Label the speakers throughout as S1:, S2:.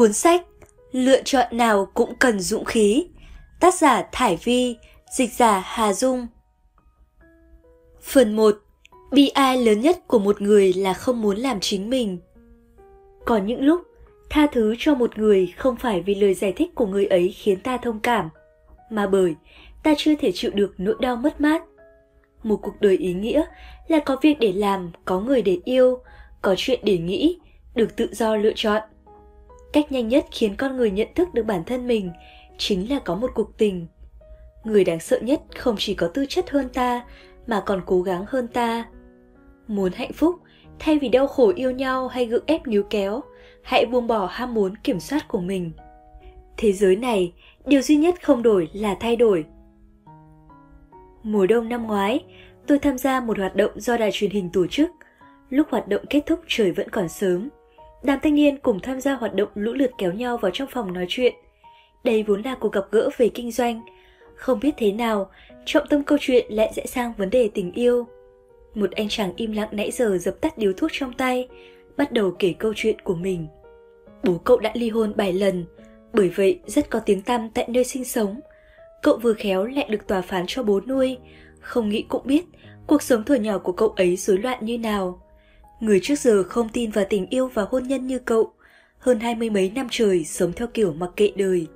S1: Cuốn sách Lựa chọn nào cũng cần dũng khí Tác giả Thải Vi Dịch giả Hà Dung. Phần 1 Bi ai lớn nhất của một người là không muốn làm chính mình. Có những lúc Tha thứ cho một người không phải vì lời giải thích của người ấy khiến ta thông cảm Mà bởi ta chưa thể chịu được nỗi đau mất mát. Một cuộc đời ý nghĩa là có việc để làm, có người để yêu, có chuyện để nghĩ, được tự do lựa chọn cách nhanh nhất khiến con người nhận thức được bản thân mình chính là có một cuộc tình. Người đáng sợ nhất không chỉ có tư chất hơn ta, mà còn cố gắng hơn ta. Muốn hạnh phúc, thay vì đau khổ yêu nhau hay gượng ép níu kéo, hãy buông bỏ ham muốn kiểm soát của mình. Thế giới này, điều duy nhất không đổi là thay đổi. Mùa đông năm ngoái, tôi tham gia một hoạt động do đài truyền hình tổ chức. Lúc hoạt động kết thúc trời vẫn còn sớm. Đám thanh niên cùng tham gia hoạt động lũ lượt kéo nhau vào trong phòng nói chuyện. Đây vốn là cuộc gặp gỡ về kinh doanh. Không biết thế nào, trọng tâm câu chuyện lại rẽ sang vấn đề tình yêu. Một anh chàng im lặng nãy giờ dập tắt điếu thuốc trong tay, bắt đầu kể câu chuyện của mình. Bố cậu đã ly hôn 7 lần, bởi vậy rất có tiếng tăm tại nơi sinh sống. Cậu vừa khéo lại được tòa phán cho bố nuôi, không nghĩ cũng biết cuộc sống thuở nhỏ của cậu ấy rối loạn như nào. Người trước giờ không tin vào tình yêu và hôn nhân như cậu, hơn hai mươi mấy năm trời sống theo kiểu mặc kệ đời.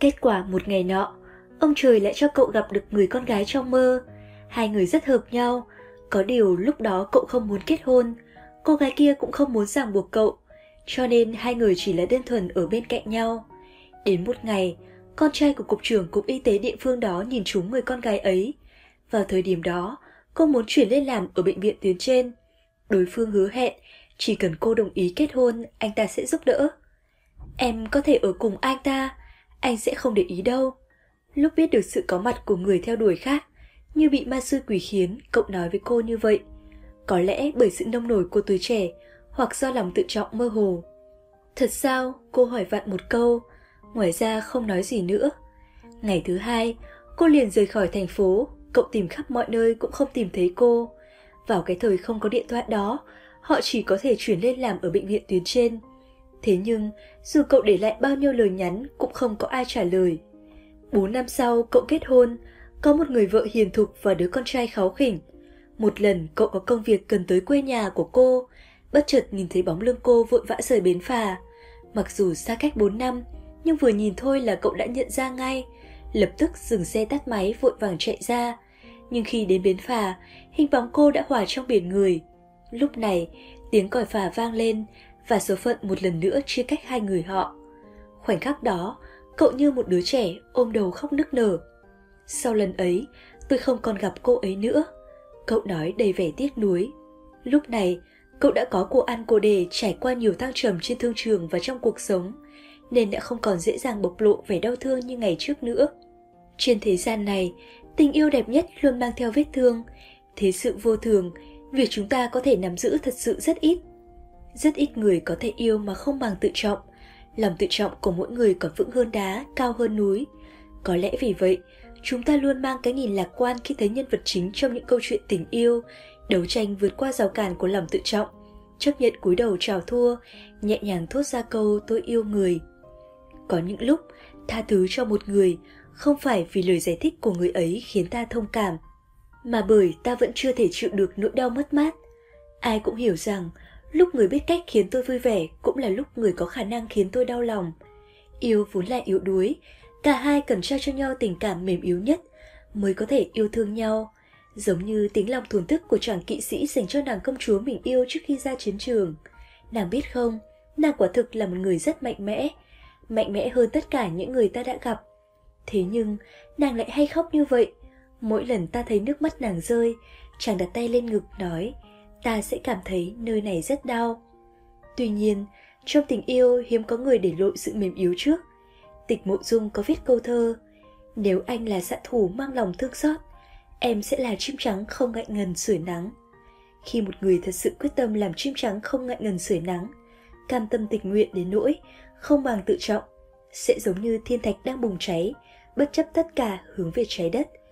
S1: Kết quả một ngày nọ, ông trời lại cho cậu gặp được người con gái trong mơ. Hai người rất hợp nhau, có điều lúc đó cậu không muốn kết hôn, cô gái kia cũng không muốn ràng buộc cậu, cho nên hai người chỉ là đơn thuần ở bên cạnh nhau. Đến một ngày, con trai của cục trưởng cục y tế địa phương đó nhìn trúng người con gái ấy. Vào thời điểm đó, cô muốn chuyển lên làm ở bệnh viện tuyến trên. Đối phương hứa hẹn, chỉ cần cô đồng ý kết hôn, anh ta sẽ giúp đỡ. Em có thể ở cùng anh ta, anh sẽ không để ý đâu. Lúc biết được sự có mặt của người theo đuổi khác, như bị ma sư quỷ khiến, cậu nói với cô như vậy. Có lẽ bởi sự nông nổi của tuổi trẻ, hoặc do lòng tự trọng mơ hồ. Thật sao? Cô hỏi vặn một câu, ngoài ra không nói gì nữa. Ngày thứ hai, cô liền rời khỏi thành phố, cậu tìm khắp mọi nơi cũng không tìm thấy cô. Vào cái thời không có điện thoại đó, họ chỉ có thể chuyển lên làm ở bệnh viện tuyến trên. Thế nhưng, dù cậu để lại bao nhiêu lời nhắn cũng không có ai trả lời. Bốn năm sau, cậu kết hôn, có một người vợ hiền thục và đứa con trai kháu khỉnh. Một lần cậu có công việc cần tới quê nhà của cô, bất chợt nhìn thấy bóng lưng cô vội vã rời bến phà. Mặc dù xa cách 4 năm, nhưng vừa nhìn thôi là cậu đã nhận ra ngay, lập tức dừng xe tắt máy vội vàng chạy ra. Nhưng khi đến bến phà, hình bóng cô đã hòa trong biển người. Lúc này, tiếng còi phà vang lên và số phận một lần nữa chia cách hai người họ. Khoảnh khắc đó, cậu như một đứa trẻ ôm đầu khóc nức nở. Sau lần ấy, tôi không còn gặp cô ấy nữa. Cậu nói đầy vẻ tiếc nuối. Lúc này, cậu đã có cô ăn cô đề trải qua nhiều thăng trầm trên thương trường và trong cuộc sống, nên đã không còn dễ dàng bộc lộ vẻ đau thương như ngày trước nữa. Trên thế gian này, tình yêu đẹp nhất luôn mang theo vết thương, thế sự vô thường việc chúng ta có thể nắm giữ thật sự rất ít. Rất ít người có thể yêu mà không bằng tự trọng. Lòng tự trọng của mỗi người còn vững hơn đá cao hơn núi. Có lẽ vì vậy chúng ta luôn mang cái nhìn lạc quan khi thấy nhân vật chính trong những câu chuyện tình yêu đấu tranh vượt qua rào cản của lòng tự trọng chấp nhận cúi đầu chào thua nhẹ nhàng thốt ra câu tôi yêu người có những lúc tha thứ cho một người không phải vì lời giải thích của người ấy khiến ta thông cảm mà bởi ta vẫn chưa thể chịu được nỗi đau mất mát. Ai cũng hiểu rằng, lúc người biết cách khiến tôi vui vẻ cũng là lúc người có khả năng khiến tôi đau lòng. Yêu vốn là yếu đuối, cả hai cần trao cho nhau tình cảm mềm yếu nhất mới có thể yêu thương nhau. Giống như tính lòng thuần thức của chàng kỵ sĩ dành cho nàng công chúa mình yêu trước khi ra chiến trường. Nàng biết không, nàng quả thực là một người rất mạnh mẽ, mạnh mẽ hơn tất cả những người ta đã gặp. Thế nhưng, nàng lại hay khóc như vậy, Mỗi lần ta thấy nước mắt nàng rơi, chàng đặt tay lên ngực nói, ta sẽ cảm thấy nơi này rất đau. Tuy nhiên, trong tình yêu hiếm có người để lộ sự mềm yếu trước. Tịch mộ dung có viết câu thơ, nếu anh là xạ thủ mang lòng thương xót, em sẽ là chim trắng không ngại ngần sưởi nắng. Khi một người thật sự quyết tâm làm chim trắng không ngại ngần sưởi nắng, cam tâm tình nguyện đến nỗi, không bằng tự trọng, sẽ giống như thiên thạch đang bùng cháy, bất chấp tất cả hướng về trái đất –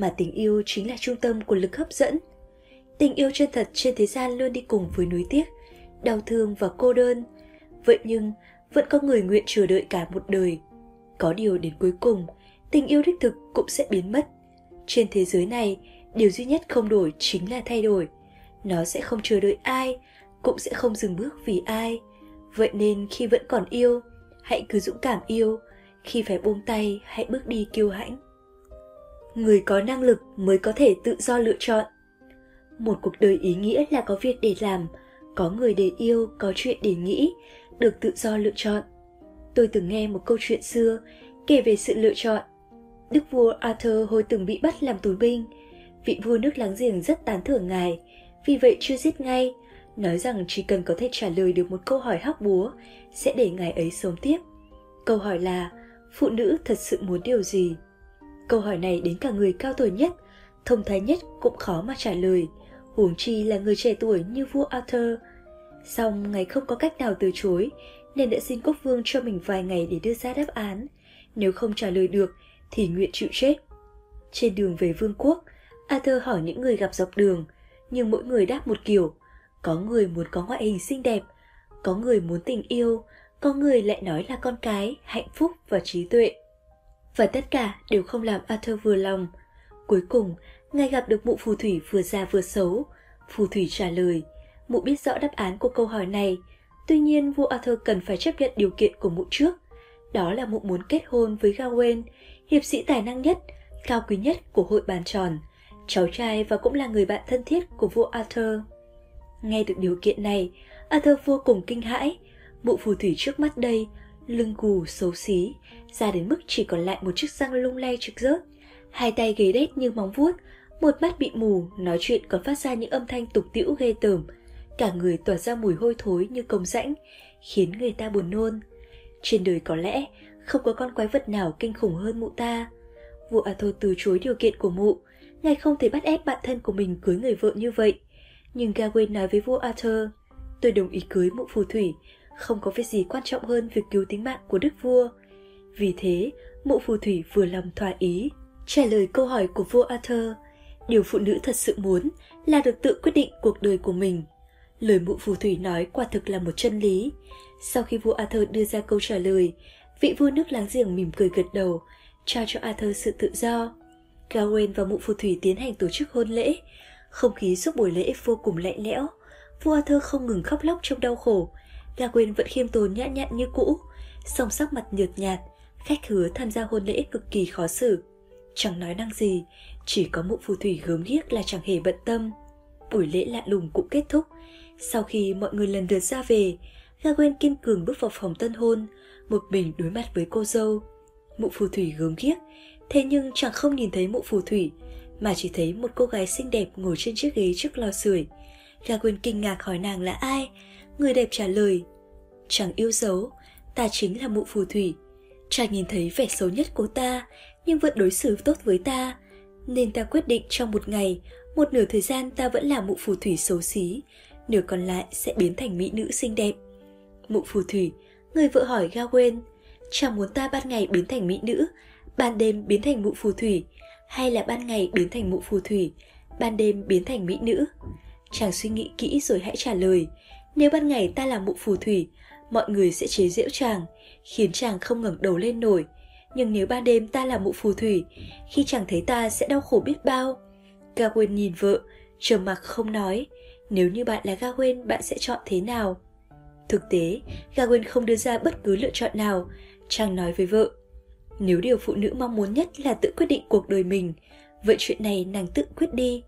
S1: mà tình yêu chính là trung tâm của lực hấp dẫn. Tình yêu chân thật trên thế gian luôn đi cùng với nuối tiếc, đau thương và cô đơn. Vậy nhưng, vẫn có người nguyện chờ đợi cả một đời. Có điều đến cuối cùng, tình yêu đích thực cũng sẽ biến mất. Trên thế giới này, điều duy nhất không đổi chính là thay đổi. Nó sẽ không chờ đợi ai, cũng sẽ không dừng bước vì ai. Vậy nên khi vẫn còn yêu, hãy cứ dũng cảm yêu, khi phải buông tay hãy bước đi kiêu hãnh. Người có năng lực mới có thể tự do lựa chọn. Một cuộc đời ý nghĩa là có việc để làm, có người để yêu, có chuyện để nghĩ, được tự do lựa chọn. Tôi từng nghe một câu chuyện xưa kể về sự lựa chọn. Đức vua Arthur hồi từng bị bắt làm tù binh. Vị vua nước láng giềng rất tán thưởng ngài, vì vậy chưa giết ngay, nói rằng chỉ cần có thể trả lời được một câu hỏi hóc búa sẽ để ngài ấy sống tiếp. Câu hỏi là phụ nữ thật sự muốn điều gì? Câu hỏi này đến cả người cao tuổi nhất, thông thái nhất cũng khó mà trả lời, huống chi là người trẻ tuổi như vua Arthur. Song ngài không có cách nào từ chối, nên đã xin quốc vương cho mình vài ngày để đưa ra đáp án. Nếu không trả lời được thì nguyện chịu chết. Trên đường về vương quốc, Arthur hỏi những người gặp dọc đường, nhưng mỗi người đáp một kiểu. Có người muốn có ngoại hình xinh đẹp, có người muốn tình yêu, có người lại nói là con cái, hạnh phúc và trí tuệ. Và tất cả đều không làm Arthur vừa lòng. Cuối cùng, ngài gặp được mụ phù thủy vừa già vừa xấu. Phù thủy trả lời, mụ biết rõ đáp án của câu hỏi này, tuy nhiên vua Arthur cần phải chấp nhận điều kiện của mụ trước. Đó là mụ muốn kết hôn với Gawain, hiệp sĩ tài năng nhất, cao quý nhất của hội bàn tròn, cháu trai và cũng là người bạn thân thiết của vua Arthur. Nghe được điều kiện này, Arthur vô cùng kinh hãi, Mụ phù thủy trước mắt đây, lưng cù xấu xí, ra đến mức chỉ còn lại một chiếc răng lung lay trực rớt, hai tay gầy đét như móng vuốt, một mắt bị mù, nói chuyện còn phát ra những âm thanh tục tĩu ghê tởm, cả người tỏa ra mùi hôi thối như công rãnh, khiến người ta buồn nôn. Trên đời có lẽ không có con quái vật nào kinh khủng hơn mụ ta. Vua Arthur từ chối điều kiện của mụ, ngài không thể bắt ép bạn thân của mình cưới người vợ như vậy. Nhưng Gawain nói với vua Arthur, tôi đồng ý cưới mụ phù thủy, không có việc gì quan trọng hơn việc cứu tính mạng của đức vua. Vì thế, mụ phù thủy vừa lòng thỏa ý, trả lời câu hỏi của vua Arthur. Điều phụ nữ thật sự muốn là được tự quyết định cuộc đời của mình. Lời mụ phù thủy nói quả thực là một chân lý. Sau khi vua Arthur đưa ra câu trả lời, vị vua nước láng giềng mỉm cười gật đầu, trao cho Arthur sự tự do. Gawain và mụ phù thủy tiến hành tổ chức hôn lễ. Không khí suốt buổi lễ vô cùng lạnh lẽo. Vua Arthur không ngừng khóc lóc trong đau khổ, Ga Quyên vẫn khiêm tốn nhã nhặn như cũ, song sắc mặt nhợt nhạt, khách hứa tham gia hôn lễ cực kỳ khó xử. Chẳng nói năng gì, chỉ có mụ phù thủy gớm ghiếc là chẳng hề bận tâm. Buổi lễ lạ lùng cũng kết thúc. Sau khi mọi người lần lượt ra về, Gawain kiên cường bước vào phòng tân hôn, một mình đối mặt với cô dâu. Mụ phù thủy gớm ghiếc, thế nhưng chẳng không nhìn thấy mụ phù thủy, mà chỉ thấy một cô gái xinh đẹp ngồi trên chiếc ghế trước lò sưởi. Gawain kinh ngạc hỏi nàng là ai, Người đẹp trả lời, Chẳng yêu dấu, Ta chính là mụ phù thủy. Chàng nhìn thấy vẻ xấu nhất của ta, Nhưng vẫn đối xử tốt với ta, Nên ta quyết định trong một ngày, Một nửa thời gian ta vẫn là mụ phù thủy xấu xí, Nửa còn lại sẽ biến thành mỹ nữ xinh đẹp. Mụ phù thủy, Người vợ hỏi Gawain Chàng muốn ta ban ngày biến thành mỹ nữ, Ban đêm biến thành mụ phù thủy, Hay là ban ngày biến thành mụ phù thủy, Ban đêm biến thành mỹ nữ? Chàng suy nghĩ kỹ rồi hãy trả lời nếu ban ngày ta làm mụ phù thủy, mọi người sẽ chế giễu chàng, khiến chàng không ngẩng đầu lên nổi. Nhưng nếu ban đêm ta làm mụ phù thủy, khi chàng thấy ta sẽ đau khổ biết bao. Gawain nhìn vợ, trầm mặc không nói. Nếu như bạn là Gawain, bạn sẽ chọn thế nào? Thực tế, Gawain không đưa ra bất cứ lựa chọn nào. Chàng nói với vợ, nếu điều phụ nữ mong muốn nhất là tự quyết định cuộc đời mình, vậy chuyện này nàng tự quyết đi.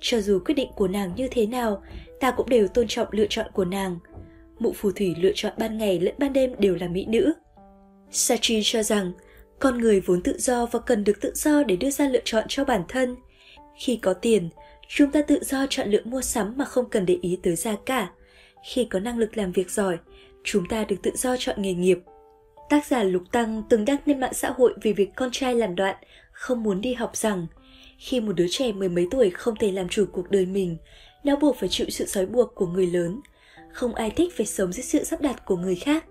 S1: Cho dù quyết định của nàng như thế nào, ta cũng đều tôn trọng lựa chọn của nàng. Mụ phù thủy lựa chọn ban ngày lẫn ban đêm đều là mỹ nữ. Sachi cho rằng, con người vốn tự do và cần được tự do để đưa ra lựa chọn cho bản thân. Khi có tiền, chúng ta tự do chọn lựa mua sắm mà không cần để ý tới giá cả. Khi có năng lực làm việc giỏi, chúng ta được tự do chọn nghề nghiệp. Tác giả Lục Tăng từng đăng lên mạng xã hội vì việc con trai làm đoạn, không muốn đi học rằng khi một đứa trẻ mười mấy tuổi không thể làm chủ cuộc đời mình, nó buộc phải chịu sự trói buộc của người lớn. Không ai thích phải sống dưới sự sắp đặt của người khác.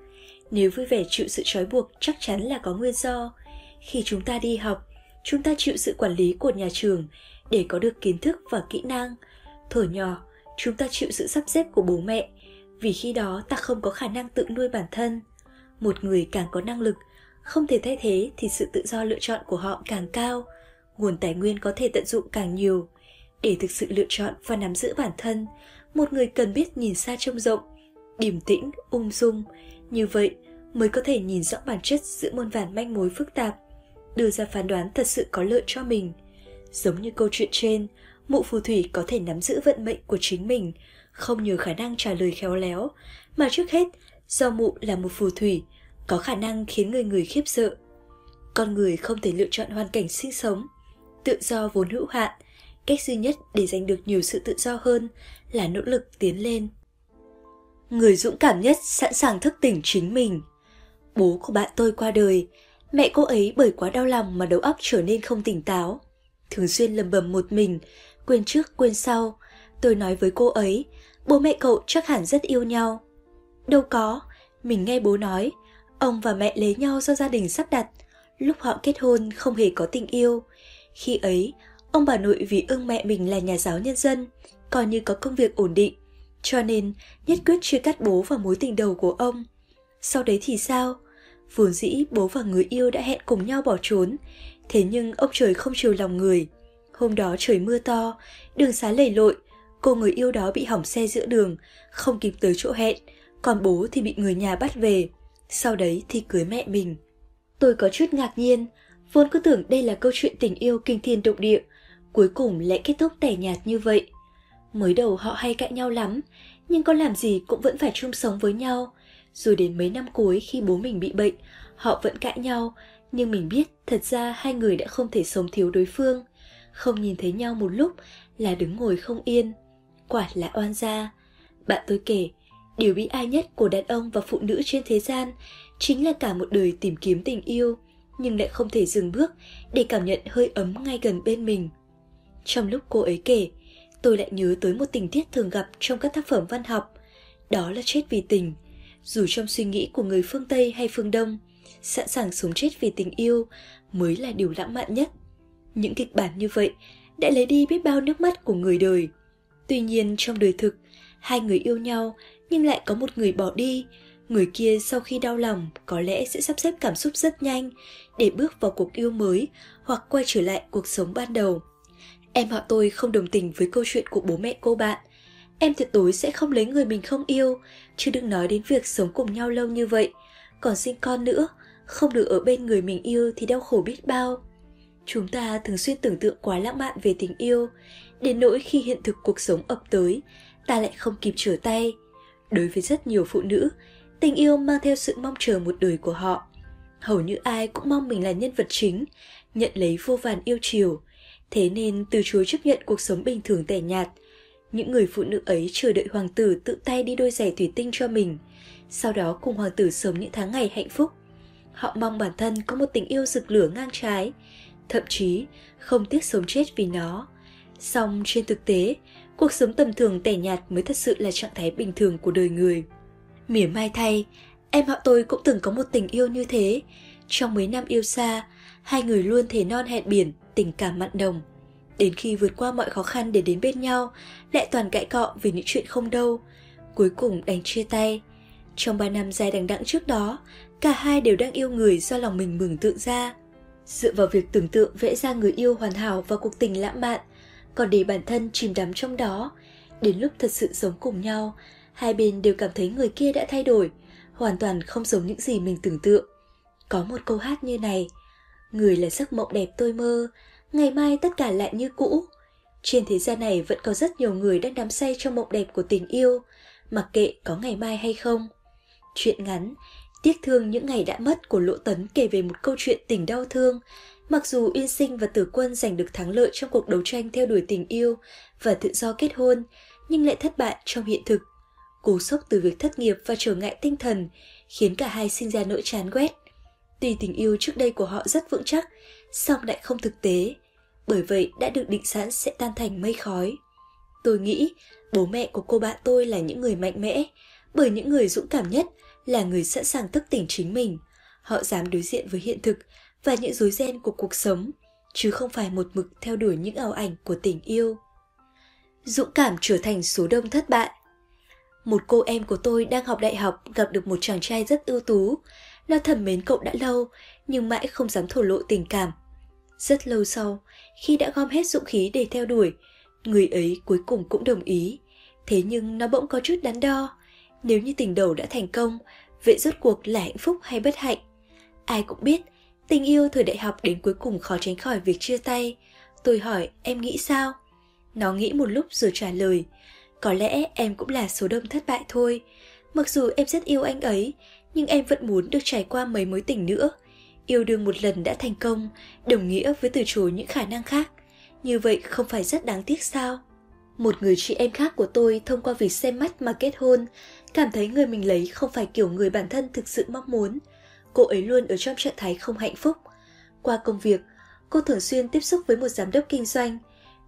S1: Nếu vui vẻ chịu sự trói buộc chắc chắn là có nguyên do. Khi chúng ta đi học, chúng ta chịu sự quản lý của nhà trường để có được kiến thức và kỹ năng. Thở nhỏ, chúng ta chịu sự sắp xếp của bố mẹ, vì khi đó ta không có khả năng tự nuôi bản thân. Một người càng có năng lực, không thể thay thế thì sự tự do lựa chọn của họ càng cao, nguồn tài nguyên có thể tận dụng càng nhiều. Để thực sự lựa chọn và nắm giữ bản thân, một người cần biết nhìn xa trông rộng, điềm tĩnh, ung dung. Như vậy mới có thể nhìn rõ bản chất giữa muôn vàn manh mối phức tạp, đưa ra phán đoán thật sự có lợi cho mình. Giống như câu chuyện trên, mụ phù thủy có thể nắm giữ vận mệnh của chính mình, không nhờ khả năng trả lời khéo léo, mà trước hết, do mụ là một phù thủy, có khả năng khiến người người khiếp sợ. Con người không thể lựa chọn hoàn cảnh sinh sống, tự do vốn hữu hạn, cách duy nhất để giành được nhiều sự tự do hơn là nỗ lực tiến lên. Người dũng cảm nhất sẵn sàng thức tỉnh chính mình. Bố của bạn tôi qua đời, mẹ cô ấy bởi quá đau lòng mà đầu óc trở nên không tỉnh táo. Thường xuyên lầm bầm một mình, quên trước quên sau. Tôi nói với cô ấy, bố mẹ cậu chắc hẳn rất yêu nhau. Đâu có, mình nghe bố nói, ông và mẹ lấy nhau do gia đình sắp đặt. Lúc họ kết hôn không hề có tình yêu. Khi ấy, ông bà nội vì ưng mẹ mình là nhà giáo nhân dân, coi như có công việc ổn định, cho nên nhất quyết chưa cắt bố vào mối tình đầu của ông. Sau đấy thì sao? Vốn dĩ bố và người yêu đã hẹn cùng nhau bỏ trốn, thế nhưng ông trời không chiều lòng người. Hôm đó trời mưa to, đường xá lầy lội, cô người yêu đó bị hỏng xe giữa đường, không kịp tới chỗ hẹn, còn bố thì bị người nhà bắt về. Sau đấy thì cưới mẹ mình. Tôi có chút ngạc nhiên, vốn cứ tưởng đây là câu chuyện tình yêu kinh thiên động địa, cuối cùng lại kết thúc tẻ nhạt như vậy. Mới đầu họ hay cãi nhau lắm, nhưng có làm gì cũng vẫn phải chung sống với nhau. Rồi đến mấy năm cuối khi bố mình bị bệnh, họ vẫn cãi nhau, nhưng mình biết thật ra hai người đã không thể sống thiếu đối phương. Không nhìn thấy nhau một lúc là đứng ngồi không yên. Quả là oan gia. Bạn tôi kể, điều bi ai nhất của đàn ông và phụ nữ trên thế gian chính là cả một đời tìm kiếm tình yêu, nhưng lại không thể dừng bước để cảm nhận hơi ấm ngay gần bên mình. Trong lúc cô ấy kể, tôi lại nhớ tới một tình tiết thường gặp trong các tác phẩm văn học. Đó là chết vì tình. Dù trong suy nghĩ của người phương Tây hay phương Đông, sẵn sàng sống chết vì tình yêu mới là điều lãng mạn nhất. Những kịch bản như vậy đã lấy đi biết bao nước mắt của người đời. Tuy nhiên trong đời thực, hai người yêu nhau nhưng lại có một người bỏ đi. Người kia sau khi đau lòng có lẽ sẽ sắp xếp cảm xúc rất nhanh để bước vào cuộc yêu mới hoặc quay trở lại cuộc sống ban đầu. Em họ tôi không đồng tình với câu chuyện của bố mẹ cô bạn. Em tuyệt đối sẽ không lấy người mình không yêu, chứ đừng nói đến việc sống cùng nhau lâu như vậy. Còn sinh con nữa, không được ở bên người mình yêu thì đau khổ biết bao. Chúng ta thường xuyên tưởng tượng quá lãng mạn về tình yêu, đến nỗi khi hiện thực cuộc sống ập tới, ta lại không kịp trở tay. Đối với rất nhiều phụ nữ, tình yêu mang theo sự mong chờ một đời của họ. Hầu như ai cũng mong mình là nhân vật chính, nhận lấy vô vàn yêu chiều, thế nên từ chối chấp nhận cuộc sống bình thường tẻ nhạt. Những người phụ nữ ấy chờ đợi hoàng tử tự tay đi đôi giày thủy tinh cho mình, sau đó cùng hoàng tử sống những tháng ngày hạnh phúc. Họ mong bản thân có một tình yêu rực lửa ngang trái, thậm chí không tiếc sống chết vì nó. Song trên thực tế, cuộc sống tầm thường tẻ nhạt mới thật sự là trạng thái bình thường của đời người. Mỉa mai thay, em họ tôi cũng từng có một tình yêu như thế. Trong mấy năm yêu xa, hai người luôn thể non hẹn biển, tình cảm mặn đồng. Đến khi vượt qua mọi khó khăn để đến bên nhau, lại toàn cãi cọ vì những chuyện không đâu. Cuối cùng đành chia tay. Trong ba năm dài đằng đẵng trước đó, cả hai đều đang yêu người do lòng mình mừng tượng ra. Dựa vào việc tưởng tượng vẽ ra người yêu hoàn hảo và cuộc tình lãng mạn, còn để bản thân chìm đắm trong đó. Đến lúc thật sự sống cùng nhau, hai bên đều cảm thấy người kia đã thay đổi, hoàn toàn không giống những gì mình tưởng tượng. Có một câu hát như này, người là giấc mộng đẹp tôi mơ, ngày mai tất cả lại như cũ. Trên thế gian này vẫn có rất nhiều người đang đắm say trong mộng đẹp của tình yêu, mặc kệ có ngày mai hay không. Chuyện ngắn, tiếc thương những ngày đã mất của Lỗ Tấn kể về một câu chuyện tình đau thương. Mặc dù Yên Sinh và Tử Quân giành được thắng lợi trong cuộc đấu tranh theo đuổi tình yêu và tự do kết hôn, nhưng lại thất bại trong hiện thực. Cú sốc từ việc thất nghiệp và trở ngại tinh thần khiến cả hai sinh ra nỗi chán ghét. Tuy tình yêu trước đây của họ rất vững chắc, song lại không thực tế, bởi vậy đã được định sẵn sẽ tan thành mây khói. Tôi nghĩ bố mẹ của cô bạn tôi là những người mạnh mẽ, bởi những người dũng cảm nhất là người sẵn sàng thức tỉnh chính mình. Họ dám đối diện với hiện thực và những rối ren của cuộc sống, chứ không phải một mực theo đuổi những ảo ảnh của tình yêu. Dũng cảm trở thành số đông thất bại một cô em của tôi đang học đại học gặp được một chàng trai rất ưu tú. Nó thầm mến cậu đã lâu, nhưng mãi không dám thổ lộ tình cảm. Rất lâu sau, khi đã gom hết dũng khí để theo đuổi, người ấy cuối cùng cũng đồng ý. Thế nhưng nó bỗng có chút đắn đo. Nếu như tình đầu đã thành công, vậy rốt cuộc là hạnh phúc hay bất hạnh? Ai cũng biết, tình yêu thời đại học đến cuối cùng khó tránh khỏi việc chia tay. Tôi hỏi, em nghĩ sao? Nó nghĩ một lúc rồi trả lời, có lẽ em cũng là số đông thất bại thôi. Mặc dù em rất yêu anh ấy, nhưng em vẫn muốn được trải qua mấy mối tình nữa. Yêu đương một lần đã thành công, đồng nghĩa với từ chối những khả năng khác. Như vậy không phải rất đáng tiếc sao? Một người chị em khác của tôi thông qua việc xem mắt mà kết hôn, cảm thấy người mình lấy không phải kiểu người bản thân thực sự mong muốn. Cô ấy luôn ở trong trạng thái không hạnh phúc. Qua công việc, cô thường xuyên tiếp xúc với một giám đốc kinh doanh.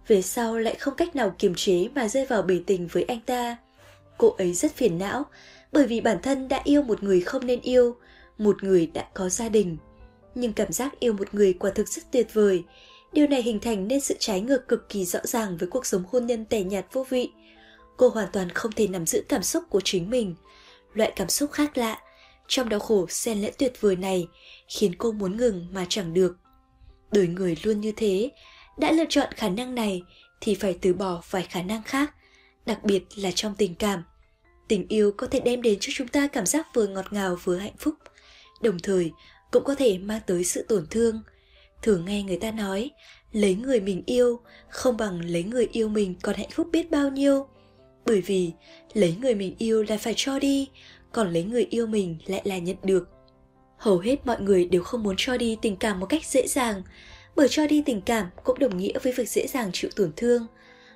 S1: Về sau lại không cách nào kiềm chế mà rơi vào bể tình với anh ta. Cô ấy rất phiền não, bởi vì bản thân đã yêu một người không nên yêu, một người đã có gia đình. Nhưng cảm giác yêu một người quả thực rất tuyệt vời, Điều này hình thành nên sự trái ngược cực kỳ rõ ràng với cuộc sống hôn nhân tẻ nhạt vô vị. Cô hoàn toàn không thể nắm giữ cảm xúc của chính mình. Loại cảm xúc khác lạ, trong đau khổ xen lẫn tuyệt vời này khiến cô muốn ngừng mà chẳng được. Đời người luôn như thế, đã lựa chọn khả năng này thì phải từ bỏ vài khả năng khác, đặc biệt là trong tình cảm. Tình yêu có thể đem đến cho chúng ta cảm giác vừa ngọt ngào vừa hạnh phúc, đồng thời cũng có thể mang tới sự tổn thương, Thường nghe người ta nói, lấy người mình yêu không bằng lấy người yêu mình còn hạnh phúc biết bao nhiêu. Bởi vì lấy người mình yêu là phải cho đi, còn lấy người yêu mình lại là nhận được. Hầu hết mọi người đều không muốn cho đi tình cảm một cách dễ dàng, bởi cho đi tình cảm cũng đồng nghĩa với việc dễ dàng chịu tổn thương.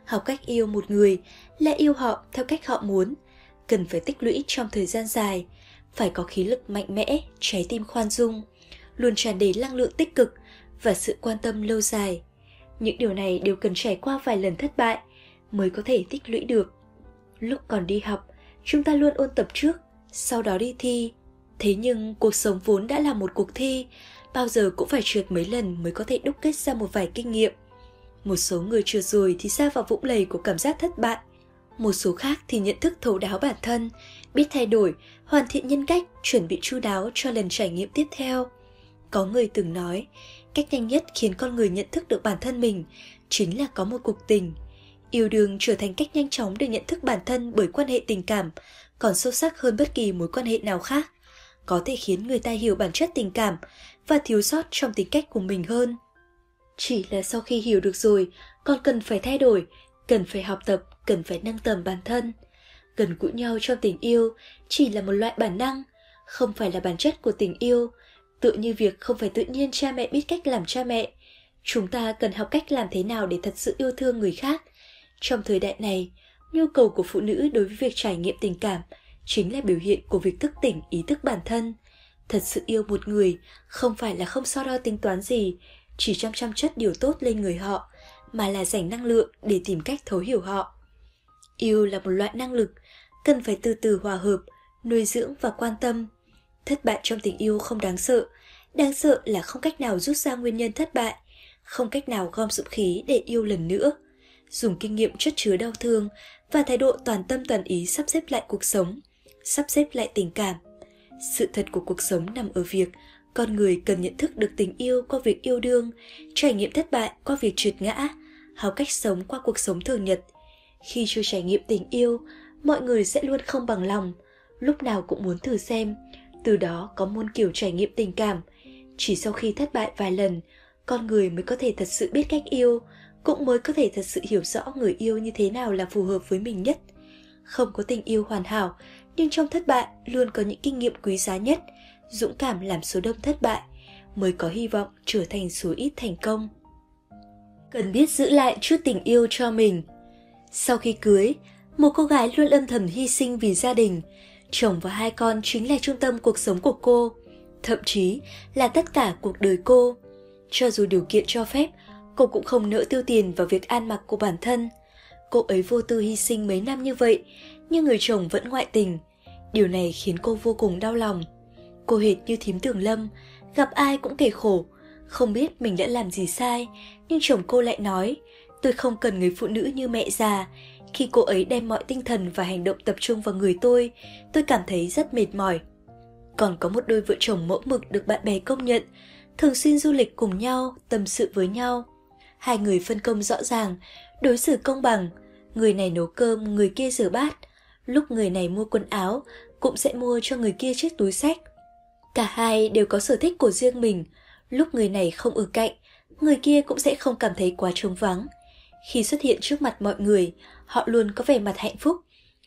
S1: Học cách yêu một người là yêu họ theo cách họ muốn, cần phải tích lũy trong thời gian dài, phải có khí lực mạnh mẽ, trái tim khoan dung, luôn tràn đầy năng lượng tích cực và sự quan tâm lâu dài. Những điều này đều cần trải qua vài lần thất bại mới có thể tích lũy được. Lúc còn đi học, chúng ta luôn ôn tập trước, sau đó đi thi. Thế nhưng cuộc sống vốn đã là một cuộc thi, bao giờ cũng phải trượt mấy lần mới có thể đúc kết ra một vài kinh nghiệm. Một số người trượt rồi thì xa vào vũng lầy của cảm giác thất bại. Một số khác thì nhận thức thấu đáo bản thân, biết thay đổi, hoàn thiện nhân cách, chuẩn bị chu đáo cho lần trải nghiệm tiếp theo. Có người từng nói, cách nhanh nhất khiến con người nhận thức được bản thân mình chính là có một cuộc tình yêu đương trở thành cách nhanh chóng để nhận thức bản thân bởi quan hệ tình cảm còn sâu sắc hơn bất kỳ mối quan hệ nào khác có thể khiến người ta hiểu bản chất tình cảm và thiếu sót trong tính cách của mình hơn chỉ là sau khi hiểu được rồi con cần phải thay đổi cần phải học tập cần phải nâng tầm bản thân gần gũi nhau trong tình yêu chỉ là một loại bản năng không phải là bản chất của tình yêu Tự như việc không phải tự nhiên cha mẹ biết cách làm cha mẹ. Chúng ta cần học cách làm thế nào để thật sự yêu thương người khác. Trong thời đại này, nhu cầu của phụ nữ đối với việc trải nghiệm tình cảm chính là biểu hiện của việc thức tỉnh ý thức bản thân. Thật sự yêu một người không phải là không so đo tính toán gì, chỉ chăm chăm chất điều tốt lên người họ, mà là dành năng lượng để tìm cách thấu hiểu họ. Yêu là một loại năng lực, cần phải từ từ hòa hợp, nuôi dưỡng và quan tâm. Thất bại trong tình yêu không đáng sợ, đáng sợ là không cách nào rút ra nguyên nhân thất bại, không cách nào gom dũng khí để yêu lần nữa. Dùng kinh nghiệm chất chứa đau thương và thái độ toàn tâm toàn ý sắp xếp lại cuộc sống, sắp xếp lại tình cảm. Sự thật của cuộc sống nằm ở việc con người cần nhận thức được tình yêu qua việc yêu đương, trải nghiệm thất bại qua việc trượt ngã, học cách sống qua cuộc sống thường nhật. Khi chưa trải nghiệm tình yêu, mọi người sẽ luôn không bằng lòng, lúc nào cũng muốn thử xem từ đó có muôn kiểu trải nghiệm tình cảm chỉ sau khi thất bại vài lần con người mới có thể thật sự biết cách yêu cũng mới có thể thật sự hiểu rõ người yêu như thế nào là phù hợp với mình nhất không có tình yêu hoàn hảo nhưng trong thất bại luôn có những kinh nghiệm quý giá nhất dũng cảm làm số đông thất bại mới có hy vọng trở thành số ít thành công cần biết giữ lại chút tình yêu cho mình sau khi cưới một cô gái luôn âm thầm hy sinh vì gia đình chồng và hai con chính là trung tâm cuộc sống của cô, thậm chí là tất cả cuộc đời cô. Cho dù điều kiện cho phép, cô cũng không nỡ tiêu tiền vào việc ăn mặc của bản thân. Cô ấy vô tư hy sinh mấy năm như vậy, nhưng người chồng vẫn ngoại tình. Điều này khiến cô vô cùng đau lòng. Cô hệt như thím tường lâm, gặp ai cũng kể khổ, không biết mình đã làm gì sai, nhưng chồng cô lại nói, tôi không cần người phụ nữ như mẹ già, Khi cô ấy đem mọi tinh thần và hành động tập trung vào người tôi, tôi cảm thấy rất mệt mỏi. Còn có một đôi vợ chồng mẫu mực được bạn bè công nhận, thường xuyên du lịch cùng nhau, tâm sự với nhau. Hai người phân công rõ ràng, đối xử công bằng, người này nấu cơm, người kia rửa bát. Lúc người này mua quần áo, cũng sẽ mua cho người kia chiếc túi sách. Cả hai đều có sở thích của riêng mình, lúc người này không ở cạnh, người kia cũng sẽ không cảm thấy quá trống vắng. Khi xuất hiện trước mặt mọi người, họ luôn có vẻ mặt hạnh phúc,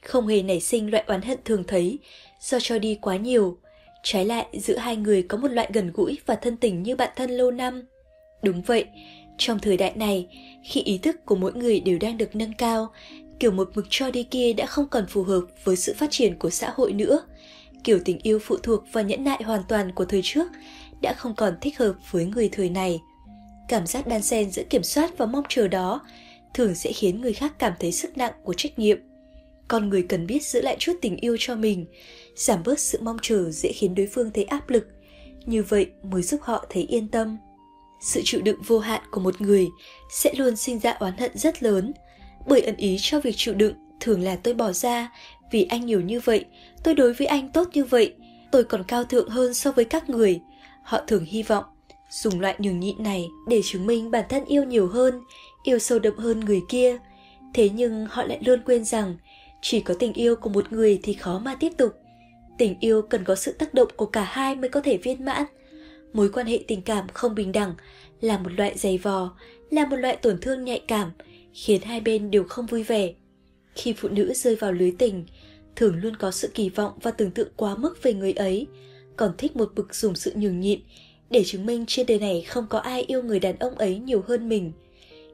S1: không hề nảy sinh loại oán hận thường thấy do cho đi quá nhiều. Trái lại, giữa hai người có một loại gần gũi và thân tình như bạn thân lâu năm. Đúng vậy, trong thời đại này, khi ý thức của mỗi người đều đang được nâng cao, kiểu một mực cho đi kia đã không còn phù hợp với sự phát triển của xã hội nữa. Kiểu tình yêu phụ thuộc và nhẫn nại hoàn toàn của thời trước đã không còn thích hợp với người thời này. Cảm giác đan xen giữa kiểm soát và mong chờ đó thường sẽ khiến người khác cảm thấy sức nặng của trách nhiệm. Con người cần biết giữ lại chút tình yêu cho mình, giảm bớt sự mong chờ dễ khiến đối phương thấy áp lực. Như vậy mới giúp họ thấy yên tâm. Sự chịu đựng vô hạn của một người sẽ luôn sinh ra oán hận rất lớn, bởi ẩn ý cho việc chịu đựng thường là tôi bỏ ra vì anh nhiều như vậy, tôi đối với anh tốt như vậy, tôi còn cao thượng hơn so với các người. Họ thường hy vọng dùng loại nhường nhịn này để chứng minh bản thân yêu nhiều hơn, yêu sâu đậm hơn người kia. Thế nhưng họ lại luôn quên rằng chỉ có tình yêu của một người thì khó mà tiếp tục. Tình yêu cần có sự tác động của cả hai mới có thể viên mãn. Mối quan hệ tình cảm không bình đẳng là một loại giày vò, là một loại tổn thương nhạy cảm, khiến hai bên đều không vui vẻ. Khi phụ nữ rơi vào lưới tình, thường luôn có sự kỳ vọng và tưởng tượng quá mức về người ấy, còn thích một bực dùng sự nhường nhịn để chứng minh trên đời này không có ai yêu người đàn ông ấy nhiều hơn mình.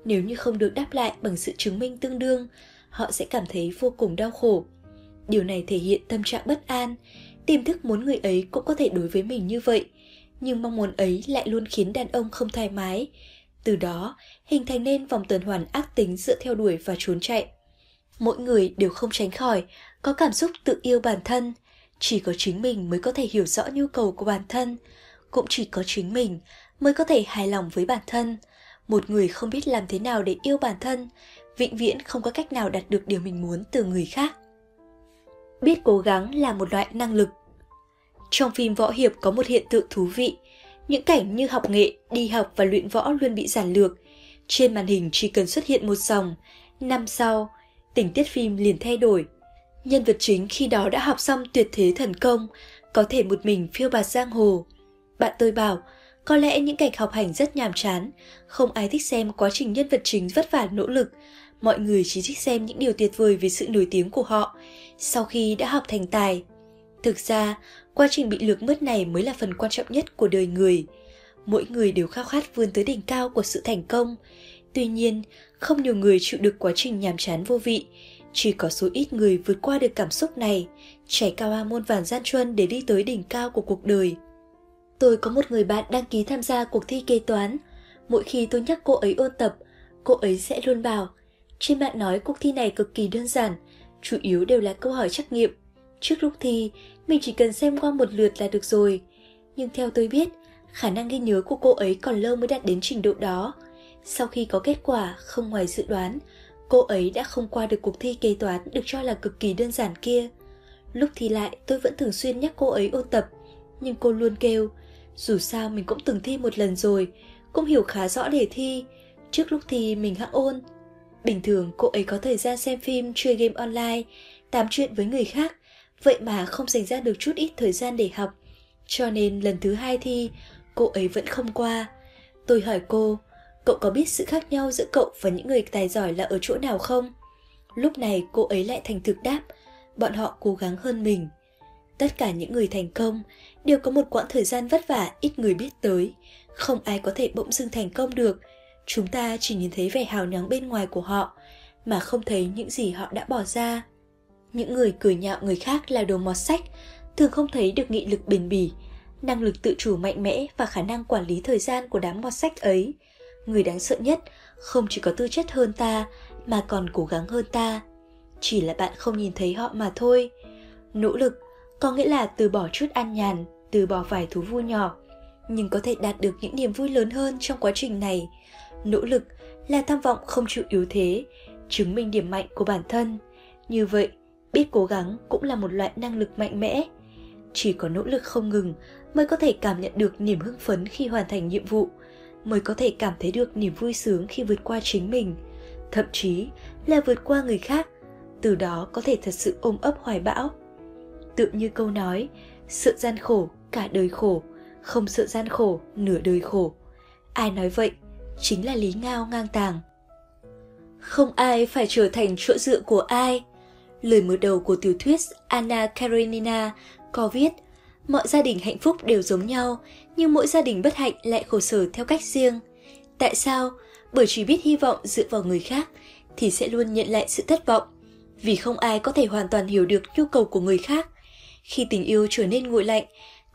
S1: Nếu như không được đáp lại bằng sự chứng minh tương đương, họ sẽ cảm thấy vô cùng đau khổ. Điều này thể hiện tâm trạng bất an, tiềm thức muốn người ấy cũng có thể đối với mình như vậy, nhưng mong muốn ấy lại luôn khiến đàn ông không thoải mái. Từ đó, hình thành nên vòng tuần hoàn ác tính giữa theo đuổi và trốn chạy. Mỗi người đều không tránh khỏi, có cảm xúc tự yêu bản thân. Chỉ có chính mình mới có thể hiểu rõ nhu cầu của bản thân, cũng chỉ có chính mình mới có thể hài lòng với bản thân. Một người không biết làm thế nào để yêu bản thân, vĩnh viễn không có cách nào đạt được điều mình muốn từ người khác. Biết cố gắng là một loại năng lực. Trong phim võ hiệp có một hiện tượng thú vị, những cảnh như học nghệ, đi học và luyện võ luôn bị giản lược. Trên màn hình chỉ cần xuất hiện một dòng, năm sau, tình tiết phim liền thay đổi. Nhân vật chính khi đó đã học xong tuyệt thế thần công, có thể một mình phiêu bạt giang hồ. Bạn tôi bảo, có lẽ những cảnh học hành rất nhàm chán, không ai thích xem quá trình nhân vật chính vất vả nỗ lực. Mọi người chỉ thích xem những điều tuyệt vời về sự nổi tiếng của họ sau khi đã học thành tài. Thực ra, quá trình bị lược mất này mới là phần quan trọng nhất của đời người. Mỗi người đều khao khát vươn tới đỉnh cao của sự thành công. Tuy nhiên, không nhiều người chịu được quá trình nhàm chán vô vị. Chỉ có số ít người vượt qua được cảm xúc này, trải cao a môn vàn gian truân để đi tới đỉnh cao của cuộc đời. Tôi có một người bạn đăng ký tham gia cuộc thi kế toán. Mỗi khi tôi nhắc cô ấy ôn tập, cô ấy sẽ luôn bảo trên mạng nói cuộc thi này cực kỳ đơn giản, chủ yếu đều là câu hỏi trắc nghiệm. Trước lúc thi, mình chỉ cần xem qua một lượt là được rồi. Nhưng theo tôi biết, khả năng ghi nhớ của cô ấy còn lâu mới đạt đến trình độ đó. Sau khi có kết quả không ngoài dự đoán, cô ấy đã không qua được cuộc thi kế toán được cho là cực kỳ đơn giản kia. Lúc thi lại, tôi vẫn thường xuyên nhắc cô ấy ôn tập, nhưng cô luôn kêu, dù sao mình cũng từng thi một lần rồi, cũng hiểu khá rõ đề thi, trước lúc thi mình hãng ôn. Bình thường cô ấy có thời gian xem phim, chơi game online, tám chuyện với người khác, vậy mà không dành ra được chút ít thời gian để học. Cho nên lần thứ hai thi, cô ấy vẫn không qua. Tôi hỏi cô, cậu có biết sự khác nhau giữa cậu và những người tài giỏi là ở chỗ nào không? Lúc này cô ấy lại thành thực đáp, bọn họ cố gắng hơn mình. Tất cả những người thành công đều có một quãng thời gian vất vả ít người biết tới. Không ai có thể bỗng dưng thành công được. Chúng ta chỉ nhìn thấy vẻ hào nhoáng bên ngoài của họ, mà không thấy những gì họ đã bỏ ra. Những người cười nhạo người khác là đồ mọt sách, thường không thấy được nghị lực bền bỉ, năng lực tự chủ mạnh mẽ và khả năng quản lý thời gian của đám mọt sách ấy. Người đáng sợ nhất không chỉ có tư chất hơn ta mà còn cố gắng hơn ta. Chỉ là bạn không nhìn thấy họ mà thôi. Nỗ lực có nghĩa là từ bỏ chút ăn nhàn, từ bỏ vài thú vui nhỏ, nhưng có thể đạt được những niềm vui lớn hơn trong quá trình này. Nỗ lực là tham vọng không chịu yếu thế, chứng minh điểm mạnh của bản thân. Như vậy, biết cố gắng cũng là một loại năng lực mạnh mẽ. Chỉ có nỗ lực không ngừng mới có thể cảm nhận được niềm hưng phấn khi hoàn thành nhiệm vụ, mới có thể cảm thấy được niềm vui sướng khi vượt qua chính mình, thậm chí là vượt qua người khác, từ đó có thể thật sự ôm ấp hoài bão. Tự như câu nói, sợ gian khổ, cả đời khổ, không sợ gian khổ, nửa đời khổ. Ai nói vậy, chính là lý ngao ngang tàng. Không ai phải trở thành chỗ dựa của ai. Lời mở đầu của tiểu thuyết Anna Karenina có viết Mọi gia đình hạnh phúc đều giống nhau, nhưng mỗi gia đình bất hạnh lại khổ sở theo cách riêng. Tại sao? Bởi chỉ biết hy vọng dựa vào người khác thì sẽ luôn nhận lại sự thất vọng. Vì không ai có thể hoàn toàn hiểu được nhu cầu của người khác. Khi tình yêu trở nên nguội lạnh,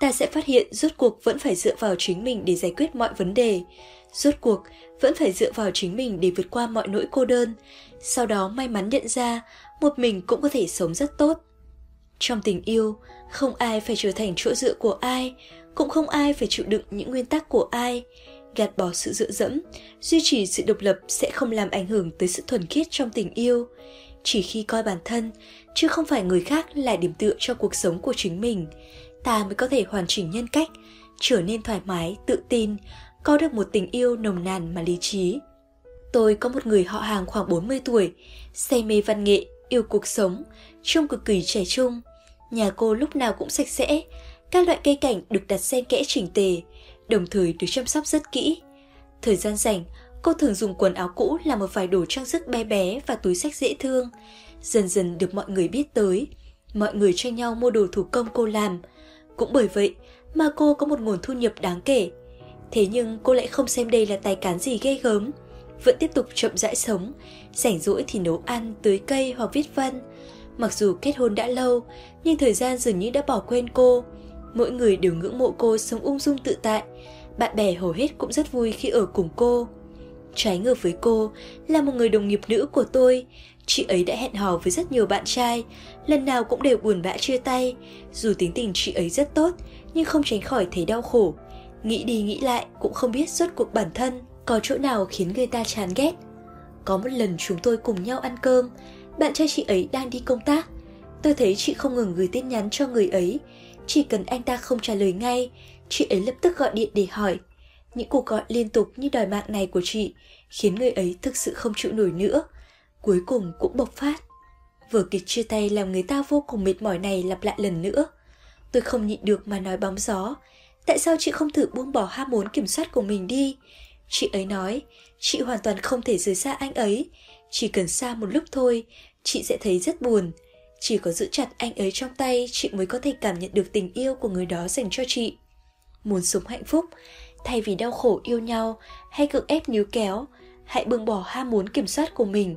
S1: ta sẽ phát hiện rốt cuộc vẫn phải dựa vào chính mình để giải quyết mọi vấn đề. Rốt cuộc vẫn phải dựa vào chính mình để vượt qua mọi nỗi cô đơn. Sau đó may mắn nhận ra, một mình cũng có thể sống rất tốt. Trong tình yêu, không ai phải trở thành chỗ dựa của ai, cũng không ai phải chịu đựng những nguyên tắc của ai. Gạt bỏ sự dựa dẫm, duy trì sự độc lập sẽ không làm ảnh hưởng tới sự thuần khiết trong tình yêu. Chỉ khi coi bản thân, chứ không phải người khác là điểm tựa cho cuộc sống của chính mình, ta mới có thể hoàn chỉnh nhân cách, trở nên thoải mái, tự tin, có được một tình yêu nồng nàn mà lý trí. Tôi có một người họ hàng khoảng 40 tuổi, say mê văn nghệ, yêu cuộc sống, trông cực kỳ trẻ trung. Nhà cô lúc nào cũng sạch sẽ, các loại cây cảnh được đặt xen kẽ chỉnh tề, đồng thời được chăm sóc rất kỹ. Thời gian rảnh, cô thường dùng quần áo cũ làm một vài đồ trang sức bé bé và túi sách dễ thương. Dần dần được mọi người biết tới, mọi người tranh nhau mua đồ thủ công cô làm. Cũng bởi vậy mà cô có một nguồn thu nhập đáng kể. Thế nhưng cô lại không xem đây là tài cán gì ghê gớm, vẫn tiếp tục chậm rãi sống, rảnh rỗi thì nấu ăn, tưới cây hoặc viết văn. Mặc dù kết hôn đã lâu, nhưng thời gian dường như đã bỏ quên cô. Mỗi người đều ngưỡng mộ cô sống ung dung tự tại. Bạn bè hầu hết cũng rất vui khi ở cùng cô. Trái ngược với cô là một người đồng nghiệp nữ của tôi. Chị ấy đã hẹn hò với rất nhiều bạn trai, lần nào cũng đều buồn bã chia tay. Dù tính tình chị ấy rất tốt, nhưng không tránh khỏi thấy đau khổ. Nghĩ đi nghĩ lại cũng không biết suốt cuộc bản thân có chỗ nào khiến người ta chán ghét. Có một lần chúng tôi cùng nhau ăn cơm, bạn trai chị ấy đang đi công tác. Tôi thấy chị không ngừng gửi tin nhắn cho người ấy. Chỉ cần anh ta không trả lời ngay, chị ấy lập tức gọi điện để hỏi. Những cuộc gọi liên tục như đòi mạng này của chị khiến người ấy thực sự không chịu nổi nữa. Cuối cùng cũng bộc phát. Vở kịch chia tay làm người ta vô cùng mệt mỏi này lặp lại lần nữa. Tôi không nhịn được mà nói bóng gió. Tại sao chị không thử buông bỏ ham muốn kiểm soát của mình đi? Chị ấy nói, chị hoàn toàn không thể rời xa anh ấy. Chỉ cần xa một lúc thôi, chị sẽ thấy rất buồn. Chỉ có giữ chặt anh ấy trong tay, chị mới có thể cảm nhận được tình yêu của người đó dành cho chị. Muốn sống hạnh phúc, thay vì đau khổ yêu nhau hay cưỡng ép níu kéo, hãy buông bỏ ham muốn kiểm soát của mình.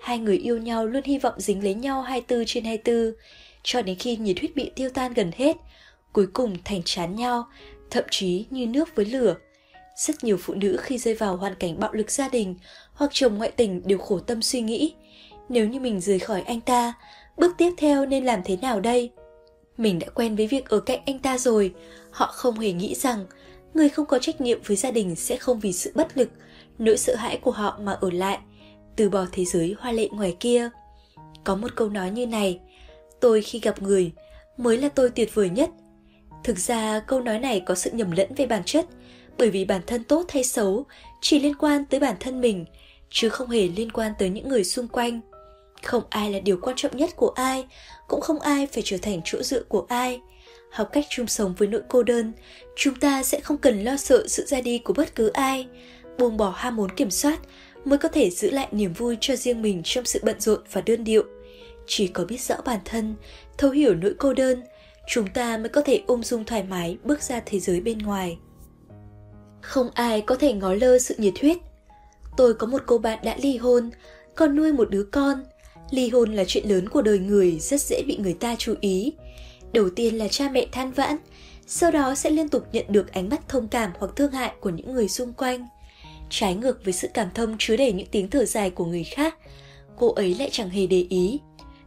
S1: Hai người yêu nhau luôn hy vọng dính lấy nhau 24 trên 24, cho đến khi nhiệt huyết bị tiêu tan gần hết, cuối cùng thành chán nhau, thậm chí như nước với lửa. Rất nhiều phụ nữ khi rơi vào hoàn cảnh bạo lực gia đình hoặc chồng ngoại tình đều khổ tâm suy nghĩ. Nếu như mình rời khỏi anh ta, bước tiếp theo nên làm thế nào đây? Mình đã quen với việc ở cạnh anh ta rồi, họ không hề nghĩ rằng người không có trách nhiệm với gia đình sẽ không vì sự bất lực, nỗi sợ hãi của họ mà ở lại, từ bỏ thế giới hoa lệ ngoài kia. Có một câu nói như này, tôi khi gặp người mới là tôi tuyệt vời nhất. Thực ra câu nói này có sự nhầm lẫn về bản chất, bởi vì bản thân tốt hay xấu chỉ liên quan tới bản thân mình, chứ không hề liên quan tới những người xung quanh. Không ai là điều quan trọng nhất của ai, cũng không ai phải trở thành chỗ dựa của ai. Học cách chung sống với nỗi cô đơn, chúng ta sẽ không cần lo sợ sự ra đi của bất cứ ai. Buông bỏ ham muốn kiểm soát mới có thể giữ lại niềm vui cho riêng mình trong sự bận rộn và đơn điệu. Chỉ có biết rõ bản thân, thấu hiểu nỗi cô đơn, chúng ta mới có thể ung dung thoải mái bước ra thế giới bên ngoài. Không ai có thể ngó lơ sự nhiệt huyết. Tôi có một cô bạn đã ly hôn, còn nuôi một đứa con. Ly hôn là chuyện lớn của đời người, rất dễ bị người ta chú ý. Đầu tiên là cha mẹ than vãn, sau đó sẽ liên tục nhận được ánh mắt thông cảm hoặc thương hại của những người xung quanh. Trái ngược với sự cảm thông chứa đầy những tiếng thở dài của người khác, cô ấy lại chẳng hề để ý.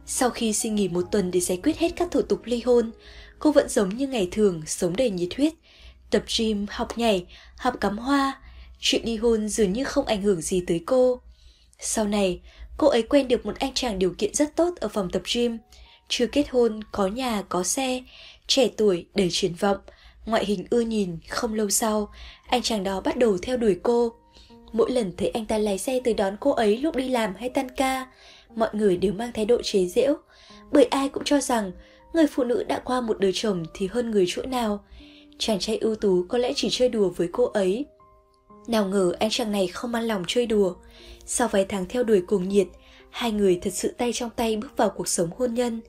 S1: Sau khi xin nghỉ một tuần để giải quyết hết các thủ tục ly hôn, cô vẫn giống như ngày thường, sống đầy nhiệt huyết, tập gym, học nhảy, học cắm hoa. Chuyện ly hôn dường như không ảnh hưởng gì tới cô. Sau này, cô ấy quen được một anh chàng điều kiện rất tốt ở phòng tập gym. Chưa kết hôn, có nhà, có xe, trẻ tuổi, đầy triển vọng, ngoại hình ưa nhìn, không lâu sau, anh chàng đó bắt đầu theo đuổi cô. Mỗi lần thấy anh ta lái xe tới đón cô ấy lúc đi làm hay tan ca, mọi người đều mang thái độ chế giễu, bởi ai cũng cho rằng người phụ nữ đã qua một đời chồng thì hơn người chỗ nào. Chàng trai ưu tú có lẽ chỉ chơi đùa với cô ấy. Nào ngờ anh chàng này không ăn lòng chơi đùa. Sau vài tháng theo đuổi cuồng nhiệt, hai người thật sự tay trong tay bước vào cuộc sống hôn nhân.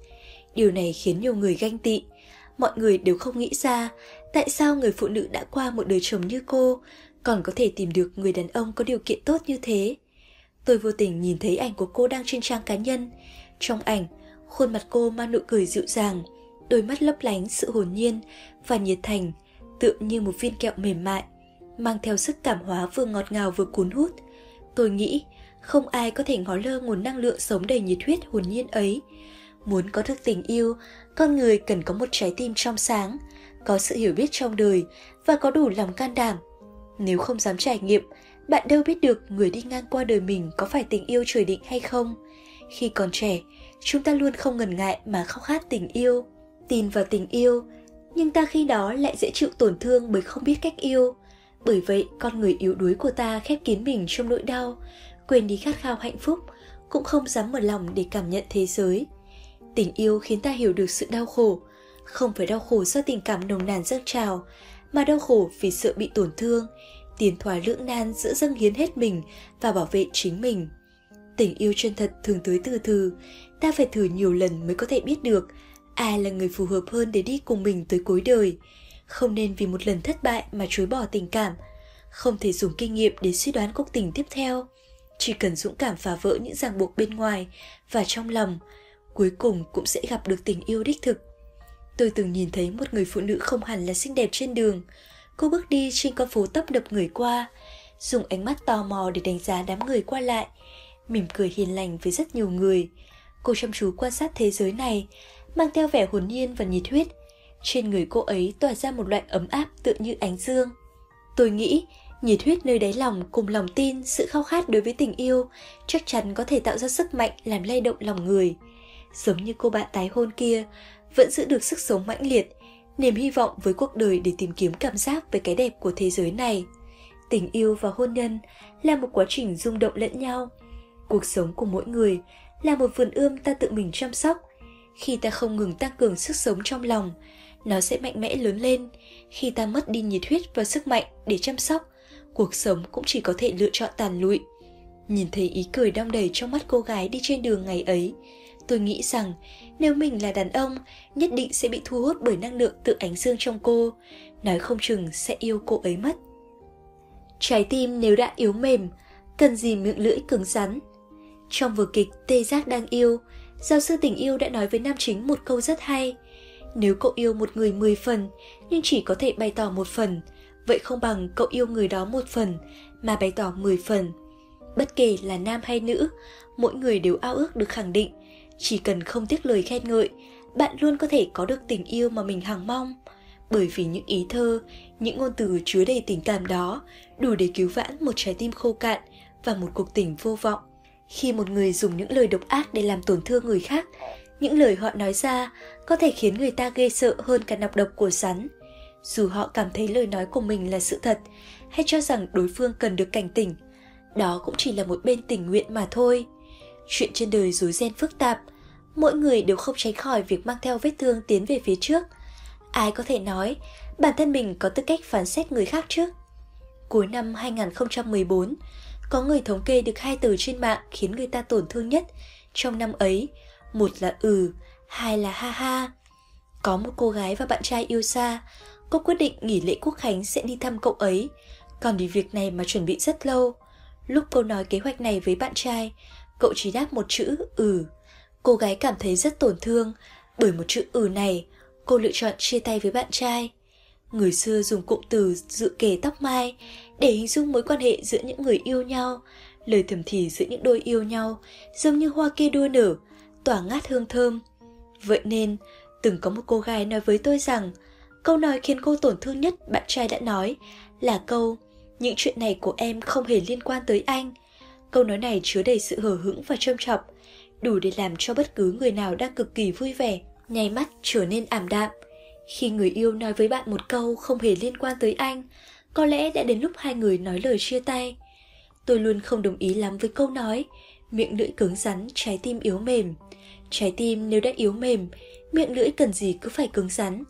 S1: Điều này khiến nhiều người ganh tị. Mọi người đều không nghĩ ra tại sao người phụ nữ đã qua một đời chồng như cô còn có thể tìm được người đàn ông có điều kiện tốt như thế. Tôi vô tình nhìn thấy ảnh của cô đang trên trang cá nhân. Trong ảnh, khuôn mặt cô mang nụ cười dịu dàng, đôi mắt lấp lánh sự hồn nhiên và nhiệt thành, tựa như một viên kẹo mềm mại, mang theo sức cảm hóa vừa ngọt ngào vừa cuốn hút. Tôi nghĩ, không ai có thể ngó lơ nguồn năng lượng sống đầy nhiệt huyết hồn nhiên ấy. Muốn có được tình yêu, con người cần có một trái tim trong sáng, có sự hiểu biết trong đời và có đủ lòng can đảm. Nếu không dám trải nghiệm, bạn đâu biết được người đi ngang qua đời mình có phải tình yêu trời định hay không. Khi còn trẻ, chúng ta luôn không ngần ngại mà khao khát tình yêu, tin vào tình yêu, nhưng ta khi đó lại dễ chịu tổn thương bởi không biết cách yêu. Bởi vậy, con người yếu đuối của ta khép kín mình trong nỗi đau, quên đi khát khao hạnh phúc, cũng không dám mở lòng để cảm nhận thế giới. Tình yêu khiến ta hiểu được sự đau khổ, không phải đau khổ do tình cảm nồng nàn dâng trào, mà đau khổ vì sợ bị tổn thương, tiền thoái lưỡng nan giữa dâng hiến hết mình và bảo vệ chính mình. Tình yêu chân thật thường tới từ từ, ta phải thử nhiều lần mới có thể biết được ai là người phù hợp hơn để đi cùng mình tới cuối đời. Không nên vì một lần thất bại mà chối bỏ tình cảm, không thể dùng kinh nghiệm để suy đoán cuộc tình tiếp theo. Chỉ cần dũng cảm phá vỡ những ràng buộc bên ngoài và trong lòng, cuối cùng cũng sẽ gặp được tình yêu đích thực. Tôi từng nhìn thấy một người phụ nữ không hẳn là xinh đẹp trên đường. Cô bước đi trên con phố tấp đập người qua, dùng ánh mắt tò mò để đánh giá đám người qua lại, mỉm cười hiền lành với rất nhiều người. Cô chăm chú quan sát thế giới này, mang theo vẻ hồn nhiên và nhiệt huyết. Trên người cô ấy tỏa ra một loại ấm áp tựa như ánh dương. Tôi nghĩ, nhiệt huyết nơi đáy lòng cùng lòng tin, sự khao khát đối với tình yêu chắc chắn có thể tạo ra sức mạnh làm lay động lòng người. Giống như cô bạn tái hôn kia, vẫn giữ được sức sống mãnh liệt, niềm hy vọng với cuộc đời để tìm kiếm cảm giác về cái đẹp của thế giới này. Tình yêu và hôn nhân là một quá trình rung động lẫn nhau. Cuộc sống của mỗi người là một vườn ươm ta tự mình chăm sóc. Khi ta không ngừng tăng cường sức sống trong lòng, nó sẽ mạnh mẽ lớn lên. Khi ta mất đi nhiệt huyết và sức mạnh để chăm sóc, cuộc sống cũng chỉ có thể lựa chọn tàn lụi. Nhìn thấy ý cười đong đầy trong mắt cô gái đi trên đường ngày ấy, tôi nghĩ rằng nếu mình là đàn ông, nhất định sẽ bị thu hút bởi năng lượng tự ánh dương trong cô, nói không chừng sẽ yêu cô ấy mất. Trái tim nếu đã yếu mềm, cần gì miệng lưỡi cứng rắn. Trong vở kịch Tê Giác đang yêu, giáo sư tình yêu đã nói với nam chính một câu rất hay. Nếu cậu yêu một người 10 phần, nhưng chỉ có thể bày tỏ một phần, vậy không bằng cậu yêu người đó một phần, mà bày tỏ 10 phần. Bất kể là nam hay nữ, mỗi người đều ao ước được khẳng định chỉ cần không tiếc lời khen ngợi, bạn luôn có thể có được tình yêu mà mình hằng mong. Bởi vì những ý thơ, những ngôn từ chứa đầy tình cảm đó đủ để cứu vãn một trái tim khô cạn và một cuộc tình vô vọng. Khi một người dùng những lời độc ác để làm tổn thương người khác, những lời họ nói ra có thể khiến người ta ghê sợ hơn cả nọc độc của rắn. Dù họ cảm thấy lời nói của mình là sự thật hay cho rằng đối phương cần được cảnh tỉnh, đó cũng chỉ là một bên tình nguyện mà thôi. Chuyện trên đời rối ren phức tạp, mỗi người đều không tránh khỏi việc mang theo vết thương tiến về phía trước. Ai có thể nói bản thân mình có tư cách phán xét người khác chứ? Cuối năm 2014, có người thống kê được hai từ trên mạng khiến người ta tổn thương nhất trong năm ấy. Một là ừ, hai là ha ha. Có một cô gái và bạn trai yêu xa, cô quyết định nghỉ lễ quốc khánh sẽ đi thăm cậu ấy, còn vì việc này mà chuẩn bị rất lâu. Lúc cô nói kế hoạch này với bạn trai, cậu chỉ đáp một chữ ừ. Cô gái cảm thấy rất tổn thương, bởi một chữ ừ này, cô lựa chọn chia tay với bạn trai. Người xưa dùng cụm từ dự kề tóc mai để hình dung mối quan hệ giữa những người yêu nhau, lời thầm thì giữa những đôi yêu nhau, giống như hoa kia đua nở, tỏa ngát hương thơm. Vậy nên, từng có một cô gái nói với tôi rằng, câu nói khiến cô tổn thương nhất bạn trai đã nói là câu những chuyện này của em không hề liên quan tới anh Câu nói này chứa đầy sự hờ hững và trâm trọng, đủ để làm cho bất cứ người nào đang cực kỳ vui vẻ, nháy mắt trở nên ảm đạm. Khi người yêu nói với bạn một câu không hề liên quan tới anh, có lẽ đã đến lúc hai người nói lời chia tay. Tôi luôn không đồng ý lắm với câu nói, miệng lưỡi cứng rắn, trái tim yếu mềm. Trái tim nếu đã yếu mềm, miệng lưỡi cần gì cứ phải cứng rắn.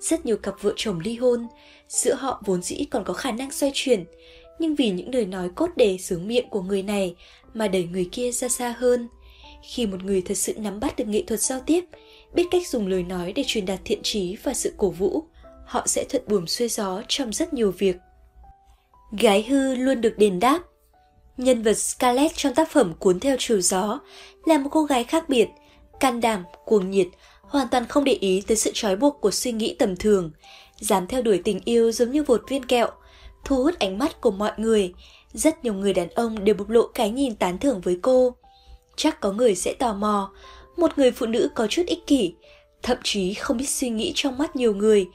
S1: Rất nhiều cặp vợ chồng ly hôn, giữa họ vốn dĩ còn có khả năng xoay chuyển, nhưng vì những lời nói cốt đề sướng miệng của người này mà đẩy người kia ra xa hơn. Khi một người thật sự nắm bắt được nghệ thuật giao tiếp, biết cách dùng lời nói để truyền đạt thiện trí và sự cổ vũ, họ sẽ thuận buồm xuôi gió trong rất nhiều việc. Gái hư luôn được đền đáp. Nhân vật Scarlett trong tác phẩm Cuốn theo chiều gió là một cô gái khác biệt, can đảm, cuồng nhiệt, hoàn toàn không để ý tới sự trói buộc của suy nghĩ tầm thường, dám theo đuổi tình yêu giống như vột viên kẹo, thu hút ánh mắt của mọi người. Rất nhiều người đàn ông đều bộc lộ cái nhìn tán thưởng với cô. Chắc có người sẽ tò mò, một người phụ nữ có chút ích kỷ, thậm chí không biết suy nghĩ trong mắt nhiều người,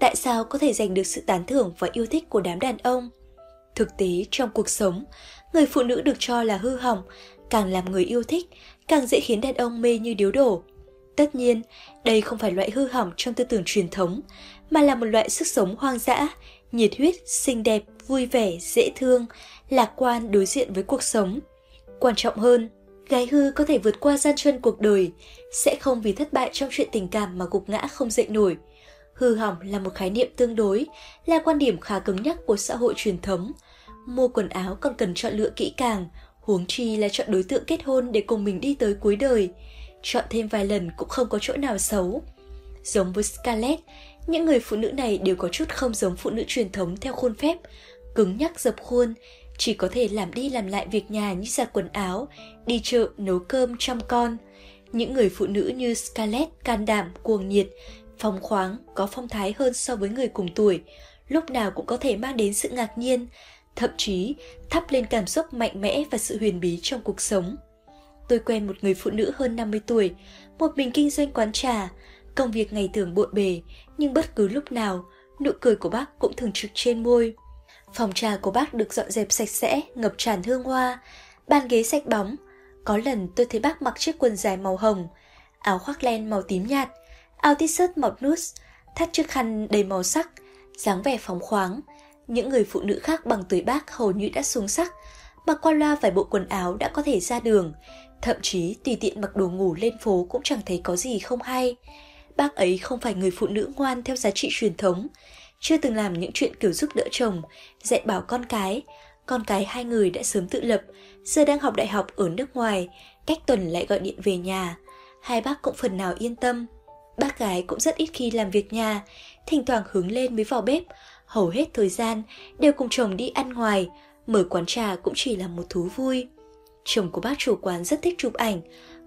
S1: tại sao có thể giành được sự tán thưởng và yêu thích của đám đàn ông. Thực tế trong cuộc sống, người phụ nữ được cho là hư hỏng, càng làm người yêu thích, càng dễ khiến đàn ông mê như điếu đổ. Tất nhiên, đây không phải loại hư hỏng trong tư tưởng truyền thống, mà là một loại sức sống hoang dã, nhiệt huyết, xinh đẹp, vui vẻ, dễ thương, lạc quan đối diện với cuộc sống. Quan trọng hơn, gái hư có thể vượt qua gian truân cuộc đời, sẽ không vì thất bại trong chuyện tình cảm mà gục ngã không dậy nổi. Hư hỏng là một khái niệm tương đối, là quan điểm khá cứng nhắc của xã hội truyền thống. Mua quần áo còn cần chọn lựa kỹ càng, huống chi là chọn đối tượng kết hôn để cùng mình đi tới cuối đời. Chọn thêm vài lần cũng không có chỗ nào xấu. Giống với Scarlett, những người phụ nữ này đều có chút không giống phụ nữ truyền thống theo khuôn phép, cứng nhắc dập khuôn, chỉ có thể làm đi làm lại việc nhà như giặt quần áo, đi chợ, nấu cơm, chăm con. Những người phụ nữ như Scarlett can đảm, cuồng nhiệt, phóng khoáng, có phong thái hơn so với người cùng tuổi, lúc nào cũng có thể mang đến sự ngạc nhiên, thậm chí thắp lên cảm xúc mạnh mẽ và sự huyền bí trong cuộc sống. Tôi quen một người phụ nữ hơn 50 tuổi, một mình kinh doanh quán trà, công việc ngày thường bộn bề, nhưng bất cứ lúc nào, nụ cười của bác cũng thường trực trên môi. Phòng trà của bác được dọn dẹp sạch sẽ, ngập tràn hương hoa, bàn ghế sạch bóng. Có lần tôi thấy bác mặc chiếc quần dài màu hồng, áo khoác len màu tím nhạt, áo t-shirt màu nude, thắt chiếc khăn đầy màu sắc, dáng vẻ phóng khoáng. Những người phụ nữ khác bằng tuổi bác hầu như đã xuống sắc, mặc qua loa vài bộ quần áo đã có thể ra đường, thậm chí tùy tiện mặc đồ ngủ lên phố cũng chẳng thấy có gì không hay. Bác ấy không phải người phụ nữ ngoan theo giá trị truyền thống, chưa từng làm những chuyện kiểu giúp đỡ chồng, dạy bảo con cái. Con cái hai người đã sớm tự lập, giờ đang học đại học ở nước ngoài, cách tuần lại gọi điện về nhà. Hai bác cũng phần nào yên tâm. Bác gái cũng rất ít khi làm việc nhà, thỉnh thoảng hướng lên mới vào bếp, hầu hết thời gian đều cùng chồng đi ăn ngoài, mở quán trà cũng chỉ là một thú vui. Chồng của bác chủ quán rất thích chụp ảnh,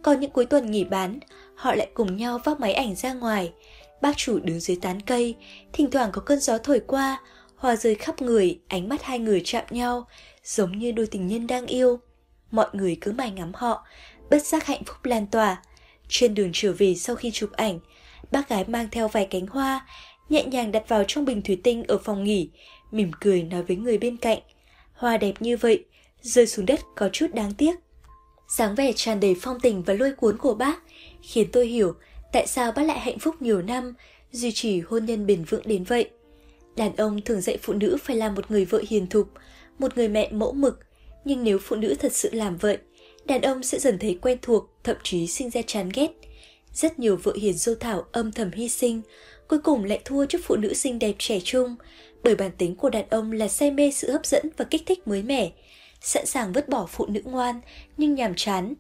S1: còn những cuối tuần nghỉ bán, họ lại cùng nhau vác máy ảnh ra ngoài. Bác chủ đứng dưới tán cây, thỉnh thoảng có cơn gió thổi qua, hòa rơi khắp người, ánh mắt hai người chạm nhau, giống như đôi tình nhân đang yêu. Mọi người cứ mải ngắm họ, bất giác hạnh phúc lan tỏa. Trên đường trở về sau khi chụp ảnh, bác gái mang theo vài cánh hoa, nhẹ nhàng đặt vào trong bình thủy tinh ở phòng nghỉ, mỉm cười nói với người bên cạnh. Hoa đẹp như vậy, rơi xuống đất có chút đáng tiếc. Sáng vẻ tràn đầy phong tình và lôi cuốn của bác khiến tôi hiểu tại sao bác lại hạnh phúc nhiều năm, duy trì hôn nhân bền vững đến vậy. Đàn ông thường dạy phụ nữ phải làm một người vợ hiền thục, một người mẹ mẫu mực, nhưng nếu phụ nữ thật sự làm vậy, đàn ông sẽ dần thấy quen thuộc, thậm chí sinh ra chán ghét. Rất nhiều vợ hiền dâu thảo âm thầm hy sinh, cuối cùng lại thua trước phụ nữ xinh đẹp trẻ trung, bởi bản tính của đàn ông là say mê sự hấp dẫn và kích thích mới mẻ, sẵn sàng vứt bỏ phụ nữ ngoan nhưng nhàm chán.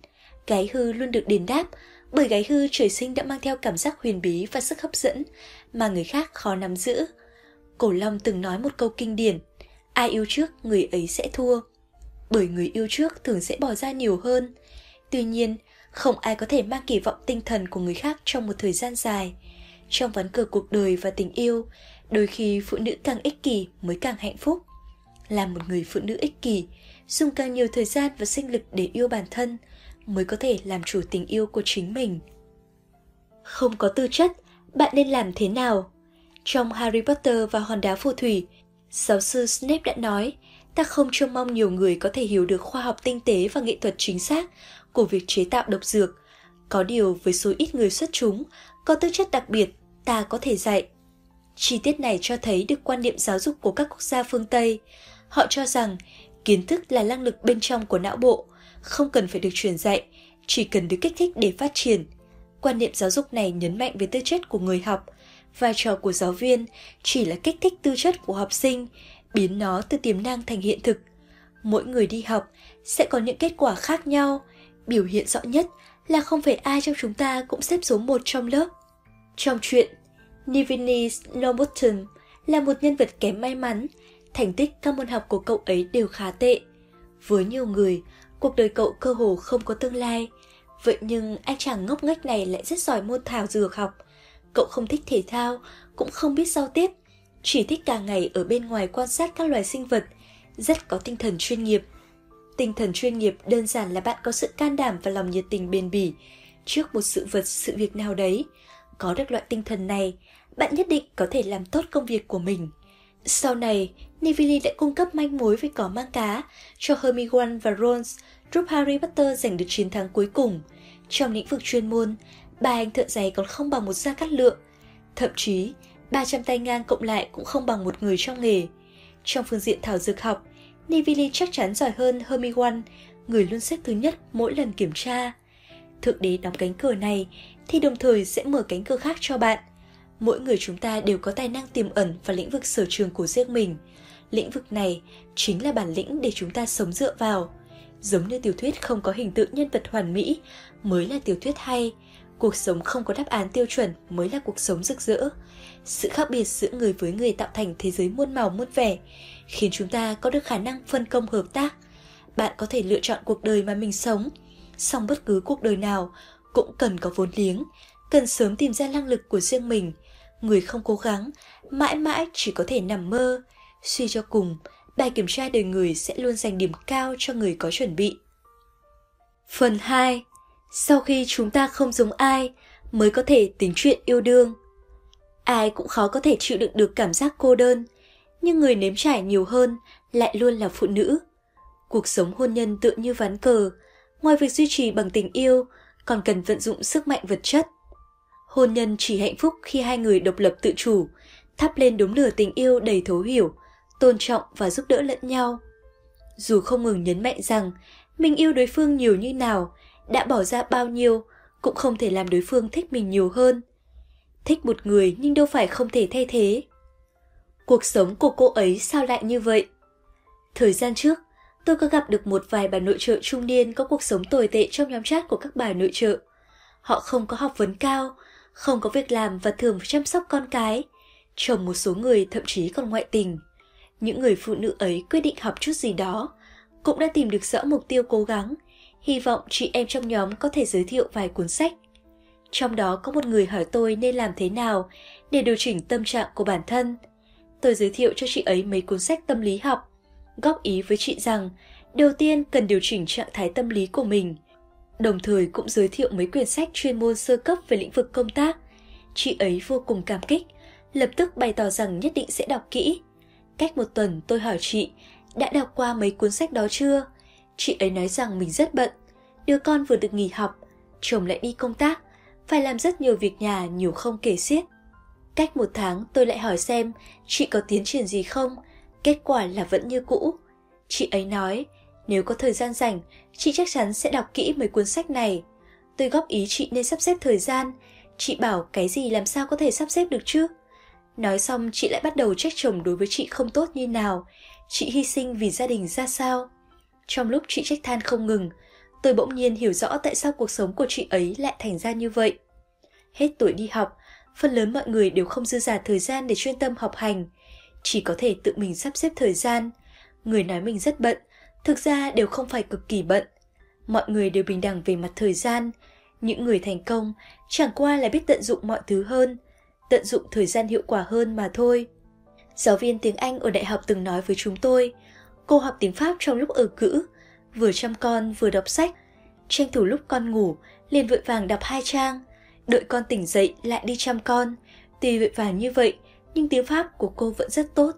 S1: Gái hư luôn được đền đáp, bởi gái hư trời sinh đã mang theo cảm giác huyền bí và sức hấp dẫn mà người khác khó nắm giữ. Cổ Long từng nói một câu kinh điển, ai yêu trước người ấy sẽ thua. Bởi người yêu trước thường sẽ bỏ ra nhiều hơn. Tuy nhiên, không ai có thể mang kỳ vọng tinh thần của người khác trong một thời gian dài. Trong ván cờ cuộc đời và tình yêu, đôi khi phụ nữ càng ích kỷ mới càng hạnh phúc. Là một người phụ nữ ích kỷ, dùng càng nhiều thời gian và sinh lực để yêu bản thân – mới có thể làm chủ tình yêu của chính mình. Không có tư chất, bạn nên làm thế nào? Trong Harry Potter và hòn đá phù thủy, giáo sư Snape đã nói, ta không trông mong nhiều người có thể hiểu được khoa học tinh tế và nghệ thuật chính xác của việc chế tạo độc dược. Có điều với số ít người xuất chúng, có tư chất đặc biệt, ta có thể dạy. Chi tiết này cho thấy được quan niệm giáo dục của các quốc gia phương Tây. Họ cho rằng kiến thức là năng lực bên trong của não bộ, không cần phải được truyền dạy, chỉ cần được kích thích để phát triển. Quan niệm giáo dục này nhấn mạnh về tư chất của người học, vai trò của giáo viên chỉ là kích thích tư chất của học sinh, biến nó từ tiềm năng thành hiện thực. Mỗi người đi học sẽ có những kết quả khác nhau, biểu hiện rõ nhất là không phải ai trong chúng ta cũng xếp số một trong lớp. Trong chuyện, Nivini Nobutum là một nhân vật kém may mắn, thành tích các môn học của cậu ấy đều khá tệ. Với nhiều người, cuộc đời cậu cơ hồ không có tương lai. Vậy nhưng anh chàng ngốc nghếch này lại rất giỏi môn thảo dược học. Cậu không thích thể thao, cũng không biết giao tiếp, chỉ thích cả ngày ở bên ngoài quan sát các loài sinh vật, rất có tinh thần chuyên nghiệp. Tinh thần chuyên nghiệp đơn giản là bạn có sự can đảm và lòng nhiệt tình bền bỉ trước một sự vật, sự việc nào đấy. Có được loại tinh thần này, bạn nhất định có thể làm tốt công việc của mình. Sau này, Nivili đã cung cấp manh mối về cỏ mang cá cho Hermione và Ron giúp Harry Potter giành được chiến thắng cuối cùng. Trong lĩnh vực chuyên môn, ba anh thợ giày còn không bằng một gia cát lượng. Thậm chí, 300 tay ngang cộng lại cũng không bằng một người trong nghề. Trong phương diện thảo dược học, Nivili chắc chắn giỏi hơn Hermione, người luôn xếp thứ nhất mỗi lần kiểm tra. Thượng đế đóng cánh cửa này thì đồng thời sẽ mở cánh cửa khác cho bạn. Mỗi người chúng ta đều có tài năng tiềm ẩn và lĩnh vực sở trường của riêng mình. Lĩnh vực này chính là bản lĩnh để chúng ta sống dựa vào. Giống như tiểu thuyết không có hình tượng nhân vật hoàn mỹ mới là tiểu thuyết hay, cuộc sống không có đáp án tiêu chuẩn mới là cuộc sống rực rỡ. Sự khác biệt giữa người với người tạo thành thế giới muôn màu muôn vẻ, khiến chúng ta có được khả năng phân công hợp tác. Bạn có thể lựa chọn cuộc đời mà mình sống, song bất cứ cuộc đời nào cũng cần có vốn liếng, cần sớm tìm ra năng lực của riêng mình. Người không cố gắng, mãi mãi chỉ có thể nằm mơ. Suy cho cùng, bài kiểm tra đời người sẽ luôn dành điểm cao cho người có chuẩn bị. Phần 2. Sau khi chúng ta không giống ai, mới có thể tính chuyện yêu đương. Ai cũng khó có thể chịu đựng được cảm giác cô đơn, nhưng người nếm trải nhiều hơn lại luôn là phụ nữ. Cuộc sống hôn nhân tựa như ván cờ, ngoài việc duy trì bằng tình yêu, còn cần vận dụng sức mạnh vật chất. Hôn nhân chỉ hạnh phúc khi hai người độc lập tự chủ, thắp lên đốm lửa tình yêu đầy thấu hiểu, tôn trọng và giúp đỡ lẫn nhau. Dù không ngừng nhấn mạnh rằng mình yêu đối phương nhiều như nào, đã bỏ ra bao nhiêu, cũng không thể làm đối phương thích mình nhiều hơn. Thích một người nhưng đâu phải không thể thay thế. Cuộc sống của cô ấy sao lại như vậy? Thời gian trước, tôi có gặp được một vài bà nội trợ trung niên có cuộc sống tồi tệ trong nhóm chat của các bà nội trợ. Họ không có học vấn cao, không có việc làm và thường phải chăm sóc con cái. Chồng một số người thậm chí còn ngoại tình. Những người phụ nữ ấy quyết định học chút gì đó, cũng đã tìm được rõ mục tiêu cố gắng, hy vọng chị em trong nhóm có thể giới thiệu vài cuốn sách. Trong đó có một người hỏi tôi nên làm thế nào để điều chỉnh tâm trạng của bản thân. Tôi giới thiệu cho chị ấy mấy cuốn sách tâm lý học, góp ý với chị rằng đầu tiên cần điều chỉnh trạng thái tâm lý của mình. Đồng thời cũng giới thiệu mấy quyển sách chuyên môn sơ cấp về lĩnh vực công tác. Chị ấy vô cùng cảm kích, lập tức bày tỏ rằng nhất định sẽ đọc kỹ. Cách một tuần tôi hỏi chị, đã đọc qua mấy cuốn sách đó chưa? Chị ấy nói rằng mình rất bận, đứa con vừa được nghỉ học, chồng lại đi công tác, phải làm rất nhiều việc nhà nhiều không kể xiết. Cách một tháng tôi lại hỏi xem chị có tiến triển gì không, kết quả là vẫn như cũ. Chị ấy nói, nếu có thời gian rảnh, chị chắc chắn sẽ đọc kỹ mấy cuốn sách này. Tôi góp ý chị nên sắp xếp thời gian, chị bảo cái gì làm sao có thể sắp xếp được chứ? Nói xong chị lại bắt đầu trách chồng đối với chị không tốt như nào, chị hy sinh vì gia đình ra sao. Trong lúc chị trách than không ngừng, tôi bỗng nhiên hiểu rõ tại sao cuộc sống của chị ấy lại thành ra như vậy. Hết tuổi đi học, phần lớn mọi người đều không dư giả thời gian để chuyên tâm học hành, chỉ có thể tự mình sắp xếp thời gian. Người nói mình rất bận, thực ra đều không phải cực kỳ bận. Mọi người đều bình đẳng về mặt thời gian, những người thành công chẳng qua là biết tận dụng mọi thứ hơn, tận dụng thời gian hiệu quả hơn mà thôi. Giáo viên tiếng Anh ở đại học từng nói với chúng tôi, cô học tiếng Pháp trong lúc ở cữ, vừa chăm con vừa đọc sách, tranh thủ lúc con ngủ, liền vội vàng đọc hai trang, đợi con tỉnh dậy lại đi chăm con. Tuy vội vàng như vậy, nhưng tiếng Pháp của cô vẫn rất tốt.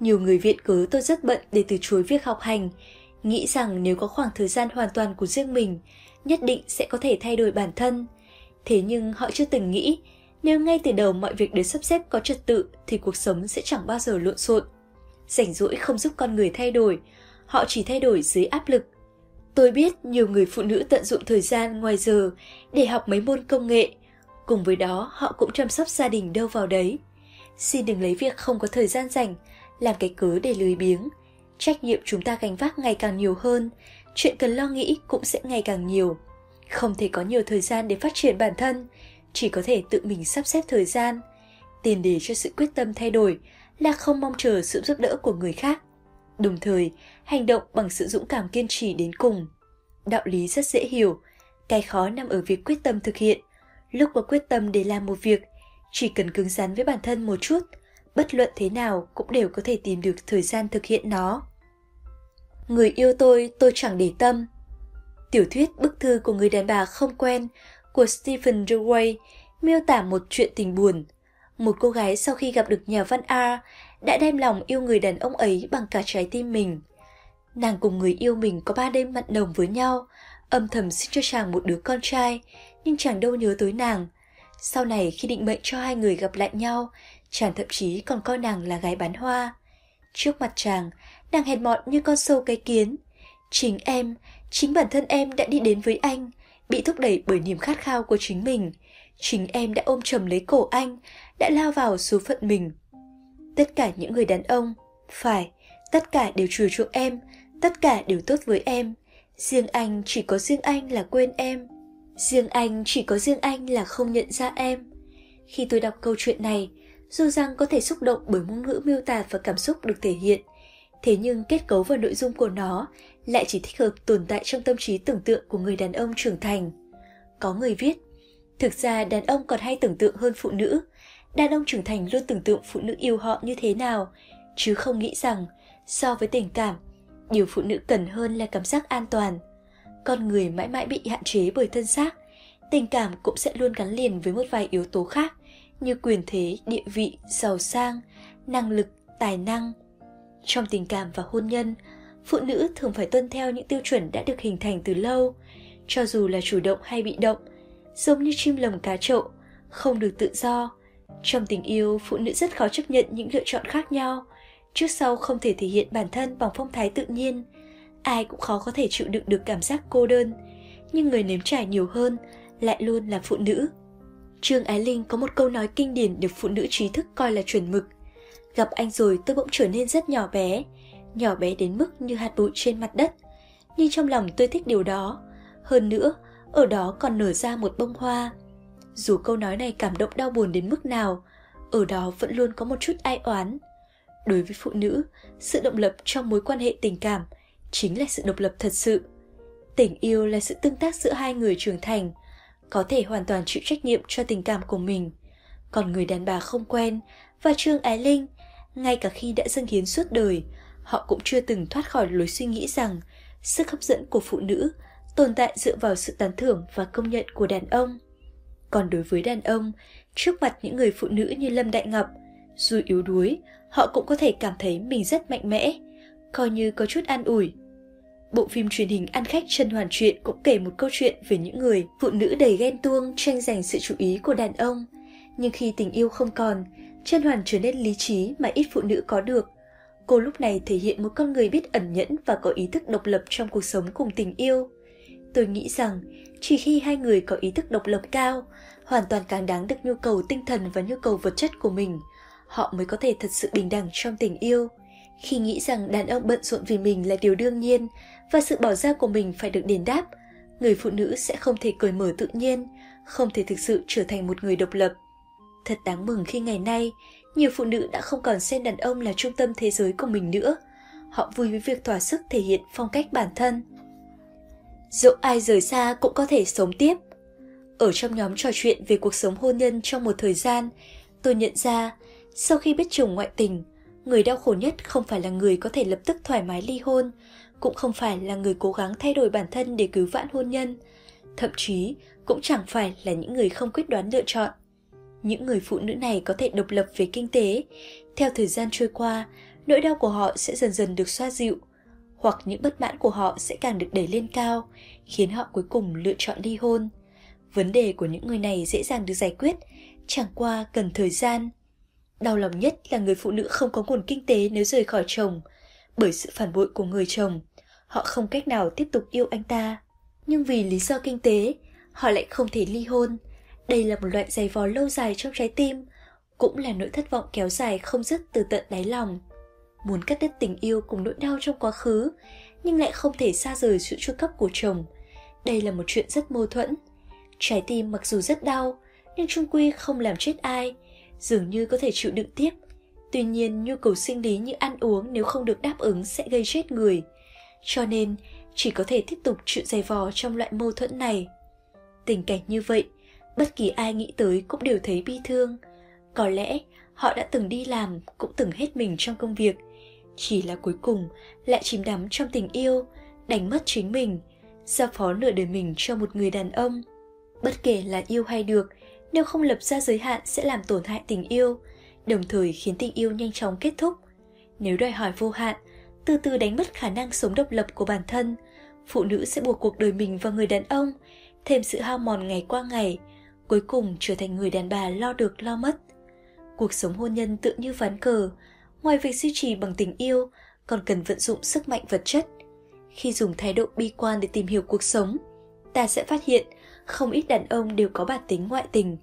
S1: Nhiều người viện cớ tôi rất bận để từ chối việc học hành, nghĩ rằng nếu có khoảng thời gian hoàn toàn của riêng mình, nhất định sẽ có thể thay đổi bản thân. Thế nhưng họ chưa từng nghĩ, nếu ngay từ đầu mọi việc được sắp xếp có trật tự thì cuộc sống sẽ chẳng bao giờ lộn xộn. Rảnh rỗi không giúp con người thay đổi, họ chỉ thay đổi dưới áp lực. Tôi biết nhiều người phụ nữ tận dụng thời gian ngoài giờ để học mấy môn công nghệ, cùng với đó họ cũng chăm sóc gia đình đâu vào đấy. Xin đừng lấy việc không có thời gian rảnh làm cái cớ để lười biếng. Trách nhiệm chúng ta gánh vác ngày càng nhiều hơn, chuyện cần lo nghĩ cũng sẽ ngày càng nhiều. Không thể có nhiều thời gian để phát triển bản thân, chỉ có thể tự mình sắp xếp thời gian. Tiền đề cho sự quyết tâm thay đổi là không mong chờ sự giúp đỡ của người khác. Đồng thời, hành động bằng sự dũng cảm kiên trì đến cùng. Đạo lý rất dễ hiểu, cái khó nằm ở việc quyết tâm thực hiện. Lúc có quyết tâm để làm một việc, chỉ cần cứng rắn với bản thân một chút, bất luận thế nào cũng đều có thể tìm được thời gian thực hiện nó. Người yêu tôi, tôi chẳng để tâm. Tiểu thuyết Bức thư của người đàn bà không quen của Stephen Dewey miêu tả một chuyện tình buồn. Một cô gái sau khi gặp được nhà văn A đã đem lòng yêu người đàn ông ấy bằng cả trái tim mình. Nàng cùng người yêu mình có ba đêm mặn nồng với nhau, âm thầm sinh cho chàng một đứa con trai, nhưng chàng đâu nhớ tới nàng. Sau này khi định mệnh cho hai người gặp lại nhau, chàng thậm chí còn coi nàng là gái bán hoa. Trước mặt chàng, nàng hèn mọn như con sâu cái kiến. Chính em, chính bản thân em đã đi đến với anh, bị thúc đẩy bởi niềm khát khao của chính mình. Chính em đã ôm chầm lấy cổ anh, đã lao vào số phận mình. Tất cả những người đàn ông, phải, tất cả đều chiều chuộng em, tất cả đều tốt với em. Riêng anh chỉ có riêng anh là quên em. Riêng anh chỉ có riêng anh là không nhận ra em. Khi tôi đọc câu chuyện này, dù rằng có thể xúc động bởi ngôn ngữ miêu tả và cảm xúc được thể hiện, thế nhưng kết cấu và nội dung của nó lại chỉ thích hợp tồn tại trong tâm trí tưởng tượng của người đàn ông trưởng thành. Có người viết, thực ra đàn ông còn hay tưởng tượng hơn phụ nữ, đàn ông trưởng thành luôn tưởng tượng phụ nữ yêu họ như thế nào, chứ không nghĩ rằng so với tình cảm, điều phụ nữ cần hơn là cảm giác an toàn. Con người mãi mãi bị hạn chế bởi thân xác, tình cảm cũng sẽ luôn gắn liền với một vài yếu tố khác như quyền thế, địa vị, giàu sang, năng lực, tài năng. Trong tình cảm và hôn nhân, phụ nữ thường phải tuân theo những tiêu chuẩn đã được hình thành từ lâu, cho dù là chủ động hay bị động, giống như chim lồng cá trậu, không được tự do. Trong tình yêu, phụ nữ rất khó chấp nhận những lựa chọn khác nhau, trước sau không thể thể hiện bản thân bằng phong thái tự nhiên. Ai cũng khó có thể chịu đựng được cảm giác cô đơn, nhưng người nếm trải nhiều hơn lại luôn là phụ nữ. Trương Ái Linh có một câu nói kinh điển được phụ nữ trí thức coi là chuẩn mực. Gặp anh rồi tôi bỗng trở nên rất nhỏ bé, nhỏ bé đến mức như hạt bụi trên mặt đất. Nhưng trong lòng tôi thích điều đó. Hơn nữa, ở đó còn nở ra một bông hoa. Dù câu nói này cảm động đau buồn đến mức nào, ở đó vẫn luôn có một chút ai oán. Đối với phụ nữ, sự động lập trong mối quan hệ tình cảm chính là sự độc lập thật sự. Tình yêu là sự tương tác giữa hai người trưởng thành, có thể hoàn toàn chịu trách nhiệm cho tình cảm của mình. Còn người đàn bà không quen và Trương Ái Linh, ngay cả khi đã dâng hiến suốt đời, họ cũng chưa từng thoát khỏi lối suy nghĩ rằng sức hấp dẫn của phụ nữ tồn tại dựa vào sự tán thưởng và công nhận của đàn ông. Còn đối với đàn ông, trước mặt những người phụ nữ như Lâm Đại Ngọc, dù yếu đuối, họ cũng có thể cảm thấy mình rất mạnh mẽ, coi như có chút an ủi Bộ phim truyền hình Ăn khách chân hoàn truyện cũng kể một câu chuyện về những người phụ nữ đầy ghen tuông tranh giành sự chú ý của đàn ông. Nhưng khi tình yêu không còn, chân hoàn trở nên lý trí mà ít phụ nữ có được. Cô lúc này thể hiện một con người biết ẩn nhẫn và có ý thức độc lập trong cuộc sống cùng tình yêu. Tôi nghĩ rằng chỉ khi hai người có ý thức độc lập cao, hoàn toàn càng đáng được nhu cầu tinh thần và nhu cầu vật chất của mình, họ mới có thể thật sự bình đẳng trong tình yêu. Khi nghĩ rằng đàn ông bận rộn vì mình là điều đương nhiên và sự bỏ ra của mình phải được đền đáp, người phụ nữ sẽ không thể cởi mở tự nhiên, không thể thực sự trở thành một người độc lập. Thật đáng mừng khi ngày nay, nhiều phụ nữ đã không còn xem đàn ông là trung tâm thế giới của mình nữa. Họ vui với việc thỏa sức thể hiện phong cách bản thân. Dẫu ai rời xa cũng có thể sống tiếp. Ở trong nhóm trò chuyện về cuộc sống hôn nhân trong một thời gian, tôi nhận ra, sau khi biết chồng ngoại tình, người đau khổ nhất không phải là người có thể lập tức thoải mái ly hôn, cũng không phải là người cố gắng thay đổi bản thân để cứu vãn hôn nhân, thậm chí cũng chẳng phải là những người không quyết đoán lựa chọn. Những người phụ nữ này có thể độc lập về kinh tế, theo thời gian trôi qua, nỗi đau của họ sẽ dần dần được xoa dịu, hoặc những bất mãn của họ sẽ càng được đẩy lên cao, khiến họ cuối cùng lựa chọn ly hôn. Vấn đề của những người này dễ dàng được giải quyết, chẳng qua cần thời gian. Đau lòng nhất là người phụ nữ không có nguồn kinh tế nếu rời khỏi chồng, bởi sự phản bội của người chồng, họ không cách nào tiếp tục yêu anh ta. Nhưng vì lý do kinh tế, họ lại không thể ly hôn. Đây là một loại giày vò lâu dài trong trái tim, cũng là nỗi thất vọng kéo dài không dứt từ tận đáy lòng. Muốn cắt đứt tình yêu cùng nỗi đau trong quá khứ, nhưng lại không thể xa rời sự chu cấp của chồng. Đây là một chuyện rất mâu thuẫn. Trái tim mặc dù rất đau, nhưng trung quy không làm chết ai, dường như có thể chịu đựng tiếp. Tuy nhiên, nhu cầu sinh lý như ăn uống nếu không được đáp ứng sẽ gây chết người. Cho nên, chỉ có thể tiếp tục chịu dày vò trong loại mâu thuẫn này. Tình cảnh như vậy, bất kỳ ai nghĩ tới cũng đều thấy bi thương. Có lẽ họ đã từng đi làm, cũng từng hết mình trong công việc. Chỉ là cuối cùng lại chìm đắm trong tình yêu, đánh mất chính mình, giao phó nửa đời mình cho một người đàn ông. Bất kể là yêu hay được, nếu không lập ra giới hạn sẽ làm tổn hại tình yêu, đồng thời khiến tình yêu nhanh chóng kết thúc. Nếu đòi hỏi vô hạn, từ từ đánh mất khả năng sống độc lập của bản thân, phụ nữ sẽ buộc cuộc đời mình vào người đàn ông, thêm sự hao mòn ngày qua ngày, cuối cùng trở thành người đàn bà lo được lo mất. Cuộc sống hôn nhân tự như ván cờ, ngoài việc duy trì bằng tình yêu, còn cần vận dụng sức mạnh vật chất. Khi dùng thái độ bi quan để tìm hiểu cuộc sống, ta sẽ phát hiện không ít đàn ông đều có bản tính ngoại tình.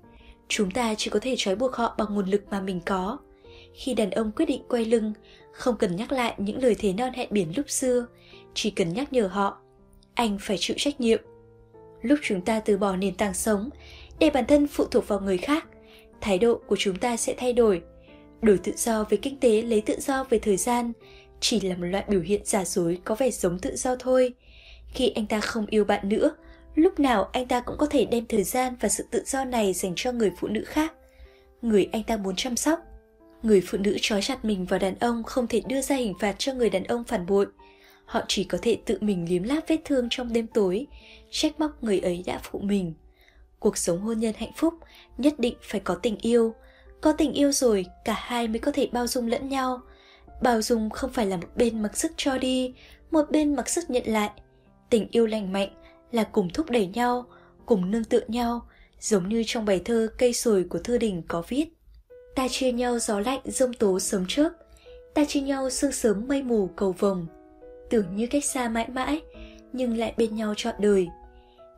S1: Chúng ta chỉ có thể trói buộc họ bằng nguồn lực mà mình có. Khi đàn ông quyết định quay lưng, không cần nhắc lại những lời thề non hẹn biển lúc xưa, chỉ cần nhắc nhở họ, anh phải chịu trách nhiệm. Lúc chúng ta từ bỏ nền tảng sống, để bản thân phụ thuộc vào người khác, thái độ của chúng ta sẽ thay đổi. Đổi tự do về kinh tế lấy tự do về thời gian, chỉ là một loại biểu hiện giả dối có vẻ giống tự do thôi. Khi anh ta không yêu bạn nữa, lúc nào anh ta cũng có thể đem thời gian và sự tự do này dành cho người phụ nữ khác. Người anh ta muốn chăm sóc, người phụ nữ trói chặt mình vào đàn ông không thể đưa ra hình phạt cho người đàn ông phản bội. Họ chỉ có thể tự mình liếm láp vết thương trong đêm tối, trách móc người ấy đã phụ mình. Cuộc sống hôn nhân hạnh phúc nhất định phải có tình yêu. Có tình yêu rồi, cả hai mới có thể bao dung lẫn nhau. Bao dung không phải là một bên mặc sức cho đi, một bên mặc sức nhận lại. Tình yêu lành mạnh là cùng thúc đẩy nhau, cùng nương tựa nhau, giống như trong bài thơ Cây sồi của Thư Đình có viết. Ta chia nhau gió lạnh rông tố sớm trước, ta chia nhau sương sớm mây mù cầu vồng. Tưởng như cách xa mãi mãi, nhưng lại bên nhau trọn đời.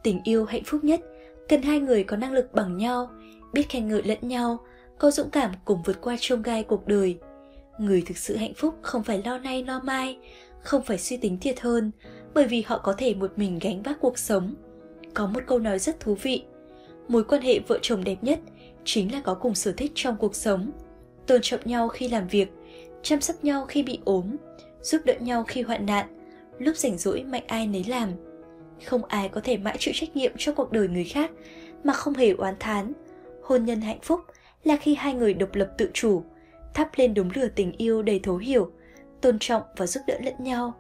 S1: Tình yêu hạnh phúc nhất, cần hai người có năng lực bằng nhau, biết khen ngợi lẫn nhau, có dũng cảm cùng vượt qua trông gai cuộc đời. Người thực sự hạnh phúc không phải lo nay lo mai, không phải suy tính thiệt hơn, bởi vì họ có thể một mình gánh vác cuộc sống. Có một câu nói rất thú vị, mối quan hệ vợ chồng đẹp nhất chính là có cùng sở thích trong cuộc sống, tôn trọng nhau khi làm việc, chăm sóc nhau khi bị ốm, giúp đỡ nhau khi hoạn nạn, lúc rảnh rỗi mạnh ai nấy làm. Không ai có thể mãi chịu trách nhiệm cho cuộc đời người khác mà không hề oán thán. Hôn nhân hạnh phúc là khi hai người độc lập tự chủ, thắp lên đống lửa tình yêu đầy thấu hiểu, tôn trọng và giúp đỡ lẫn nhau.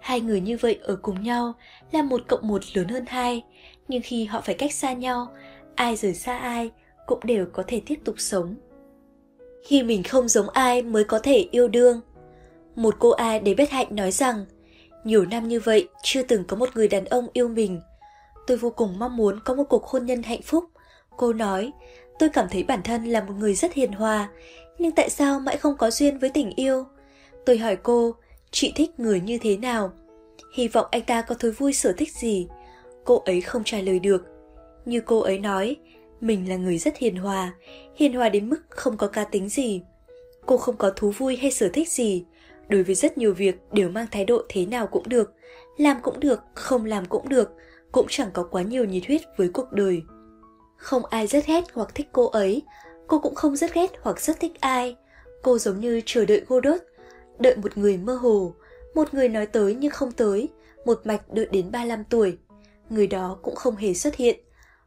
S1: Hai người như vậy ở cùng nhau là một cộng một lớn hơn hai, nhưng khi họ phải cách xa nhau, ai rời xa ai cũng đều có thể tiếp tục sống. Khi mình không giống ai mới có thể yêu đương. Một cô ai để bất hạnh nói rằng, nhiều năm như vậy chưa từng có một người đàn ông yêu mình. Tôi vô cùng mong muốn có một cuộc hôn nhân hạnh phúc. Cô nói, tôi cảm thấy bản thân là một người rất hiền hòa, nhưng tại sao mãi không có duyên với tình yêu? Tôi hỏi cô, chị thích người như thế nào? Hy vọng anh ta có thú vui sở thích gì? Cô ấy không trả lời được. Như cô ấy nói, mình là người rất hiền hòa, hiền hòa đến mức không có cá tính gì. Cô không có thú vui hay sở thích gì, đối với rất nhiều việc đều mang thái độ thế nào cũng được, làm cũng được, không làm cũng được, cũng chẳng có quá nhiều nhiệt huyết với cuộc đời. Không ai rất ghét hoặc thích cô ấy, cô cũng không rất ghét hoặc rất thích ai. Cô giống như chờ đợi Godot, đợi một người mơ hồ, một người nói tới nhưng không tới, một mạch đợi đến 35 tuổi. Người đó cũng không hề xuất hiện.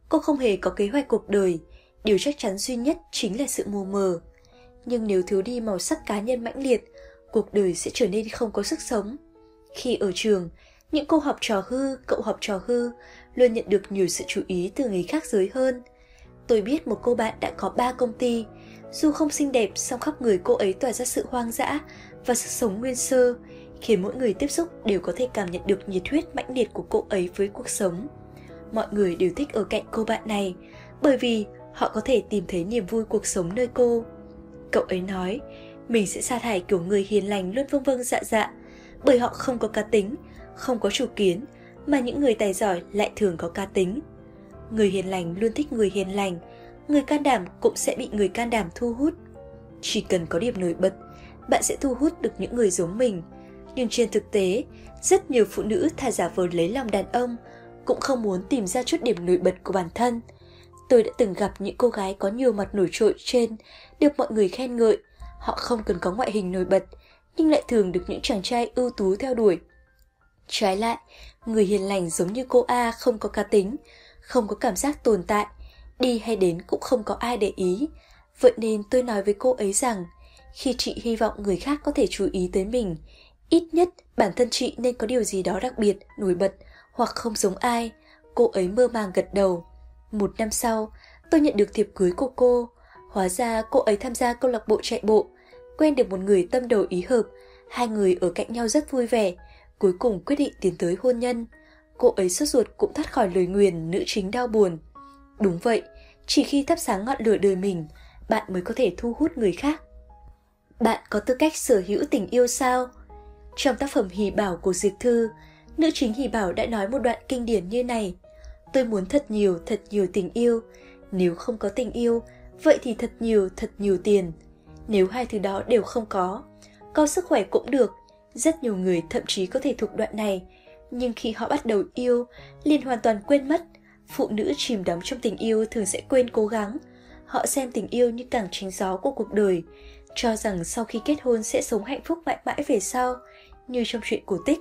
S1: Cô không hề có kế hoạch cuộc đời, điều chắc chắn duy nhất chính là sự mù mờ. Nhưng nếu thiếu đi màu sắc cá nhân mãnh liệt, cuộc đời sẽ trở nên không có sức sống. Khi ở trường, những cô học trò hư, cậu học trò hư luôn nhận được nhiều sự chú ý từ người khác giới hơn. Tôi biết một cô bạn đã có ba công ty, dù không xinh đẹp song khắp người cô ấy tỏa ra sự hoang dã và sức sống nguyên sơ, khiến mỗi người tiếp xúc đều có thể cảm nhận được nhiệt huyết mãnh liệt của cô ấy với cuộc sống. Mọi người đều thích ở cạnh cô bạn này, bởi vì họ có thể tìm thấy niềm vui cuộc sống nơi cô. Cậu ấy nói, mình sẽ sa thải kiểu người hiền lành luôn vâng vâng dạ dạ, bởi họ không có cá tính, không có chủ kiến, mà những người tài giỏi lại thường có cá tính. Người hiền lành luôn thích người hiền lành, người can đảm cũng sẽ bị người can đảm thu hút. Chỉ cần có điểm nổi bật, bạn sẽ thu hút được những người giống mình. Nhưng trên thực tế, rất nhiều phụ nữ thà giả vờ lấy lòng đàn ông cũng không muốn tìm ra chút điểm nổi bật của bản thân. Tôi đã từng gặp những cô gái có nhiều mặt nổi trội trên, được mọi người khen ngợi. Họ không cần có ngoại hình nổi bật, nhưng lại thường được những chàng trai ưu tú theo đuổi. Trái lại, người hiền lành giống như cô A không có cá tính, không có cảm giác tồn tại, đi hay đến cũng không có ai để ý. Vậy nên tôi nói với cô ấy rằng, khi chị hy vọng người khác có thể chú ý tới mình, ít nhất bản thân chị nên có điều gì đó đặc biệt, nổi bật hoặc không giống ai. Cô ấy mơ màng gật đầu. Một năm sau, tôi nhận được thiệp cưới của cô. Hóa ra cô ấy tham gia câu lạc bộ chạy bộ, quen được một người tâm đầu ý hợp, hai người ở cạnh nhau rất vui vẻ, cuối cùng quyết định tiến tới hôn nhân. Cô ấy sốt ruột cũng thoát khỏi lời nguyền nữ chính đau buồn. Đúng vậy, chỉ khi thắp sáng ngọn lửa đời mình, bạn mới có thể thu hút người khác. Bạn có tư cách sở hữu tình yêu sao? Trong tác phẩm Hỷ Bảo của Diệp Thư, nữ chính Hỷ Bảo đã nói một đoạn kinh điển như này. Tôi muốn thật nhiều, thật nhiều tình yêu. Nếu không có tình yêu, vậy thì thật nhiều, thật nhiều tiền. Nếu hai thứ đó đều không có, có sức khỏe cũng được. Rất nhiều người thậm chí có thể thuộc đoạn này, nhưng khi họ bắt đầu yêu, liền hoàn toàn quên mất. Phụ nữ chìm đắm trong tình yêu thường sẽ quên cố gắng. Họ xem tình yêu như cảng chính gió của cuộc đời, cho rằng sau khi kết hôn sẽ sống hạnh phúc mãi mãi về sau, như trong chuyện cổ tích.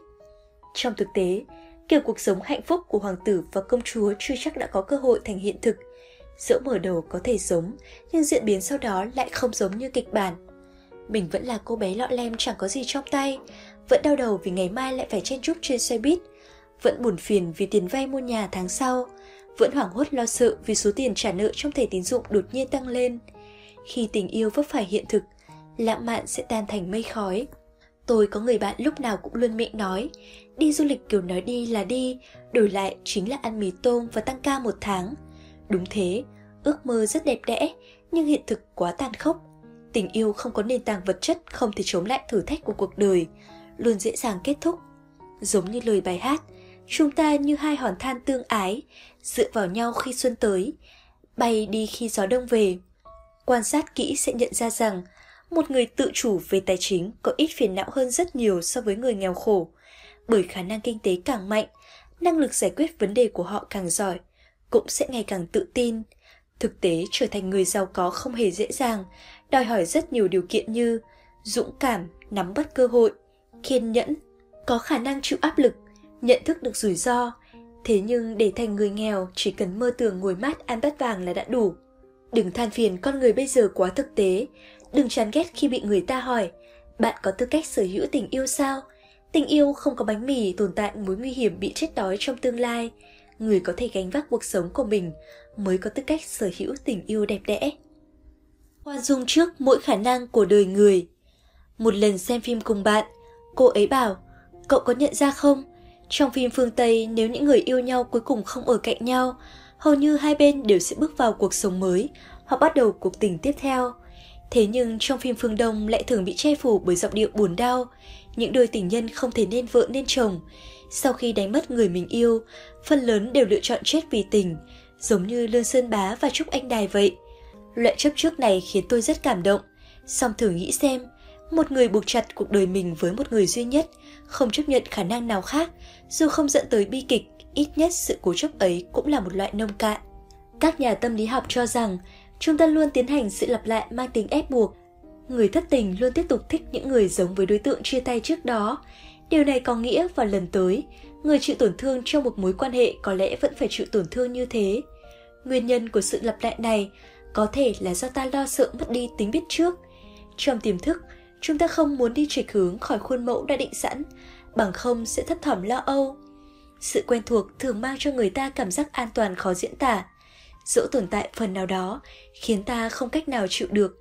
S1: Trong thực tế, kiểu cuộc sống hạnh phúc của hoàng tử và công chúa chưa chắc đã có cơ hội thành hiện thực. Dẫu mở đầu có thể giống, nhưng diễn biến sau đó lại không giống như kịch bản. Mình vẫn là cô bé lọ lem chẳng có gì trong tay, vẫn đau đầu vì ngày mai lại phải chen chúc trên xe buýt, vẫn buồn phiền vì tiền vay mua nhà tháng sau, vẫn hoảng hốt lo sợ vì số tiền trả nợ trong thẻ tín dụng đột nhiên tăng lên. Khi tình yêu vấp phải hiện thực, lãng mạn sẽ tan thành mây khói. Tôi có người bạn lúc nào cũng luôn miệng nói, đi du lịch kiểu nói đi là đi, đổi lại chính là ăn mì tôm và tăng ca một tháng. Đúng thế, ước mơ rất đẹp đẽ, nhưng hiện thực quá tàn khốc. Tình yêu không có nền tảng vật chất không thể chống lại thử thách của cuộc đời, luôn dễ dàng kết thúc. Giống như lời bài hát, chúng ta như hai hòn than tương ái, dựa vào nhau khi xuân tới, bay đi khi gió đông về. Quan sát kỹ sẽ nhận ra rằng một người tự chủ về tài chính có ít phiền não hơn rất nhiều so với người nghèo khổ, bởi khả năng kinh tế càng mạnh, năng lực giải quyết vấn đề của họ càng giỏi, cũng sẽ ngày càng tự tin. Thực tế trở thành người giàu có không hề dễ dàng, đòi hỏi rất nhiều điều kiện như dũng cảm, nắm bắt cơ hội, kiên nhẫn, có khả năng chịu áp lực, nhận thức được rủi ro. Thế nhưng để thành người nghèo chỉ cần mơ tưởng ngồi mát ăn bát vàng là đã đủ. Đừng than phiền con người bây giờ quá thực tế, đừng chán ghét khi bị người ta hỏi bạn có tư cách sở hữu tình yêu sao? Tình yêu không có bánh mì tồn tại mối nguy hiểm bị chết đói trong tương lai. Người có thể gánh vác cuộc sống của mình mới có tư cách sở hữu tình yêu đẹp đẽ. Khoan dung trước mỗi khả năng của đời người. Một lần xem phim cùng bạn, cô ấy bảo, cậu có nhận ra không? Trong phim phương Tây, nếu những người yêu nhau cuối cùng không ở cạnh nhau, hầu như hai bên đều sẽ bước vào cuộc sống mới hoặc bắt đầu cuộc tình tiếp theo. Thế nhưng trong phim phương Đông lại thường bị che phủ bởi giọng điệu buồn đau, những đôi tình nhân không thể nên vợ nên chồng. Sau khi đánh mất người mình yêu, phần lớn đều lựa chọn chết vì tình, giống như Lương Sơn Bá và Trúc Anh Đài vậy. Loại chấp trước này khiến tôi rất cảm động. Song thử nghĩ xem, một người buộc chặt cuộc đời mình với một người duy nhất, không chấp nhận khả năng nào khác, dù không dẫn tới bi kịch, ít nhất sự cố chấp ấy cũng là một loại nông cạn. Các nhà tâm lý học cho rằng, chúng ta luôn tiến hành sự lặp lại mang tính ép buộc. Người thất tình luôn tiếp tục thích những người giống với đối tượng chia tay trước đó. Điều này có nghĩa vào lần tới, người chịu tổn thương trong một mối quan hệ có lẽ vẫn phải chịu tổn thương như thế. Nguyên nhân của sự lặp lại này có thể là do ta lo sợ mất đi tính biết trước. Trong tiềm thức, chúng ta không muốn đi trịch hướng khỏi khuôn mẫu đã định sẵn, bằng không sẽ thấp thỏm lo âu. Sự quen thuộc thường mang cho người ta cảm giác an toàn khó diễn tả, dẫu tồn tại phần nào đó khiến ta không cách nào chịu được.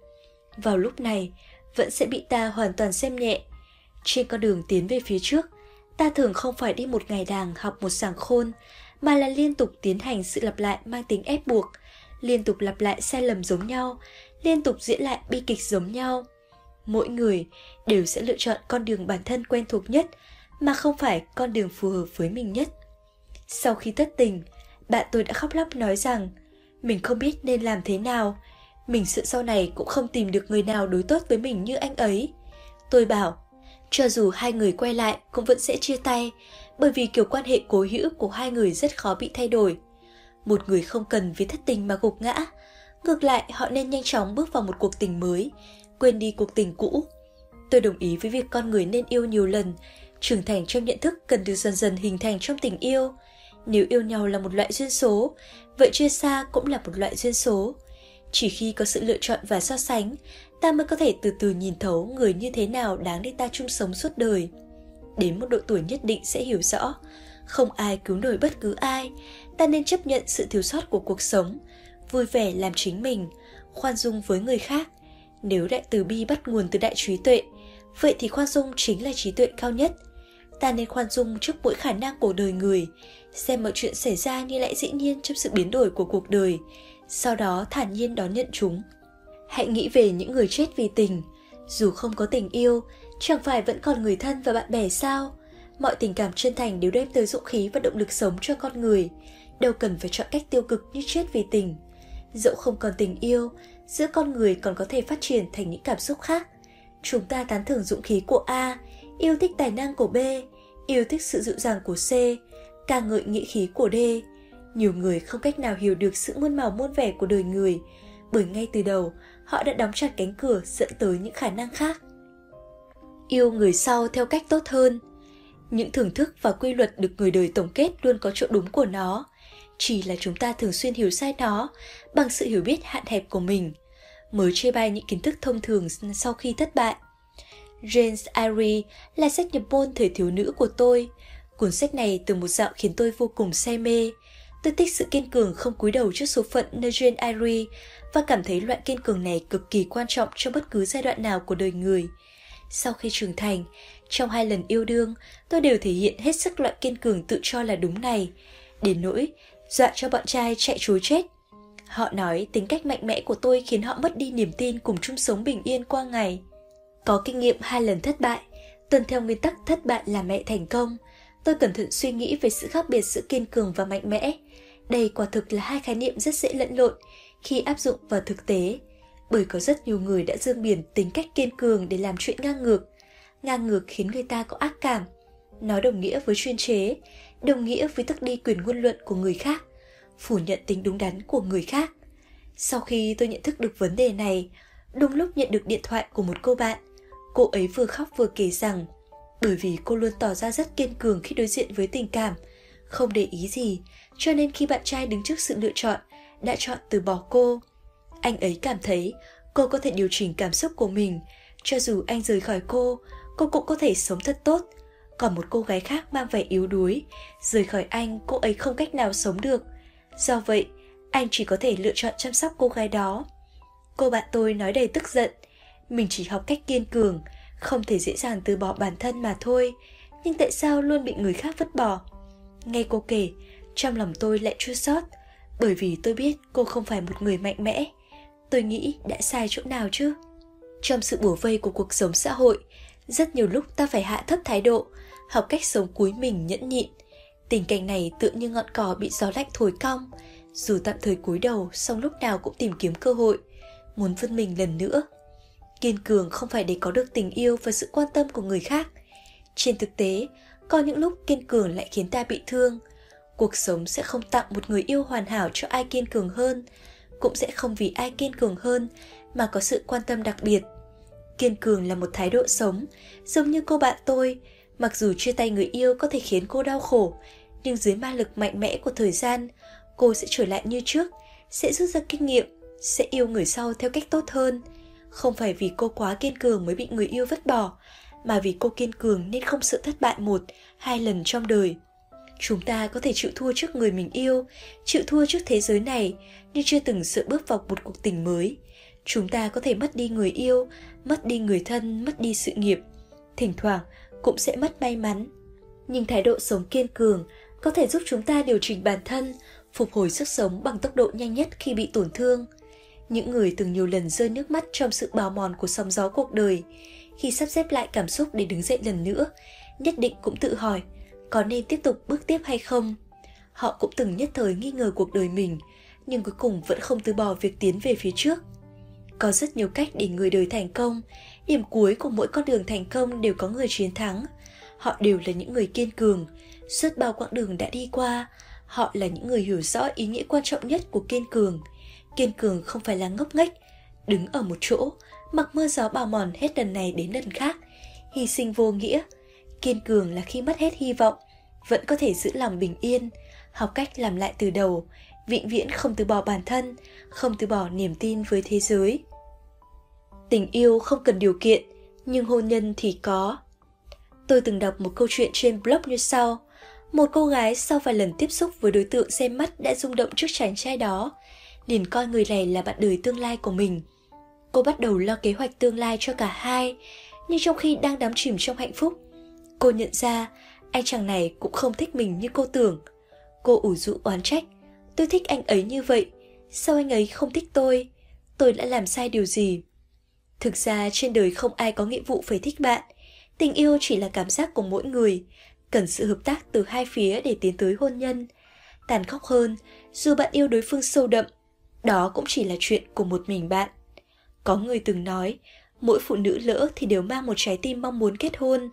S1: Vào lúc này, vẫn sẽ bị ta hoàn toàn xem nhẹ, Trên con đường tiến về phía trước, ta thường không phải đi một ngày đàng học một sàng khôn, mà là liên tục tiến hành sự lặp lại mang tính ép buộc, liên tục lặp lại sai lầm giống nhau, liên tục diễn lại bi kịch giống nhau. Mỗi người đều sẽ lựa chọn con đường bản thân quen thuộc nhất, mà không phải con đường phù hợp với mình nhất. Sau khi thất tình, bạn tôi đã khóc lóc nói rằng mình không biết nên làm thế nào, mình sợ sau này cũng không tìm được người nào đối tốt với mình như anh ấy. Tôi bảo, cho dù hai người quay lại cũng vẫn sẽ chia tay, bởi vì kiểu quan hệ cố hữu của hai người rất khó bị thay đổi. Một người không cần vì thất tình mà gục ngã, ngược lại họ nên nhanh chóng bước vào một cuộc tình mới, quên đi cuộc tình cũ. Tôi đồng ý với việc con người nên yêu nhiều lần, trưởng thành trong nhận thức cần được dần dần hình thành trong tình yêu. Nếu yêu nhau là một loại duyên số, vậy chia xa cũng là một loại duyên số. Chỉ khi có sự lựa chọn và so sánh, ta mới có thể từ từ nhìn thấu người như thế nào đáng để ta chung sống suốt đời. Đến một độ tuổi nhất định sẽ hiểu rõ, không ai cứu nổi bất cứ ai, ta nên chấp nhận sự thiếu sót của cuộc sống, vui vẻ làm chính mình, khoan dung với người khác. Nếu đại từ bi bắt nguồn từ đại trí tuệ, vậy thì khoan dung chính là trí tuệ cao nhất. Ta nên khoan dung trước mỗi khả năng của đời người, xem mọi chuyện xảy ra như lẽ dĩ nhiên trong sự biến đổi của cuộc đời, sau đó thản nhiên đón nhận chúng. Hãy nghĩ về những người chết vì tình, dù không có tình yêu, chẳng phải vẫn còn người thân và bạn bè sao? Mọi tình cảm chân thành đều đem tới dũng khí và động lực sống cho con người, đâu cần phải chọn cách tiêu cực như chết vì tình. Dẫu không còn tình yêu, giữa con người còn có thể phát triển thành những cảm xúc khác. Chúng ta tán thưởng dũng khí của A, yêu thích tài năng của B, yêu thích sự dịu dàng của C, ca ngợi nghĩa khí của đê. Nhiều người không cách nào hiểu được sự muôn màu muôn vẻ của đời người, bởi ngay từ đầu họ đã đóng chặt cánh cửa dẫn tới những khả năng khác. Yêu người sau theo cách tốt hơn. Những thưởng thức và quy luật được người đời tổng kết luôn có chỗ đúng của nó, chỉ là chúng ta thường xuyên hiểu sai nó bằng sự hiểu biết hạn hẹp của mình, mới chê bai những kiến thức thông thường sau khi thất bại. James Irie là sách nhập môn thời thiếu nữ của tôi. Cuốn sách này từ một dạo khiến tôi vô cùng say mê. Tôi thích sự kiên cường không cúi đầu trước số phận nơi Jane Irie và cảm thấy loại kiên cường này cực kỳ quan trọng trong bất cứ giai đoạn nào của đời người. Sau khi trưởng thành, trong hai lần yêu đương, tôi đều thể hiện hết sức loại kiên cường tự cho là đúng này. Đến nỗi, dọa cho bọn trai chạy chối chết. Họ nói tính cách mạnh mẽ của tôi khiến họ mất đi niềm tin cùng chung sống bình yên qua ngày. Có kinh nghiệm hai lần thất bại, tuân theo nguyên tắc thất bại là mẹ thành công. Tôi cẩn thận suy nghĩ về sự khác biệt giữa kiên cường và mạnh mẽ. Đây quả thực là hai khái niệm rất dễ lẫn lộn khi áp dụng vào thực tế, bởi có rất nhiều người đã dương biển tính cách kiên cường để làm chuyện ngang ngược. Ngang ngược khiến người ta có ác cảm. Nó đồng nghĩa với chuyên chế, đồng nghĩa với tước đi quyền ngôn luận của người khác, phủ nhận tính đúng đắn của người khác. Sau khi tôi nhận thức được vấn đề này, đúng lúc nhận được điện thoại của một cô bạn, cô ấy vừa khóc vừa kể rằng bởi vì cô luôn tỏ ra rất kiên cường khi đối diện với tình cảm, không để ý gì, cho nên khi bạn trai đứng trước sự lựa chọn, đã chọn từ bỏ cô. Anh ấy cảm thấy cô có thể điều chỉnh cảm xúc của mình, cho dù anh rời khỏi cô, cô cũng có thể sống thật tốt, còn một cô gái khác mang vẻ yếu đuối rời khỏi anh cô ấy không cách nào sống được. Do vậy anh chỉ có thể lựa chọn chăm sóc cô gái đó. Cô bạn tôi nói đầy tức giận mình chỉ học cách kiên cường không thể dễ dàng từ bỏ bản thân mà thôi nhưng tại sao luôn bị người khác vứt bỏ nghe cô kể trong lòng tôi lại chua xót bởi vì tôi biết cô không phải một người mạnh mẽ tôi nghĩ đã sai chỗ nào chứ trong sự bủa vây của cuộc sống xã hội rất nhiều lúc ta phải hạ thấp thái độ học cách sống cúi mình nhẫn nhịn. Tình cảnh này tựa như ngọn cỏ bị gió lạnh thổi cong, dù tạm thời cúi đầu, song lúc nào cũng tìm kiếm cơ hội, muốn vươn mình lần nữa. Kiên cường không phải để có được tình yêu và sự quan tâm của người khác. Trên thực tế, có những lúc kiên cường lại khiến ta bị thương. Cuộc sống sẽ không tặng một người yêu hoàn hảo cho ai kiên cường hơn, cũng sẽ không vì ai kiên cường hơn mà có sự quan tâm đặc biệt. Kiên cường là một thái độ sống, giống như cô bạn tôi, Mặc dù chia tay người yêu có thể khiến cô đau khổ, nhưng dưới ma lực mạnh mẽ của thời gian, cô sẽ trở lại như trước, sẽ rút ra kinh nghiệm, sẽ yêu người sau theo cách tốt hơn. Không phải vì cô quá kiên cường mới bị người yêu vứt bỏ, mà vì cô kiên cường nên không sợ thất bại một, hai lần trong đời. Chúng ta có thể chịu thua trước người mình yêu, chịu thua trước thế giới này, nhưng chưa từng sợ bước vào một cuộc tình mới. Chúng ta có thể mất đi người yêu, mất đi người thân, mất đi sự nghiệp, thỉnh thoảng cũng sẽ mất may mắn. Nhưng thái độ sống kiên cường có thể giúp chúng ta điều chỉnh bản thân, phục hồi sức sống bằng tốc độ nhanh nhất khi bị tổn thương. Những người từng nhiều lần rơi nước mắt trong sự bào mòn của sóng gió cuộc đời, khi sắp xếp lại cảm xúc để đứng dậy lần nữa, nhất định cũng tự hỏi có nên tiếp tục bước tiếp hay không. Họ cũng từng nhất thời nghi ngờ cuộc đời mình, nhưng cuối cùng vẫn không từ bỏ việc tiến về phía trước. Có rất nhiều cách để người đời thành công, điểm cuối của mỗi con đường thành công đều có người chiến thắng. Họ đều là những người kiên cường, suốt bao quãng đường đã đi qua, họ là những người hiểu rõ ý nghĩa quan trọng nhất của kiên cường. Kiên cường không phải là ngốc nghếch, đứng ở một chỗ, mặc mưa gió bào mòn hết lần này đến lần khác, hy sinh vô nghĩa. Kiên cường là khi mất hết hy vọng, vẫn có thể giữ lòng bình yên, học cách làm lại từ đầu, vĩnh viễn không từ bỏ bản thân, không từ bỏ niềm tin với thế giới. Tình yêu không cần điều kiện, nhưng hôn nhân thì có. Tôi từng đọc một câu chuyện trên blog như sau. Một cô gái sau vài lần tiếp xúc với đối tượng xem mắt đã rung động trước chàng trai đó, liền coi người này là bạn đời tương lai của mình. Cô bắt đầu lo kế hoạch tương lai cho cả hai, nhưng trong khi đang đắm chìm trong hạnh phúc, cô nhận ra anh chàng này cũng không thích mình như cô tưởng. Cô ủ rũ oán trách, tôi thích anh ấy như vậy, sao anh ấy không thích tôi? Tôi đã làm sai điều gì? Thực ra trên đời không ai có nghĩa vụ phải thích bạn. Tình yêu chỉ là cảm giác của mỗi người, cần sự hợp tác từ hai phía để tiến tới hôn nhân. Tàn khốc hơn, dù bạn yêu đối phương sâu đậm, đó cũng chỉ là chuyện của một mình bạn. Có người từng nói, mỗi phụ nữ lỡ thì đều mang một trái tim mong muốn kết hôn.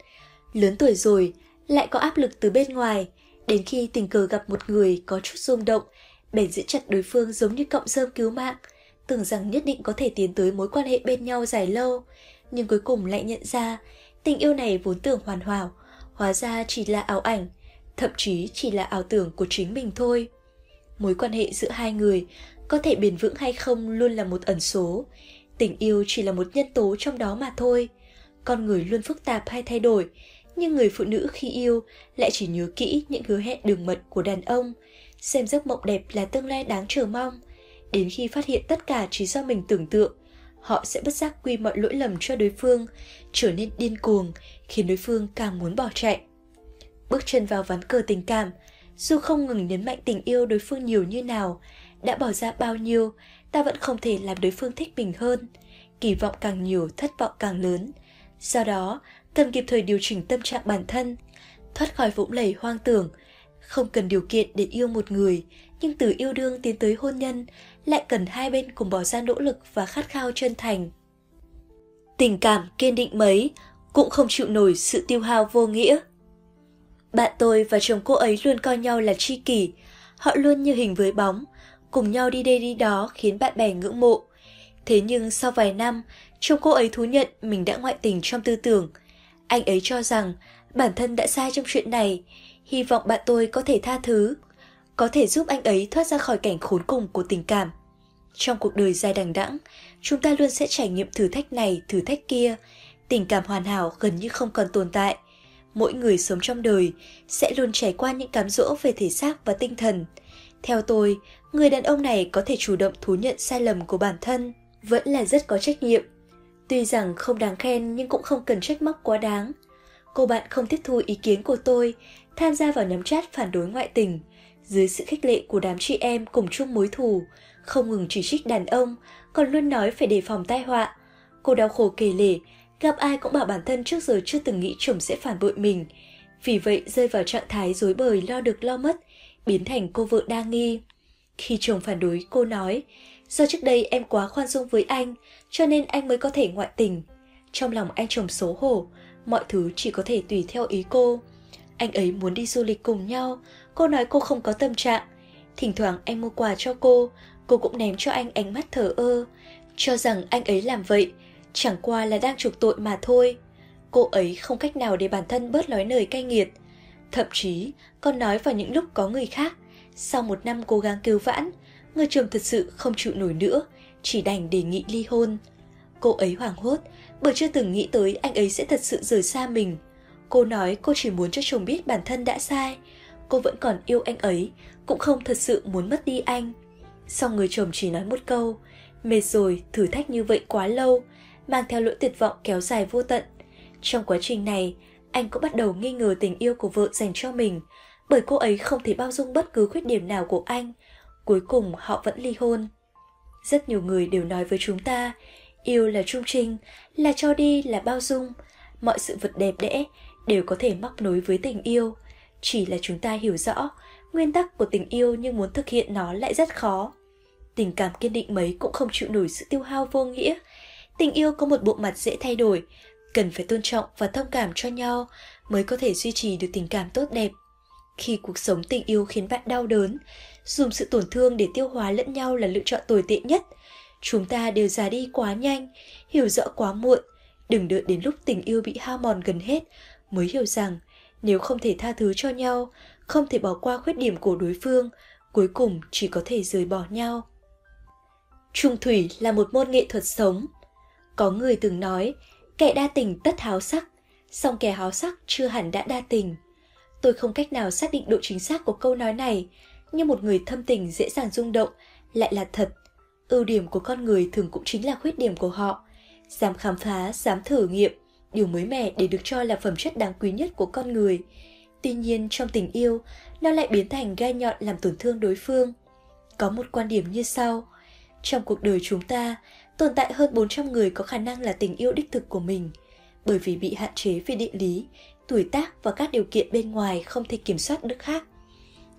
S1: Lớn tuổi rồi, lại có áp lực từ bên ngoài, đến khi tình cờ gặp một người có chút rung động, bèn giữ chặt đối phương giống như cọng rơm cứu mạng, tưởng rằng nhất định có thể tiến tới mối quan hệ bên nhau dài lâu, nhưng cuối cùng lại nhận ra tình yêu này vốn tưởng hoàn hảo, hóa ra chỉ là ảo ảnh, thậm chí chỉ là ảo tưởng của chính mình thôi. Mối quan hệ giữa hai người có thể bền vững hay không luôn là một ẩn số, tình yêu chỉ là một nhân tố trong đó mà thôi. Con người luôn phức tạp hay thay đổi, nhưng người phụ nữ khi yêu lại chỉ nhớ kỹ những hứa hẹn đường mật của đàn ông, xem giấc mộng đẹp là tương lai đáng chờ mong. Đến khi phát hiện tất cả chỉ do mình tưởng tượng, họ sẽ bất giác quy mọi lỗi lầm cho đối phương, trở nên điên cuồng, khiến đối phương càng muốn bỏ chạy. Bước chân vào ván cờ tình cảm, dù không ngừng nhấn mạnh tình yêu đối phương nhiều như nào, đã bỏ ra bao nhiêu, ta vẫn không thể làm đối phương thích mình hơn. Kỳ vọng càng nhiều, thất vọng càng lớn. Do đó, cần kịp thời điều chỉnh tâm trạng bản thân, thoát khỏi vũng lầy hoang tưởng, không cần điều kiện để yêu một người, nhưng từ yêu đương tiến tới hôn nhân lại cần hai bên cùng bỏ ra nỗ lực và khát khao chân thành. Tình cảm kiên định mấy cũng không chịu nổi sự tiêu hao vô nghĩa. Bạn tôi và chồng cô ấy luôn coi nhau là tri kỷ, họ luôn như hình với bóng, cùng nhau đi đây đi đó khiến bạn bè ngưỡng mộ. Thế nhưng sau vài năm, chồng cô ấy thú nhận mình đã ngoại tình trong tư tưởng. Anh ấy cho rằng bản thân đã sai trong chuyện này, hy vọng bạn tôi có thể tha thứ, có thể giúp anh ấy thoát ra khỏi cảnh khốn cùng của tình cảm. Trong cuộc đời dài đằng đẵng, chúng ta luôn sẽ trải nghiệm thử thách này, thử thách kia. Tình cảm hoàn hảo gần như không còn tồn tại. Mỗi người sống trong đời sẽ luôn trải qua những cám dỗ về thể xác và tinh thần. Theo tôi, người đàn ông này có thể chủ động thú nhận sai lầm của bản thân, vẫn là rất có trách nhiệm. Tuy rằng không đáng khen nhưng cũng không cần trách móc quá đáng. Cô bạn không tiếp thu ý kiến của tôi, tham gia vào nhóm chat phản đối ngoại tình. Dưới sự khích lệ của đám chị em cùng chung mối thù, không ngừng chỉ trích đàn ông, còn luôn nói phải đề phòng tai họa. Cô đau khổ kể lể, gặp ai cũng bảo bản thân trước giờ chưa từng nghĩ chồng sẽ phản bội mình. Vì vậy rơi vào trạng thái dối bời lo được lo mất, biến thành cô vợ đa nghi. Khi chồng phản đối, cô nói, do trước đây em quá khoan dung với anh, cho nên anh mới có thể ngoại tình. Trong lòng anh chồng xấu hổ, mọi thứ chỉ có thể tùy theo ý cô. Anh ấy muốn đi du lịch cùng nhau, cô nói cô không có tâm trạng. Thỉnh thoảng anh mua quà cho cô, cô cũng ném cho anh ánh mắt thờ ơ, cho rằng anh ấy làm vậy, chẳng qua là đang trục tội mà thôi. Cô ấy không cách nào để bản thân bớt nói lời cay nghiệt. Thậm chí, còn nói vào những lúc có người khác, sau một năm cố gắng cứu vãn, người chồng thật sự không chịu nổi nữa, chỉ đành đề nghị ly hôn. Cô ấy hoảng hốt, bởi chưa từng nghĩ tới anh ấy sẽ thật sự rời xa mình. Cô nói cô chỉ muốn cho chồng biết bản thân đã sai, cô vẫn còn yêu anh ấy, cũng không thật sự muốn mất đi anh. Sau người chồng chỉ nói một câu, mệt rồi, thử thách như vậy quá lâu, mang theo lỗi tuyệt vọng kéo dài vô tận. Trong quá trình này, anh cũng bắt đầu nghi ngờ tình yêu của vợ dành cho mình, bởi cô ấy không thể bao dung bất cứ khuyết điểm nào của anh. Cuối cùng họ vẫn ly hôn. Rất nhiều người đều nói với chúng ta, yêu là trung trinh, là cho đi, là bao dung. Mọi sự vật đẹp đẽ đều có thể móc nối với tình yêu. Chỉ là chúng ta hiểu rõ, nguyên tắc của tình yêu nhưng muốn thực hiện nó lại rất khó. Tình cảm kiên định mấy cũng không chịu nổi sự tiêu hao vô nghĩa. Tình yêu có một bộ mặt dễ thay đổi, cần phải tôn trọng và thông cảm cho nhau mới có thể duy trì được tình cảm tốt đẹp. Khi cuộc sống tình yêu khiến bạn đau đớn, dùng sự tổn thương để tiêu hóa lẫn nhau là lựa chọn tồi tệ nhất. Chúng ta đều già đi quá nhanh, hiểu rõ quá muộn, đừng đợi đến lúc tình yêu bị hao mòn gần hết mới hiểu rằng nếu không thể tha thứ cho nhau, không thể bỏ qua khuyết điểm của đối phương, cuối cùng chỉ có thể rời bỏ nhau. Trung thủy là một môn nghệ thuật sống. Có người từng nói, kẻ đa tình tất háo sắc, song kẻ háo sắc chưa hẳn đã đa tình. Tôi không cách nào xác định độ chính xác của câu nói này, nhưng một người thâm tình dễ dàng rung động lại là thật. Ưu điểm của con người thường cũng chính là khuyết điểm của họ. Dám khám phá, dám thử nghiệm, điều mới mẻ để được cho là phẩm chất đáng quý nhất của con người. Tuy nhiên trong tình yêu, nó lại biến thành gai nhọn làm tổn thương đối phương. Có một quan điểm như sau. Trong cuộc đời chúng ta, tồn tại hơn 400 người có khả năng là tình yêu đích thực của mình. Bởi vì bị hạn chế về địa lý, tuổi tác và các điều kiện bên ngoài không thể kiểm soát được khác.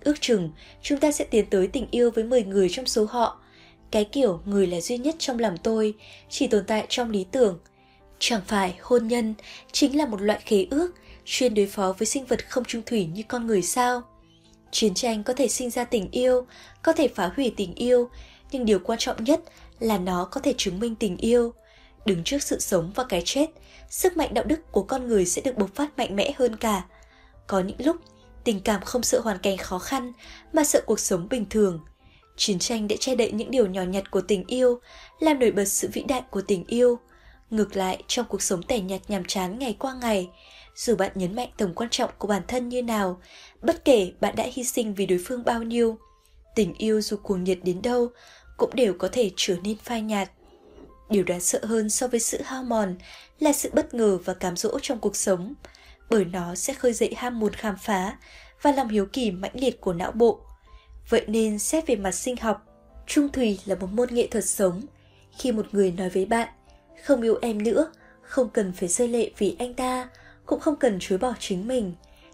S1: Ước chừng, chúng ta sẽ tiến tới tình yêu với 10 người trong số họ. Cái kiểu người là duy nhất trong lòng tôi, chỉ tồn tại trong lý tưởng. Chẳng phải hôn nhân chính là một loại khế ước chuyên đối phó với sinh vật không trung thủy như con người sao? Chiến tranh có thể sinh ra tình yêu, có thể phá hủy tình yêu, nhưng điều quan trọng nhất là nó có thể chứng minh tình yêu. Đứng trước sự sống và cái chết, sức mạnh đạo đức của con người sẽ được bộc phát mạnh mẽ hơn cả. Có những lúc, tình cảm không sợ hoàn cảnh khó khăn, mà sợ cuộc sống bình thường. Chiến tranh để che đậy những điều nhỏ nhặt của tình yêu, làm nổi bật sự vĩ đại của tình yêu. Ngược lại, trong cuộc sống tẻ nhạt nhàm chán ngày qua ngày, dù bạn nhấn mạnh tầm quan trọng của bản thân như nào, bất kể bạn đã hy sinh vì đối phương bao nhiêu, tình yêu dù cuồng nhiệt đến đâu cũng đều có thể trở nên phai nhạt. Điều đáng sợ hơn so với sự hao mòn là sự bất ngờ và cám dỗ trong cuộc sống, bởi nó sẽ khơi dậy ham muốn khám phá và lòng hiếu kỳ mãnh liệt của não bộ. Vậy nên xét về mặt sinh học, trung thủy là một môn nghệ thuật sống. Khi một người nói với bạn, không yêu em nữa, không cần phải rơi lệ vì anh ta, cũng không cần chối bỏ chính mình.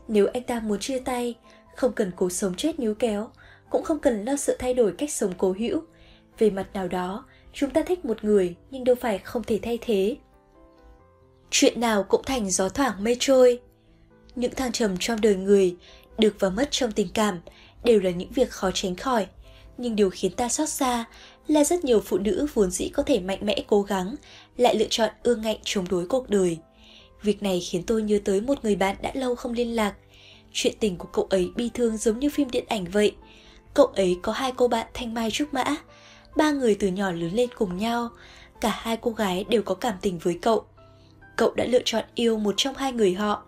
S1: Nếu anh ta muốn chia tay, không cần cố sống chết níu kéo, cũng không cần lo sợ thay đổi cách sống cố hữu. Về mặt nào đó, chúng ta thích một người nhưng đâu phải không thể thay thế. Chuyện nào cũng thành gió thoảng mây trôi. Những thăng trầm trong đời người, được và mất trong tình cảm đều là những việc khó tránh khỏi. Nhưng điều khiến ta xót xa là rất nhiều phụ nữ vốn dĩ có thể mạnh mẽ cố gắng, lại lựa chọn ương ngạnh chống đối cuộc đời. Việc này khiến tôi nhớ tới một người bạn đã lâu không liên lạc. Chuyện tình của cậu ấy bi thương giống như phim điện ảnh vậy. Cậu ấy có hai cô bạn thanh mai trúc mã, ba người từ nhỏ lớn lên cùng nhau. Cả hai cô gái đều có cảm tình với cậu. Cậu đã lựa chọn yêu một trong hai người họ,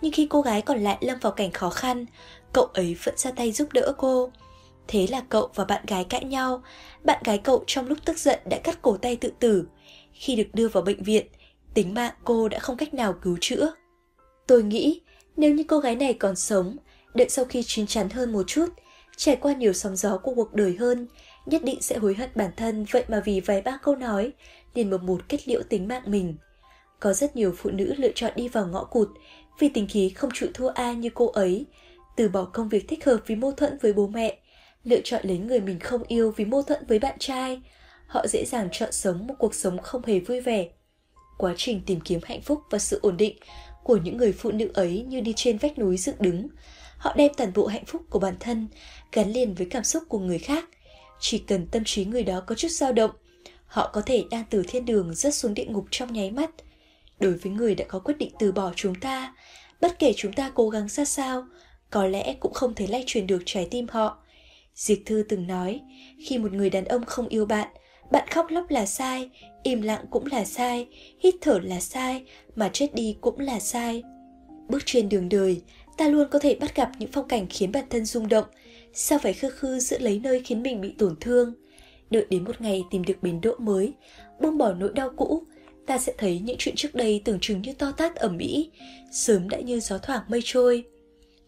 S1: nhưng khi cô gái còn lại lâm vào cảnh khó khăn, cậu ấy vẫn ra tay giúp đỡ cô. Thế là cậu và bạn gái cãi nhau, bạn gái cậu trong lúc tức giận đã cắt cổ tay tự tử. Khi được đưa vào bệnh viện, tính mạng cô đã không cách nào cứu chữa. Tôi nghĩ, nếu như cô gái này còn sống, đợi sau khi chín chắn hơn một chút, trải qua nhiều sóng gió của cuộc đời hơn, nhất định sẽ hối hận bản thân vậy mà vì vài ba câu nói, liền một một kết liễu tính mạng mình. Có rất nhiều phụ nữ lựa chọn đi vào ngõ cụt vì tình khí không chịu thua ai như cô ấy, từ bỏ công việc thích hợp vì mâu thuẫn với bố mẹ, lựa chọn lấy người mình không yêu vì mâu thuẫn với bạn trai. Họ dễ dàng chọn sống một cuộc sống không hề vui vẻ. Quá trình tìm kiếm hạnh phúc và sự ổn định của những người phụ nữ ấy như đi trên vách núi dựng đứng. Họ đem toàn bộ hạnh phúc của bản thân gắn liền với cảm xúc của người khác. Chỉ cần tâm trí người đó có chút dao động, họ có thể đang từ thiên đường rớt xuống địa ngục trong nháy mắt. Đối với người đã có quyết định từ bỏ chúng ta, bất kể chúng ta cố gắng ra sao, có lẽ cũng không thể lay truyền được trái tim họ. Diệp Thư từng nói, khi một người đàn ông không yêu bạn, bạn khóc lóc là sai, im lặng cũng là sai, hít thở là sai, mà chết đi cũng là sai. Bước trên đường đời, ta luôn có thể bắt gặp những phong cảnh khiến bản thân rung động, sao phải khư khư giữ lấy nơi khiến mình bị tổn thương. Đợi đến một ngày tìm được bến đỗ mới, buông bỏ nỗi đau cũ, ta sẽ thấy những chuyện trước đây tưởng chừng như to tát ở Mỹ, sớm đã như gió thoảng mây trôi.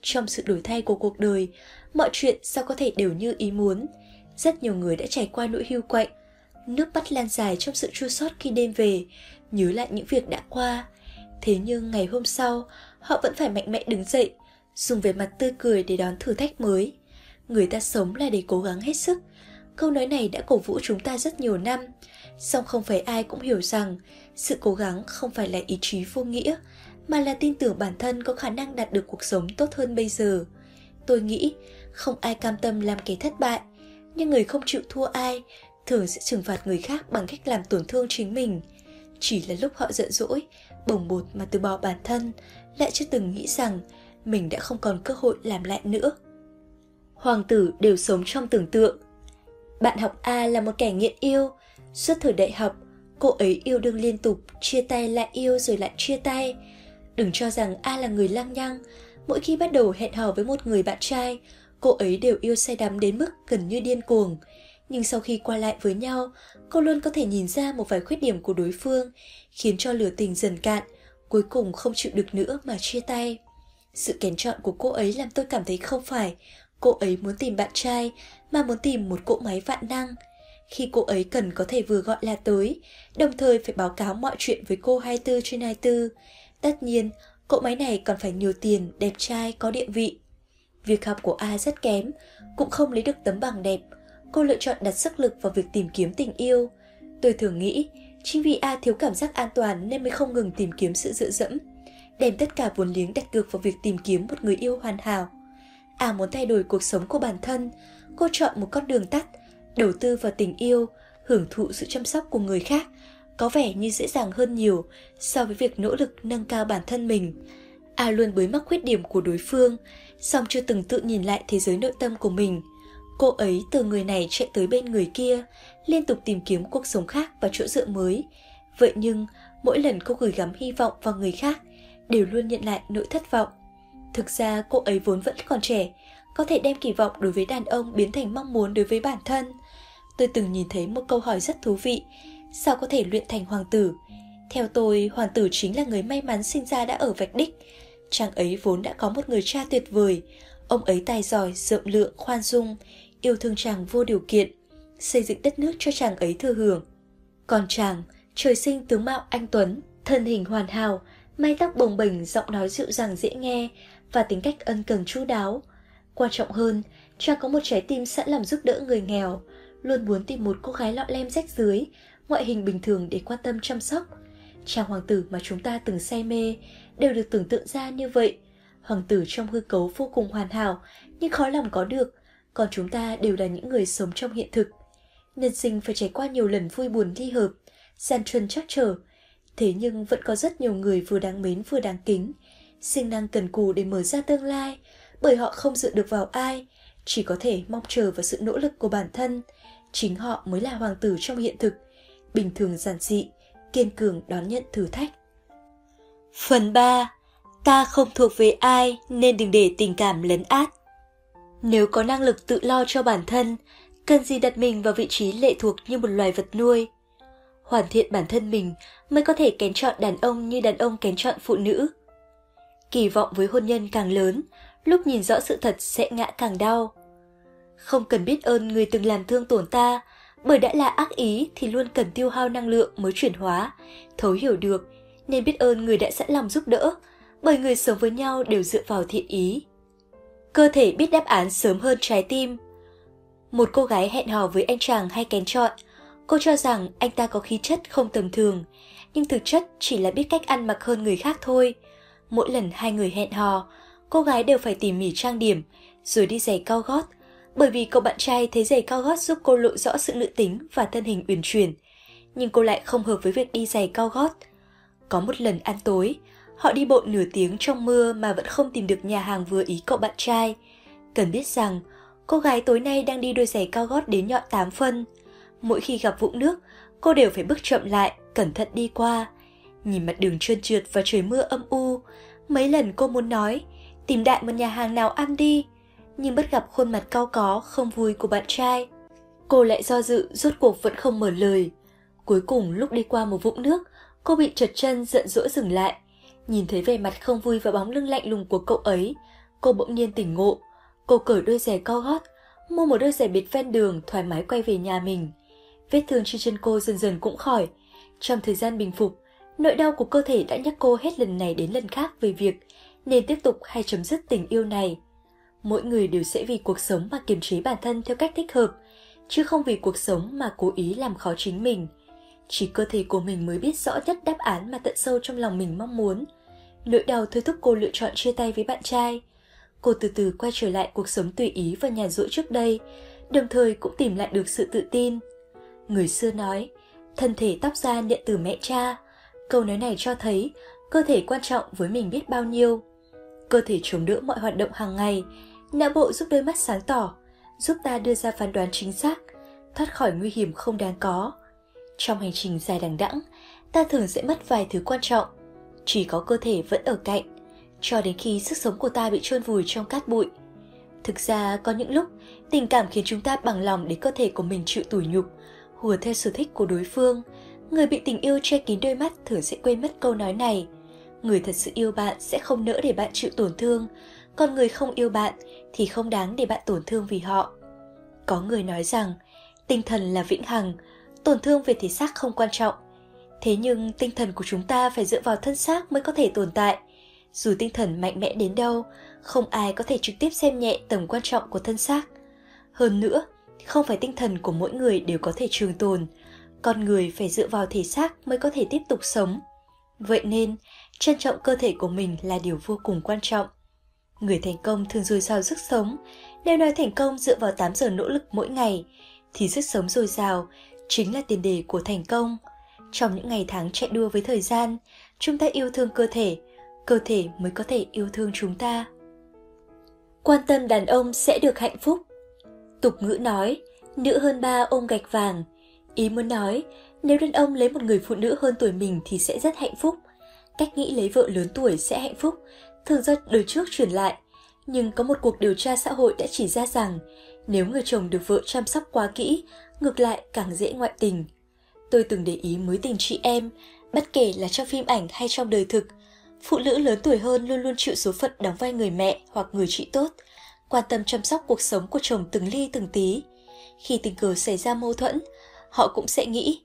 S1: Trong sự đổi thay của cuộc đời, mọi chuyện sao có thể đều như ý muốn. Rất nhiều người đã trải qua nỗi hưu quạnh, nước mắt lan dài trong sự chua xót khi đêm về, nhớ lại những việc đã qua. Thế nhưng ngày hôm sau, họ vẫn phải mạnh mẽ đứng dậy, dùng vẻ mặt tươi cười để đón thử thách mới. Người ta sống là để cố gắng hết sức. Câu nói này đã cổ vũ chúng ta rất nhiều năm, song không phải ai cũng hiểu rằng sự cố gắng không phải là ý chí vô nghĩa, mà là tin tưởng bản thân có khả năng đạt được cuộc sống tốt hơn bây giờ. Tôi nghĩ không ai cam tâm làm kẻ thất bại, nhưng người không chịu thua ai thường sẽ trừng phạt người khác bằng cách làm tổn thương chính mình. Chỉ là lúc họ giận dỗi, bồng bột mà từ bỏ bản thân, lại chưa từng nghĩ rằng mình đã không còn cơ hội làm lại nữa. Hoàng tử đều sống trong tưởng tượng. Bạn học A là một kẻ nghiện yêu, suốt thời đại học, cô ấy yêu đương liên tục, chia tay lại yêu rồi lại chia tay. Đừng cho rằng A là người lăng nhăng, mỗi khi bắt đầu hẹn hò với một người bạn trai, cô ấy đều yêu say đắm đến mức gần như điên cuồng. Nhưng sau khi qua lại với nhau, cô luôn có thể nhìn ra một vài khuyết điểm của đối phương, khiến cho lửa tình dần cạn, cuối cùng không chịu được nữa mà chia tay. Sự kén chọn của cô ấy làm tôi cảm thấy không phải cô ấy muốn tìm bạn trai mà muốn tìm một cỗ máy vạn năng. Khi cô ấy cần có thể vừa gọi là tới, đồng thời phải báo cáo mọi chuyện với cô 24 trên 24. Tất nhiên, cỗ máy này còn phải nhiều tiền, đẹp trai, có địa vị. Việc học của A rất kém, cũng không lấy được tấm bằng đẹp. Cô lựa chọn đặt sức lực vào việc tìm kiếm tình yêu. Tôi thường nghĩ, chính vì A thiếu cảm giác an toàn nên mới không ngừng tìm kiếm sự dựa dẫm. Đem tất cả vốn liếng đặt cược vào việc tìm kiếm một người yêu hoàn hảo. A muốn thay đổi cuộc sống của bản thân, cô chọn một con đường tắt, đầu tư vào tình yêu, hưởng thụ sự chăm sóc của người khác, có vẻ như dễ dàng hơn nhiều so với việc nỗ lực nâng cao bản thân mình. A luôn bới mắc khuyết điểm của đối phương, song chưa từng tự nhìn lại thế giới nội tâm của mình. Cô ấy từ người này chạy tới bên người kia, liên tục tìm kiếm cuộc sống khác và chỗ dựa mới. Vậy nhưng, mỗi lần cô gửi gắm hy vọng vào người khác, đều luôn nhận lại nỗi thất vọng. Thực ra cô ấy vốn vẫn còn trẻ, có thể đem kỳ vọng đối với đàn ông biến thành mong muốn đối với bản thân. Tôi từng nhìn thấy một câu hỏi rất thú vị, sao có thể luyện thành hoàng tử? Theo tôi, hoàng tử chính là người may mắn sinh ra đã ở vạch đích. Chàng ấy vốn đã có một người cha tuyệt vời, ông ấy tài giỏi, rộng lượng, khoan dung, yêu thương chàng vô điều kiện, xây dựng đất nước cho chàng ấy thừa hưởng. Còn chàng, trời sinh tướng mạo anh Tuấn, thân hình hoàn hảo, mái tóc bồng bềnh, giọng nói dịu dàng dễ nghe và tính cách ân cần chu đáo. Quan trọng hơn, cha có một trái tim sẵn làm giúp đỡ người nghèo, luôn muốn tìm một cô gái lọ lem rách dưới, ngoại hình bình thường để quan tâm chăm sóc. Chàng hoàng tử mà chúng ta từng say mê đều được tưởng tượng ra như vậy. Hoàng tử trong hư cấu vô cùng hoàn hảo, nhưng khó lòng có được, còn chúng ta đều là những người sống trong hiện thực. Nhân sinh phải trải qua nhiều lần vui buồn ly hợp, gian truân chắc trở, thế nhưng vẫn có rất nhiều người vừa đáng mến vừa đáng kính, sinh năng cần cù để mở ra tương lai, bởi họ không dựa được vào ai, chỉ có thể mong chờ vào sự nỗ lực của bản thân. Chính họ mới là hoàng tử trong hiện thực, bình thường giản dị, kiên cường đón nhận thử thách. Phần 3. Ta không thuộc về ai nên đừng để tình cảm lấn át. Nếu có năng lực tự lo cho bản thân, cần gì đặt mình vào vị trí lệ thuộc như một loài vật nuôi. Hoàn thiện bản thân mình mới có thể kén chọn đàn ông như đàn ông kén chọn phụ nữ. Kỳ vọng với hôn nhân càng lớn, lúc nhìn rõ sự thật sẽ ngã càng đau. Không cần biết ơn người từng làm thương tổn ta, bởi đã là ác ý thì luôn cần tiêu hao năng lượng mới chuyển hóa, thấu hiểu được, nên biết ơn người đã sẵn lòng giúp đỡ, bởi người sống với nhau đều dựa vào thiện ý. Cơ thể biết đáp án sớm hơn trái tim. Một cô gái hẹn hò với anh chàng hay kén chọn, cô cho rằng anh ta có khí chất không tầm thường, nhưng thực chất chỉ là biết cách ăn mặc hơn người khác thôi. Mỗi lần hai người hẹn hò, cô gái đều phải tỉ mỉ trang điểm, rồi đi giày cao gót, bởi vì cậu bạn trai thấy giày cao gót giúp cô lộ rõ sự nữ tính và thân hình uyển chuyển. Nhưng cô lại không hợp với việc đi giày cao gót. Có một lần ăn tối, họ đi bộ nửa tiếng trong mưa mà vẫn không tìm được nhà hàng vừa ý cậu bạn trai. Cần biết rằng, cô gái tối nay đang đi đôi giày cao gót đến nhọn 8 phân. Mỗi khi gặp vũng nước, cô đều phải bước chậm lại, cẩn thận đi qua. Nhìn mặt đường trơn trượt và trời mưa âm u, mấy lần cô muốn nói, tìm đại một nhà hàng nào ăn đi, nhưng bất gặp khuôn mặt cao có, không vui của bạn trai. Cô lại do dự, rốt cuộc vẫn không mở lời. Cuối cùng lúc đi qua một vũng nước, Cô bị trật chân giận dỗi dừng lại. Nhìn thấy vẻ mặt không vui và bóng lưng lạnh lùng của cậu ấy, cô bỗng nhiên tỉnh ngộ. Cô cởi đôi giày cao gót, mua một đôi giày bịt ven đường thoải mái quay về nhà mình. Vết thương trên chân cô dần dần cũng khỏi. Trong thời gian bình phục, nỗi đau của cơ thể đã nhắc cô hết lần này đến lần khác về việc nên tiếp tục hay chấm dứt tình yêu này. Mỗi người đều sẽ vì cuộc sống mà kiềm chế bản thân theo cách thích hợp, chứ không vì cuộc sống mà cố ý làm khó chính mình. Chỉ cơ thể của mình mới biết rõ nhất đáp án mà tận sâu trong lòng mình mong muốn. Nỗi đau thôi thúc cô lựa chọn chia tay với bạn trai. Cô từ từ quay trở lại cuộc sống tùy ý và nhàn rỗi trước đây, đồng thời cũng tìm lại được sự tự tin. Người xưa nói, thân thể tóc da nhận từ mẹ cha. Câu nói này cho thấy cơ thể quan trọng với mình biết bao nhiêu. Cơ thể chống đỡ mọi hoạt động hàng ngày, não bộ giúp đôi mắt sáng tỏ, giúp ta đưa ra phán đoán chính xác, thoát khỏi nguy hiểm không đáng có. Trong hành trình dài đằng đẵng, ta thường sẽ mất vài thứ quan trọng. Chỉ có cơ thể vẫn ở cạnh, cho đến khi sức sống của ta bị chôn vùi trong cát bụi. Thực ra có những lúc tình cảm khiến chúng ta bằng lòng để cơ thể của mình chịu tủi nhục, hùa theo sở thích của đối phương. Người bị tình yêu che kín đôi mắt thường sẽ quên mất câu nói này. Người thật sự yêu bạn sẽ không nỡ để bạn chịu tổn thương, còn người không yêu bạn thì không đáng để bạn tổn thương vì họ. Có người nói rằng tinh thần là vĩnh hằng, tổn thương về thể xác không quan trọng. Thế nhưng tinh thần của chúng ta phải dựa vào thân xác mới có thể tồn tại. Dù tinh thần mạnh mẽ đến đâu, không ai có thể trực tiếp xem nhẹ tầm quan trọng của thân xác. Hơn nữa, không phải tinh thần của mỗi người đều có thể trường tồn, con người phải dựa vào thể xác mới có thể tiếp tục sống. Vậy nên, trân trọng cơ thể của mình là điều vô cùng quan trọng. Người thành công thường dồi dào sức sống, nếu nói thành công dựa vào 8 giờ nỗ lực mỗi ngày, thì sức sống dồi dào chính là tiền đề của thành công. Trong những ngày tháng chạy đua với thời gian, chúng ta yêu thương cơ thể, cơ thể mới có thể yêu thương chúng ta. Quan tâm đàn ông sẽ được hạnh phúc. Tục ngữ nói, nữ hơn ba ôm gạch vàng. Ý muốn nói, nếu đàn ông lấy một người phụ nữ hơn tuổi mình thì sẽ rất hạnh phúc. Cách nghĩ lấy vợ lớn tuổi sẽ hạnh phúc, thường do đời trước truyền lại. Nhưng có một cuộc điều tra xã hội đã chỉ ra rằng, nếu người chồng được vợ chăm sóc quá kỹ, ngược lại càng dễ ngoại tình. Tôi từng để ý mối tình chị em, bất kể là trong phim ảnh hay trong đời thực, phụ nữ lớn tuổi hơn luôn luôn chịu số phận đóng vai người mẹ hoặc người chị tốt, quan tâm chăm sóc cuộc sống của chồng từng ly từng tí. Khi tình cờ xảy ra mâu thuẫn, họ cũng sẽ nghĩ,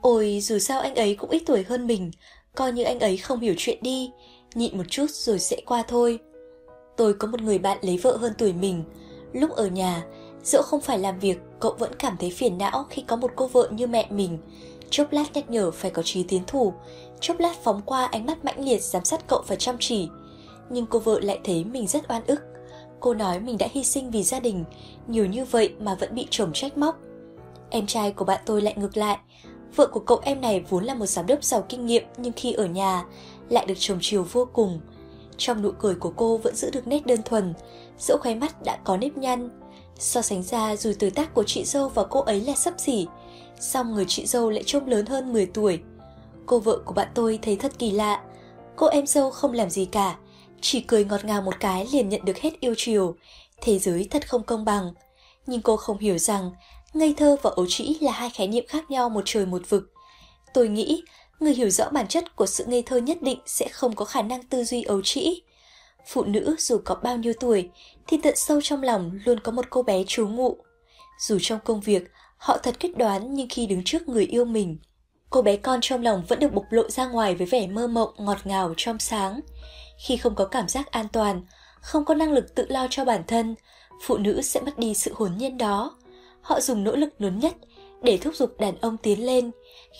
S1: ôi dù sao anh ấy cũng ít tuổi hơn mình, coi như anh ấy không hiểu chuyện đi, nhịn một chút rồi sẽ qua thôi. Tôi có một người bạn lấy vợ hơn tuổi mình, lúc ở nhà, dẫu không phải làm việc, cậu vẫn cảm thấy phiền não khi có một cô vợ như mẹ mình. Chốc lát nhắc nhở phải có trí tiến thủ, chốc lát phóng qua ánh mắt mãnh liệt giám sát cậu phải chăm chỉ. Nhưng cô vợ lại thấy mình rất oan ức. Cô nói mình đã hy sinh vì gia đình, nhiều như vậy mà vẫn bị chồng trách móc. Em trai của bạn tôi lại ngược lại. Vợ của cậu em này vốn là một giám đốc giàu kinh nghiệm nhưng khi ở nhà lại được chồng chiều vô cùng. Trong nụ cười của cô vẫn giữ được nét đơn thuần, dẫu khóe mắt đã có nếp nhăn. So sánh ra dù tuổi tác của chị dâu và cô ấy là sấp xỉ, song người chị dâu lại trông lớn hơn 10 tuổi. Cô vợ của bạn tôi thấy thật kỳ lạ. Cô em dâu không làm gì cả, chỉ cười ngọt ngào một cái liền nhận được hết yêu chiều. Thế giới thật không công bằng. Nhưng cô không hiểu rằng ngây thơ và ấu trĩ là hai khái niệm khác nhau một trời một vực. Tôi nghĩ người hiểu rõ bản chất của sự ngây thơ nhất định sẽ không có khả năng tư duy ấu trĩ. Phụ nữ dù có bao nhiêu tuổi thì tận sâu trong lòng luôn có một cô bé trú ngụ. Dù trong công việc họ thật kết đoán nhưng khi đứng trước người yêu mình, cô bé con trong lòng vẫn được bộc lộ ra ngoài với vẻ mơ mộng ngọt ngào trong sáng. Khi không có cảm giác an toàn, không có năng lực tự lo cho bản thân, phụ nữ sẽ mất đi sự hồn nhiên đó. Họ dùng nỗ lực lớn nhất để thúc giục đàn ông tiến lên,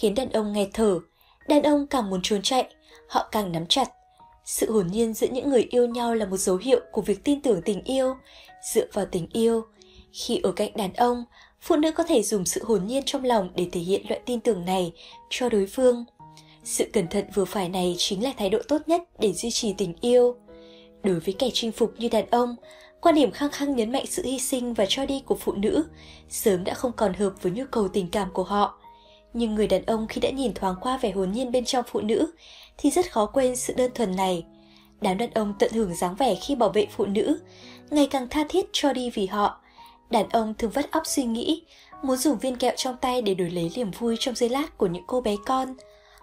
S1: khiến đàn ông nghe thở. Đàn ông càng muốn trốn chạy, họ càng nắm chặt. Sự hồn nhiên giữa những người yêu nhau là một dấu hiệu của việc tin tưởng tình yêu, dựa vào tình yêu. Khi ở cạnh đàn ông, phụ nữ có thể dùng sự hồn nhiên trong lòng để thể hiện loại tin tưởng này cho đối phương. Sự cẩn thận vừa phải này chính là thái độ tốt nhất để duy trì tình yêu. Đối với kẻ chinh phục như đàn ông, quan điểm khăng khăng nhấn mạnh sự hy sinh và cho đi của phụ nữ sớm đã không còn hợp với nhu cầu tình cảm của họ. Nhưng người đàn ông khi đã nhìn thoáng qua vẻ hồn nhiên bên trong phụ nữ thì rất khó quên sự đơn thuần này. Đám đàn ông tận hưởng dáng vẻ khi bảo vệ phụ nữ, ngày càng tha thiết cho đi vì họ. Đàn ông thường vắt óc suy nghĩ, muốn dùng viên kẹo trong tay để đổi lấy niềm vui trong giây lát của những cô bé con.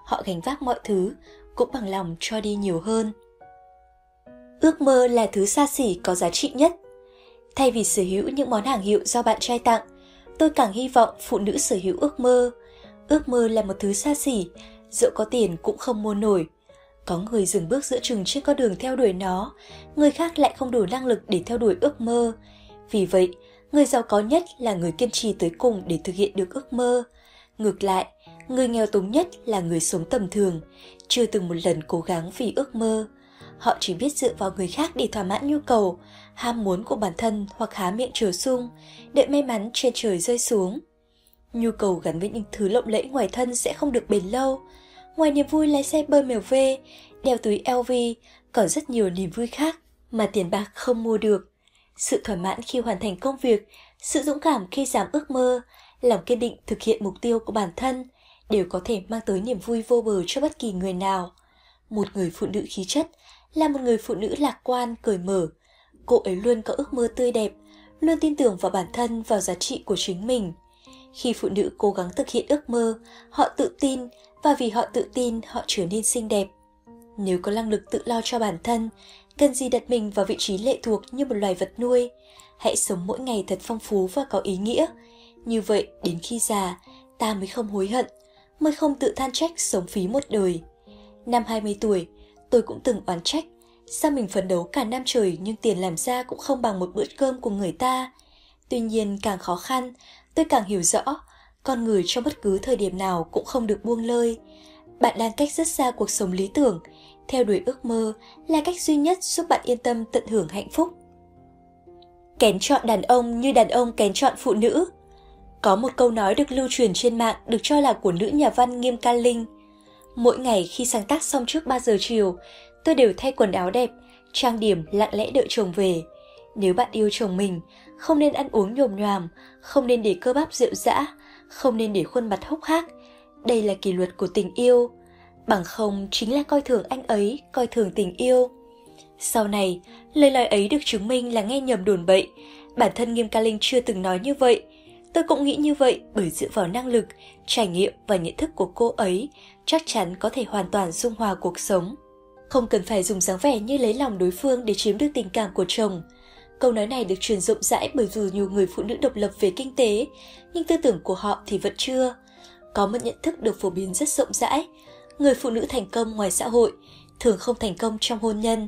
S1: họ gánh vác mọi thứ, cũng bằng lòng cho đi nhiều hơn. Ước mơ là thứ xa xỉ có giá trị nhất. Thay vì sở hữu những món hàng hiệu do bạn trai tặng, tôi càng hy vọng phụ nữ sở hữu ước mơ. Ước mơ là một thứ xa xỉ, dẫu có tiền cũng không mua nổi. Có người dừng bước giữa chừng trên con đường theo đuổi nó, người khác lại không đủ năng lực để theo đuổi ước mơ. Vì vậy, người giàu có nhất là người kiên trì tới cùng để thực hiện được ước mơ. Ngược lại, người nghèo túng nhất là người sống tầm thường, chưa từng một lần cố gắng vì ước mơ. Họ chỉ biết dựa vào người khác để thỏa mãn nhu cầu, ham muốn của bản thân hoặc há miệng chờ sung, đợi may mắn trên trời rơi xuống. Nhu cầu gắn với những thứ lộng lẫy ngoài thân sẽ không được bền lâu. Ngoài niềm vui lái xe BMW, đeo túi LV, còn rất nhiều niềm vui khác mà tiền bạc không mua được. Sự thỏa mãn khi hoàn thành công việc, sự dũng cảm khi dám ước mơ, lòng kiên định thực hiện mục tiêu của bản thân đều có thể mang tới niềm vui vô bờ cho bất kỳ người nào. Một người phụ nữ khí chất là một người phụ nữ lạc quan, cởi mở. Cô ấy luôn có ước mơ tươi đẹp, luôn tin tưởng vào bản thân, vào giá trị của chính mình. Khi phụ nữ cố gắng thực hiện ước mơ, họ tự tin và vì họ tự tin họ trở nên xinh đẹp. Nếu có năng lực tự lo cho bản thân, cần gì đặt mình vào vị trí lệ thuộc như một loài vật nuôi. Hãy sống mỗi ngày thật phong phú và có ý nghĩa. Như vậy, đến khi già, ta mới không hối hận, mới không tự than trách sống phí một đời. Năm 20 tuổi, tôi cũng từng oán trách. Sao mình phấn đấu cả năm trời nhưng tiền làm ra cũng không bằng một bữa cơm của người ta. Tuy nhiên càng khó khăn, tôi càng hiểu rõ, con người trong bất cứ thời điểm nào cũng không được buông lơi. Bạn đang cách rất xa cuộc sống lý tưởng, theo đuổi ước mơ là cách duy nhất giúp bạn yên tâm tận hưởng hạnh phúc. Kén chọn đàn ông như đàn ông kén chọn phụ nữ. Có một câu nói được lưu truyền trên mạng được cho là của nữ nhà văn Nghiêm Ca Linh. Mỗi ngày khi sáng tác xong trước 3 giờ chiều, tôi đều thay quần áo đẹp, trang điểm lặng lẽ đợi chồng về. Nếu bạn yêu chồng mình, không nên ăn uống nhồm nhòm, không nên để cơ bắp rượu dã, không nên để khuôn mặt hốc hác. Đây là kỷ luật của tình yêu. Bằng không chính là coi thường anh ấy, coi thường tình yêu. Sau này, lời nói ấy được chứng minh là nghe nhầm đồn bậy. Bản thân Nghiêm Ca Linh chưa từng nói như vậy. Tôi cũng nghĩ như vậy bởi dựa vào năng lực, trải nghiệm và nhận thức của cô ấy, chắc chắn có thể hoàn toàn dung hòa cuộc sống. Không cần phải dùng dáng vẻ như lấy lòng đối phương để chiếm được tình cảm của chồng. Câu nói này được truyền rộng rãi bởi dù nhiều người phụ nữ độc lập về kinh tế, nhưng tư tưởng của họ thì vẫn chưa. Có một nhận thức được phổ biến rất rộng rãi. Người phụ nữ thành công ngoài xã hội, thường không thành công trong hôn nhân.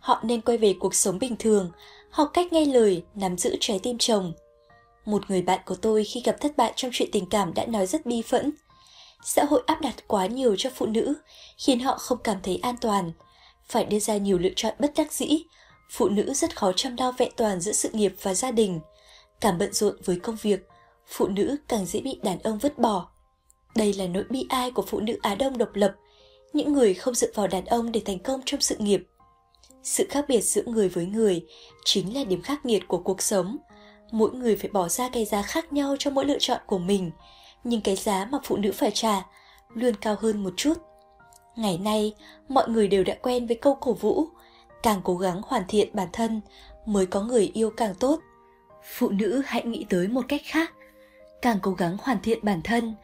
S1: Họ nên quay về cuộc sống bình thường, học cách nghe lời, nắm giữ trái tim chồng. Một người bạn của tôi khi gặp thất bại trong chuyện tình cảm đã nói rất bi phẫn. Xã hội áp đặt quá nhiều cho phụ nữ, khiến họ không cảm thấy an toàn. Phải đưa ra nhiều lựa chọn bất đắc dĩ, phụ nữ rất khó chăm lo vẹn toàn giữa sự nghiệp và gia đình. Càng bận rộn với công việc, phụ nữ càng dễ bị đàn ông vứt bỏ. Đây là nỗi bi ai của phụ nữ Á Đông độc lập, những người không dựa vào đàn ông để thành công trong sự nghiệp. Sự khác biệt giữa người với người chính là điểm khắc nghiệt của cuộc sống. Mỗi người phải bỏ ra cái giá khác nhau cho mỗi lựa chọn của mình, nhưng cái giá mà phụ nữ phải trả luôn cao hơn một chút. Ngày nay, mọi người đều đã quen với câu cổ vũ, càng cố gắng hoàn thiện bản thân mới có người yêu càng tốt. Phụ nữ hãy nghĩ tới một cách khác, càng cố gắng hoàn thiện bản thân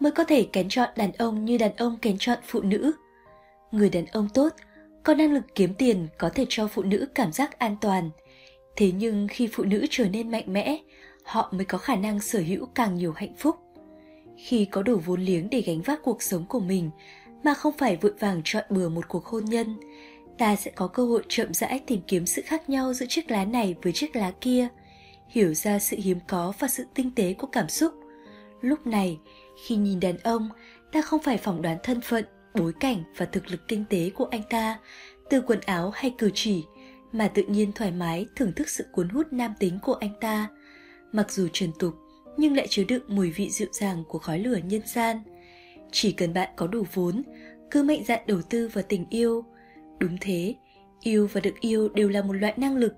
S1: mới có thể kén chọn đàn ông như đàn ông kén chọn phụ nữ. Người đàn ông tốt có năng lực kiếm tiền có thể cho phụ nữ cảm giác an toàn. Thế nhưng khi phụ nữ trở nên mạnh mẽ, họ mới có khả năng sở hữu càng nhiều hạnh phúc. Khi có đủ vốn liếng để gánh vác cuộc sống của mình mà không phải vội vàng chọn bừa một cuộc hôn nhân, ta sẽ có cơ hội chậm rãi tìm kiếm sự khác nhau giữa chiếc lá này với chiếc lá kia, hiểu ra sự hiếm có và sự tinh tế của cảm xúc. Lúc này, khi nhìn đàn ông, ta không phải phỏng đoán thân phận, bối cảnh và thực lực kinh tế của anh ta từ quần áo hay cử chỉ, mà tự nhiên thoải mái thưởng thức sự cuốn hút nam tính của anh ta. Mặc dù trần tục, nhưng lại chứa đựng mùi vị dịu dàng của khói lửa nhân gian. Chỉ cần bạn có đủ vốn, cứ mạnh dạn đầu tư vào tình yêu. Đúng thế, yêu và được yêu đều là một loại năng lực.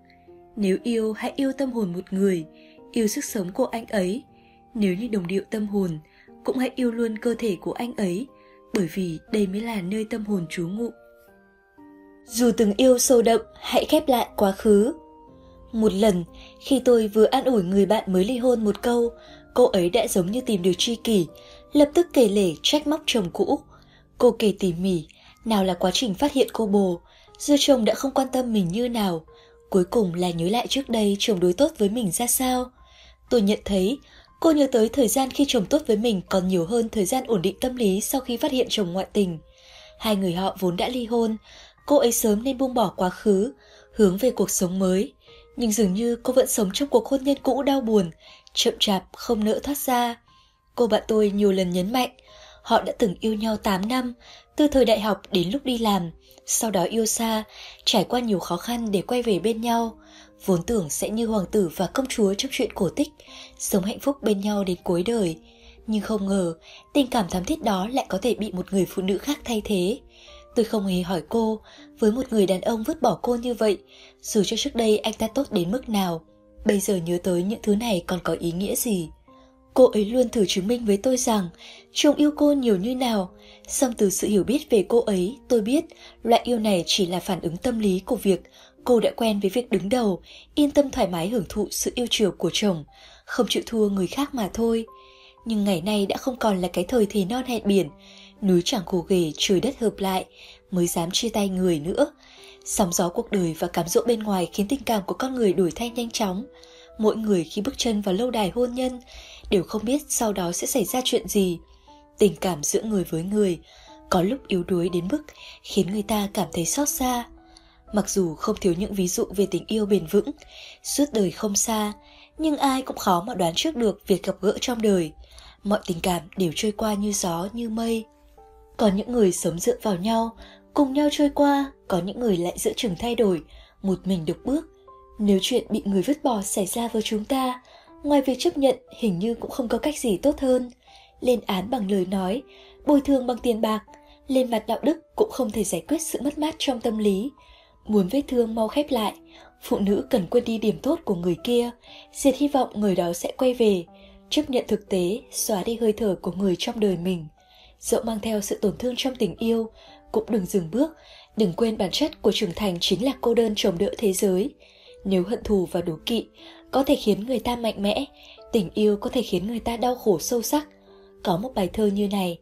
S1: Nếu yêu, hãy yêu tâm hồn một người, yêu sức sống của anh ấy. Nếu như đồng điệu tâm hồn, cũng hãy yêu luôn cơ thể của anh ấy, bởi vì đây mới là nơi tâm hồn trú ngụ. Dù từng yêu sâu đậm, hãy khép lại quá khứ. Một lần, khi tôi vừa an ủi người bạn mới ly hôn một câu, cô ấy đã giống như tìm được tri kỷ, lập tức kể lể trách móc chồng cũ. Cô kể tỉ mỉ, nào là quá trình phát hiện cô bồ, giờ chồng đã không quan tâm mình như nào, cuối cùng là nhớ lại trước đây chồng đối tốt với mình ra sao. Tôi nhận thấy, cô nhớ tới thời gian khi chồng tốt với mình còn nhiều hơn thời gian ổn định tâm lý sau khi phát hiện chồng ngoại tình. Hai người họ vốn đã ly hôn, cô ấy sớm nên buông bỏ quá khứ, hướng về cuộc sống mới. Nhưng dường như cô vẫn sống trong cuộc hôn nhân cũ đau buồn, chậm chạp không nỡ thoát ra. Cô bạn tôi nhiều lần nhấn mạnh, họ đã từng yêu nhau 8 năm, từ thời đại học đến lúc đi làm, sau đó yêu xa, trải qua nhiều khó khăn để quay về bên nhau. Vốn tưởng sẽ như hoàng tử và công chúa trong chuyện cổ tích, sống hạnh phúc bên nhau đến cuối đời. Nhưng không ngờ, tình cảm thắm thiết đó lại có thể bị một người phụ nữ khác thay thế. Tôi không hề hỏi cô, với một người đàn ông vứt bỏ cô như vậy, dù cho trước đây anh ta tốt đến mức nào, bây giờ nhớ tới những thứ này còn có ý nghĩa gì. Cô ấy luôn thử chứng minh với tôi rằng chồng yêu cô nhiều như nào, song từ sự hiểu biết về cô ấy, tôi biết loại yêu này chỉ là phản ứng tâm lý của việc cô đã quen với việc đứng đầu, yên tâm thoải mái hưởng thụ sự yêu chiều của chồng, không chịu thua người khác mà thôi. Nhưng ngày nay đã không còn là cái thời thế non hẹn biển, núi chẳng gồ ghề trời đất hợp lại mới dám chia tay người nữa. Sóng gió cuộc đời và cám dỗ bên ngoài khiến tình cảm của con người đổi thay nhanh chóng. Mỗi người khi bước chân vào lâu đài hôn nhân đều không biết sau đó sẽ xảy ra chuyện gì. Tình cảm giữa người với người có lúc yếu đuối đến mức khiến người ta cảm thấy xót xa. Mặc dù không thiếu những ví dụ về tình yêu bền vững, suốt đời không xa, nhưng ai cũng khó mà đoán trước được việc gặp gỡ trong đời. Mọi tình cảm đều trôi qua như gió, như mây. Có những người sống dựa vào nhau, cùng nhau trôi qua, có những người lại giữa chừng thay đổi, một mình độc bước. Nếu chuyện bị người vứt bỏ xảy ra với chúng ta, ngoài việc chấp nhận hình như cũng không có cách gì tốt hơn. Lên án bằng lời nói, bồi thường bằng tiền bạc, lên mặt đạo đức cũng không thể giải quyết sự mất mát trong tâm lý. Muốn vết thương mau khép lại, phụ nữ cần quên đi điểm tốt của người kia, diệt hy vọng người đó sẽ quay về, chấp nhận thực tế, xóa đi hơi thở của người trong đời mình. Dẫu mang theo sự tổn thương trong tình yêu, cũng đừng dừng bước, đừng quên bản chất của trưởng thành chính là cô đơn trồng đỡ thế giới. Nếu hận thù và đố kỵ có thể khiến người ta mạnh mẽ, tình yêu có thể khiến người ta đau khổ sâu sắc. Có một bài thơ như này,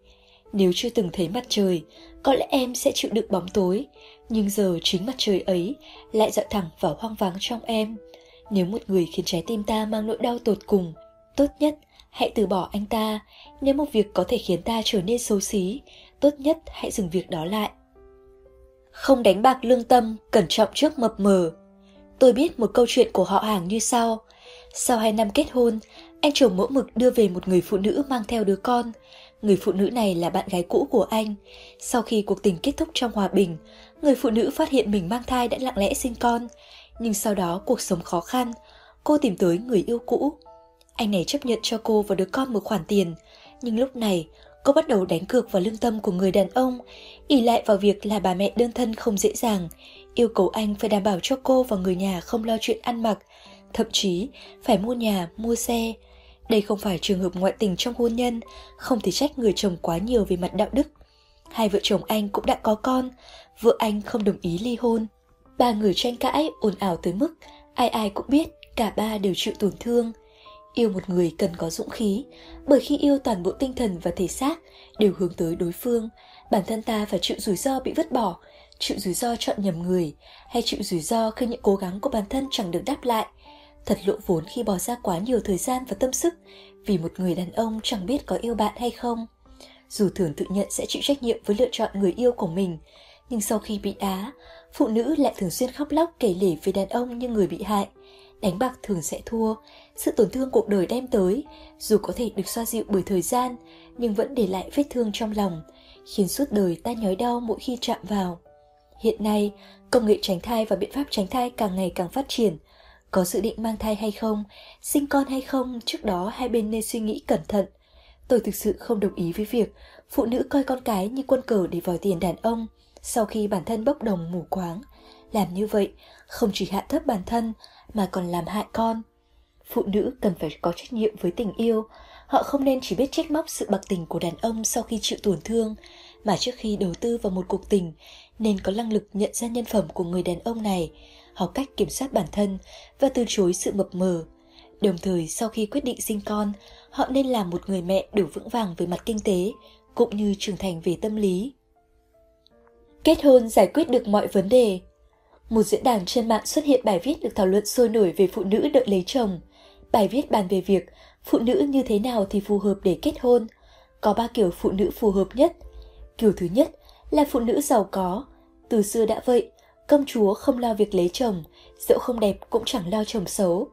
S1: nếu chưa từng thấy mặt trời, có lẽ em sẽ chịu đựng bóng tối, nhưng giờ chính mặt trời ấy lại dọi thẳng vào hoang vắng trong em. Nếu một người khiến trái tim ta mang nỗi đau tột cùng, tốt nhất hãy từ bỏ anh ta. Nếu một việc có thể khiến ta trở nên xấu xí, tốt nhất hãy dừng việc đó lại. Không đánh bạc lương tâm, cẩn trọng trước mập mờ. Tôi biết một câu chuyện của họ hàng như sau. Sau hai năm kết hôn, anh chồng mẫu mực đưa về một người phụ nữ mang theo đứa con. Người phụ nữ này là bạn gái cũ của anh. Sau khi cuộc tình kết thúc trong hòa bình, người phụ nữ phát hiện mình mang thai đã lặng lẽ sinh con. Nhưng sau đó cuộc sống khó khăn, cô tìm tới người yêu cũ. Anh này chấp nhận cho cô và đứa con một khoản tiền, nhưng lúc này cô bắt đầu đánh cược vào lương tâm của người đàn ông, ỉ lại vào việc là bà mẹ đơn thân không dễ dàng, yêu cầu anh phải đảm bảo cho cô và người nhà không lo chuyện ăn mặc, thậm chí phải mua nhà, mua xe. Đây không phải trường hợp ngoại tình trong hôn nhân, không thể trách người chồng quá nhiều về mặt đạo đức. Hai vợ chồng anh cũng đã có con, vợ anh không đồng ý ly hôn. Ba người tranh cãi, ồn ào tới mức ai ai cũng biết cả ba đều chịu tổn thương. Yêu một người cần có dũng khí, bởi khi yêu toàn bộ tinh thần và thể xác đều hướng tới đối phương, bản thân ta phải chịu rủi ro bị vứt bỏ, chịu rủi ro chọn nhầm người, hay chịu rủi ro khi những cố gắng của bản thân chẳng được đáp lại. Thật lộ vốn khi bỏ ra quá nhiều thời gian và tâm sức vì một người đàn ông chẳng biết có yêu bạn hay không. Dù thường tự nhận sẽ chịu trách nhiệm với lựa chọn người yêu của mình, nhưng sau khi bị đá, phụ nữ lại thường xuyên khóc lóc kể lể về đàn ông như người bị hại. Đánh bạc thường sẽ thua, sự tổn thương cuộc đời đem tới, dù có thể được xoa dịu bởi thời gian, nhưng vẫn để lại vết thương trong lòng, khiến suốt đời ta nhói đau mỗi khi chạm vào. Hiện nay, công nghệ tránh thai và biện pháp tránh thai càng ngày càng phát triển. Có dự định mang thai hay không, sinh con hay không, trước đó hai bên nên suy nghĩ cẩn thận. Tôi thực sự không đồng ý với việc phụ nữ coi con cái như quân cờ để vòi tiền đàn ông sau khi bản thân bốc đồng mù quáng. Làm như vậy không chỉ hạ thấp bản thân mà còn làm hại con. Phụ nữ cần phải có trách nhiệm với tình yêu, họ không nên chỉ biết trách móc sự bạc tình của đàn ông sau khi chịu tổn thương, mà trước khi đầu tư vào một cuộc tình nên có năng lực nhận ra nhân phẩm của người đàn ông này, học cách kiểm soát bản thân và từ chối sự mập mờ. Đồng thời sau khi quyết định sinh con, họ nên làm một người mẹ đủ vững vàng về mặt kinh tế cũng như trưởng thành về tâm lý. Kết hôn giải quyết được mọi vấn đề. Một diễn đàn trên mạng xuất hiện bài viết được thảo luận sôi nổi về phụ nữ đợi lấy chồng. Bài viết bàn về việc phụ nữ như thế nào thì phù hợp để kết hôn. Có ba kiểu phụ nữ phù hợp nhất. Kiểu thứ nhất là phụ nữ giàu có. Từ xưa đã vậy, công chúa không lo việc lấy chồng, dẫu không đẹp cũng chẳng lo chồng xấu.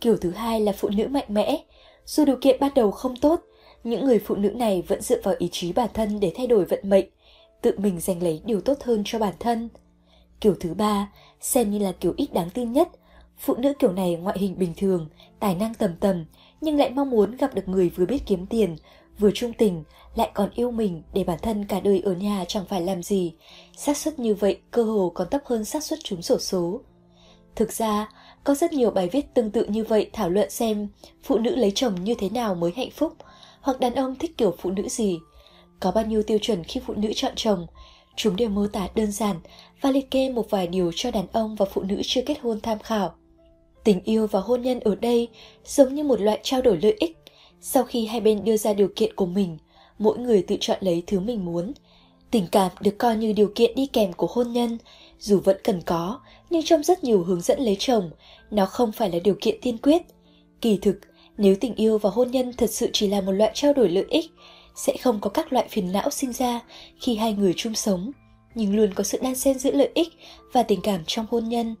S1: Kiểu thứ hai là phụ nữ mạnh mẽ. Dù điều kiện ban đầu không tốt, những người phụ nữ này vẫn dựa vào ý chí bản thân để thay đổi vận mệnh, tự mình giành lấy điều tốt hơn cho bản thân. Kiểu thứ ba, xem như là kiểu ít đáng tin nhất. Phụ nữ kiểu này ngoại hình bình thường, tài năng tầm tầm, nhưng lại mong muốn gặp được người vừa biết kiếm tiền, vừa trung tình, lại còn yêu mình để bản thân cả đời ở nhà chẳng phải làm gì. xác suất như vậy cơ hồ còn thấp hơn xác suất trúng sổ số. Thực ra, có rất nhiều bài viết tương tự như vậy thảo luận xem phụ nữ lấy chồng như thế nào mới hạnh phúc, hoặc đàn ông thích kiểu phụ nữ gì. Có bao nhiêu tiêu chuẩn khi phụ nữ chọn chồng, chúng đều mô tả đơn giản và liệt kê một vài điều cho đàn ông và phụ nữ chưa kết hôn tham khảo. Tình yêu và hôn nhân ở đây giống như một loại trao đổi lợi ích. Sau khi hai bên đưa ra điều kiện của mình, mỗi người tự chọn lấy thứ mình muốn. Tình cảm được coi như điều kiện đi kèm của hôn nhân, dù vẫn cần có, nhưng trong rất nhiều hướng dẫn lấy chồng, nó không phải là điều kiện tiên quyết. Kỳ thực, nếu tình yêu và hôn nhân thật sự chỉ là một loại trao đổi lợi ích, sẽ không có các loại phiền não sinh ra khi hai người chung sống, nhưng luôn có sự đan xen giữa lợi ích và tình cảm trong hôn nhân.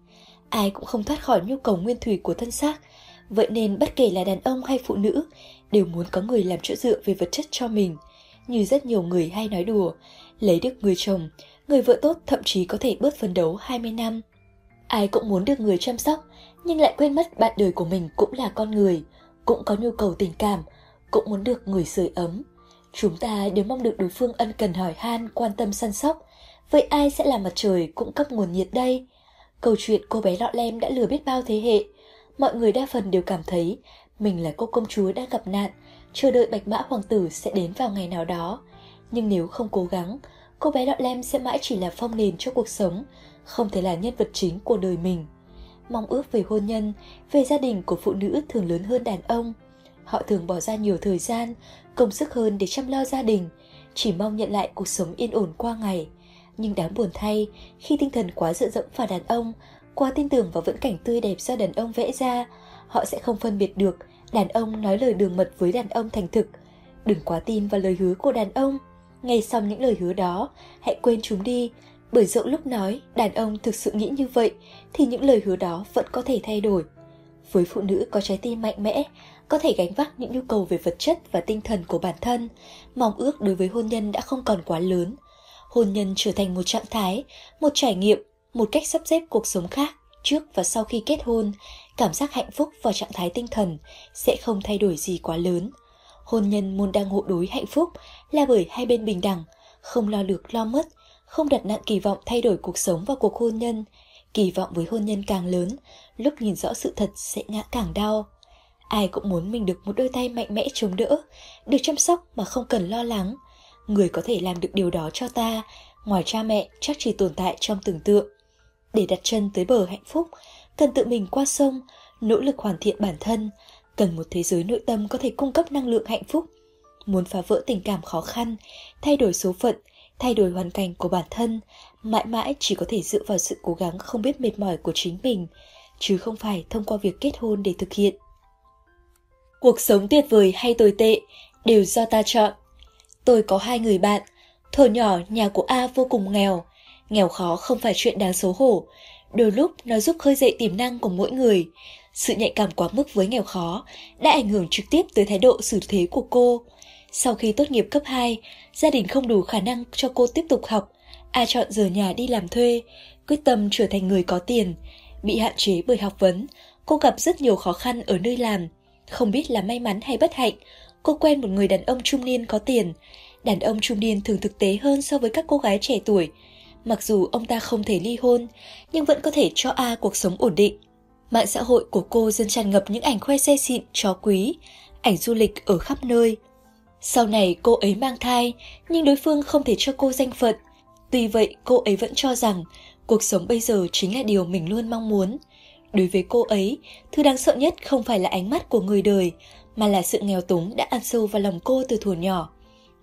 S1: Ai cũng không thoát khỏi nhu cầu nguyên thủy của thân xác, vậy nên bất kể là đàn ông hay phụ nữ đều muốn có người làm chỗ dựa về vật chất cho mình. Như rất nhiều người hay nói đùa, lấy được người chồng, người vợ tốt thậm chí có thể bớt phấn đấu 20 năm. Ai cũng muốn được người chăm sóc, nhưng lại quên mất bạn đời của mình cũng là con người, cũng có nhu cầu tình cảm, cũng muốn được người sưởi ấm. Chúng ta đều mong được đối phương ân cần hỏi han, quan tâm săn sóc. Vậy ai sẽ là mặt trời cũng cấp nguồn nhiệt đây? Câu chuyện cô bé lọ lem đã lừa biết bao thế hệ. Mọi người đa phần đều cảm thấy mình là cô công chúa đang gặp nạn, chờ đợi bạch mã hoàng tử sẽ đến vào ngày nào đó. Nhưng nếu không cố gắng, cô bé lọ lem sẽ mãi chỉ là phong nền cho cuộc sống, không thể là nhân vật chính của đời mình. Mong ước về hôn nhân, về gia đình của phụ nữ thường lớn hơn đàn ông. Họ thường bỏ ra nhiều thời gian, công sức hơn để chăm lo gia đình, chỉ mong nhận lại cuộc sống yên ổn qua ngày. Nhưng đáng buồn thay, khi tinh thần quá dựa dẫm vào đàn ông, quá tin tưởng vào viễn cảnh tươi đẹp do đàn ông vẽ ra, họ sẽ không phân biệt được đàn ông nói lời đường mật với đàn ông thành thực. Đừng quá tin vào lời hứa của đàn ông. Ngay sau những lời hứa đó, hãy quên chúng đi, bởi dẫu lúc nói đàn ông thực sự nghĩ như vậy thì những lời hứa đó vẫn có thể thay đổi. Với phụ nữ có trái tim mạnh mẽ, có thể gánh vác những nhu cầu về vật chất và tinh thần của bản thân, mong ước đối với hôn nhân đã không còn quá lớn. Hôn nhân trở thành một trạng thái, một trải nghiệm, một cách sắp xếp cuộc sống khác trước và sau khi kết hôn, cảm giác hạnh phúc và trạng thái tinh thần sẽ không thay đổi gì quá lớn. Hôn nhân môn đang hộ đối hạnh phúc là bởi hai bên bình đẳng, không lo được lo mất, không đặt nặng kỳ vọng thay đổi cuộc sống và cuộc hôn nhân. Kỳ vọng với hôn nhân càng lớn, lúc nhìn rõ sự thật sẽ ngã càng đau. Ai cũng muốn mình được một đôi tay mạnh mẽ chống đỡ, được chăm sóc mà không cần lo lắng. Người có thể làm được điều đó cho ta, ngoài cha mẹ chắc chỉ tồn tại trong tưởng tượng. Để đặt chân tới bờ hạnh phúc, cần tự mình qua sông, nỗ lực hoàn thiện bản thân, cần một thế giới nội tâm có thể cung cấp năng lượng hạnh phúc. Muốn phá vỡ tình cảm khó khăn, thay đổi số phận, thay đổi hoàn cảnh của bản thân, mãi mãi chỉ có thể dựa vào sự cố gắng không biết mệt mỏi của chính mình, chứ không phải thông qua việc kết hôn để thực hiện. Cuộc sống tuyệt vời hay tồi tệ đều do ta chọn. Tôi có hai người bạn, thuở nhỏ nhà của A vô cùng nghèo, nghèo khó không phải chuyện đáng xấu hổ, đôi lúc nó giúp khơi dậy tiềm năng của mỗi người. Sự nhạy cảm quá mức với nghèo khó đã ảnh hưởng trực tiếp tới thái độ xử thế của cô. Sau khi tốt nghiệp cấp 2, gia đình không đủ khả năng cho cô tiếp tục học. A chọn rời nhà đi làm thuê, quyết tâm trở thành người có tiền. Bị hạn chế bởi học vấn, cô gặp rất nhiều khó khăn ở nơi làm. Không biết là may mắn hay bất hạnh, cô quen một người đàn ông trung niên có tiền. Đàn ông trung niên thường thực tế hơn so với các cô gái trẻ tuổi. Mặc dù ông ta không thể ly hôn, nhưng vẫn có thể cho A cuộc sống ổn định. Mạng xã hội của cô dần tràn ngập những ảnh khoe xe xịn, chó quý, ảnh du lịch ở khắp nơi. Sau này cô ấy mang thai, nhưng đối phương không thể cho cô danh phận. Tuy vậy cô ấy vẫn cho rằng cuộc sống bây giờ chính là điều mình luôn mong muốn. Đối với cô ấy, thứ đáng sợ nhất không phải là ánh mắt của người đời, mà là sự nghèo túng đã ăn sâu vào lòng cô từ thuở nhỏ.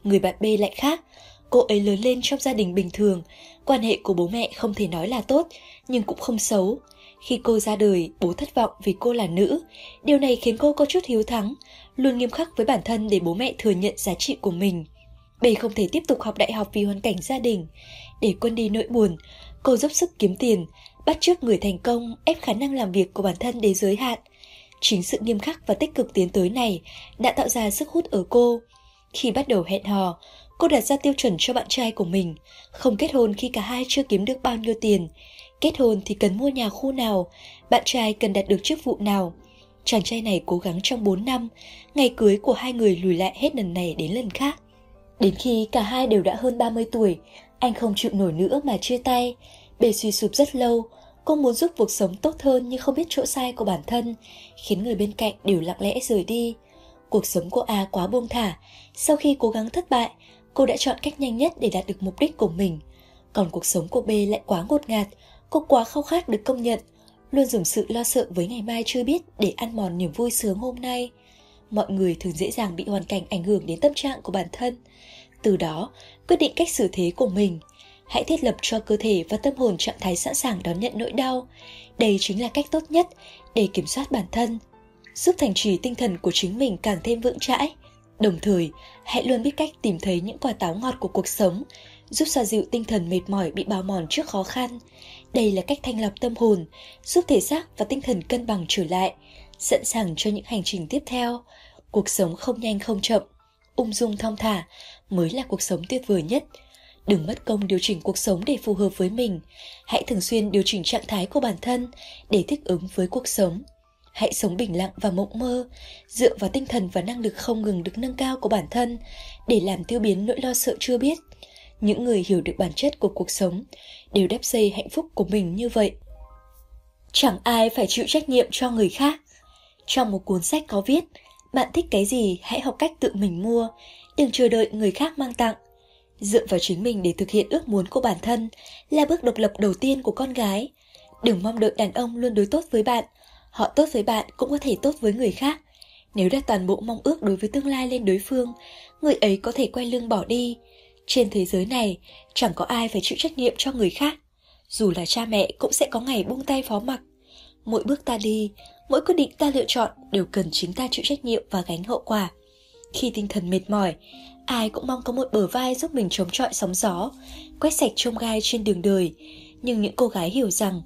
S1: Người bạn B lại khác, Cô ấy lớn lên trong gia đình bình thường, quan hệ của bố mẹ không thể nói là tốt, nhưng cũng không xấu. Khi cô ra đời, bố thất vọng vì cô là nữ. Điều này khiến cô có chút hiếu thắng, luôn nghiêm khắc với bản thân để bố mẹ thừa nhận giá trị của mình. B không thể tiếp tục học đại học vì hoàn cảnh gia đình. Để quên đi nỗi buồn, cô dốc sức kiếm tiền, bắt chước người thành công, ép khả năng làm việc của bản thân đến giới hạn. Chính sự nghiêm khắc và tích cực tiến tới này đã tạo ra sức hút ở cô. Khi bắt đầu hẹn hò, cô đặt ra tiêu chuẩn cho bạn trai của mình, không kết hôn khi cả hai chưa kiếm được bao nhiêu tiền. Kết hôn thì cần mua nhà khu nào, bạn trai cần đạt được chức vụ nào. Chàng trai này cố gắng trong 4 năm, ngày cưới của hai người lùi lại hết lần này đến lần khác. Đến khi cả hai đều đã hơn 30 tuổi, anh không chịu nổi nữa mà chia tay. Bề suy sụp rất lâu, cô muốn giúp cuộc sống tốt hơn nhưng không biết chỗ sai của bản thân, khiến người bên cạnh đều lặng lẽ rời đi. Cuộc sống của A quá buông thả, sau khi cố gắng thất bại, cô đã chọn cách nhanh nhất để đạt được mục đích của mình. Còn cuộc sống của B lại quá ngột ngạt, cô quá khao khát được công nhận, luôn dùng sự lo sợ với ngày mai chưa biết để ăn mòn niềm vui sướng hôm nay. Mọi người thường dễ dàng bị hoàn cảnh ảnh hưởng đến tâm trạng của bản thân. Từ đó, quyết định cách xử thế của mình. Hãy thiết lập cho cơ thể và tâm hồn trạng thái sẵn sàng đón nhận nỗi đau. Đây chính là cách tốt nhất để kiểm soát bản thân, giúp thành trì tinh thần của chính mình càng thêm vững chãi. Đồng thời, hãy luôn biết cách tìm thấy những quả táo ngọt của cuộc sống, giúp xoa dịu tinh thần mệt mỏi bị bào mòn trước khó khăn. Đây là cách thanh lọc tâm hồn, giúp thể xác và tinh thần cân bằng trở lại, sẵn sàng cho những hành trình tiếp theo. Cuộc sống không nhanh không chậm, ung dung thong thả mới là cuộc sống tuyệt vời nhất. Đừng mất công điều chỉnh cuộc sống để phù hợp với mình. Hãy thường xuyên điều chỉnh trạng thái của bản thân để thích ứng với cuộc sống. Hãy sống bình lặng và mộng mơ, dựa vào tinh thần và năng lực không ngừng được nâng cao của bản thân để làm tiêu biến nỗi lo sợ chưa biết. Những người hiểu được bản chất của cuộc sống đều đắp xây hạnh phúc của mình như vậy. Chẳng ai phải chịu trách nhiệm cho người khác. Trong một cuốn sách có viết, bạn thích cái gì hãy học cách tự mình mua, đừng chờ đợi người khác mang tặng. Dựa vào chính mình để thực hiện ước muốn của bản thân là bước độc lập đầu tiên của con gái. Đừng mong đợi đàn ông luôn đối tốt với bạn, họ tốt với bạn cũng có thể tốt với người khác. Nếu đặt toàn bộ mong ước đối với tương lai lên đối phương, người ấy có thể quay lưng bỏ đi. Trên thế giới này, chẳng có ai phải chịu trách nhiệm cho người khác. Dù là cha mẹ cũng sẽ có ngày buông tay phó mặc. Mỗi bước ta đi, mỗi quyết định ta lựa chọn đều cần chính ta chịu trách nhiệm và gánh hậu quả. Khi tinh thần mệt mỏi, ai cũng mong có một bờ vai giúp mình chống chọi sóng gió, quét sạch trông gai trên đường đời. Nhưng những cô gái hiểu rằng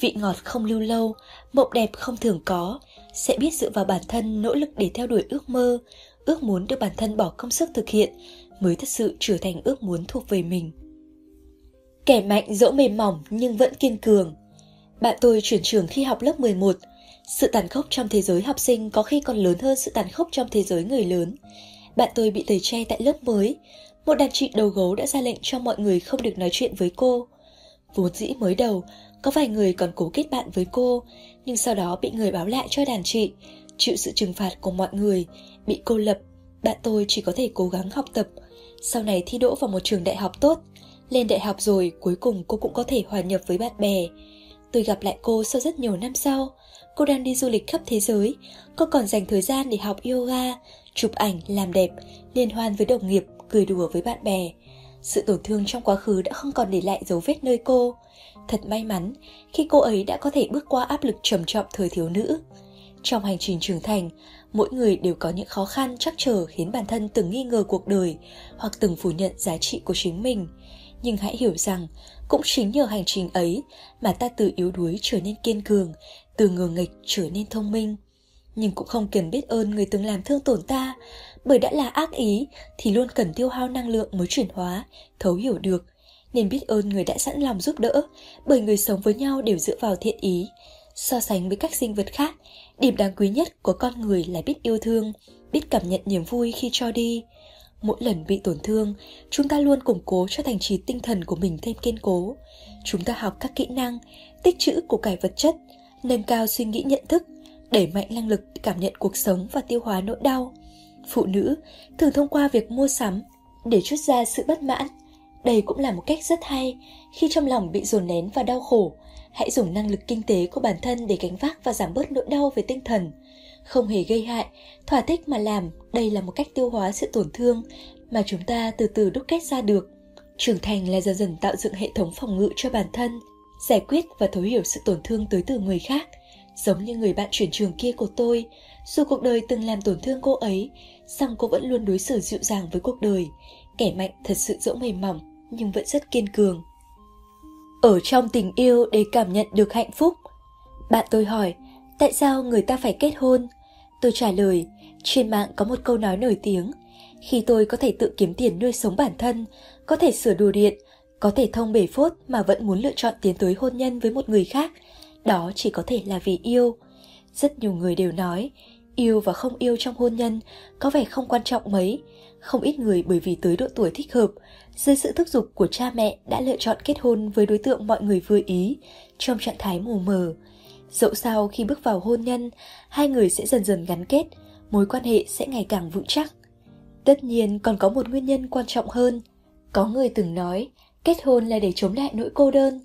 S1: vị ngọt không lưu lâu, mộng đẹp không thường có, sẽ biết dựa vào bản thân nỗ lực để theo đuổi ước mơ, ước muốn được bản thân bỏ công sức thực hiện mới thật sự trở thành ước muốn thuộc về mình. Kẻ mạnh dẫu mềm mỏng nhưng vẫn kiên cường. Bạn tôi chuyển trường khi học lớp 11. Sự tàn khốc trong thế giới học sinh có khi còn lớn hơn sự tàn khốc trong thế giới người lớn. Bạn tôi bị tẩy chay tại lớp mới. Một đàn chị đầu gấu đã ra lệnh cho mọi người không được nói chuyện với cô. Vốn dĩ mới đầu, có vài người còn cố kết bạn với cô, nhưng sau đó bị người báo lại cho đàn chị, chịu sự trừng phạt của mọi người, bị cô lập. Bạn tôi chỉ có thể cố gắng học tập, sau này thi đỗ vào một trường đại học tốt. Lên đại học rồi, cuối cùng cô cũng có thể hòa nhập với bạn bè. Tôi gặp lại cô sau rất nhiều năm sau. Cô đang đi du lịch khắp thế giới. Cô còn dành thời gian để học yoga, chụp ảnh, làm đẹp, liên hoan với đồng nghiệp, cười đùa với bạn bè. Sự tổn thương trong quá khứ đã không còn để lại dấu vết nơi cô. Thật may mắn khi cô ấy đã có thể bước qua áp lực trầm trọng thời thiếu nữ. Trong hành trình trưởng thành, mỗi người đều có những khó khăn chắc trở khiến bản thân từng nghi ngờ cuộc đời hoặc từng phủ nhận giá trị của chính mình. Nhưng hãy hiểu rằng, cũng chính nhờ hành trình ấy mà ta từ yếu đuối trở nên kiên cường, từ ngờ nghịch trở nên thông minh. Nhưng cũng không cần biết ơn người từng làm thương tổn ta, bởi đã là ác ý thì luôn cần tiêu hao năng lượng mới chuyển hóa, thấu hiểu được. Nên biết ơn người đã sẵn lòng giúp đỡ, bởi người sống với nhau đều dựa vào thiện ý. So sánh với các sinh vật khác, điểm đáng quý nhất của con người là biết yêu thương, biết cảm nhận niềm vui khi cho đi. Mỗi lần bị tổn thương, chúng ta luôn củng cố cho thành trì tinh thần của mình thêm kiên cố. Chúng ta học các kỹ năng, tích trữ của cải vật chất, nâng cao suy nghĩ nhận thức, đẩy mạnh năng lực cảm nhận cuộc sống và tiêu hóa nỗi đau. Phụ nữ thường thông qua việc mua sắm để chút ra sự bất mãn. Đây cũng là một cách rất hay khi trong lòng bị dồn nén và đau khổ. Hãy dùng năng lực kinh tế của bản thân để gánh vác và giảm bớt nỗi đau về tinh thần. Không hề gây hại, thỏa thích mà làm, đây là một cách tiêu hóa sự tổn thương mà chúng ta từ từ đúc kết ra được. Trưởng thành là dần dần tạo dựng hệ thống phòng ngự cho bản thân, giải quyết và thấu hiểu sự tổn thương tới từ người khác, giống như người bạn chuyển trường kia của tôi. Dù cuộc đời từng làm tổn thương cô ấy, song cô vẫn luôn đối xử dịu dàng với cuộc đời. Kẻ mạnh thật sự dỗ mềm mỏng, nhưng vẫn rất kiên cường. Ở trong tình yêu để cảm nhận được hạnh phúc. Bạn tôi hỏi, tại sao người ta phải kết hôn? Tôi trả lời, trên mạng có một câu nói nổi tiếng, khi tôi có thể tự kiếm tiền nuôi sống bản thân, có thể sửa đồ điện, có thể thông bể phốt mà vẫn muốn lựa chọn tiến tới hôn nhân với một người khác, đó chỉ có thể là vì yêu. Rất nhiều người đều nói, yêu và không yêu trong hôn nhân có vẻ không quan trọng mấy. Không ít người bởi vì tới độ tuổi thích hợp, dưới sự thúc giục của cha mẹ đã lựa chọn kết hôn với đối tượng mọi người vừa ý, trong trạng thái mù mờ. Dẫu sao khi bước vào hôn nhân, hai người sẽ dần dần gắn kết, mối quan hệ sẽ ngày càng vững chắc. Tất nhiên còn có một nguyên nhân quan trọng hơn. Có người từng nói, kết hôn là để chống lại nỗi cô đơn.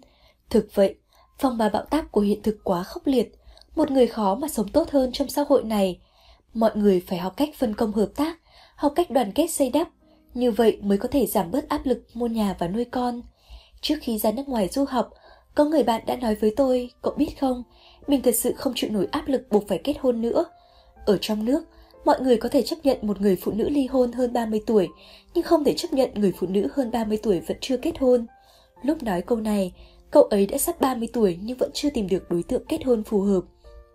S1: Thực vậy, phong ba bạo táp của hiện thực quá khốc liệt, một người khó mà sống tốt hơn trong xã hội này. Mọi người phải học cách phân công hợp tác, học cách đoàn kết xây đắp, như vậy mới có thể giảm bớt áp lực mua nhà và nuôi con. Trước khi ra nước ngoài du học, có người bạn đã nói với tôi, cậu biết không, mình thật sự không chịu nổi áp lực buộc phải kết hôn nữa. Ở trong nước, mọi người có thể chấp nhận một người phụ nữ ly hôn hơn 30 tuổi, nhưng không thể chấp nhận người phụ nữ hơn 30 tuổi vẫn chưa kết hôn. Lúc nói câu này, cậu ấy đã sắp 30 tuổi nhưng vẫn chưa tìm được đối tượng kết hôn phù hợp.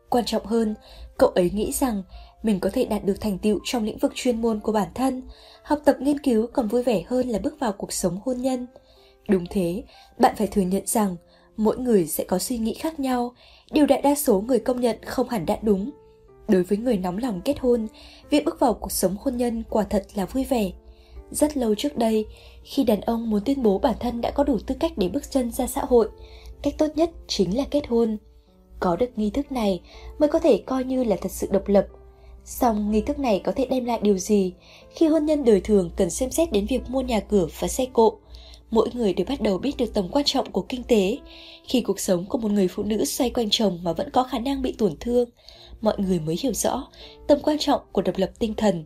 S1: Quan trọng hơn, cậu ấy nghĩ rằng mình có thể đạt được thành tựu trong lĩnh vực chuyên môn của bản thân, học tập nghiên cứu còn vui vẻ hơn là bước vào cuộc sống hôn nhân. Đúng thế, bạn phải thừa nhận rằng mỗi người sẽ có suy nghĩ khác nhau, điều đại đa số người công nhận không hẳn đã đúng. Đối với người nóng lòng kết hôn, việc bước vào cuộc sống hôn nhân quả thật là vui vẻ. Rất lâu trước đây, khi đàn ông muốn tuyên bố bản thân đã có đủ tư cách để bước chân ra xã hội, cách tốt nhất chính là kết hôn. Có được nghi thức này mới có thể coi như là thật sự độc lập. Song nghi thức này có thể đem lại điều gì khi hôn nhân đời thường cần xem xét đến việc mua nhà cửa và xe cộ. Mỗi người đều bắt đầu biết được tầm quan trọng của kinh tế. Khi cuộc sống của một người phụ nữ xoay quanh chồng mà vẫn có khả năng bị tổn thương, mọi người mới hiểu rõ tầm quan trọng của độc lập tinh thần.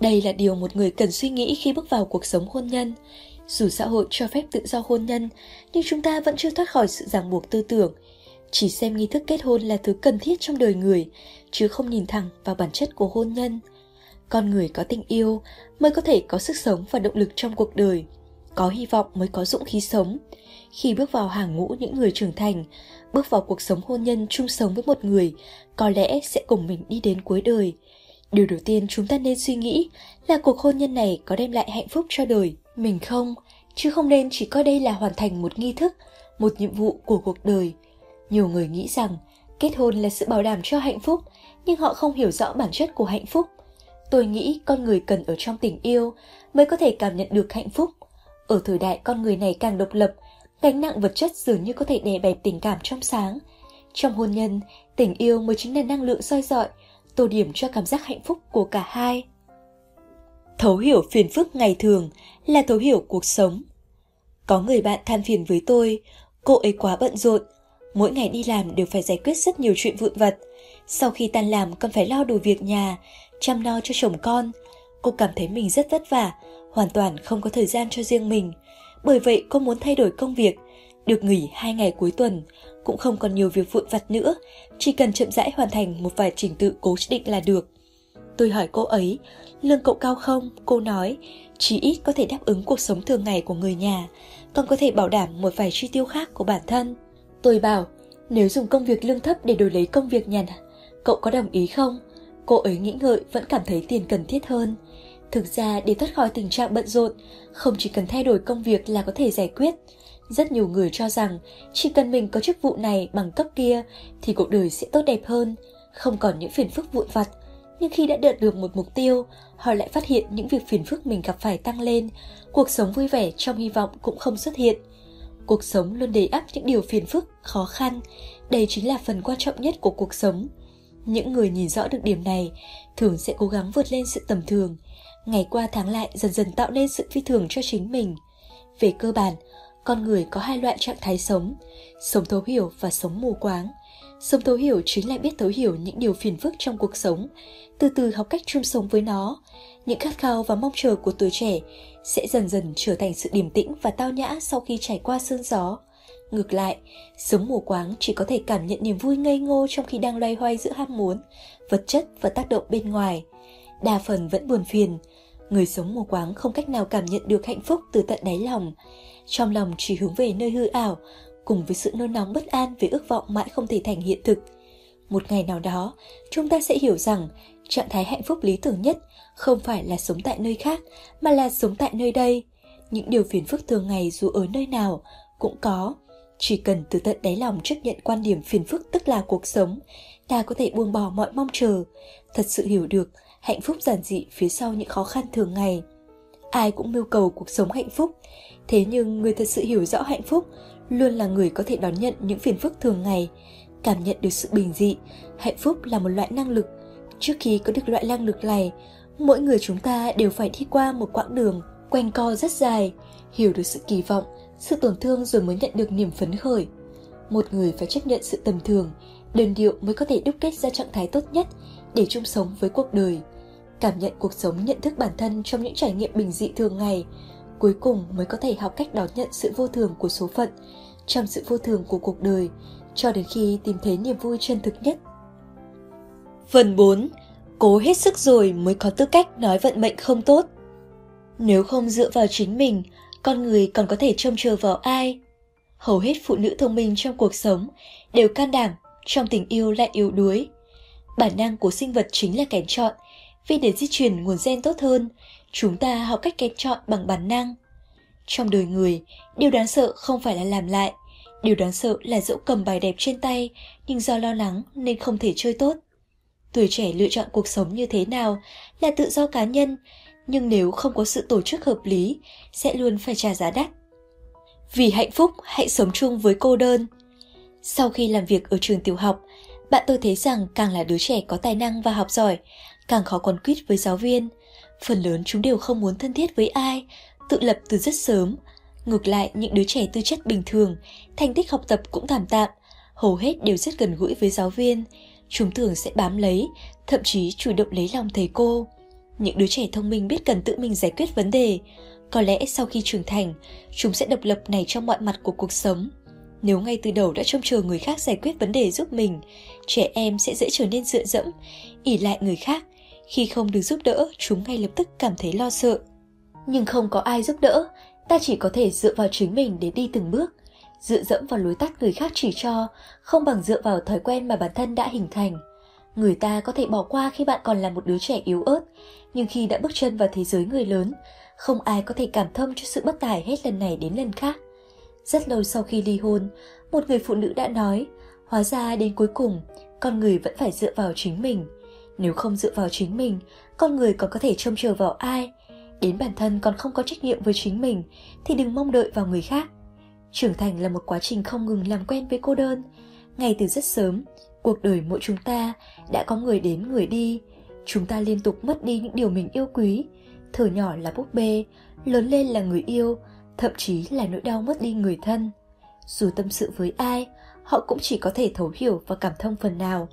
S1: Đây là điều một người cần suy nghĩ khi bước vào cuộc sống hôn nhân. Dù xã hội cho phép tự do hôn nhân, nhưng chúng ta vẫn chưa thoát khỏi sự ràng buộc tư tưởng. Chỉ xem nghi thức kết hôn là thứ cần thiết trong đời người, chứ không nhìn thẳng vào bản chất của hôn nhân. Con người có tình yêu mới có thể có sức sống và động lực trong cuộc đời. Có hy vọng mới có dũng khí sống. Khi bước vào hàng ngũ những người trưởng thành, bước vào cuộc sống hôn nhân chung sống với một người, có lẽ sẽ cùng mình đi đến cuối đời. Điều đầu tiên chúng ta nên suy nghĩ là cuộc hôn nhân này có đem lại hạnh phúc cho đời mình không, chứ không nên chỉ coi đây là hoàn thành một nghi thức, một nhiệm vụ của cuộc đời. Nhiều người nghĩ rằng kết hôn là sự bảo đảm cho hạnh phúc, nhưng họ không hiểu rõ bản chất của hạnh phúc. Tôi nghĩ con người cần ở trong tình yêu mới có thể cảm nhận được hạnh phúc. Ở thời đại con người này càng độc lập, gánh nặng vật chất dường như có thể đè bẹp tình cảm trong sáng. Trong hôn nhân, tình yêu mới chính là năng lượng soi dọi, tô điểm cho cảm giác hạnh phúc của cả hai. Thấu hiểu phiền phức ngày thường là thấu hiểu cuộc sống. Có người bạn than phiền với tôi, cô ấy quá bận rộn, mỗi ngày đi làm đều phải giải quyết rất nhiều chuyện vụn vặt. Sau khi tan làm còn phải lo đồ việc nhà, chăm lo cho chồng con. Cô cảm thấy mình rất vất vả, hoàn toàn không có thời gian cho riêng mình. Bởi vậy cô muốn thay đổi công việc, được nghỉ hai ngày cuối tuần, cũng không còn nhiều việc vụn vặt nữa, chỉ cần chậm rãi hoàn thành một vài trình tự cố định là được. Tôi hỏi cô ấy, lương cậu cao không? Cô nói, chỉ ít có thể đáp ứng cuộc sống thường ngày của người nhà, còn có thể bảo đảm một vài chi tiêu khác của bản thân. Tôi bảo, nếu dùng công việc lương thấp để đổi lấy công việc nhàn, cậu có đồng ý không? Cô ấy nghĩ ngợi vẫn cảm thấy tiền cần thiết hơn. Thực ra để thoát khỏi tình trạng bận rộn, không chỉ cần thay đổi công việc là có thể giải quyết. Rất nhiều người cho rằng chỉ cần mình có chức vụ này bằng cấp kia thì cuộc đời sẽ tốt đẹp hơn, không còn những phiền phức vụn vặt. Nhưng khi đã đạt được một mục tiêu, họ lại phát hiện những việc phiền phức mình gặp phải tăng lên, cuộc sống vui vẻ trong hy vọng cũng không xuất hiện. Cuộc sống luôn đầy ắp những điều phiền phức, khó khăn, đây chính là phần quan trọng nhất của cuộc sống. Những người nhìn rõ được điểm này thường sẽ cố gắng vượt lên sự tầm thường, ngày qua tháng lại dần dần tạo nên sự phi thường cho chính mình. Về cơ bản, con người có hai loại trạng thái sống, sống thấu hiểu và sống mù quáng. Sống thấu hiểu chính là biết thấu hiểu những điều phiền phức trong cuộc sống, từ từ học cách chung sống với nó. Những khát khao và mong chờ của tuổi trẻ sẽ dần dần trở thành sự điềm tĩnh và tao nhã sau khi trải qua sương gió. Ngược lại, sống mù quáng chỉ có thể cảm nhận niềm vui ngây ngô trong khi đang loay hoay giữa ham muốn, vật chất và tác động bên ngoài. Đa phần vẫn buồn phiền, người sống mù quáng không cách nào cảm nhận được hạnh phúc từ tận đáy lòng. Trong lòng chỉ hướng về nơi hư ảo, cùng với sự nôn nóng bất an về ước vọng mãi không thể thành hiện thực. Một ngày nào đó, chúng ta sẽ hiểu rằng trạng thái hạnh phúc lý tưởng nhất không phải là sống tại nơi khác, mà là sống tại nơi đây. Những điều phiền phức thường ngày dù ở nơi nào cũng có. Chỉ cần từ tận đáy lòng chấp nhận quan điểm phiền phức tức là cuộc sống, ta có thể buông bỏ mọi mong chờ, thật sự hiểu được hạnh phúc giản dị phía sau những khó khăn thường ngày. Ai cũng mưu cầu cuộc sống hạnh phúc, thế nhưng người thật sự hiểu rõ hạnh phúc luôn là người có thể đón nhận những phiền phức thường ngày, cảm nhận được sự bình dị. Hạnh phúc là một loại năng lực. Trước khi có được loại năng lực này, mỗi người chúng ta đều phải đi qua một quãng đường quanh co rất dài, hiểu được sự kỳ vọng, sự tổn thương rồi mới nhận được niềm phấn khởi. Một người phải chấp nhận sự tầm thường, đơn điệu mới có thể đúc kết ra trạng thái tốt nhất để chung sống với cuộc đời. Cảm nhận cuộc sống nhận thức bản thân trong những trải nghiệm bình dị thường ngày, cuối cùng mới có thể học cách đón nhận sự vô thường của số phận, trong sự vô thường của cuộc đời, cho đến khi tìm thấy niềm vui chân thực nhất. Phần 4. Cố hết sức rồi mới có tư cách nói vận mệnh không tốt. Nếu không dựa vào chính mình, con người còn có thể trông chờ vào ai? Hầu hết phụ nữ thông minh trong cuộc sống đều can đảm, trong tình yêu lại yếu đuối. Bản năng của sinh vật chính là kén chọn, vì để di truyền nguồn gen tốt hơn, chúng ta học cách kén chọn bằng bản năng. Trong đời người, điều đáng sợ không phải là làm lại, điều đáng sợ là dẫu cầm bài đẹp trên tay nhưng do lo lắng nên không thể chơi tốt. Tuổi trẻ lựa chọn cuộc sống như thế nào là tự do cá nhân, nhưng nếu không có sự tổ chức hợp lý, sẽ luôn phải trả giá đắt. Vì hạnh phúc, hãy sống chung với cô đơn. Sau khi làm việc ở trường tiểu học, bạn tôi thấy rằng càng là đứa trẻ có tài năng và học giỏi, càng khó quấn quýt với giáo viên. Phần lớn chúng đều không muốn thân thiết với ai, tự lập từ rất sớm. Ngược lại, những đứa trẻ tư chất bình thường, thành tích học tập cũng thảm tạm, hầu hết đều rất gần gũi với giáo viên. Chúng thường sẽ bám lấy, thậm chí chủ động lấy lòng thầy cô. Những đứa trẻ thông minh biết cần tự mình giải quyết vấn đề. Có lẽ sau khi trưởng thành, chúng sẽ độc lập này trong mọi mặt của cuộc sống. Nếu ngay từ đầu đã trông chờ người khác giải quyết vấn đề giúp mình, trẻ em sẽ dễ trở nên dựa dẫm, ỉ lại người khác. Khi không được giúp đỡ, chúng ngay lập tức cảm thấy lo sợ. Nhưng không có ai giúp đỡ, ta chỉ có thể dựa vào chính mình để đi từng bước. Dựa dẫm vào lối tắt người khác chỉ cho, không bằng dựa vào thói quen mà bản thân đã hình thành. Người ta có thể bỏ qua khi bạn còn là một đứa trẻ yếu ớt, nhưng khi đã bước chân vào thế giới người lớn, không ai có thể cảm thông cho sự bất tài hết lần này đến lần khác. Rất lâu sau khi ly hôn, một người phụ nữ đã nói, hóa ra đến cuối cùng, con người vẫn phải dựa vào chính mình. Nếu không dựa vào chính mình, con người còn có thể trông chờ vào ai? Đến bản thân còn không có trách nhiệm với chính mình, thì đừng mong đợi vào người khác. Trưởng thành là một quá trình không ngừng làm quen với cô đơn. Ngay từ rất sớm, cuộc đời mỗi chúng ta đã có người đến người đi. Chúng ta liên tục mất đi những điều mình yêu quý. Thở nhỏ là búp bê, lớn lên là người yêu, thậm chí là nỗi đau mất đi người thân. Dù tâm sự với ai, họ cũng chỉ có thể thấu hiểu và cảm thông phần nào.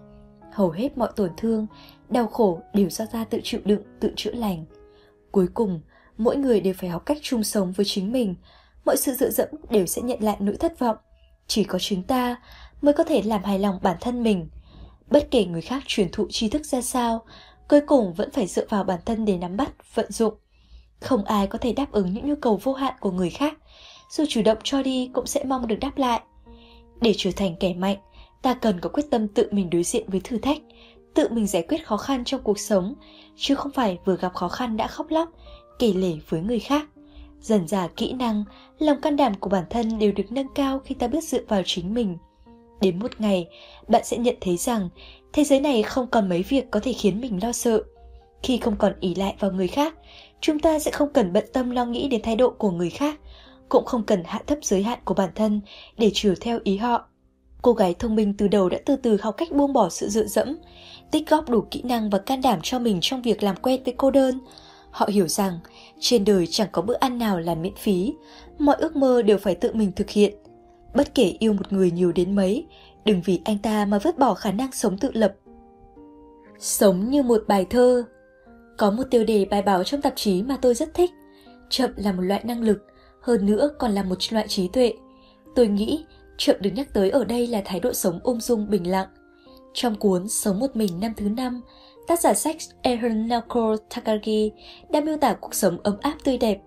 S1: Hầu hết mọi tổn thương, đau khổ đều do ta tự chịu đựng, tự chữa lành. Cuối cùng, mỗi người đều phải học cách chung sống với chính mình. Mọi sự dựa dẫm đều sẽ nhận lại nỗi thất vọng. Chỉ có chúng ta mới có thể làm hài lòng bản thân mình. Bất kể người khác truyền thụ tri thức ra sao, cuối cùng vẫn phải dựa vào bản thân để nắm bắt, vận dụng. Không ai có thể đáp ứng những nhu cầu vô hạn của người khác, dù chủ động cho đi cũng sẽ mong được đáp lại. Để trở thành kẻ mạnh, ta cần có quyết tâm tự mình đối diện với thử thách, tự mình giải quyết khó khăn trong cuộc sống, chứ không phải vừa gặp khó khăn đã khóc lóc, kể lể với người khác. Dần dà kỹ năng, lòng can đảm của bản thân đều được nâng cao khi ta biết dựa vào chính mình. Đến một ngày, bạn sẽ nhận thấy rằng thế giới này không còn mấy việc có thể khiến mình lo sợ. Khi không còn ý lại vào người khác, chúng ta sẽ không cần bận tâm lo nghĩ đến thái độ của người khác, cũng không cần hạ thấp giới hạn của bản thân để chiều theo ý họ. Cô gái thông minh từ đầu đã từ từ học cách buông bỏ sự dựa dẫm, tích góp đủ kỹ năng và can đảm cho mình trong việc làm quen với cô đơn. Họ hiểu rằng trên đời chẳng có bữa ăn nào là miễn phí, mọi ước mơ đều phải tự mình thực hiện. Bất kể yêu một người nhiều đến mấy, Đừng vì anh ta mà vứt bỏ khả năng sống tự lập. Sống như một bài thơ Có một tiêu đề bài báo trong tạp chí mà tôi rất thích. Chậm là một loại năng lực, hơn nữa còn là một loại trí tuệ. Tôi nghĩ chậm được nhắc tới ở đây là thái độ sống ung dung bình lặng. Trong cuốn Sống một mình năm thứ năm, tác giả sách Aaron Nako Takagi đã miêu tả cuộc sống ấm áp tươi đẹp,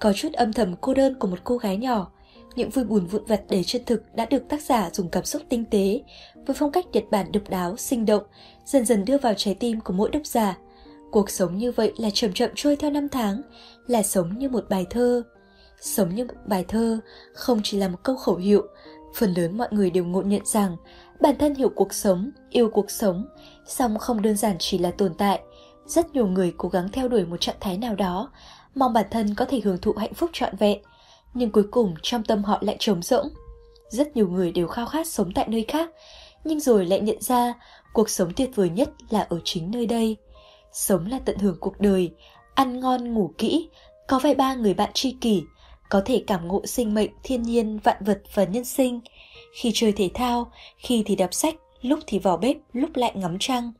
S1: có chút âm thầm cô đơn của một cô gái nhỏ. Những vui buồn vụn vặt đầy chân thực đã được tác giả dùng cảm xúc tinh tế, với phong cách Nhật Bản độc đáo, sinh động, dần dần đưa vào trái tim của mỗi độc giả. Cuộc sống như vậy là chậm chậm trôi theo năm tháng, là sống như một bài thơ. Sống như một bài thơ không chỉ là một câu khẩu hiệu, phần lớn mọi người đều ngộ nhận rằng bản thân hiểu cuộc sống, yêu cuộc sống, song không đơn giản chỉ là tồn tại. Rất nhiều người cố gắng theo đuổi một trạng thái nào đó, mong bản thân có thể hưởng thụ hạnh phúc trọn vẹn, nhưng cuối cùng trong tâm họ lại trống rỗng. Rất nhiều người đều khao khát sống tại nơi khác, nhưng rồi lại nhận ra cuộc sống tuyệt vời nhất là ở chính nơi đây. Sống là tận hưởng cuộc đời, ăn ngon ngủ kỹ, có vài ba người bạn tri kỷ, có thể cảm ngộ sinh mệnh, thiên nhiên, vạn vật và nhân sinh. Khi chơi thể thao, khi thì đọc sách, lúc thì vào bếp, lúc lại ngắm trăng.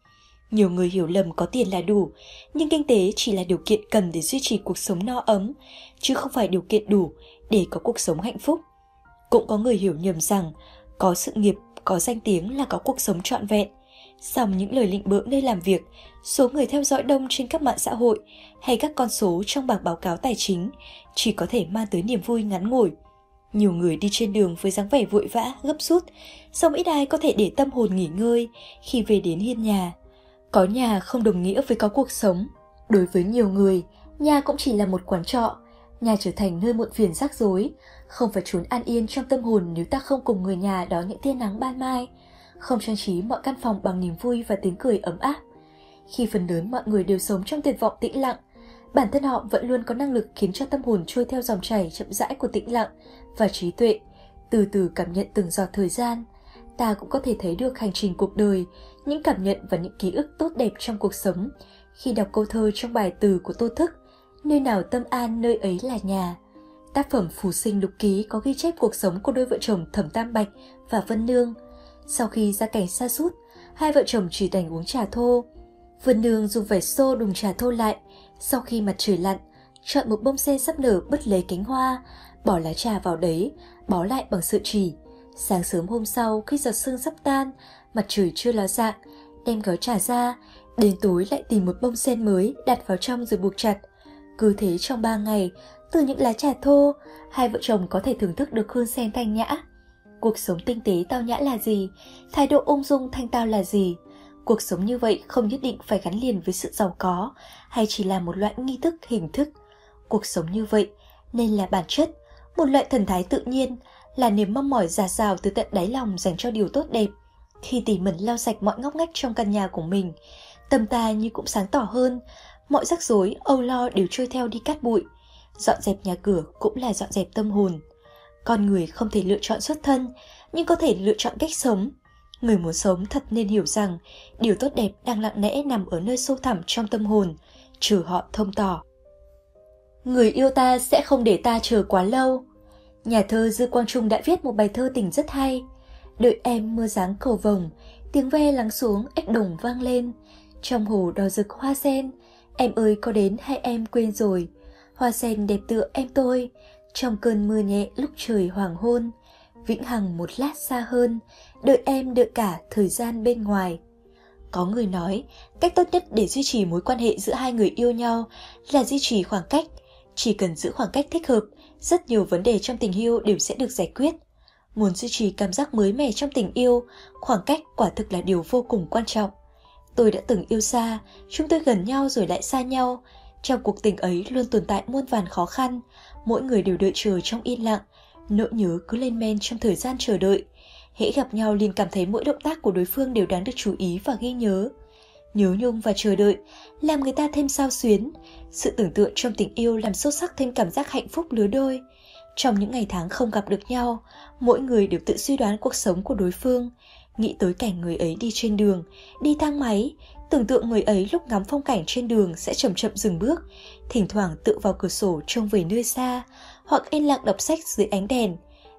S1: Nhiều người hiểu lầm có tiền là đủ, nhưng kinh tế chỉ là điều kiện cần để duy trì cuộc sống no ấm, chứ không phải điều kiện đủ để có cuộc sống hạnh phúc. Cũng có người hiểu nhầm rằng có sự nghiệp, có danh tiếng là có cuộc sống trọn vẹn. Song những lời lịnh bỡ nơi làm việc, số người theo dõi đông trên các mạng xã hội hay các con số trong bảng báo cáo tài chính chỉ có thể mang tới niềm vui ngắn ngủi. Nhiều người đi trên đường với dáng vẻ vội vã, gấp rút, song ít ai có thể để tâm hồn nghỉ ngơi khi về đến hiên nhà. Có nhà không đồng nghĩa với có cuộc sống. Đối với nhiều người, nhà cũng chỉ là một quán trọ, nhà trở thành nơi muộn phiền rắc rối, không phải trốn an yên trong tâm hồn nếu ta không cùng người nhà đón những tia nắng ban mai, không trang trí mọi căn phòng bằng niềm vui và tiếng cười ấm áp. Khi phần lớn mọi người đều sống trong tuyệt vọng tĩnh lặng, bản thân họ vẫn luôn có năng lực khiến cho tâm hồn trôi theo dòng chảy chậm rãi của tĩnh lặng và trí tuệ, từ từ cảm nhận từng giọt thời gian. Ta cũng có thể thấy được hành trình cuộc đời, những cảm nhận và những ký ức tốt đẹp trong cuộc sống khi đọc câu thơ trong bài từ của Tô Thức, nơi nào tâm an nơi ấy là nhà. Tác phẩm Phù sinh lục ký có ghi chép cuộc sống của đôi vợ chồng Thẩm Tam Bạch và Vân Nương. Sau khi ra cảnh xa sút hai vợ chồng chỉ đành uống trà thô. Vân Nương dùng vải xô đùng trà thô lại, sau khi mặt trời lặn, chọn một bông sen sắp nở bứt lấy cánh hoa, bỏ lá trà vào đấy, bó lại bằng sợi chỉ. Sáng sớm hôm sau khi giọt sương sắp tan, mặt trời chưa ló dạng, đem gói trà ra, đến tối lại tìm một bông sen mới đặt vào trong rồi buộc chặt. Cứ thế trong ba ngày, từ những lá trà thô, hai vợ chồng có thể thưởng thức được hương sen thanh nhã. Cuộc sống tinh tế tao nhã là gì? Thái độ ung dung thanh tao là gì? Cuộc sống như vậy không nhất định phải gắn liền với sự giàu có, hay chỉ là một loại nghi thức hình thức. Cuộc sống như vậy nên là bản chất, một loại thần thái tự nhiên, là niềm mong mỏi giả dào từ tận đáy lòng dành cho điều tốt đẹp. Khi tỉ mẩn lau sạch mọi ngóc ngách trong căn nhà của mình, tâm ta như cũng sáng tỏ hơn, mọi rắc rối, âu lo đều trôi theo đi cát bụi. Dọn dẹp nhà cửa cũng là dọn dẹp tâm hồn. Con người không thể lựa chọn xuất thân, nhưng có thể lựa chọn cách sống. Người muốn sống thật nên hiểu rằng điều tốt đẹp đang lặng lẽ nằm ở nơi sâu thẳm trong tâm hồn, trừ họ thông tỏ. Người yêu ta sẽ không để ta chờ quá lâu. Nhà thơ Dư Quang Trung đã viết một bài thơ tình rất hay. Đợi em mưa dáng cầu vồng, tiếng ve lắng xuống ếch đồng vang lên. Trong hồ đỏ rực hoa sen, em ơi có đến hay em quên rồi. Hoa sen đẹp tựa em tôi, trong cơn mưa nhẹ lúc trời hoàng hôn. Vĩnh Hằng một lát xa hơn, đợi em đợi cả thời gian bên ngoài. Có người nói, cách tốt nhất để duy trì mối quan hệ giữa hai người yêu nhau là duy trì khoảng cách. Chỉ cần giữ khoảng cách thích hợp, rất nhiều vấn đề trong tình yêu đều sẽ được giải quyết. Muốn duy trì cảm giác mới mẻ trong tình yêu, khoảng cách quả thực là điều vô cùng quan trọng. Tôi đã từng yêu xa, chúng tôi gần nhau rồi lại xa nhau. Trong cuộc tình ấy luôn tồn tại muôn vàn khó khăn, mỗi người đều đợi chờ trong yên lặng, nỗi nhớ cứ lên men trong thời gian chờ đợi. Hễ gặp nhau liền cảm thấy mỗi động tác của đối phương đều đáng được chú ý và ghi nhớ. Nhớ nhung và chờ đợi làm người ta thêm sao xuyến. Sự tưởng tượng trong tình yêu làm sâu sắc thêm cảm giác hạnh phúc lứa đôi. Trong những ngày tháng không gặp được nhau, mỗi người đều tự suy đoán cuộc sống của đối phương, nghĩ tới cảnh người ấy đi trên đường, đi thang máy, tưởng tượng người ấy lúc ngắm phong cảnh trên đường sẽ chậm chậm dừng bước, thỉnh thoảng tự vào cửa sổ trông về nơi xa, hoặc yên lặng đọc sách dưới ánh đèn,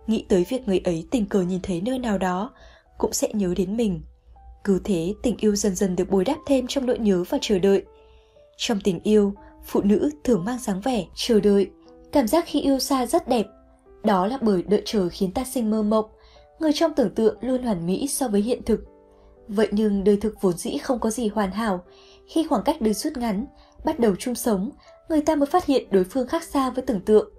S1: nghĩ tới việc người ấy tình cờ nhìn thấy nơi nào đó, cũng sẽ nhớ đến mình. Cứ thế tình yêu dần dần được bồi đắp thêm trong nỗi nhớ và chờ đợi. Trong tình yêu, phụ nữ thường mang dáng vẻ chờ đợi. Cảm giác khi yêu xa rất đẹp. Đó là bởi đợi chờ khiến ta sinh mơ mộng. Người trong tưởng tượng luôn hoàn mỹ so với hiện thực. Vậy nhưng đời thực vốn dĩ không có gì hoàn hảo. Khi khoảng cách được rút ngắn, bắt đầu chung sống, người ta mới phát hiện đối phương khác xa với tưởng tượng.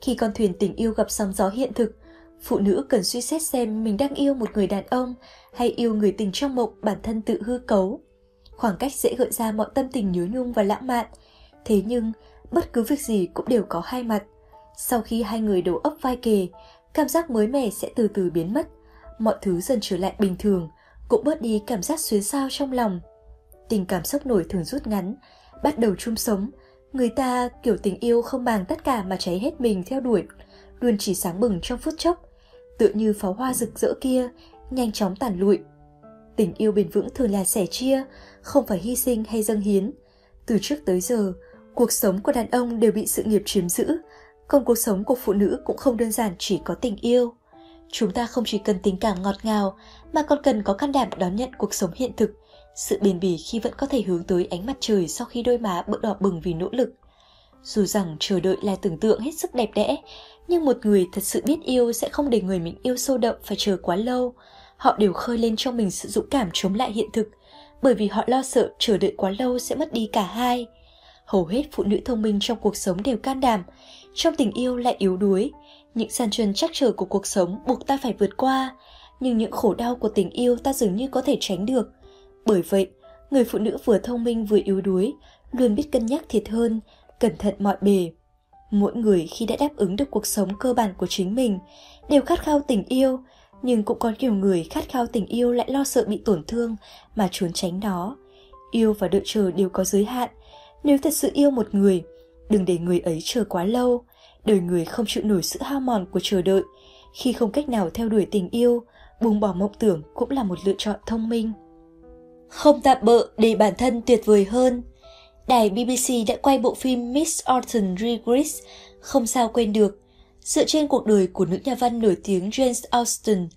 S1: Khi con thuyền tình yêu gặp sóng gió hiện thực, phụ nữ cần suy xét xem mình đang yêu một người đàn ông hay yêu người tình trong mộng bản thân tự hư cấu. Khoảng cách dễ gợi ra mọi tâm tình nhớ nhung và lãng mạn. Thế nhưng, bất cứ việc gì cũng đều có hai mặt. Sau khi hai người đầu ấp vai kề, cảm giác mới mẻ sẽ từ từ biến mất. Mọi thứ dần trở lại bình thường, cũng bớt đi cảm giác xuyến sao trong lòng. Tình cảm sốc nổi thường rút ngắn, bắt đầu chung sống, người ta kiểu tình yêu không màng tất cả mà cháy hết mình theo đuổi, luôn chỉ sáng bừng trong phút chốc, tựa như pháo hoa rực rỡ kia, nhanh chóng tàn lụi. Tình yêu bền vững thường là sẻ chia, không phải hy sinh hay dâng hiến. Từ trước tới giờ, cuộc sống của đàn ông đều bị sự nghiệp chiếm giữ, còn cuộc sống của phụ nữ cũng không đơn giản chỉ có tình yêu. Chúng ta không chỉ cần tình cảm ngọt ngào, mà còn cần có can đảm đón nhận cuộc sống hiện thực, sự bền bỉ khi vẫn có thể hướng tới ánh mặt trời sau khi đôi má bỡ đỏ bừng vì nỗ lực. Dù rằng chờ đợi là tưởng tượng hết sức đẹp đẽ, nhưng một người thật sự biết yêu sẽ không để người mình yêu sâu đậm phải chờ quá lâu. Họ đều khơi lên trong mình sự dũng cảm chống lại hiện thực, bởi vì họ lo sợ chờ đợi quá lâu sẽ mất đi cả hai. Hầu hết phụ nữ thông minh trong cuộc sống đều can đảm, trong tình yêu lại yếu đuối. Những gian truân chắc trở của cuộc sống buộc ta phải vượt qua, nhưng những khổ đau của tình yêu ta dường như có thể tránh được. Bởi vậy, người phụ nữ vừa thông minh vừa yếu đuối, luôn biết cân nhắc thiệt hơn, cẩn thận mọi bề. Mỗi người khi đã đáp ứng được cuộc sống cơ bản của chính mình đều khát khao tình yêu, nhưng cũng có nhiều người khát khao tình yêu lại lo sợ bị tổn thương mà trốn tránh nó. Yêu và đợi chờ đều có giới hạn. Nếu thật sự yêu một người, đừng để người ấy chờ quá lâu. Đời người không chịu nổi sự hao mòn của chờ đợi. Khi không cách nào theo đuổi tình yêu, buông bỏ mộng tưởng cũng là một lựa chọn thông minh. Không tạm bợ để bản thân tuyệt vời hơn. Đài BBC đã quay bộ phim Miss Orton Regrets, không sao quên được, dựa trên cuộc đời của nữ nhà văn nổi tiếng Jane Austen.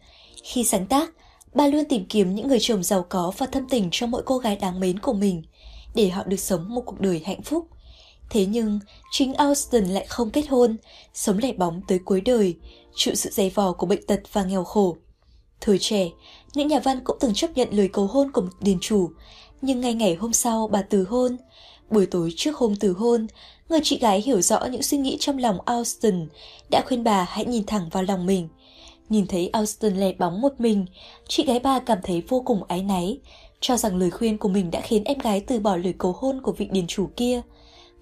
S1: Khi sáng tác, bà luôn tìm kiếm những người chồng giàu có và thâm tình cho mỗi cô gái đáng mến của mình, để họ được sống một cuộc đời hạnh phúc. Thế nhưng, chính Austin lại không kết hôn, sống lẻ bóng tới cuối đời, chịu sự dày vò của bệnh tật và nghèo khổ. Thời trẻ, những nhà văn cũng từng chấp nhận lời cầu hôn của một điền chủ, nhưng ngay ngày hôm sau bà từ hôn. Buổi tối trước hôm từ hôn, người chị gái hiểu rõ những suy nghĩ trong lòng Austin, đã khuyên bà hãy nhìn thẳng vào lòng mình. Nhìn thấy Austin lẻ bóng một mình, chị gái bà cảm thấy vô cùng áy náy, cho rằng lời khuyên của mình đã khiến em gái từ bỏ lời cầu hôn của vị điền chủ kia.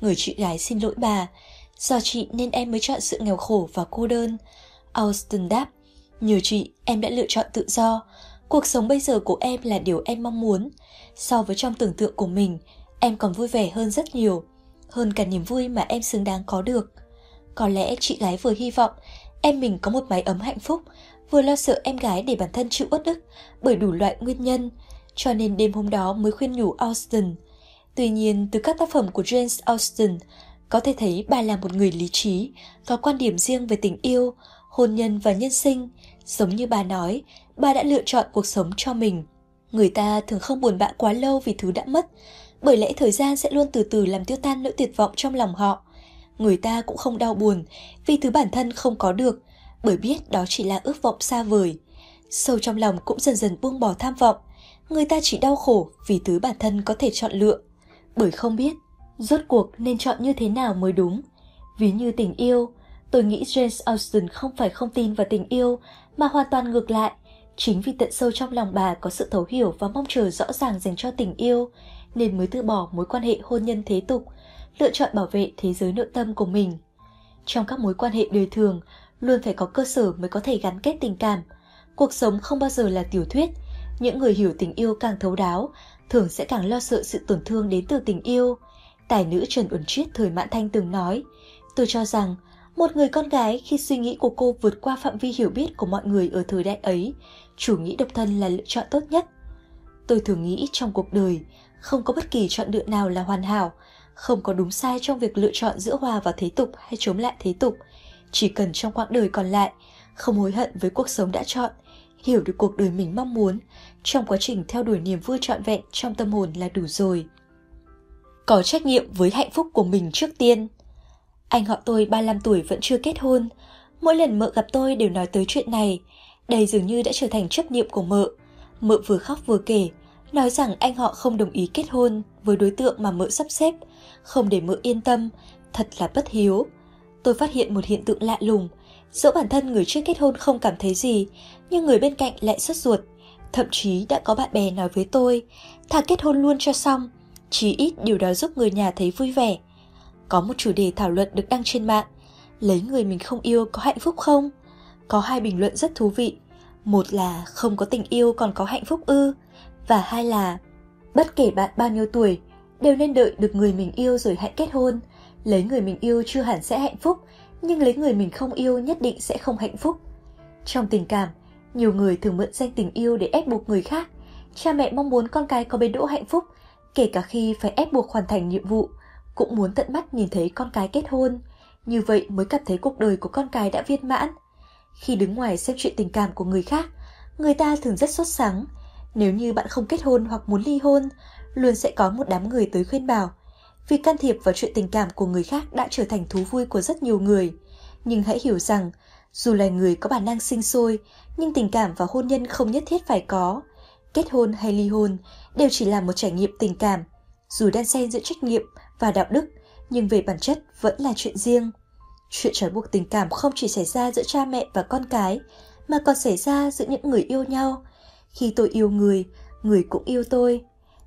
S1: Người chị gái xin lỗi bà, do chị nên em mới chọn sự nghèo khổ và cô đơn. Austin đáp, nhờ chị em đã lựa chọn tự do, cuộc sống bây giờ của em là điều em mong muốn. So với trong tưởng tượng của mình, em còn vui vẻ hơn rất nhiều, hơn cả niềm vui mà em xứng đáng có được. Có lẽ chị gái vừa hy vọng em mình có một mái ấm hạnh phúc, vừa lo sợ em gái để bản thân chịu uất ức bởi đủ loại nguyên nhân, cho nên đêm hôm đó mới khuyên nhủ Austin. Tuy nhiên, từ các tác phẩm của James Austen, có thể thấy bà là một người lý trí, có quan điểm riêng về tình yêu, hôn nhân và nhân sinh. Giống như bà nói, bà đã lựa chọn cuộc sống cho mình. Người ta thường không buồn bã quá lâu vì thứ đã mất, bởi lẽ thời gian sẽ luôn từ từ làm tiêu tan nỗi tuyệt vọng trong lòng họ. Người ta cũng không đau buồn vì thứ bản thân không có được, bởi biết đó chỉ là ước vọng xa vời. Sâu trong lòng cũng dần dần buông bỏ tham vọng, người ta chỉ đau khổ vì thứ bản thân có thể chọn lựa, bởi không biết rốt cuộc nên chọn như thế nào mới đúng. Ví như tình yêu, tôi nghĩ James Austen không phải không tin vào tình yêu, mà hoàn toàn ngược lại. Chính vì tận sâu trong lòng bà có sự thấu hiểu và mong chờ rõ ràng dành cho tình yêu, nên mới từ bỏ mối quan hệ hôn nhân thế tục, lựa chọn bảo vệ thế giới nội tâm của mình. Trong các mối quan hệ đời thường, luôn phải có cơ sở mới có thể gắn kết tình cảm. Cuộc sống không bao giờ là tiểu thuyết. Những người hiểu tình yêu càng thấu đáo, thường sẽ càng lo sợ sự tổn thương đến từ tình yêu. Tài nữ Trần Uẩn Triết thời Mãn Thanh từng nói, tôi cho rằng một người con gái khi suy nghĩ của cô vượt qua phạm vi hiểu biết của mọi người ở thời đại ấy, chủ nghĩ độc thân là lựa chọn tốt nhất. Tôi thường nghĩ trong cuộc đời, không có bất kỳ chọn lựa nào là hoàn hảo, không có đúng sai trong việc lựa chọn giữa hòa vào thế tục hay chống lại thế tục. Chỉ cần trong quãng đời còn lại, không hối hận với cuộc sống đã chọn, hiểu được cuộc đời mình mong muốn trong quá trình theo đuổi niềm vui trọn vẹn trong tâm hồn là đủ rồi. Có trách nhiệm với hạnh phúc của mình trước tiên. Anh họ tôi 35 tuổi vẫn chưa kết hôn. Mỗi lần mợ gặp tôi đều nói tới chuyện này. Đây dường như đã trở thành chấp niệm của mợ. Mợ vừa khóc vừa kể, nói rằng anh họ không đồng ý kết hôn với đối tượng mà mợ sắp xếp, không để mợ yên tâm, thật là bất hiếu. Tôi phát hiện một hiện tượng lạ lùng, dẫu bản thân người trước kết hôn không cảm thấy gì, nhưng người bên cạnh lại sốt ruột. Thậm chí đã có bạn bè nói với tôi, thà kết hôn luôn cho xong, chí ít điều đó giúp người nhà thấy vui vẻ. Có một chủ đề thảo luận được đăng trên mạng, lấy người mình không yêu có hạnh phúc không? Có hai bình luận rất thú vị. Một là không có tình yêu còn có hạnh phúc ư, và hai là bất kể bạn bao nhiêu tuổi, đều nên đợi được người mình yêu rồi hãy kết hôn. Lấy người mình yêu chưa hẳn sẽ hạnh phúc, nhưng lấy người mình không yêu nhất định sẽ không hạnh phúc. Trong tình cảm, nhiều người thường mượn danh tình yêu để ép buộc người khác. Cha mẹ mong muốn con cái có bến đỗ hạnh phúc, kể cả khi phải ép buộc hoàn thành nhiệm vụ, cũng muốn tận mắt nhìn thấy con cái kết hôn. Như vậy mới cảm thấy cuộc đời của con cái đã viên mãn. Khi đứng ngoài xem chuyện tình cảm của người khác, người ta thường rất sốt sắng. Nếu như bạn không kết hôn hoặc muốn ly hôn, luôn sẽ có một đám người tới khuyên bảo. Vì can thiệp vào chuyện tình cảm của người khác đã trở thành thú vui của rất nhiều người. Nhưng hãy hiểu rằng, dù là người có bản năng sinh sôi, nhưng tình cảm và hôn nhân không nhất thiết phải có. Kết hôn hay ly hôn đều chỉ là một trải nghiệm tình cảm, dù đan xen giữa trách nhiệm và đạo đức, nhưng về bản chất vẫn là chuyện riêng. Chuyện trói buộc tình cảm không chỉ xảy ra giữa cha mẹ và con cái, mà còn xảy ra giữa những người yêu nhau. Khi tôi yêu người, người cũng yêu tôi.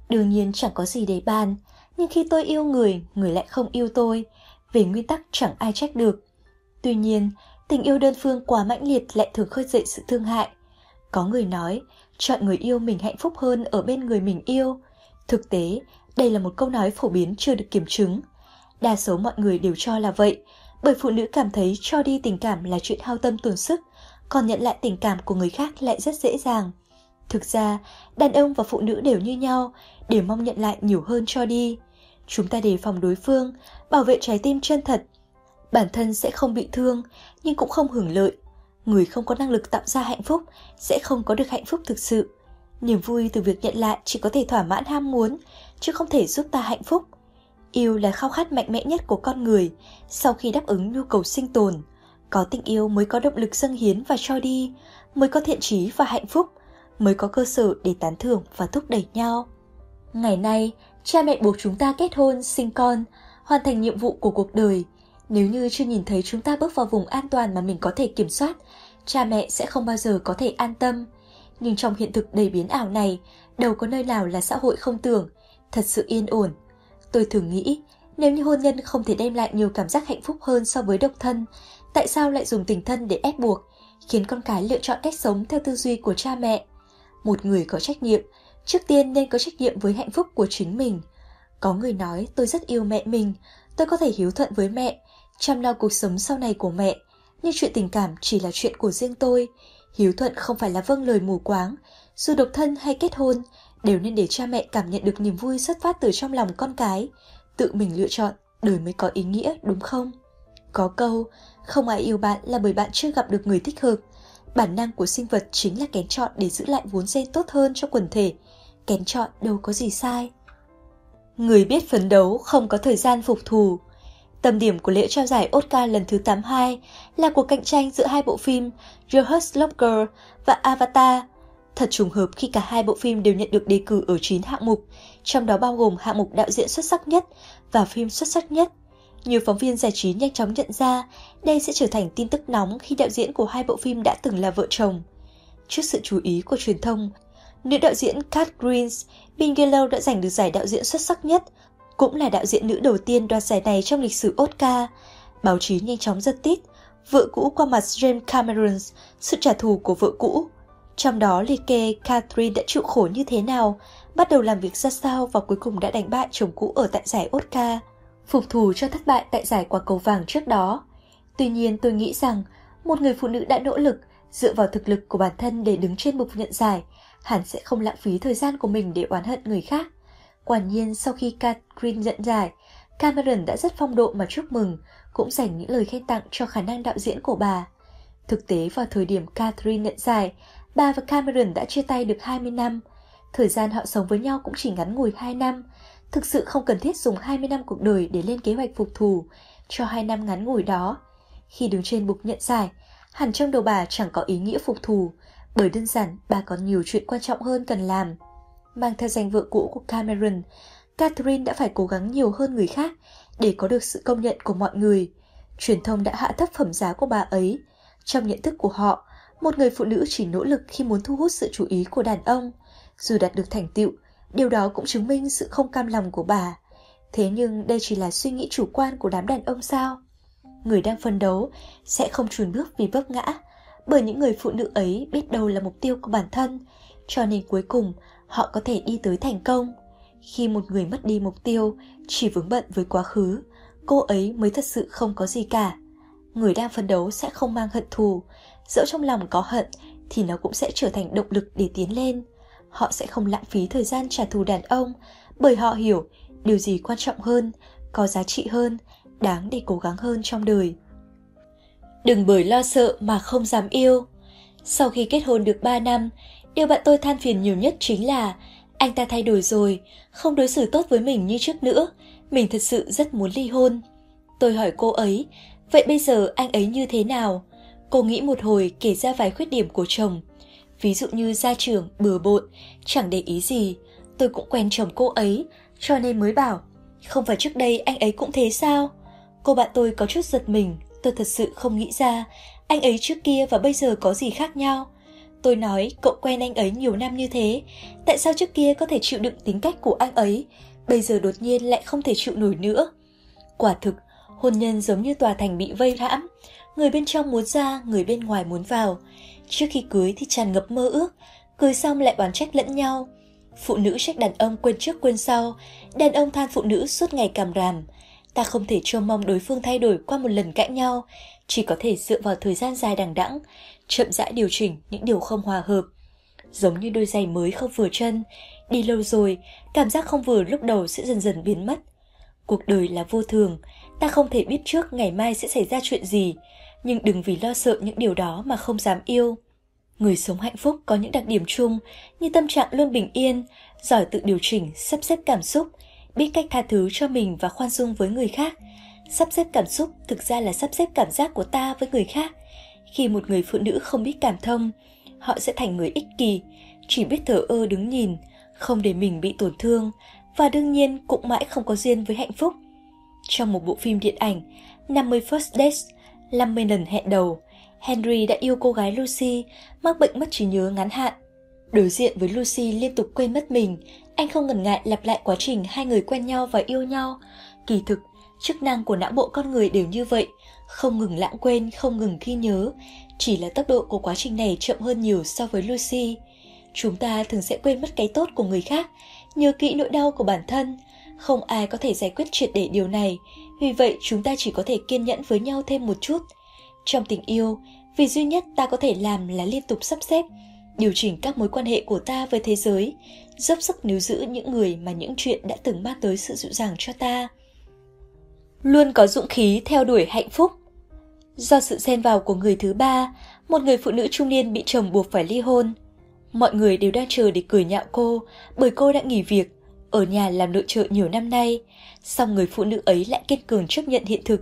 S1: Đương nhiên chẳng có gì để bàn, nhưng khi tôi yêu người, người lại không yêu tôi. Về nguyên tắc chẳng ai trách được. Tuy nhiên, tình yêu đơn phương quá mãnh liệt lại thường khơi dậy sự thương hại. Có người nói, chọn người yêu mình hạnh phúc hơn ở bên người mình yêu. Thực tế, đây là một câu nói phổ biến chưa được kiểm chứng. Đa số mọi người đều cho là vậy, bởi phụ nữ cảm thấy cho đi tình cảm là chuyện hao tâm tổn sức, còn nhận lại tình cảm của người khác lại rất dễ dàng. Thực ra, đàn ông và phụ nữ đều như nhau, đều mong nhận lại nhiều hơn cho đi. Chúng ta đề phòng đối phương, bảo vệ trái tim chân thật. Bản thân sẽ không bị thương, nhưng cũng không hưởng lợi. Người không có năng lực tạo ra hạnh phúc sẽ không có được hạnh phúc thực sự. Niềm vui từ việc nhận lại chỉ có thể thỏa mãn ham muốn, chứ không thể giúp ta hạnh phúc. Yêu là khao khát mạnh mẽ nhất của con người sau khi đáp ứng nhu cầu sinh tồn. Có tình yêu mới có động lực dâng hiến và cho đi, mới có thiện trí và hạnh phúc, mới có cơ sở để tán thưởng và thúc đẩy nhau. Ngày nay, cha mẹ buộc chúng ta kết hôn, sinh con, hoàn thành nhiệm vụ của cuộc đời. Nếu như chưa nhìn thấy chúng ta bước vào vùng an toàn mà mình có thể kiểm soát, cha mẹ sẽ không bao giờ có thể an tâm. Nhưng trong hiện thực đầy biến ảo này, đâu có nơi nào là xã hội không tưởng, thật sự yên ổn. Tôi thường nghĩ, nếu như hôn nhân không thể đem lại nhiều cảm giác hạnh phúc hơn so với độc thân, tại sao lại dùng tình thân để ép buộc, khiến con cái lựa chọn cách sống theo tư duy của cha mẹ? Một người có trách nhiệm, trước tiên nên có trách nhiệm với hạnh phúc của chính mình. Có người nói tôi rất yêu mẹ mình, tôi có thể hiếu thuận với mẹ, chăm lo cuộc sống sau này của mẹ, nhưng chuyện tình cảm chỉ là chuyện của riêng tôi. Hiếu thuận không phải là vâng lời mù quáng, dù độc thân hay kết hôn, đều nên để cha mẹ cảm nhận được niềm vui xuất phát từ trong lòng con cái. Tự mình lựa chọn, đời mới có ý nghĩa, đúng không? Có câu, không ai yêu bạn là bởi bạn chưa gặp được người thích hợp. Bản năng của sinh vật chính là kén chọn để giữ lại vốn gen tốt hơn cho quần thể. Kén chọn đâu có gì sai. Người biết phấn đấu không có thời gian phục thù. Tâm điểm của lễ trao giải Oscar lần thứ 82 là cuộc cạnh tranh giữa hai bộ phim The Hurt Locker và Avatar. Thật trùng hợp khi cả hai bộ phim đều nhận được đề cử ở 9 hạng mục, trong đó bao gồm hạng mục đạo diễn xuất sắc nhất và phim xuất sắc nhất. Nhiều phóng viên giải trí nhanh chóng nhận ra đây sẽ trở thành tin tức nóng khi đạo diễn của hai bộ phim đã từng là vợ chồng. Trước sự chú ý của truyền thông, nữ đạo diễn Kat Greens, Bigelow đã giành được giải đạo diễn xuất sắc nhất, cũng là đạo diễn nữ đầu tiên đoạt giải này trong lịch sử Oscar. Báo chí nhanh chóng giật tít, vợ cũ qua mặt James Cameron, sự trả thù của vợ cũ. Trong đó liệt kê Catherine đã chịu khổ như thế nào, bắt đầu làm việc ra sao và cuối cùng đã đánh bại chồng cũ ở tại giải Oscar phục thù cho thất bại tại giải quả cầu vàng trước đó. Tuy nhiên tôi nghĩ rằng một người phụ nữ đã nỗ lực dựa vào thực lực của bản thân để đứng trên bục nhận giải, hẳn sẽ không lãng phí thời gian của mình để oán hận người khác. Quả nhiên sau khi Catherine dẫn giải, Cameron đã rất phong độ mà chúc mừng, cũng dành những lời khen tặng cho khả năng đạo diễn của bà. Thực tế vào thời điểm Catherine nhận giải, Bà và Cameron đã chia tay được 20 năm. Thời gian họ sống với nhau cũng chỉ ngắn ngủi 2 năm. Thực sự không cần thiết dùng 20 năm cuộc đời để lên kế hoạch phục thù cho hai năm ngắn ngủi đó. Khi đứng trên bục nhận giải, hẳn trong đầu bà chẳng có ý nghĩa phục thù, bởi đơn giản bà có nhiều chuyện quan trọng hơn cần làm. Mang theo danh vợ cũ của Cameron, Catherine đã phải cố gắng nhiều hơn người khác để có được sự công nhận của mọi người. Truyền thông đã hạ thấp phẩm giá của bà ấy. Trong nhận thức của họ, một người phụ nữ chỉ nỗ lực khi muốn thu hút sự chú ý của đàn ông. Dù đạt được thành tựu, điều đó cũng chứng minh sự không cam lòng của bà. Thế nhưng đây chỉ là suy nghĩ chủ quan của đám đàn ông sao? Người đang phân đấu sẽ không chùn bước vì vấp ngã, bởi những người phụ nữ ấy biết đâu là mục tiêu của bản thân, cho nên cuối cùng họ có thể đi tới thành công. Khi một người mất đi mục tiêu, chỉ vướng bận với quá khứ, cô ấy mới thật sự không có gì cả. Người đang phấn đấu sẽ không mang hận thù, dẫu trong lòng có hận thì nó cũng sẽ trở thành động lực để tiến lên. Họ sẽ không lãng phí thời gian trả thù đàn ông, bởi họ hiểu điều gì quan trọng hơn, có giá trị hơn, đáng để cố gắng hơn trong đời. Đừng bởi lo sợ mà không dám yêu. Sau khi kết hôn được 3 năm, điều bạn tôi than phiền nhiều nhất chính là anh ta thay đổi rồi, không đối xử tốt với mình như trước nữa. Mình thật sự rất muốn ly hôn. Tôi hỏi cô ấy, vậy bây giờ anh ấy như thế nào? Cô nghĩ một hồi kể ra vài khuyết điểm của chồng. Ví dụ như gia trưởng, bừa bộn, chẳng để ý gì. Tôi cũng quen chồng cô ấy, cho nên mới bảo, không phải trước đây anh ấy cũng thế sao? Cô bạn tôi có chút giật mình, tôi thật sự không nghĩ ra, anh ấy trước kia và bây giờ có gì khác nhau. Tôi nói cậu quen anh ấy nhiều năm như thế, tại sao trước kia có thể chịu đựng tính cách của anh ấy, bây giờ đột nhiên lại không thể chịu nổi nữa. Quả thực, hôn nhân giống như tòa thành bị vây hãm, người bên trong muốn ra, người bên ngoài muốn vào. Trước khi cưới thì tràn ngập mơ ước, cưới xong lại oán trách lẫn nhau. Phụ nữ trách đàn ông quên trước quên sau, đàn ông than phụ nữ suốt ngày càm ràm. Ta không thể trông mong đối phương thay đổi qua một lần cãi nhau, chỉ có thể dựa vào thời gian dài đằng đẵng, chậm rãi điều chỉnh những điều không hòa hợp. Giống như đôi giày mới không vừa chân, đi lâu rồi, cảm giác không vừa lúc đầu sẽ dần dần biến mất. Cuộc đời là vô thường, ta không thể biết trước ngày mai sẽ xảy ra chuyện gì, nhưng đừng vì lo sợ những điều đó mà không dám yêu. Người sống hạnh phúc có những đặc điểm chung như tâm trạng luôn bình yên, giỏi tự điều chỉnh, sắp xếp cảm xúc, biết cách tha thứ cho mình và khoan dung với người khác. Sắp xếp cảm xúc thực ra là sắp xếp cảm giác của ta với người khác. Khi một người phụ nữ không biết cảm thông, họ sẽ thành người ích kỷ, chỉ biết thở ơ đứng nhìn, không để mình bị tổn thương và đương nhiên cũng mãi không có duyên với hạnh phúc. Trong một bộ phim điện ảnh 50 First Dates, 50 lần hẹn đầu, Henry đã yêu cô gái Lucy, mắc bệnh mất trí nhớ ngắn hạn. Đối diện với Lucy liên tục quên mất mình, anh không ngần ngại lặp lại quá trình hai người quen nhau và yêu nhau. Kỳ thực, chức năng của não bộ con người đều như vậy, không ngừng lãng quên, không ngừng ghi nhớ, chỉ là tốc độ của quá trình này chậm hơn nhiều so với Lucy. Chúng ta thường sẽ quên mất cái tốt của người khác, nhớ kỹ nỗi đau của bản thân. Không ai có thể giải quyết triệt để điều này, vì vậy chúng ta chỉ có thể kiên nhẫn với nhau thêm một chút. Trong tình yêu, vì duy nhất ta có thể làm là liên tục sắp xếp, điều chỉnh các mối quan hệ của ta với thế giới, dốc sức níu giữ những người mà những chuyện đã từng mang tới sự dịu dàng cho ta. Luôn có dũng khí theo đuổi hạnh phúc. Do sự xen vào của người thứ ba, một người phụ nữ trung niên bị chồng buộc phải ly hôn. Mọi người đều đang chờ để cười nhạo cô bởi cô đã nghỉ việc, ở nhà làm nội trợ nhiều năm nay. Song người phụ nữ ấy lại kiên cường chấp nhận hiện thực.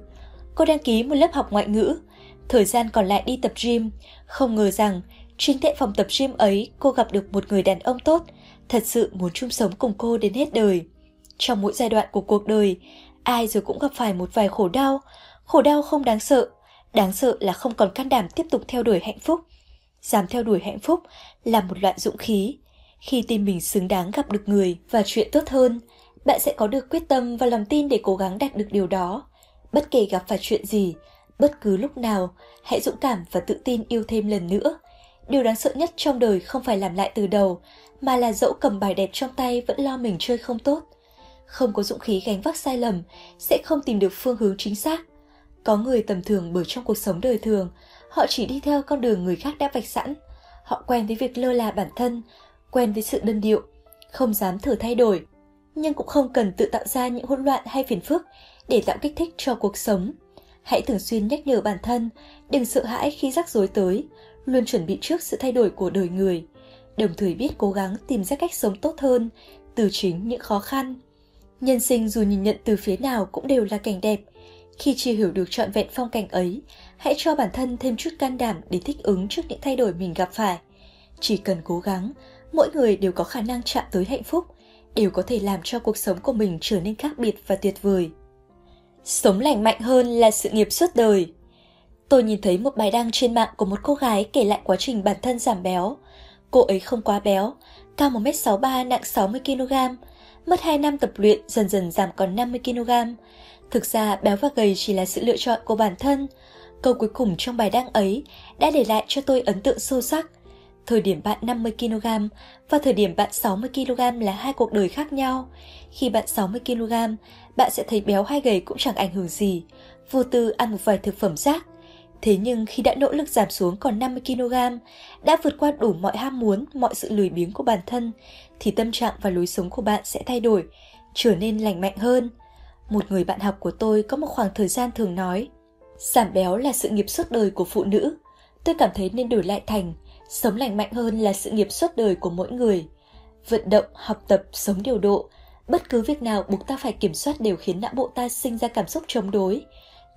S1: Cô đăng ký một lớp học ngoại ngữ, thời gian còn lại đi tập gym. Không ngờ rằng, chính tại phòng tập gym ấy cô gặp được một người đàn ông tốt, thật sự muốn chung sống cùng cô đến hết đời. Trong mỗi giai đoạn của cuộc đời, ai rồi cũng gặp phải một vài khổ đau. Khổ đau không đáng sợ, đáng sợ là không còn can đảm tiếp tục theo đuổi hạnh phúc. Dám theo đuổi hạnh phúc là một loại dũng khí. Khi tin mình xứng đáng gặp được người và chuyện tốt hơn, bạn sẽ có được quyết tâm và lòng tin để cố gắng đạt được điều đó. Bất kể gặp phải chuyện gì, bất cứ lúc nào, hãy dũng cảm và tự tin yêu thêm lần nữa. Điều đáng sợ nhất trong đời không phải làm lại từ đầu, mà là dẫu cầm bài đẹp trong tay vẫn lo mình chơi không tốt. Không có dũng khí gánh vác sai lầm, sẽ không tìm được phương hướng chính xác. Có người tầm thường bởi trong cuộc sống đời thường, họ chỉ đi theo con đường người khác đã vạch sẵn. Họ quen với việc lơ là bản thân, quen với sự đơn điệu, không dám thử thay đổi, nhưng cũng không cần tự tạo ra những hỗn loạn hay phiền phức để tạo kích thích cho cuộc sống. Hãy thường xuyên nhắc nhở bản thân, đừng sợ hãi khi rắc rối tới, luôn chuẩn bị trước sự thay đổi của đời người, đồng thời biết cố gắng tìm ra cách sống tốt hơn từ chính những khó khăn. Nhân sinh dù nhìn nhận từ phía nào cũng đều là cảnh đẹp. Khi chưa hiểu được trọn vẹn phong cảnh ấy, hãy cho bản thân thêm chút can đảm để thích ứng trước những thay đổi mình gặp phải. Chỉ cần cố gắng, mỗi người đều có khả năng chạm tới hạnh phúc, đều có thể làm cho cuộc sống của mình trở nên khác biệt và tuyệt vời. Sống lành mạnh hơn là sự nghiệp suốt đời. Tôi nhìn thấy một bài đăng trên mạng của một cô gái kể lại quá trình bản thân giảm béo. Cô ấy không quá béo, cao 1m63 nặng 60kg, mất 2 năm tập luyện dần dần giảm còn 50kg. Thực ra béo và gầy chỉ là sự lựa chọn của bản thân. Câu cuối cùng trong bài đăng ấy đã để lại cho tôi ấn tượng sâu sắc. Thời điểm bạn 50kg và thời điểm bạn 60kg là hai cuộc đời khác nhau. Khi bạn 60kg, bạn sẽ thấy béo hay gầy cũng chẳng ảnh hưởng gì, vô tư ăn một vài thực phẩm rác. Thế nhưng khi đã nỗ lực giảm xuống còn 50kg, đã vượt qua đủ mọi ham muốn, mọi sự lười biếng của bản thân, thì tâm trạng và lối sống của bạn sẽ thay đổi, trở nên lành mạnh hơn. Một người bạn học của tôi có một khoảng thời gian thường nói, giảm béo là sự nghiệp suốt đời của phụ nữ. Tôi cảm thấy nên đổi lại thành, sống lành mạnh hơn là sự nghiệp suốt đời của mỗi người. Vận động, học tập, sống điều độ, bất cứ việc nào buộc ta phải kiểm soát đều khiến não bộ ta sinh ra cảm xúc chống đối.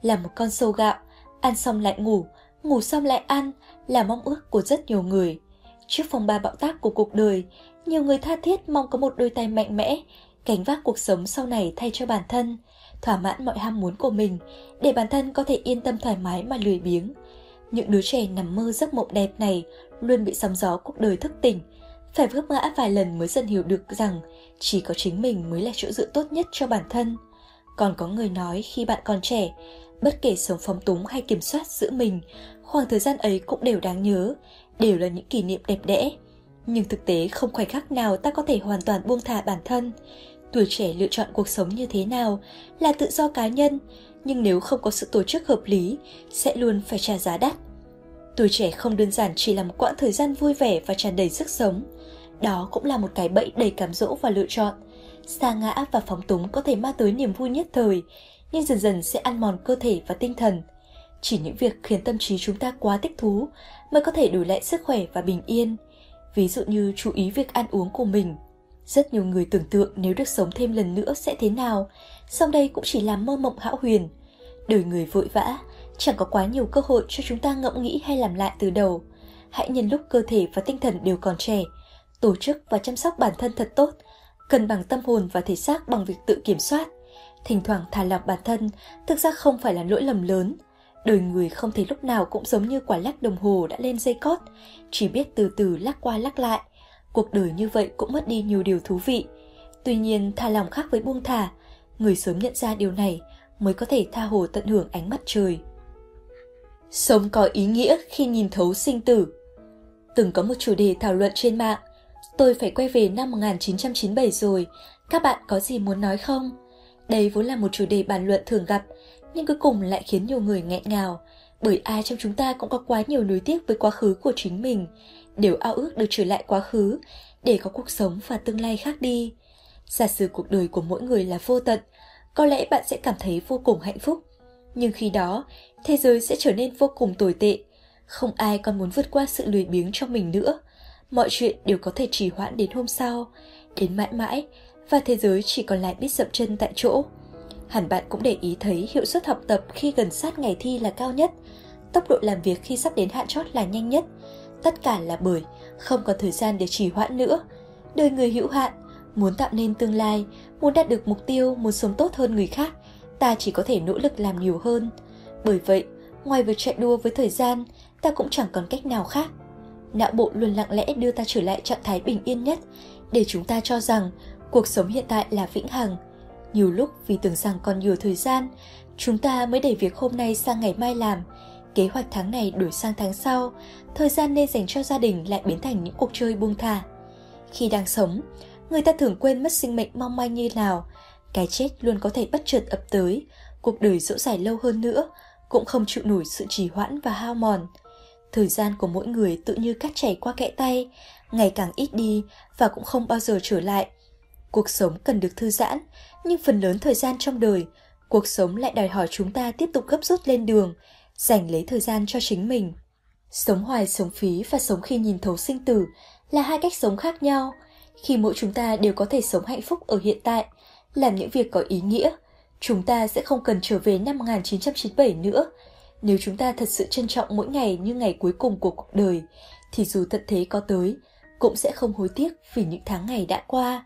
S1: Là một con sâu gạo, ăn xong lại ngủ, ngủ xong lại ăn là mong ước của rất nhiều người. Trước phong ba bạo tác của cuộc đời, nhiều người tha thiết mong có một đôi tay mạnh mẽ, gánh vác cuộc sống sau này thay cho bản thân, thỏa mãn mọi ham muốn của mình, để bản thân có thể yên tâm thoải mái mà lười biếng. Những đứa trẻ nằm mơ giấc mộng đẹp này luôn bị sóng gió cuộc đời thức tỉnh, phải vấp ngã vài lần mới dần hiểu được rằng chỉ có chính mình mới là chỗ dựa tốt nhất cho bản thân. Còn có người nói khi bạn còn trẻ, bất kể sống phóng túng hay kiểm soát giữ mình, khoảng thời gian ấy cũng đều đáng nhớ, đều là những kỷ niệm đẹp đẽ. Nhưng thực tế không khoảnh khắc nào ta có thể hoàn toàn buông thả bản thân. Tuổi trẻ lựa chọn cuộc sống như thế nào là tự do cá nhân, nhưng nếu không có sự tổ chức hợp lý, sẽ luôn phải trả giá đắt. Tuổi trẻ không đơn giản chỉ là một quãng thời gian vui vẻ và tràn đầy sức sống. Đó cũng là một cái bẫy đầy cám dỗ và lựa chọn. Sa ngã và phóng túng có thể mang tới niềm vui nhất thời, nhưng dần dần sẽ ăn mòn cơ thể và tinh thần. Chỉ những việc khiến tâm trí chúng ta quá thích thú mới có thể đổi lại sức khỏe và bình yên. Ví dụ như chú ý việc ăn uống của mình. Rất nhiều người tưởng tượng nếu được sống thêm lần nữa sẽ thế nào, song đây cũng chỉ là mơ mộng hão huyền. Đời người vội vã, chẳng có quá nhiều cơ hội cho chúng ta ngẫm nghĩ hay làm lại từ đầu. Hãy nhân lúc cơ thể và tinh thần đều còn trẻ, tổ chức và chăm sóc bản thân thật tốt, cân bằng tâm hồn và thể xác bằng việc tự kiểm soát. Thỉnh thoảng thả lỏng bản thân thực ra không phải là lỗi lầm lớn. Đời người không thể lúc nào cũng giống như quả lắc đồng hồ đã lên dây cót, chỉ biết từ từ lắc qua lắc lại. Cuộc đời như vậy cũng mất đi nhiều điều thú vị. Tuy nhiên, thả lòng khác với buông thả, người sớm nhận ra điều này mới có thể tha hồ tận hưởng ánh mặt trời. Sống có ý nghĩa khi nhìn thấu sinh tử. Từng có một chủ đề thảo luận trên mạng, tôi phải quay về năm 1997 rồi, các bạn có gì muốn nói không? Đây vốn là một chủ đề bàn luận thường gặp, nhưng cuối cùng lại khiến nhiều người nghẹn ngào, bởi ai trong chúng ta cũng có quá nhiều nối tiếc với quá khứ của chính mình, đều ao ước được trở lại quá khứ để có cuộc sống và tương lai khác đi. Giả sử cuộc đời của mỗi người là vô tận, có lẽ bạn sẽ cảm thấy vô cùng hạnh phúc. Nhưng khi đó, thế giới sẽ trở nên vô cùng tồi tệ. Không ai còn muốn vượt qua sự lười biếng cho mình nữa. Mọi chuyện đều có thể trì hoãn đến hôm sau, đến mãi mãi, và thế giới chỉ còn lại biết dậm chân tại chỗ. Hẳn bạn cũng để ý thấy hiệu suất học tập khi gần sát ngày thi là cao nhất, tốc độ làm việc khi sắp đến hạn chót là nhanh nhất. Tất cả là bởi không còn thời gian để trì hoãn nữa. Đời người hữu hạn, muốn tạo nên tương lai, muốn đạt được mục tiêu, muốn sống tốt hơn người khác, ta chỉ có thể nỗ lực làm nhiều hơn. Bởi vậy, ngoài việc chạy đua với thời gian, ta cũng chẳng còn cách nào khác. Não bộ luôn lặng lẽ đưa ta trở lại trạng thái bình yên nhất, để chúng ta cho rằng cuộc sống hiện tại là vĩnh hằng. Nhiều lúc vì tưởng rằng còn nhiều thời gian, chúng ta mới đẩy việc hôm nay sang ngày mai làm, kế hoạch tháng này đổi sang tháng sau, thời gian nên dành cho gia đình lại biến thành những cuộc chơi buông thả. Khi đang sống, người ta thường quên mất sinh mệnh mong manh như nào, cái chết luôn có thể bất chợt ập tới, cuộc đời dỗ dài lâu hơn nữa, cũng không chịu nổi sự trì hoãn và hao mòn. Thời gian của mỗi người tự như cắt chảy qua kẽ tay, ngày càng ít đi và cũng không bao giờ trở lại. Cuộc sống cần được thư giãn, nhưng phần lớn thời gian trong đời, cuộc sống lại đòi hỏi chúng ta tiếp tục gấp rút lên đường, dành lấy thời gian cho chính mình. Sống hoài sống phí và sống khi nhìn thấu sinh tử là hai cách sống khác nhau. Khi mỗi chúng ta đều có thể sống hạnh phúc ở hiện tại, làm những việc có ý nghĩa, chúng ta sẽ không cần trở về năm 1997 nữa. Nếu chúng ta thật sự trân trọng mỗi ngày như ngày cuối cùng của cuộc đời, thì dù tận thế có tới, cũng sẽ không hối tiếc vì những tháng ngày đã qua.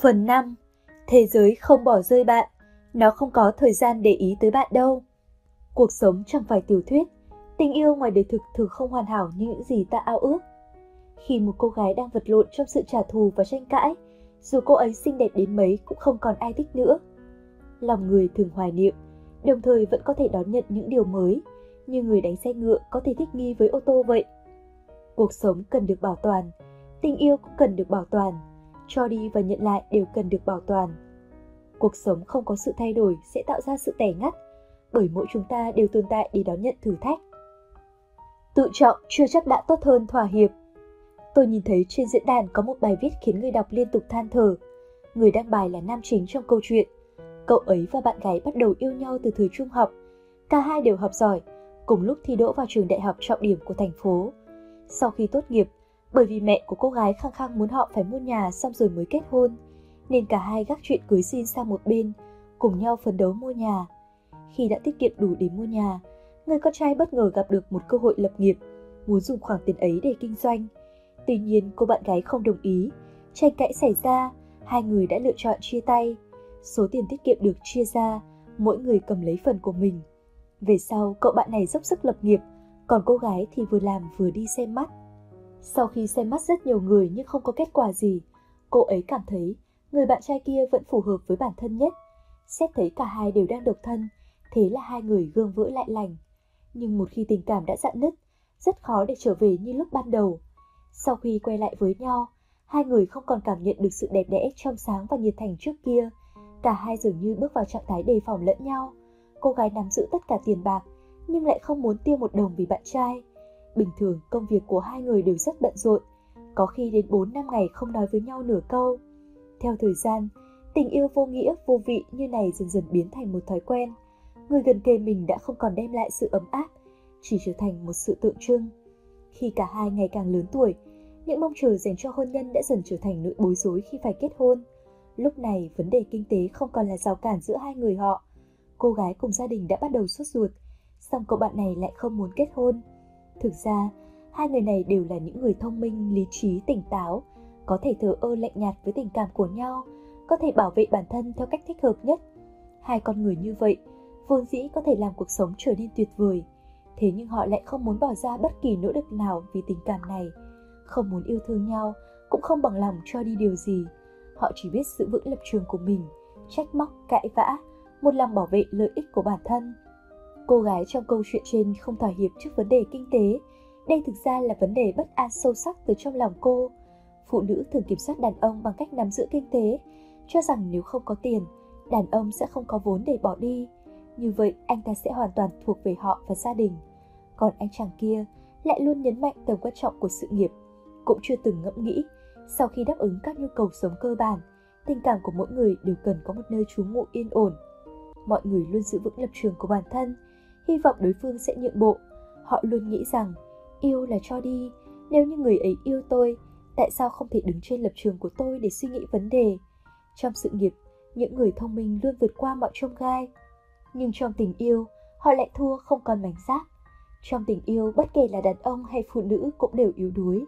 S1: Phần 5. Thế giới không bỏ rơi bạn, nó không có thời gian để ý tới bạn đâu. Cuộc sống chẳng phải tiểu thuyết, tình yêu ngoài đời thực thường không hoàn hảo như những gì ta ao ước. Khi một cô gái đang vật lộn trong sự trả thù và tranh cãi, dù cô ấy xinh đẹp đến mấy cũng không còn ai thích nữa. Lòng người thường hoài niệm, đồng thời vẫn có thể đón nhận những điều mới, như người đánh xe ngựa có thể thích nghi với ô tô vậy. Cuộc sống cần được bảo toàn, tình yêu cũng cần được bảo toàn, cho đi và nhận lại đều cần được bảo toàn. Cuộc sống không có sự thay đổi sẽ tạo ra sự tẻ ngắt, bởi mỗi chúng ta đều tồn tại để đón nhận thử thách. Tự trọng chưa chắc đã tốt hơn thỏa hiệp. Tôi nhìn thấy trên diễn đàn có một bài viết khiến người đọc liên tục than thở. Người đăng bài là nam chính trong câu chuyện. Cậu ấy và bạn gái bắt đầu yêu nhau từ thời trung học. Cả hai đều học giỏi, cùng lúc thi đỗ vào trường đại học trọng điểm của thành phố. Sau khi tốt nghiệp, bởi vì mẹ của cô gái khăng khăng muốn họ phải mua nhà xong rồi mới kết hôn, nên cả hai gác chuyện cưới xin sang một bên, cùng nhau phấn đấu mua nhà. Khi đã tiết kiệm đủ để mua nhà, người con trai bất ngờ gặp được một cơ hội lập nghiệp, muốn dùng khoản tiền ấy để kinh doanh. Tuy nhiên cô bạn gái không đồng ý, tranh cãi xảy ra, hai người đã lựa chọn chia tay. Số tiền tiết kiệm được chia ra, mỗi người cầm lấy phần của mình. Về sau, cậu bạn này dốc sức lập nghiệp, còn cô gái thì vừa làm vừa đi xem mắt. Sau khi xem mắt rất nhiều người nhưng không có kết quả gì, cô ấy cảm thấy người bạn trai kia vẫn phù hợp với bản thân nhất. Xét thấy cả hai đều đang độc thân, thế là hai người gương vỡ lại lành. Nhưng một khi tình cảm đã dạn nứt, rất khó để trở về như lúc ban đầu. Sau khi quay lại với nhau, hai người không còn cảm nhận được sự đẹp đẽ trong sáng và nhiệt thành trước kia. Cả hai dường như bước vào trạng thái đề phòng lẫn nhau. Cô gái nắm giữ tất cả tiền bạc, nhưng lại không muốn tiêu một đồng vì bạn trai. Bình thường công việc của hai người đều rất bận rộn, có khi đến 4 năm ngày không nói với nhau nửa câu. Theo thời gian, tình yêu vô nghĩa, vô vị như này dần dần biến thành một thói quen. Người gần kề mình đã không còn đem lại sự ấm áp, chỉ trở thành một sự tượng trưng. Khi cả hai ngày càng lớn tuổi, những mong chờ dành cho hôn nhân đã dần trở thành nỗi bối rối khi phải kết hôn. Lúc này, vấn đề kinh tế không còn là rào cản giữa hai người họ. Cô gái cùng gia đình đã bắt đầu sốt ruột, song cậu bạn này lại không muốn kết hôn. Thực ra, hai người này đều là những người thông minh, lý trí, tỉnh táo, có thể thờ ơ lạnh nhạt với tình cảm của nhau, có thể bảo vệ bản thân theo cách thích hợp nhất. Hai con người như vậy, vốn dĩ có thể làm cuộc sống trở nên tuyệt vời, thế nhưng họ lại không muốn bỏ ra bất kỳ nỗ lực nào vì tình cảm này, không muốn yêu thương nhau, cũng không bằng lòng cho đi điều gì. Họ chỉ biết giữ vững lập trường của mình, trách móc, cãi vã, một lòng bảo vệ lợi ích của bản thân, Cô gái trong câu chuyện trên không thỏa hiệp trước vấn đề kinh tế. Đây thực ra là vấn đề bất an sâu sắc từ trong lòng cô. Phụ nữ thường kiểm soát đàn ông bằng cách nắm giữ kinh tế, cho rằng nếu không có tiền, đàn ông sẽ không có vốn để bỏ đi. Như vậy, anh ta sẽ hoàn toàn thuộc về họ và gia đình. Còn anh chàng kia lại luôn nhấn mạnh tầm quan trọng của sự nghiệp, cũng chưa từng ngẫm nghĩ sau khi đáp ứng các nhu cầu sống cơ bản, tình cảm của mỗi người đều cần có một nơi trú ngụ yên ổn. Mọi người luôn giữ vững lập trường của bản thân, hy vọng đối phương sẽ nhượng bộ. Họ luôn nghĩ rằng yêu là cho đi, nếu như người ấy yêu tôi, tại sao không thể đứng trên lập trường của tôi để suy nghĩ vấn đề? Trong sự nghiệp, những người thông minh luôn vượt qua mọi trông gai. Nhưng trong tình yêu, họ lại thua không còn mảnh giáp. Trong tình yêu, bất kể là đàn ông hay phụ nữ cũng đều yếu đuối.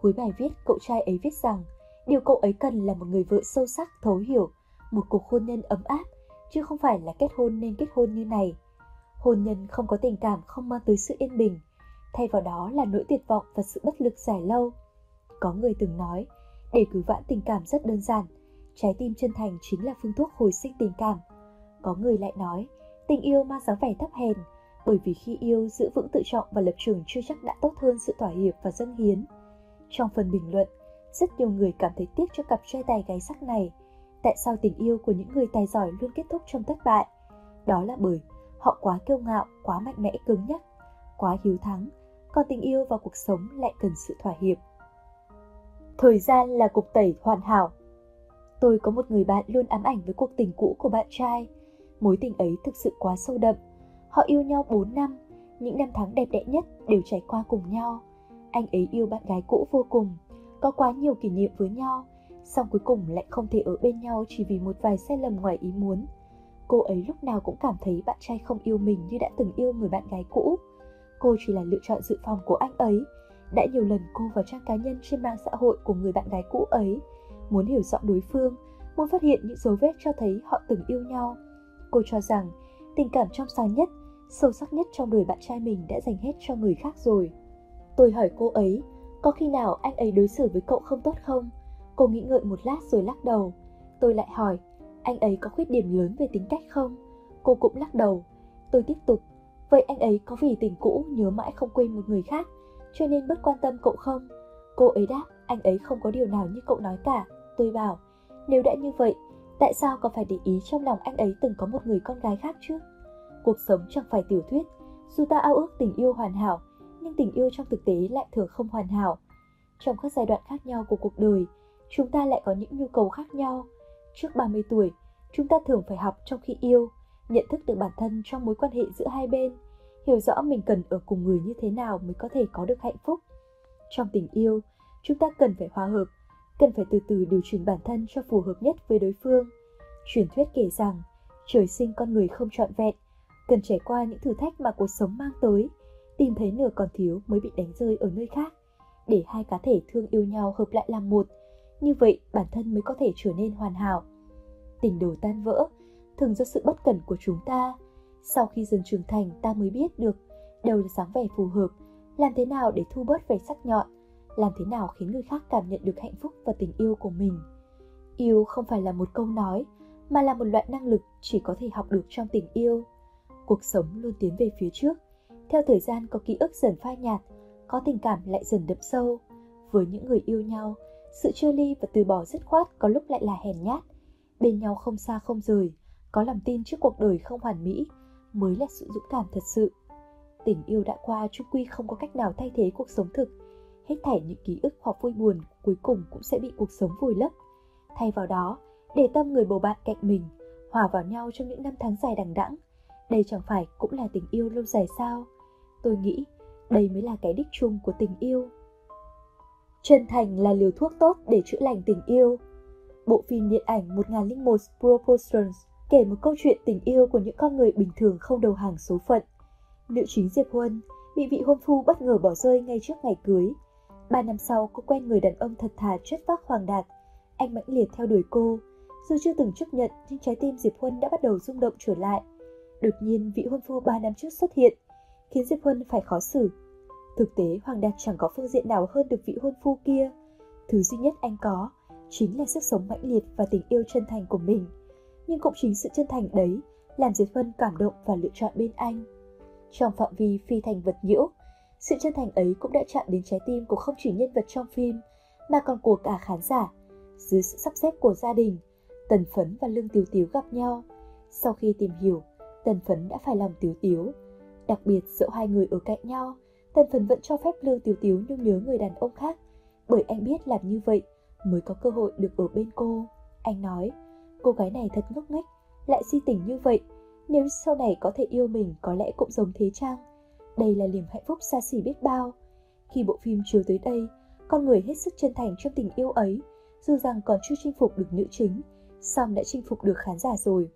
S1: Cuối bài viết, cậu trai ấy viết rằng điều cậu ấy cần là một người vợ sâu sắc, thấu hiểu, một cuộc hôn nhân ấm áp, chứ không phải là kết hôn nên kết hôn như này. Hôn nhân không có tình cảm không mang tới sự yên bình, thay vào đó là nỗi tuyệt vọng và sự bất lực dài lâu. Có người từng nói, để cứu vãn tình cảm rất đơn giản, trái tim chân thành chính là phương thuốc hồi sinh tình cảm. Có người lại nói, tình yêu mang dáng vẻ thấp hèn, bởi vì khi yêu giữ vững tự trọng và lập trường chưa chắc đã tốt hơn sự thỏa hiệp và dâng hiến. Trong phần bình luận, rất nhiều người cảm thấy tiếc cho cặp trai tài gái sắc này. Tại sao tình yêu của những người tài giỏi luôn kết thúc trong thất bại? Đó là bởi Họ quá kiêu ngạo, quá mạnh mẽ cứng nhắc, quá hiếu thắng, còn tình yêu và cuộc sống lại cần sự thỏa hiệp. Thời gian là cục tẩy hoàn hảo. Tôi có một người bạn luôn ám ảnh với cuộc tình cũ của bạn trai. Mối tình ấy thực sự quá sâu đậm. Họ yêu nhau 4 năm, những năm tháng đẹp đẽ nhất đều trải qua cùng nhau. Anh ấy yêu bạn gái cũ vô cùng, có quá nhiều kỷ niệm với nhau, song cuối cùng lại không thể ở bên nhau chỉ vì một vài sai lầm ngoài ý muốn. Cô ấy lúc nào cũng cảm thấy bạn trai không yêu mình như đã từng yêu người bạn gái cũ. Cô chỉ là lựa chọn dự phòng của anh ấy. Đã nhiều lần cô vào trang cá nhân trên mạng xã hội của người bạn gái cũ ấy, muốn hiểu rõ đối phương, muốn phát hiện những dấu vết cho thấy họ từng yêu nhau. Cô cho rằng tình cảm trong sáng nhất, sâu sắc nhất trong đời bạn trai mình đã dành hết cho người khác rồi. Tôi hỏi cô ấy, có khi nào anh ấy đối xử với cậu không tốt không? Cô nghĩ ngợi một lát rồi lắc đầu. Tôi lại hỏi, anh ấy có khuyết điểm lớn về tính cách không? Cô cũng lắc đầu. Tôi tiếp tục, vậy anh ấy có vì tình cũ nhớ mãi không quên một người khác, cho nên bất quan tâm cậu không? Cô ấy đáp, anh ấy không có điều nào như cậu nói cả. Tôi bảo, nếu đã như vậy, tại sao còn phải để ý trong lòng anh ấy từng có một người con gái khác chứ? Cuộc sống chẳng phải tiểu thuyết, dù ta ao ước tình yêu hoàn hảo, nhưng tình yêu trong thực tế lại thường không hoàn hảo. Trong các giai đoạn khác nhau của cuộc đời, chúng ta lại có những nhu cầu khác nhau. Trước 30 tuổi, chúng ta thường phải học trong khi yêu, nhận thức được bản thân trong mối quan hệ giữa hai bên, hiểu rõ mình cần ở cùng người như thế nào mới có thể có được hạnh phúc. Trong tình yêu, chúng ta cần phải hòa hợp, cần phải từ từ điều chỉnh bản thân cho phù hợp nhất với đối phương. Truyền thuyết kể rằng, trời sinh con người không trọn vẹn, cần trải qua những thử thách mà cuộc sống mang tới, tìm thấy nửa còn thiếu mới bị đánh rơi ở nơi khác, để hai cá thể thương yêu nhau hợp lại làm một, như vậy bản thân mới có thể trở nên hoàn hảo. Tình đầu tan vỡ, thường do sự bất cẩn của chúng ta. Sau khi dần trưởng thành ta mới biết được đâu là dáng vẻ phù hợp, làm thế nào để thu bớt vẻ sắc nhọn, làm thế nào khiến người khác cảm nhận được hạnh phúc và tình yêu của mình. Yêu không phải là một câu nói, mà là một loại năng lực chỉ có thể học được trong tình yêu. Cuộc sống luôn tiến về phía trước, theo thời gian có ký ức dần phai nhạt, có tình cảm lại dần đậm sâu. Với những người yêu nhau, sự chia ly và từ bỏ dứt khoát có lúc lại là hèn nhát. Bên nhau không xa không rời, có lòng tin trước cuộc đời không hoàn mỹ mới là sự dũng cảm thật sự. Tình yêu đã qua chung quy không có cách nào thay thế cuộc sống thực. Hết thảy những ký ức hoặc vui buồn cuối cùng cũng sẽ bị cuộc sống vùi lấp. Thay vào đó, để tâm người bầu bạn cạnh mình, hòa vào nhau trong những năm tháng dài đằng đẵng. Đây chẳng phải cũng là tình yêu lâu dài sao? Tôi nghĩ đây mới là cái đích chung của tình yêu. Chân thành là liều thuốc tốt để chữa lành tình yêu. Bộ phim điện ảnh 1001 Proportions kể một câu chuyện tình yêu của những con người bình thường không đầu hàng số phận. Nữ chính Diệp Huân bị vị hôn phu bất ngờ bỏ rơi ngay trước ngày cưới. Ba năm sau, cô quen người đàn ông thật thà chất phác hoàng đạt. Anh mãnh liệt theo đuổi cô. Dù chưa từng chấp nhận, nhưng trái tim Diệp Huân đã bắt đầu rung động trở lại. Đột nhiên, vị hôn phu ba năm trước xuất hiện, khiến Diệp Huân phải khó xử. Thực tế, Hoàng Đạt chẳng có phương diện nào hơn được vị hôn phu kia. Thứ duy nhất anh có chính là sức sống mãnh liệt và tình yêu chân thành của mình. Nhưng cũng chính sự chân thành đấy làm Diệp Huân cảm động và lựa chọn bên anh. Trong phạm vi phi thành vật nhiễu, sự chân thành ấy cũng đã chạm đến trái tim của không chỉ nhân vật trong phim, mà còn của cả khán giả. Dưới sự sắp xếp của gia đình, Tần Phấn và Lương Tiếu Tiếu gặp nhau. Sau khi tìm hiểu, Tần Phấn đã phải lòng Tiếu Tiếu. Đặc biệt dẫu hai người ở cạnh nhau, Tần Phấn vẫn cho phép Lương Tiếu Tiếu nhung nhớ người đàn ông khác, bởi anh biết làm như vậy mới có cơ hội được ở bên cô. Anh nói, cô gái này thật ngốc nghếch, lại si tình như vậy, nếu sau này có thể yêu mình có lẽ cũng giống thế chăng? Đây là niềm hạnh phúc xa xỉ biết bao. Khi bộ phim chiếu tới đây, con người hết sức chân thành trong tình yêu ấy, dù rằng còn chưa chinh phục được nữ chính, song đã chinh phục được khán giả rồi.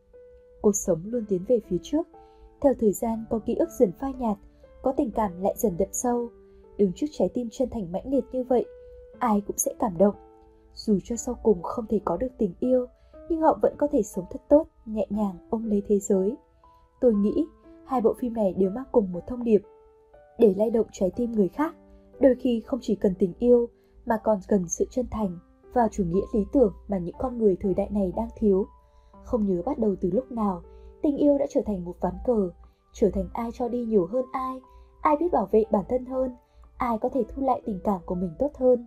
S1: Cuộc sống luôn tiến về phía trước, theo thời gian có ký ức dần phai nhạt, có tình cảm lại dần đậm sâu. Đứng trước trái tim chân thành mãnh liệt như vậy, ai cũng sẽ cảm động. Dù cho sau cùng không thể có được tình yêu, nhưng họ vẫn có thể sống thật tốt, nhẹ nhàng ôm lấy thế giới. Tôi nghĩ hai bộ phim này đều mang cùng một thông điệp. Để lay động trái tim người khác, đôi khi không chỉ cần tình yêu mà còn cần sự chân thành và chủ nghĩa lý tưởng mà những con người thời đại này đang thiếu. Không nhớ bắt đầu từ lúc nào, tình yêu đã trở thành một ván cờ, trở thành ai cho đi nhiều hơn ai, ai biết bảo vệ bản thân hơn, ai có thể thu lại tình cảm của mình tốt hơn.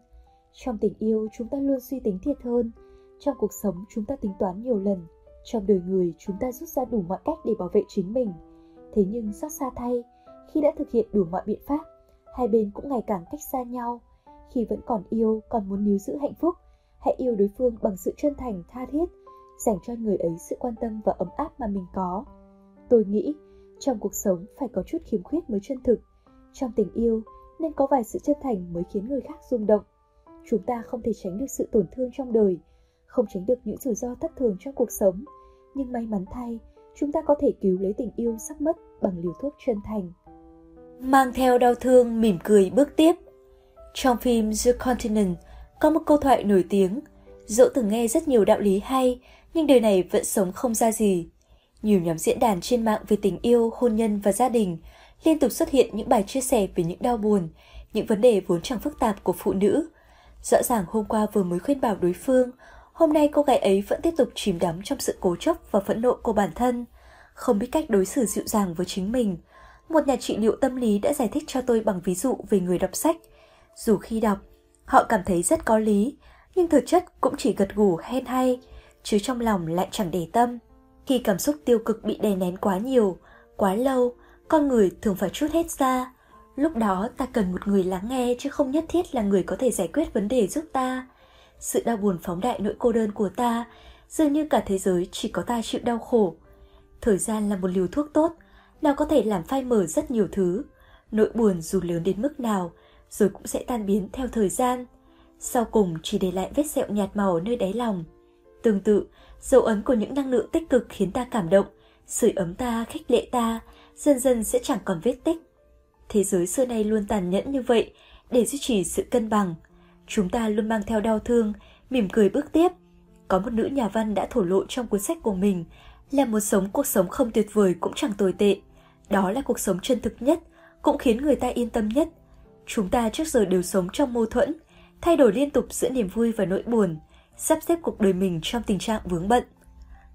S1: Trong tình yêu chúng ta luôn suy tính thiệt hơn, trong cuộc sống chúng ta tính toán nhiều lần, trong đời người chúng ta rút ra đủ mọi cách để bảo vệ chính mình. Thế nhưng xót xa thay, khi đã thực hiện đủ mọi biện pháp, hai bên cũng ngày càng cách xa nhau. Khi vẫn còn yêu, còn muốn níu giữ hạnh phúc, hãy yêu đối phương bằng sự chân thành, tha thiết, dành cho người ấy sự quan tâm và ấm áp mà mình có. Tôi nghĩ, Trong cuộc sống phải có chút khiếm khuyết mới chân thực. Trong tình yêu nên có vài sự chân thành mới khiến người khác rung động. Chúng ta không thể tránh được sự tổn thương trong đời, không tránh được những rủi ro thất thường trong cuộc sống. Nhưng may mắn thay, chúng ta có thể cứu lấy tình yêu sắp mất bằng liều thuốc chân thành. Mang theo đau thương mỉm cười bước tiếp. Trong phim The Continent có một câu thoại nổi tiếng, dẫu từng nghe rất nhiều đạo lý hay, nhưng đời này vẫn sống không ra gì. Nhiều nhóm diễn đàn trên mạng về tình yêu, hôn nhân và gia đình liên tục xuất hiện những bài chia sẻ về những đau buồn, những vấn đề vốn chẳng phức tạp của phụ nữ. Rõ ràng hôm qua vừa mới khuyên bảo đối phương, hôm nay cô gái ấy vẫn tiếp tục chìm đắm trong sự cố chấp và phẫn nộ của bản thân, không biết cách đối xử dịu dàng với chính mình. Một nhà trị liệu tâm lý đã giải thích cho tôi bằng ví dụ về người đọc sách. Dù khi đọc, họ cảm thấy rất có lý, nhưng thực chất cũng chỉ gật gù hen hay, chứ trong lòng lại chẳng để tâm. Khi cảm xúc tiêu cực bị đè nén quá nhiều, quá lâu, con người thường phải chút hết ra. Lúc đó ta cần một người lắng nghe chứ không nhất thiết là người có thể giải quyết vấn đề giúp ta. Sự đau buồn phóng đại nỗi cô đơn của ta, dường như cả thế giới chỉ có ta chịu đau khổ. Thời gian là một liều thuốc tốt, nào có thể làm phai mờ rất nhiều thứ. Nỗi buồn dù lớn đến mức nào, rồi cũng sẽ tan biến theo thời gian. Sau cùng chỉ để lại vết sẹo nhạt màu nơi đáy lòng. Tương tự, dấu ấn của những năng lượng tích cực khiến ta cảm động, sưởi ấm ta, khích lệ ta, dần dần sẽ chẳng còn vết tích. Thế giới xưa nay luôn tàn nhẫn như vậy, để duy trì sự cân bằng. Chúng ta luôn mang theo đau thương, mỉm cười bước tiếp. Có một nữ nhà văn đã thổ lộ trong cuốn sách của mình là một sống cuộc sống không tuyệt vời cũng chẳng tồi tệ. Đó là cuộc sống chân thực nhất, cũng khiến người ta yên tâm nhất. Chúng ta trước giờ đều sống trong mâu thuẫn, thay đổi liên tục giữa niềm vui và nỗi buồn, sắp xếp cuộc đời mình trong tình trạng vướng bận.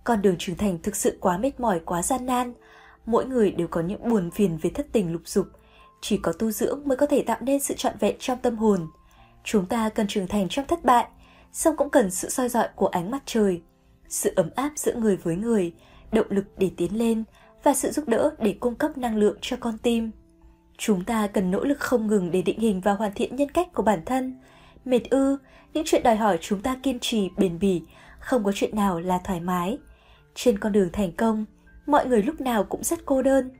S1: Con đường trưởng thành thực sự quá mệt mỏi, quá gian nan. Mỗi người đều có những buồn phiền về thất tình lục dục. Chỉ có tu dưỡng mới có thể tạo nên sự trọn vẹn trong tâm hồn. Chúng ta cần trưởng thành trong thất bại, song cũng cần sự soi dọi của ánh mặt trời, sự ấm áp giữa người với người, động lực để tiến lên và sự giúp đỡ để cung cấp năng lượng cho con tim. Chúng ta cần nỗ lực không ngừng để định hình và hoàn thiện nhân cách của bản thân. Mệt ư, những chuyện đòi hỏi chúng ta kiên trì, bền bỉ, không có chuyện nào là thoải mái. Trên con đường thành công, mọi người lúc nào cũng rất cô đơn,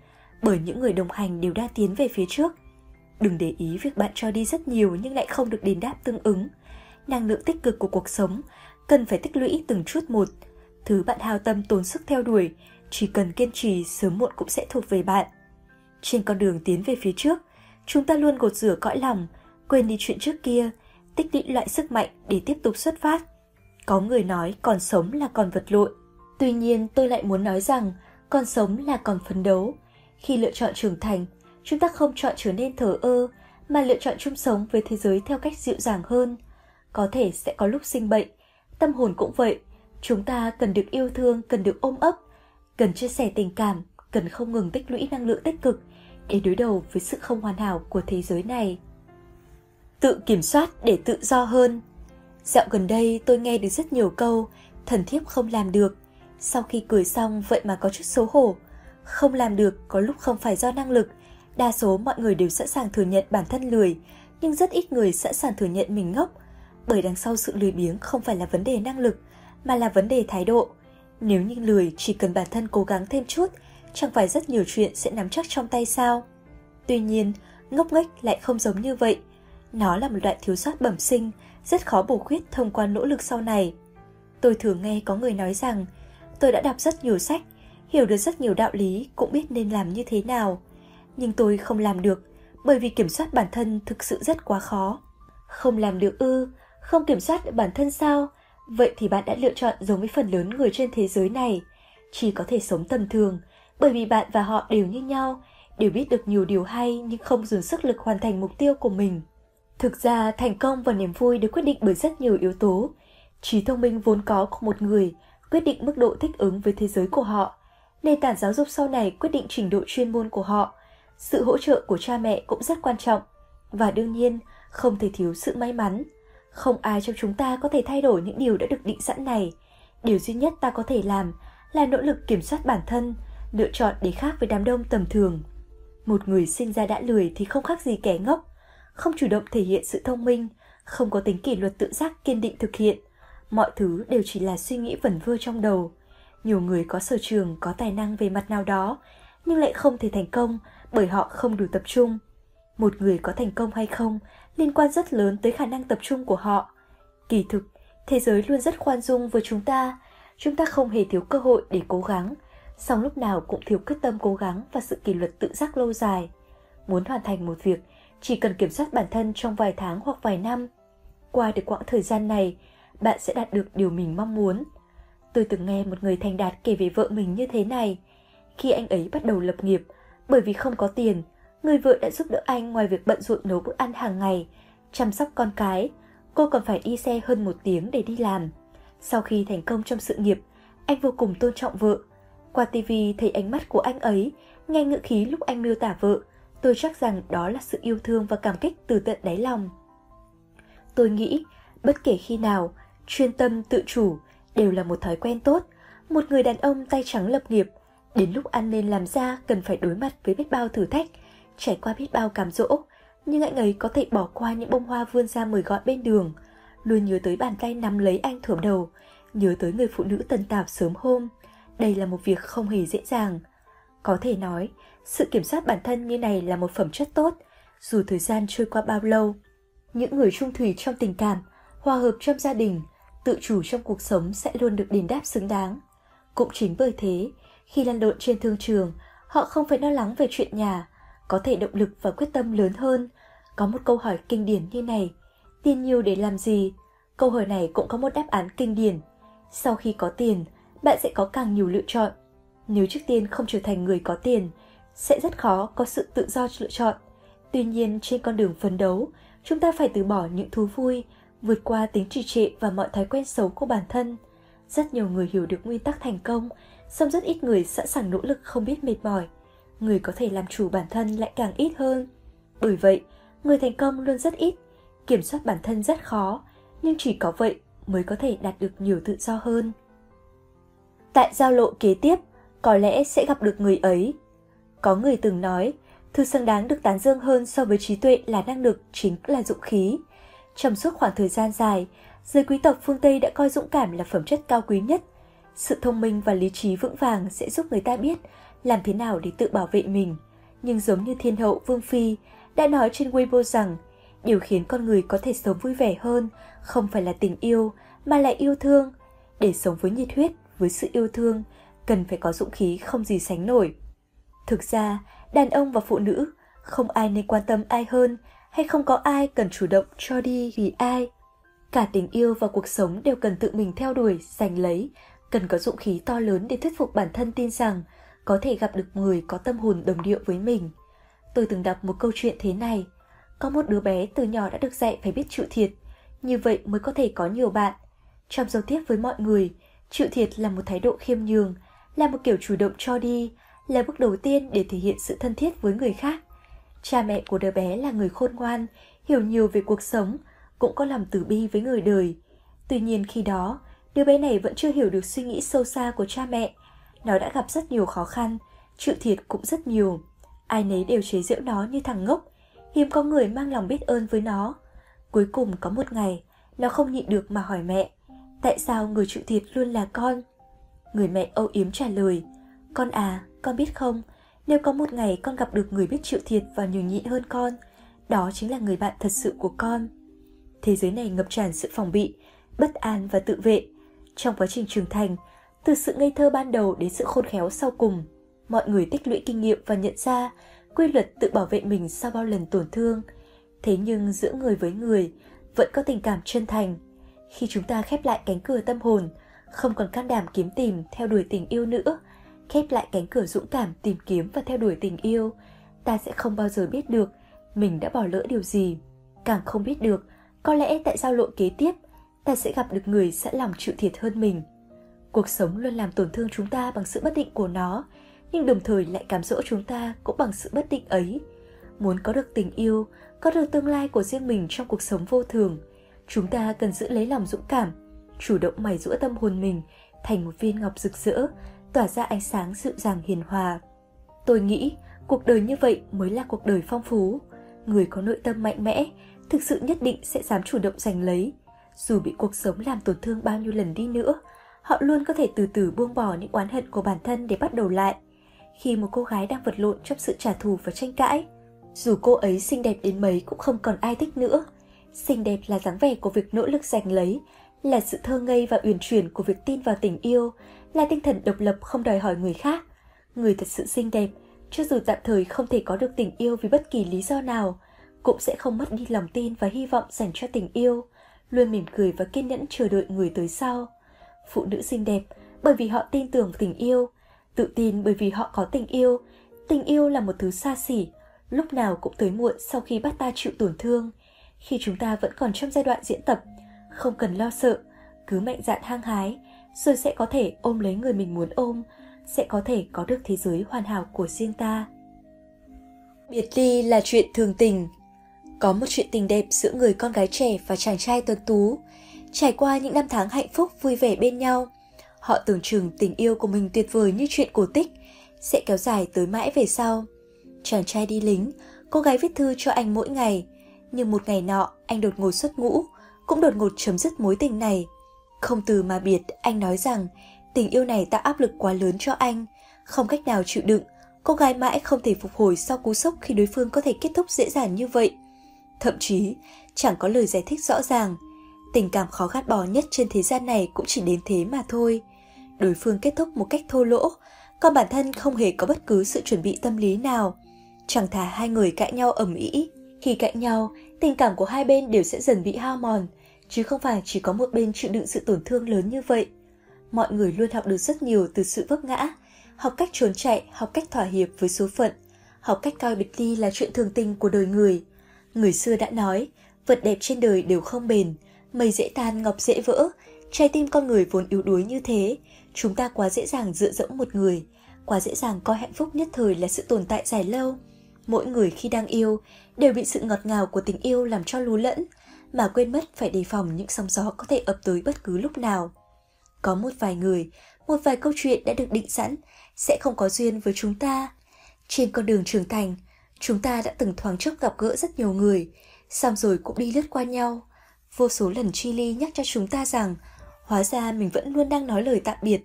S1: bởi những người đồng hành đều đang tiến về phía trước. Đừng để ý việc bạn cho đi rất nhiều nhưng lại không được đền đáp tương ứng. Năng lượng tích cực của cuộc sống cần phải tích lũy từng chút một. Thứ bạn hào tâm tốn sức theo đuổi, chỉ cần kiên trì sớm muộn cũng sẽ thuộc về bạn. Trên con đường tiến về phía trước, chúng ta luôn gột rửa cõi lòng, quên đi chuyện trước kia, tích lũy loại sức mạnh để tiếp tục xuất phát. Có người nói còn sống là còn vật lộn. Tuy nhiên tôi lại muốn nói rằng còn sống là còn phấn đấu. Khi lựa chọn trưởng thành, chúng ta không chọn trở nên thờ ơ, mà lựa chọn chung sống với thế giới theo cách dịu dàng hơn. Có thể sẽ có lúc sinh bệnh, tâm hồn cũng vậy. Chúng ta cần được yêu thương, cần được ôm ấp, cần chia sẻ tình cảm, cần không ngừng tích lũy năng lượng tích cực để đối đầu với sự không hoàn hảo của thế giới này. Tự kiểm soát để tự do hơn. Dạo gần đây tôi nghe được rất nhiều câu thần thiếp không làm được. Sau khi cười xong vậy mà có chút xấu hổ. Không làm được có lúc không phải do năng lực. Đa số mọi người đều sẵn sàng thừa nhận bản thân lười, nhưng rất ít người sẵn sàng thừa nhận mình ngốc. Bởi đằng sau sự lười biếng không phải là vấn đề năng lực, mà là vấn đề thái độ. Nếu như lười chỉ cần bản thân cố gắng thêm chút, chẳng phải rất nhiều chuyện sẽ nắm chắc trong tay sao? Tuy nhiên, ngốc nghếch lại không giống như vậy. Nó là một loại thiếu sót bẩm sinh, rất khó bổ khuyết thông qua nỗ lực sau này. Tôi thường nghe có người nói rằng, tôi đã đọc rất nhiều sách, hiểu được rất nhiều đạo lý, cũng biết nên làm như thế nào. Nhưng tôi không làm được, bởi vì kiểm soát bản thân thực sự rất quá khó. Không làm được ư, không kiểm soát được bản thân sao? Vậy thì bạn đã lựa chọn giống với phần lớn người trên thế giới này. Chỉ có thể sống tầm thường, bởi vì bạn và họ đều như nhau, đều biết được nhiều điều hay nhưng không dồn sức lực hoàn thành mục tiêu của mình. Thực ra, thành công và niềm vui được quyết định bởi rất nhiều yếu tố. Trí thông minh vốn có của một người quyết định mức độ thích ứng với thế giới của họ. Nền tảng giáo dục sau này quyết định trình độ chuyên môn của họ. Sự hỗ trợ của cha mẹ cũng rất quan trọng. Và đương nhiên, không thể thiếu sự may mắn. Không ai trong chúng ta có thể thay đổi những điều đã được định sẵn này. Điều duy nhất ta có thể làm là nỗ lực kiểm soát bản thân, lựa chọn để khác với đám đông tầm thường. Một người sinh ra đã lười thì không khác gì kẻ ngốc, không chủ động thể hiện sự thông minh, không có tính kỷ luật tự giác kiên định thực hiện. Mọi thứ đều chỉ là suy nghĩ vẩn vơ trong đầu. Nhiều người có sở trường, có tài năng về mặt nào đó, nhưng lại không thể thành công bởi họ không đủ tập trung. Một người có thành công hay không liên quan rất lớn tới khả năng tập trung của họ. Kỳ thực, thế giới luôn rất khoan dung với chúng ta. Chúng ta không hề thiếu cơ hội để cố gắng, song lúc nào cũng thiếu quyết tâm cố gắng và sự kỷ luật tự giác lâu dài. Muốn hoàn thành một việc, chỉ cần kiểm soát bản thân trong vài tháng hoặc vài năm. Qua được quãng thời gian này, bạn sẽ đạt được điều mình mong muốn. Tôi từng nghe một người thành đạt kể về vợ mình như thế này. Khi anh ấy bắt đầu lập nghiệp, bởi vì không có tiền, người vợ đã giúp đỡ anh ngoài việc bận rộn nấu bữa ăn hàng ngày, chăm sóc con cái, cô còn phải đi xe hơn một tiếng để đi làm. Sau khi thành công trong sự nghiệp, anh vô cùng tôn trọng vợ. Qua tivi thấy ánh mắt của anh ấy, nghe ngữ khí lúc anh miêu tả vợ, tôi chắc rằng đó là sự yêu thương và cảm kích từ tận đáy lòng. Tôi nghĩ, bất kể khi nào, chuyên tâm tự chủ đều là một thói quen tốt. Một người đàn ông tay trắng lập nghiệp, đến lúc ăn nên làm ra cần phải đối mặt với biết bao thử thách, trải qua biết bao cám dỗ, nhưng anh ấy có thể bỏ qua những bông hoa vươn ra mời gọi bên đường, luôn nhớ tới bàn tay nắm lấy anh thưởng đầu, nhớ tới người phụ nữ tần tạp sớm hôm. Đây là một việc không hề dễ dàng. Có thể nói, sự kiểm soát bản thân như này là một phẩm chất tốt, dù thời gian trôi qua bao lâu. Những người trung thủy trong tình cảm, hòa hợp trong gia đình, tự chủ trong cuộc sống sẽ luôn được đền đáp xứng đáng. Cũng chính bởi thế, khi lăn lộn trên thương trường, họ không phải lo lắng về chuyện nhà, có thể động lực và quyết tâm lớn hơn. Có một câu hỏi kinh điển như này, tiền nhiều để làm gì? Câu hỏi này cũng có một đáp án kinh điển. Sau khi có tiền, bạn sẽ có càng nhiều lựa chọn. Nếu trước tiên không trở thành người có tiền, sẽ rất khó có sự tự do lựa chọn. Tuy nhiên, trên con đường phấn đấu, chúng ta phải từ bỏ những thú vui, vượt qua tính trì trệ và mọi thói quen xấu của bản thân. Rất nhiều người hiểu được nguyên tắc thành công, song rất ít người sẵn sàng nỗ lực không biết mệt mỏi. Người có thể làm chủ bản thân lại càng ít hơn. Bởi vậy, người thành công luôn rất ít, kiểm soát bản thân rất khó, nhưng chỉ có vậy mới có thể đạt được nhiều tự do hơn. Tại giao lộ kế tiếp, có lẽ sẽ gặp được người ấy. Có người từng nói, thứ xứng đáng được tán dương hơn so với trí tuệ là năng lực chính là dũng khí. Trong suốt khoảng thời gian dài, giới quý tộc phương Tây đã coi dũng cảm là phẩm chất cao quý nhất. Sự thông minh và lý trí vững vàng sẽ giúp người ta biết làm thế nào để tự bảo vệ mình. Nhưng giống như thiên hậu Vương Phi đã nói trên Weibo rằng, điều khiến con người có thể sống vui vẻ hơn không phải là tình yêu mà là yêu thương. Để sống với nhiệt huyết, với sự yêu thương, cần phải có dũng khí không gì sánh nổi. Thực ra, đàn ông và phụ nữ không ai nên quan tâm ai hơn hay không có ai cần chủ động cho đi vì ai. Cả tình yêu và cuộc sống đều cần tự mình theo đuổi, giành lấy, cần có dũng khí to lớn để thuyết phục bản thân tin rằng có thể gặp được người có tâm hồn đồng điệu với mình. Tôi từng đọc một câu chuyện thế này. Có một đứa bé từ nhỏ đã được dạy phải biết chịu thiệt, như vậy mới có thể có nhiều bạn. Trong giao tiếp với mọi người, chịu thiệt là một thái độ khiêm nhường, là một kiểu chủ động cho đi, là bước đầu tiên để thể hiện sự thân thiết với người khác. Cha mẹ của đứa bé là người khôn ngoan, hiểu nhiều về cuộc sống, cũng có lòng từ bi với người đời. Tuy nhiên khi đó, đứa bé này vẫn chưa hiểu được suy nghĩ sâu xa của cha mẹ. Nó đã gặp rất nhiều khó khăn, chịu thiệt cũng rất nhiều. Ai nấy đều chế giễu nó như thằng ngốc, hiếm có người mang lòng biết ơn với nó. Cuối cùng có một ngày, nó không nhịn được mà hỏi mẹ, tại sao người chịu thiệt luôn là con? Người mẹ âu yếm trả lời, con à, con biết không, nếu có một ngày con gặp được người biết chịu thiệt và nhường nhịn hơn con, đó chính là người bạn thật sự của con. Thế giới này ngập tràn sự phòng bị, bất an và tự vệ. Trong quá trình trưởng thành, từ sự ngây thơ ban đầu đến sự khôn khéo sau cùng, mọi người tích lũy kinh nghiệm và nhận ra quy luật tự bảo vệ mình sau bao lần tổn thương. Thế nhưng giữa người với người vẫn có tình cảm chân thành. Khi chúng ta khép lại cánh cửa tâm hồn, không còn can đảm kiếm tìm theo đuổi tình yêu nữa, khép lại cánh cửa dũng cảm tìm kiếm và theo đuổi tình yêu, ta sẽ không bao giờ biết được mình đã bỏ lỡ điều gì. Càng không biết được, có lẽ tại giao lộ kế tiếp, ta sẽ gặp được người sẵn lòng chịu thiệt hơn mình. Cuộc sống luôn làm tổn thương chúng ta bằng sự bất định của nó, nhưng đồng thời lại cám dỗ chúng ta cũng bằng sự bất định ấy. Muốn có được tình yêu, có được tương lai của riêng mình trong cuộc sống vô thường, chúng ta cần giữ lấy lòng dũng cảm, chủ động mài rũa tâm hồn mình thành một viên ngọc rực rỡ, tỏa ra ánh sáng dịu dàng hiền hòa. Tôi nghĩ cuộc đời như vậy mới là cuộc đời phong phú. Người có nội tâm mạnh mẽ, thực sự nhất định sẽ dám chủ động giành lấy. Dù bị cuộc sống làm tổn thương bao nhiêu lần đi nữa, họ luôn có thể từ từ buông bỏ những oán hận của bản thân để bắt đầu lại. khi một cô gái đang vật lộn trong sự trả thù và tranh cãi. Dù cô ấy xinh đẹp đến mấy cũng không còn ai thích nữa. Xinh đẹp là dáng vẻ của việc nỗ lực giành lấy, là sự thơ ngây và uyển chuyển của việc tin vào tình yêu, là tinh thần độc lập không đòi hỏi người khác. Người thật sự xinh đẹp, cho dù tạm thời không thể có được tình yêu vì bất kỳ lý do nào, cũng sẽ không mất đi lòng tin và hy vọng dành cho tình yêu, luôn mỉm cười và kiên nhẫn chờ đợi người tới sau. Phụ nữ xinh đẹp bởi vì họ tin tưởng tình yêu, tự tin bởi vì họ có tình yêu. Tình yêu là một thứ xa xỉ, lúc nào cũng tới muộn sau khi bắt ta chịu tổn thương. Khi chúng ta vẫn còn trong giai đoạn diễn tập, không cần lo sợ, cứ mạnh dạn hăng hái, rồi sẽ có thể ôm lấy người mình muốn ôm, sẽ có thể có được thế giới hoàn hảo của riêng ta. Biệt ly là chuyện thường tình. Có một chuyện tình đẹp giữa người con gái trẻ và chàng trai tuấn tú. Trải qua những năm tháng hạnh phúc vui vẻ bên nhau, họ tưởng chừng tình yêu của mình tuyệt vời như chuyện cổ tích, sẽ kéo dài tới mãi về sau. Chàng trai đi lính, cô gái viết thư cho anh mỗi ngày. Nhưng một ngày nọ, anh đột ngột xuất ngũ, cũng đột ngột chấm dứt mối tình này. Không từ mà biệt, anh nói rằng tình yêu này tạo áp lực quá lớn cho anh, không cách nào chịu đựng. Cô gái mãi không thể phục hồi sau cú sốc khi đối phương có thể kết thúc dễ dàng như vậy. Thậm chí, chẳng có lời giải thích rõ ràng. Tình cảm khó gạt bỏ nhất trên thế gian này cũng chỉ đến thế mà thôi. Đối phương kết thúc một cách thô lỗ, còn bản thân không hề có bất cứ sự chuẩn bị tâm lý nào. Chẳng thà hai người cãi nhau ầm ĩ. Khi cãi nhau, tình cảm của hai bên đều sẽ dần bị hao mòn, chứ không phải chỉ có một bên chịu đựng sự tổn thương lớn như vậy. Mọi người luôn học được rất nhiều từ sự vấp ngã, học cách trốn chạy, học cách thỏa hiệp với số phận, học cách coi biệt ly là chuyện thường tình của đời người. Người xưa đã nói, vật đẹp trên đời đều không bền, mây dễ tan ngọc dễ vỡ, trái tim con người vốn yếu đuối như thế, chúng ta quá dễ dàng dựa dẫm một người, quá dễ dàng coi hạnh phúc nhất thời là sự tồn tại dài lâu. Mỗi người khi đang yêu đều bị sự ngọt ngào của tình yêu làm cho lú lẫn, mà quên mất phải đề phòng những sóng gió có thể ập tới bất cứ lúc nào. Có một vài người, một vài câu chuyện đã được định sẵn, sẽ không có duyên với chúng ta. Trên con đường trưởng thành, chúng ta đã từng thoáng chốc gặp gỡ rất nhiều người, xong rồi cũng đi lướt qua nhau. Vô số lần Chili nhắc cho chúng ta rằng, hóa ra mình vẫn luôn đang nói lời tạm biệt.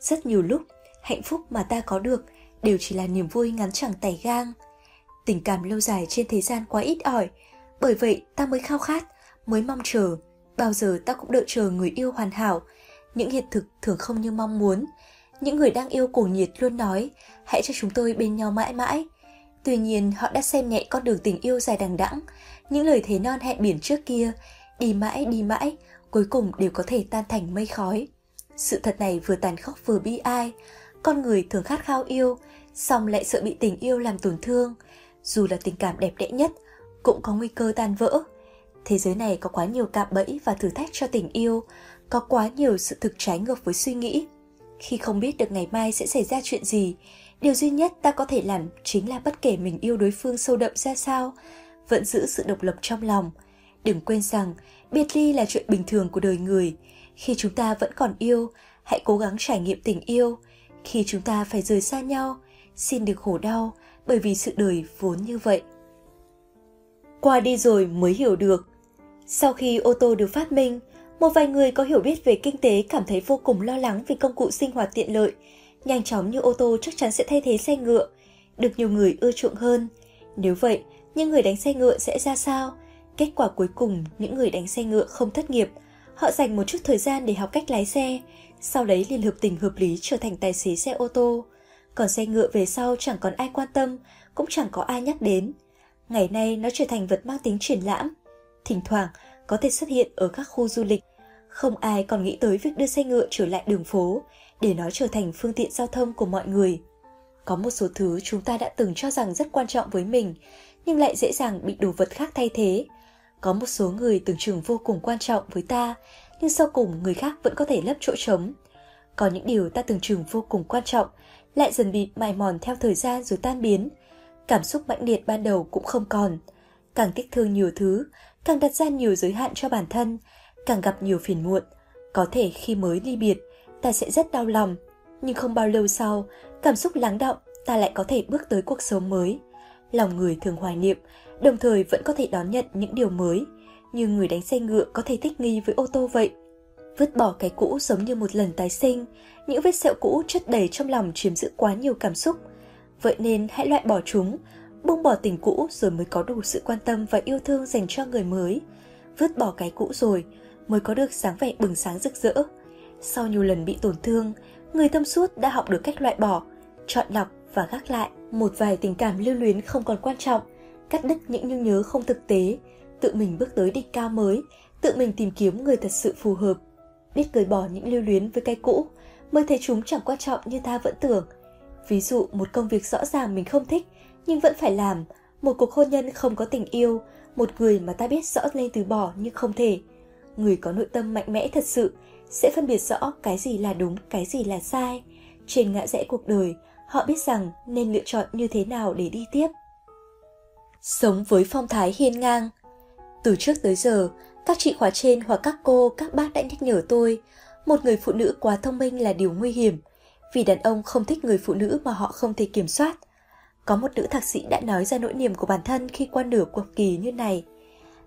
S1: Rất nhiều lúc, hạnh phúc mà ta có được đều chỉ là niềm vui ngắn chẳng tẩy gang. Tình cảm lâu dài trên thế gian quá ít ỏi, bởi vậy ta mới khao khát, mới mong chờ. Bao giờ ta cũng đợi chờ người yêu hoàn hảo, những hiện thực thường không như mong muốn. Những người đang yêu cổ nhiệt luôn nói, hãy cho chúng tôi bên nhau mãi mãi. Tuy nhiên họ đã xem nhẹ con đường tình yêu dài đằng đẵng, những lời thế non hẹn biển trước kia, đi mãi đi mãi, cuối cùng đều có thể tan thành mây khói. Sự thật này vừa tàn khốc vừa bi ai, con người thường khát khao yêu, song lại sợ bị tình yêu làm tổn thương. Dù là tình cảm đẹp đẽ nhất, cũng có nguy cơ tan vỡ. Thế giới này có quá nhiều cạm bẫy và thử thách cho tình yêu, có quá nhiều sự thực trái ngược với suy nghĩ. Khi không biết được ngày mai sẽ xảy ra chuyện gì, điều duy nhất ta có thể làm chính là bất kể mình yêu đối phương sâu đậm ra sao, vẫn giữ sự độc lập trong lòng. Đừng quên rằng, biệt ly là chuyện bình thường của đời người. Khi chúng ta vẫn còn yêu, hãy cố gắng trải nghiệm tình yêu. Khi chúng ta phải rời xa nhau, xin đừng khổ đau, bởi vì sự đời vốn như vậy. Qua đi rồi mới hiểu được. Sau khi ô tô được phát minh, một vài người có hiểu biết về kinh tế cảm thấy vô cùng lo lắng vì công cụ sinh hoạt tiện lợi. Nhanh chóng như ô tô chắc chắn sẽ thay thế xe ngựa, được nhiều người ưa chuộng hơn. Nếu vậy, những người đánh xe ngựa sẽ ra sao? Kết quả cuối cùng, những người đánh xe ngựa không thất nghiệp. Họ dành một chút thời gian để học cách lái xe, sau đấy liền hợp tình hợp lý trở thành tài xế xe ô tô. Còn xe ngựa về sau chẳng còn ai quan tâm, cũng chẳng có ai nhắc đến. Ngày nay nó trở thành vật mang tính triển lãm. Thỉnh thoảng có thể xuất hiện ở các khu du lịch. Không ai còn nghĩ tới việc đưa xe ngựa trở lại đường phố để nó trở thành phương tiện giao thông của mọi người. Có một số thứ chúng ta đã từng cho rằng rất quan trọng với mình, nhưng lại dễ dàng bị đồ vật khác thay thế. Có một số người tưởng chừng vô cùng quan trọng với ta, nhưng sau cùng người khác vẫn có thể lấp chỗ trống. Có những điều ta tưởng chừng vô cùng quan trọng, lại dần bị mài mòn theo thời gian rồi tan biến. Cảm xúc mãnh liệt ban đầu cũng không còn. Càng tiếc thương nhiều thứ, càng đặt ra nhiều giới hạn cho bản thân, càng gặp nhiều phiền muộn. Có thể khi mới ly biệt, ta sẽ rất đau lòng, nhưng không bao lâu sau, cảm xúc lắng động, ta lại có thể bước tới cuộc sống mới. Lòng người thường hoài niệm, đồng thời vẫn có thể đón nhận những điều mới, như người đánh xe ngựa có thể thích nghi với ô tô vậy. Vứt bỏ cái cũ giống như một lần tái sinh, những vết sẹo cũ chất đầy trong lòng chiếm giữ quá nhiều cảm xúc. Vậy nên hãy loại bỏ chúng, buông bỏ tình cũ rồi mới có đủ sự quan tâm và yêu thương dành cho người mới. Vứt bỏ cái cũ rồi mới có được sáng vẻ bừng sáng rực rỡ. Sau nhiều lần bị tổn thương, người tâm suốt đã học được cách loại bỏ, chọn lọc và gác lại một vài tình cảm lưu luyến không còn quan trọng, cắt đứt những nhung nhớ không thực tế, tự mình bước tới đỉnh cao mới, tự mình tìm kiếm người thật sự phù hợp. Biết cởi bỏ những lưu luyến với cái cũ, mới thấy chúng chẳng quan trọng như ta vẫn tưởng. Ví dụ một công việc rõ ràng mình không thích nhưng vẫn phải làm, một cuộc hôn nhân không có tình yêu, một người mà ta biết rõ nên từ bỏ nhưng không thể. Người có nội tâm mạnh mẽ thật sự sẽ phân biệt rõ cái gì là đúng, cái gì là sai. Trên ngã rẽ cuộc đời, họ biết rằng nên lựa chọn như thế nào để đi tiếp. Sống với phong thái hiên ngang Từ trước tới giờ, các chị khóa trên hoặc các cô, các bác đã nhắc nhở tôi, một người phụ nữ quá thông minh là điều nguy hiểm, vì đàn ông không thích người phụ nữ mà họ không thể kiểm soát. Có một nữ thạc sĩ đã nói ra nỗi niềm của bản thân khi qua nửa cuộc kỳ như này.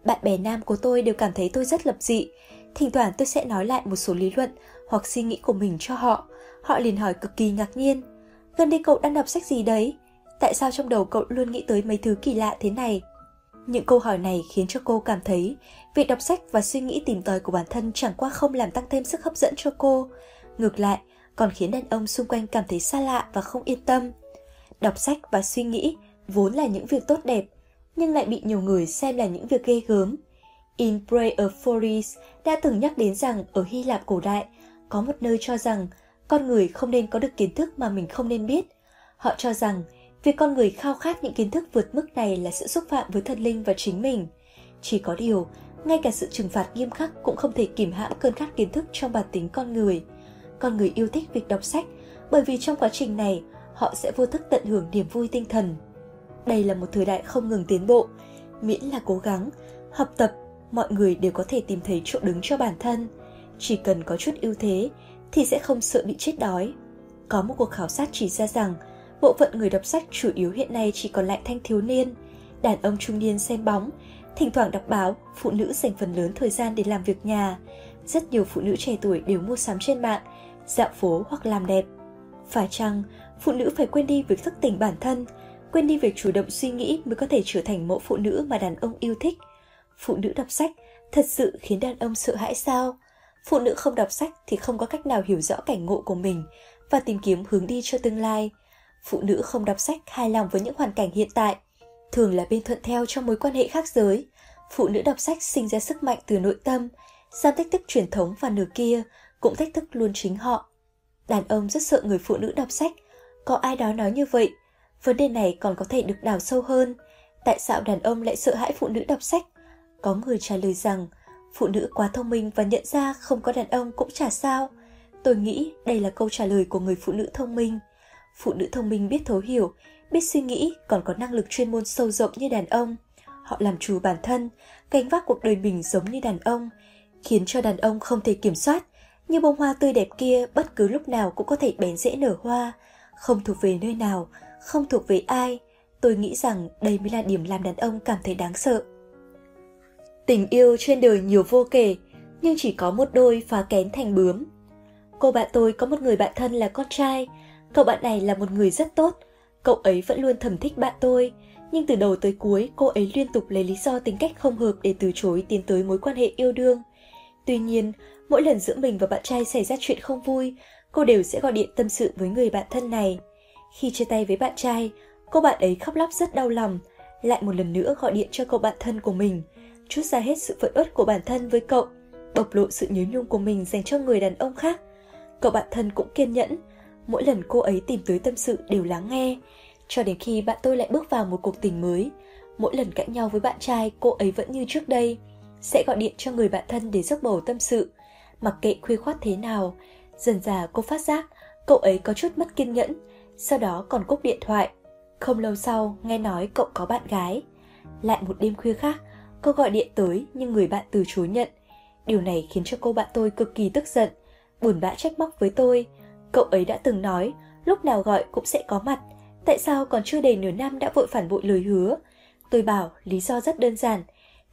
S1: Bạn bè nam của tôi đều cảm thấy tôi rất lập dị. Thỉnh thoảng tôi sẽ nói lại một số lý luận hoặc suy nghĩ của mình cho họ. Họ liền hỏi cực kỳ ngạc nhiên. Gần đây cậu đang đọc sách gì đấy? Tại sao trong đầu cậu luôn nghĩ tới mấy thứ kỳ lạ thế này? Những câu hỏi này khiến cho cô cảm thấy việc đọc sách và suy nghĩ tìm tòi của bản thân chẳng qua không làm tăng thêm sức hấp dẫn cho cô. Ngược lại, còn khiến đàn ông xung quanh cảm thấy xa lạ và không yên tâm. Đọc sách và suy nghĩ vốn là những việc tốt đẹp, nhưng lại bị nhiều người xem là những việc ghê gớm. In Pray of Foris đã từng nhắc đến rằng ở Hy Lạp cổ đại có một nơi cho rằng con người không nên có được kiến thức mà mình không nên biết. Họ cho rằng việc con người khao khát những kiến thức vượt mức này là sự xúc phạm với thần linh và chính mình. Chỉ có điều, ngay cả sự trừng phạt nghiêm khắc cũng không thể kìm hãm cơn khát kiến thức trong bản tính con người. Con người yêu thích việc đọc sách bởi vì trong quá trình này họ sẽ vô thức tận hưởng niềm vui tinh thần. Đây là một thời đại không ngừng tiến bộ, miễn là cố gắng, học tập, mọi người đều có thể tìm thấy chỗ đứng cho bản thân. Chỉ cần có chút ưu thế thì sẽ không sợ bị chết đói. Có một cuộc khảo sát chỉ ra rằng bộ phận người đọc sách chủ yếu hiện nay chỉ còn lại thanh thiếu niên, đàn ông trung niên xem bóng, thỉnh thoảng đọc báo, phụ nữ dành phần lớn thời gian để làm việc nhà. Rất nhiều phụ nữ trẻ tuổi đều mua sắm trên mạng, dạo phố hoặc làm đẹp. Phải chăng phụ nữ phải quên đi việc thức tỉnh bản thân, quên đi việc chủ động suy nghĩ mới có thể trở thành mẫu phụ nữ mà đàn ông yêu thích. Phụ nữ đọc sách thật sự khiến đàn ông sợ hãi sao? Phụ nữ không đọc sách thì không có cách nào hiểu rõ cảnh ngộ của mình và tìm kiếm hướng đi cho tương lai. Phụ nữ không đọc sách hài lòng với những hoàn cảnh hiện tại, thường là bên thuận theo trong mối quan hệ khác giới. Phụ nữ đọc sách sinh ra sức mạnh từ nội tâm, dám thách thức truyền thống và nửa kia cũng thách thức luôn chính họ. Đàn ông rất sợ người phụ nữ đọc sách, có ai đó nói như vậy. Vấn đề này còn có thể được đào sâu hơn. Tại sao đàn ông lại sợ hãi phụ nữ đọc sách? Có người trả lời rằng, phụ nữ quá thông minh và nhận ra không có đàn ông cũng chả sao. Tôi nghĩ đây là câu trả lời của người phụ nữ thông minh. Phụ nữ thông minh biết thấu hiểu, biết suy nghĩ, còn có năng lực chuyên môn sâu rộng như đàn ông. Họ làm chủ bản thân, gánh vác cuộc đời mình giống như đàn ông, khiến cho đàn ông không thể kiểm soát. Như bông hoa tươi đẹp kia bất cứ lúc nào cũng có thể bén rễ nở hoa, không thuộc về nơi nào, không thuộc về ai. Tôi nghĩ rằng đây mới là điểm làm đàn ông cảm thấy đáng sợ. Tình yêu trên đời nhiều vô kể, nhưng chỉ có một đôi phá kén thành bướm. Cô bạn tôi có một người bạn thân là con trai, cậu bạn này là một người rất tốt, cậu ấy vẫn luôn thầm thích bạn tôi, nhưng từ đầu tới cuối cô ấy liên tục lấy lý do tính cách không hợp để từ chối tiến tới mối quan hệ yêu đương. Tuy nhiên, mỗi lần giữa mình và bạn trai xảy ra chuyện không vui, cô đều sẽ gọi điện tâm sự với người bạn thân này. Khi chia tay với bạn trai, cô bạn ấy khóc lóc rất đau lòng, lại một lần nữa gọi điện cho cậu bạn thân của mình, chút ra hết sự phẫn uất của bản thân với cậu, bộc lộ sự nhớ nhung của mình dành cho người đàn ông khác. Cậu bạn thân cũng kiên nhẫn, mỗi lần cô ấy tìm tới tâm sự đều lắng nghe, cho đến khi bạn tôi lại bước vào một cuộc tình mới. Mỗi lần cãi nhau với bạn trai, cô ấy vẫn như trước đây, sẽ gọi điện cho người bạn thân để dốc bầu tâm sự. Mặc kệ khuya khoát thế nào, dần dà cô phát giác cậu ấy có chút mất kiên nhẫn, sau đó còn cúp điện thoại. Không lâu sau, nghe nói cậu có bạn gái. Lại một đêm khuya khác, cô gọi điện tới nhưng người bạn từ chối nhận. Điều này khiến cho cô bạn tôi cực kỳ tức giận, buồn bã trách móc với tôi. Cậu ấy đã từng nói, lúc nào gọi cũng sẽ có mặt, tại sao còn chưa đầy nửa năm đã vội phản bội lời hứa. Tôi bảo lý do rất đơn giản,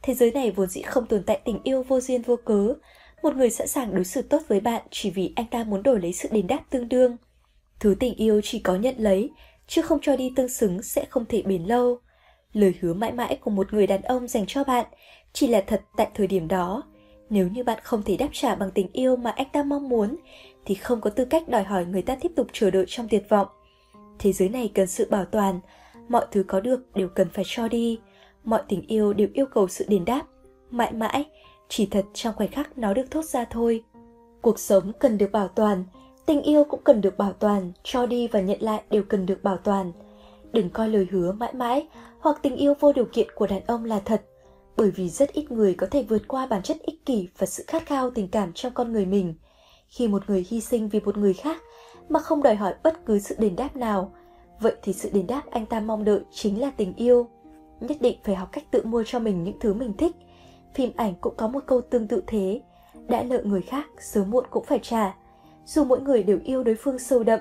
S1: thế giới này vốn dĩ không tồn tại tình yêu vô duyên vô cớ, một người sẵn sàng đối xử tốt với bạn chỉ vì anh ta muốn đổi lấy sự đền đáp tương đương. Thứ tình yêu chỉ có nhận lấy, chứ không cho đi tương xứng sẽ không thể bền lâu. Lời hứa mãi mãi của một người đàn ông dành cho bạn chỉ là thật tại thời điểm đó. Nếu như bạn không thể đáp trả bằng tình yêu mà anh ta mong muốn, thì không có tư cách đòi hỏi người ta tiếp tục chờ đợi trong tuyệt vọng. Thế giới này cần sự bảo toàn, mọi thứ có được đều cần phải cho đi, mọi tình yêu đều yêu cầu sự đền đáp, mãi mãi, chỉ thật trong khoảnh khắc nó được thốt ra thôi. Cuộc sống cần được bảo toàn, tình yêu cũng cần được bảo toàn, cho đi và nhận lại đều cần được bảo toàn. Đừng coi lời hứa mãi mãi hoặc tình yêu vô điều kiện của đàn ông là thật, bởi vì rất ít người có thể vượt qua bản chất ích kỷ và sự khát khao tình cảm trong con người mình. Khi một người hy sinh vì một người khác mà không đòi hỏi bất cứ sự đền đáp nào, vậy thì sự đền đáp anh ta mong đợi chính là tình yêu. Nhất định phải học cách tự mua cho mình những thứ mình thích. Phim ảnh cũng có một câu tương tự thế, đã nợ người khác sớm muộn cũng phải trả. Dù mỗi người đều yêu đối phương sâu đậm,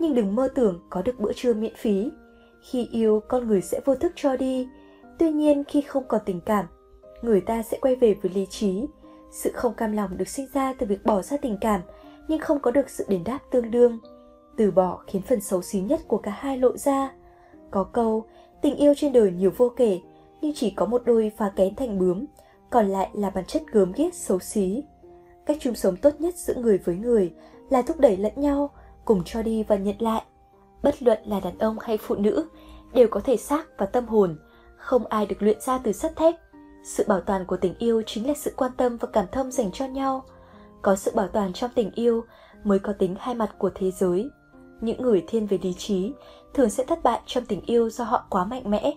S1: nhưng đừng mơ tưởng có được bữa trưa miễn phí. Khi yêu, con người sẽ vô thức cho đi. Tuy nhiên khi không còn tình cảm, người ta sẽ quay về với lý trí. Sự không cam lòng được sinh ra từ việc bỏ ra tình cảm, nhưng không có được sự đền đáp tương đương. Từ bỏ khiến phần xấu xí nhất của cả hai lộ ra. Có câu, tình yêu trên đời nhiều vô kể, nhưng chỉ có một đôi phá kén thành bướm, còn lại là bản chất gớm ghiếc xấu xí. Cách chung sống tốt nhất giữa người với người là thúc đẩy lẫn nhau, cùng cho đi và nhận lại. Bất luận là đàn ông hay phụ nữ, đều có thể xác và tâm hồn, không ai được luyện ra từ sắt thép. Sự bảo toàn của tình yêu chính là sự quan tâm và cảm thông dành cho nhau. Có sự bảo toàn trong tình yêu mới có tính hai mặt của thế giới. Những người thiên về lý trí thường sẽ thất bại trong tình yêu do họ quá mạnh mẽ.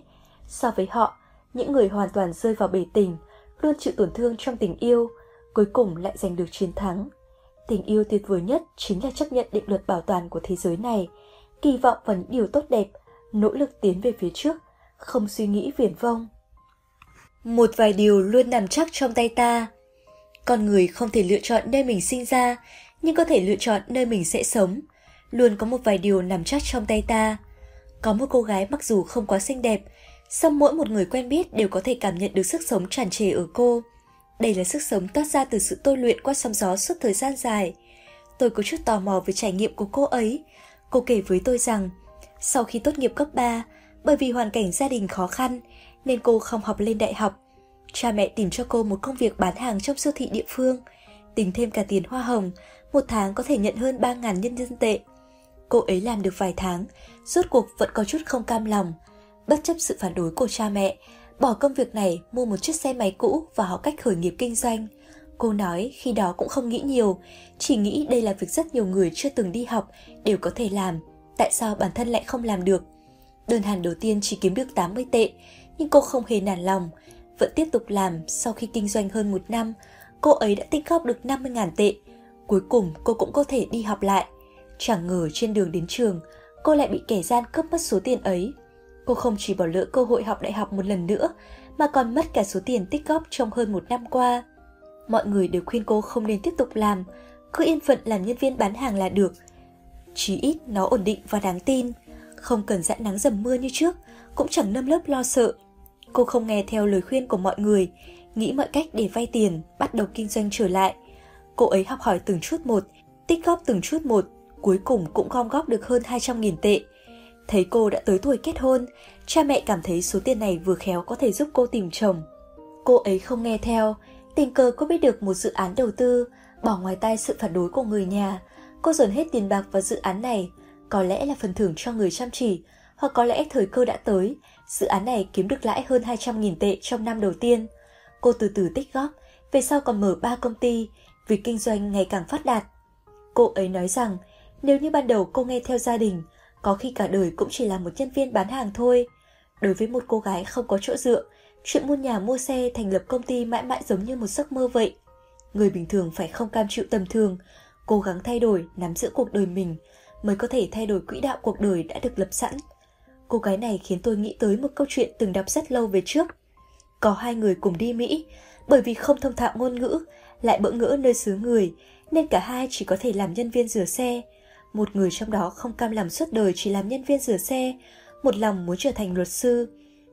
S1: So với họ, những người hoàn toàn rơi vào bể tình, luôn chịu tổn thương trong tình yêu, cuối cùng lại giành được chiến thắng. Tình yêu tuyệt vời nhất chính là chấp nhận định luật bảo toàn của thế giới này, kỳ vọng vào những điều tốt đẹp, nỗ lực tiến về phía trước, không suy nghĩ viển vông. Một vài điều luôn nằm chắc trong tay ta. Con người không thể lựa chọn nơi mình sinh ra, nhưng có thể lựa chọn nơi mình sẽ sống. Luôn có một vài điều nằm chắc trong tay ta. Có một cô gái mặc dù không quá xinh đẹp, song mỗi một người quen biết đều có thể cảm nhận được sức sống tràn trề ở cô. Đây là sức sống toát ra từ sự tôi luyện qua sóng gió suốt thời gian dài. Tôi có chút tò mò về trải nghiệm của cô ấy. Cô kể với tôi rằng, sau khi tốt nghiệp cấp 3, bởi vì hoàn cảnh gia đình khó khăn nên cô không học lên đại học. Cha mẹ tìm cho cô một công việc bán hàng trong siêu thị địa phương, tính thêm cả tiền hoa hồng, một tháng có thể nhận hơn 3.000 nhân dân tệ. Cô ấy làm được vài tháng, rốt cuộc vẫn có chút không cam lòng. Bất chấp sự phản đối của cha mẹ, bỏ công việc này mua một chiếc xe máy cũ và học cách khởi nghiệp kinh doanh. Cô nói khi đó cũng không nghĩ nhiều, chỉ nghĩ đây là việc rất nhiều người chưa từng đi học đều có thể làm. Tại sao bản thân lại không làm được? Đơn hàng đầu tiên chỉ kiếm được 80 tệ, nhưng cô không hề nản lòng, vẫn tiếp tục làm sau khi kinh doanh hơn một năm, cô ấy đã tích góp được 50.000 tệ. Cuối cùng cô cũng có thể đi học lại. Chẳng ngờ trên đường đến trường, cô lại bị kẻ gian cướp mất số tiền ấy. Cô không chỉ bỏ lỡ cơ hội học đại học một lần nữa, mà còn mất cả số tiền tích góp trong hơn một năm qua. Mọi người đều khuyên cô không nên tiếp tục làm, cứ yên phận làm nhân viên bán hàng là được. Chí ít nó ổn định và đáng tin, không cần dãi nắng dầm mưa như trước, cũng chẳng nâm lớp lo sợ. Cô không nghe theo lời khuyên của mọi người, nghĩ mọi cách để vay tiền, bắt đầu kinh doanh trở lại. Cô ấy học hỏi từng chút một, tích góp từng chút một, cuối cùng cũng gom góp được hơn 200.000 tệ. Thấy cô đã tới tuổi kết hôn, cha mẹ cảm thấy số tiền này vừa khéo có thể giúp cô tìm chồng. Cô ấy không nghe theo, tình cờ cô biết được một dự án đầu tư, bỏ ngoài tai sự phản đối của người nhà. Cô dồn hết tiền bạc vào dự án này, có lẽ là phần thưởng cho người chăm chỉ, hoặc có lẽ thời cơ đã tới, dự án này kiếm được lãi hơn 200.000 tệ trong năm đầu tiên. Cô từ từ tích góp, về sau còn mở 3 công ty, vì kinh doanh ngày càng phát đạt. Cô ấy nói rằng, nếu như ban đầu cô nghe theo gia đình, có khi cả đời cũng chỉ là một nhân viên bán hàng thôi. Đối với một cô gái không có chỗ dựa, chuyện mua nhà mua xe thành lập công ty mãi mãi giống như một giấc mơ vậy. Người bình thường phải không cam chịu tầm thường, cố gắng thay đổi, nắm giữ cuộc đời mình, mới có thể thay đổi quỹ đạo cuộc đời đã được lập sẵn. Cô gái này khiến tôi nghĩ tới một câu chuyện từng đọc rất lâu về trước. Có hai người cùng đi Mỹ, bởi vì không thông thạo ngôn ngữ, lại bỡ ngỡ nơi xứ người, nên cả hai chỉ có thể làm nhân viên rửa xe. Một người trong đó không cam làm suốt đời chỉ làm nhân viên rửa xe, một lòng muốn trở thành luật sư.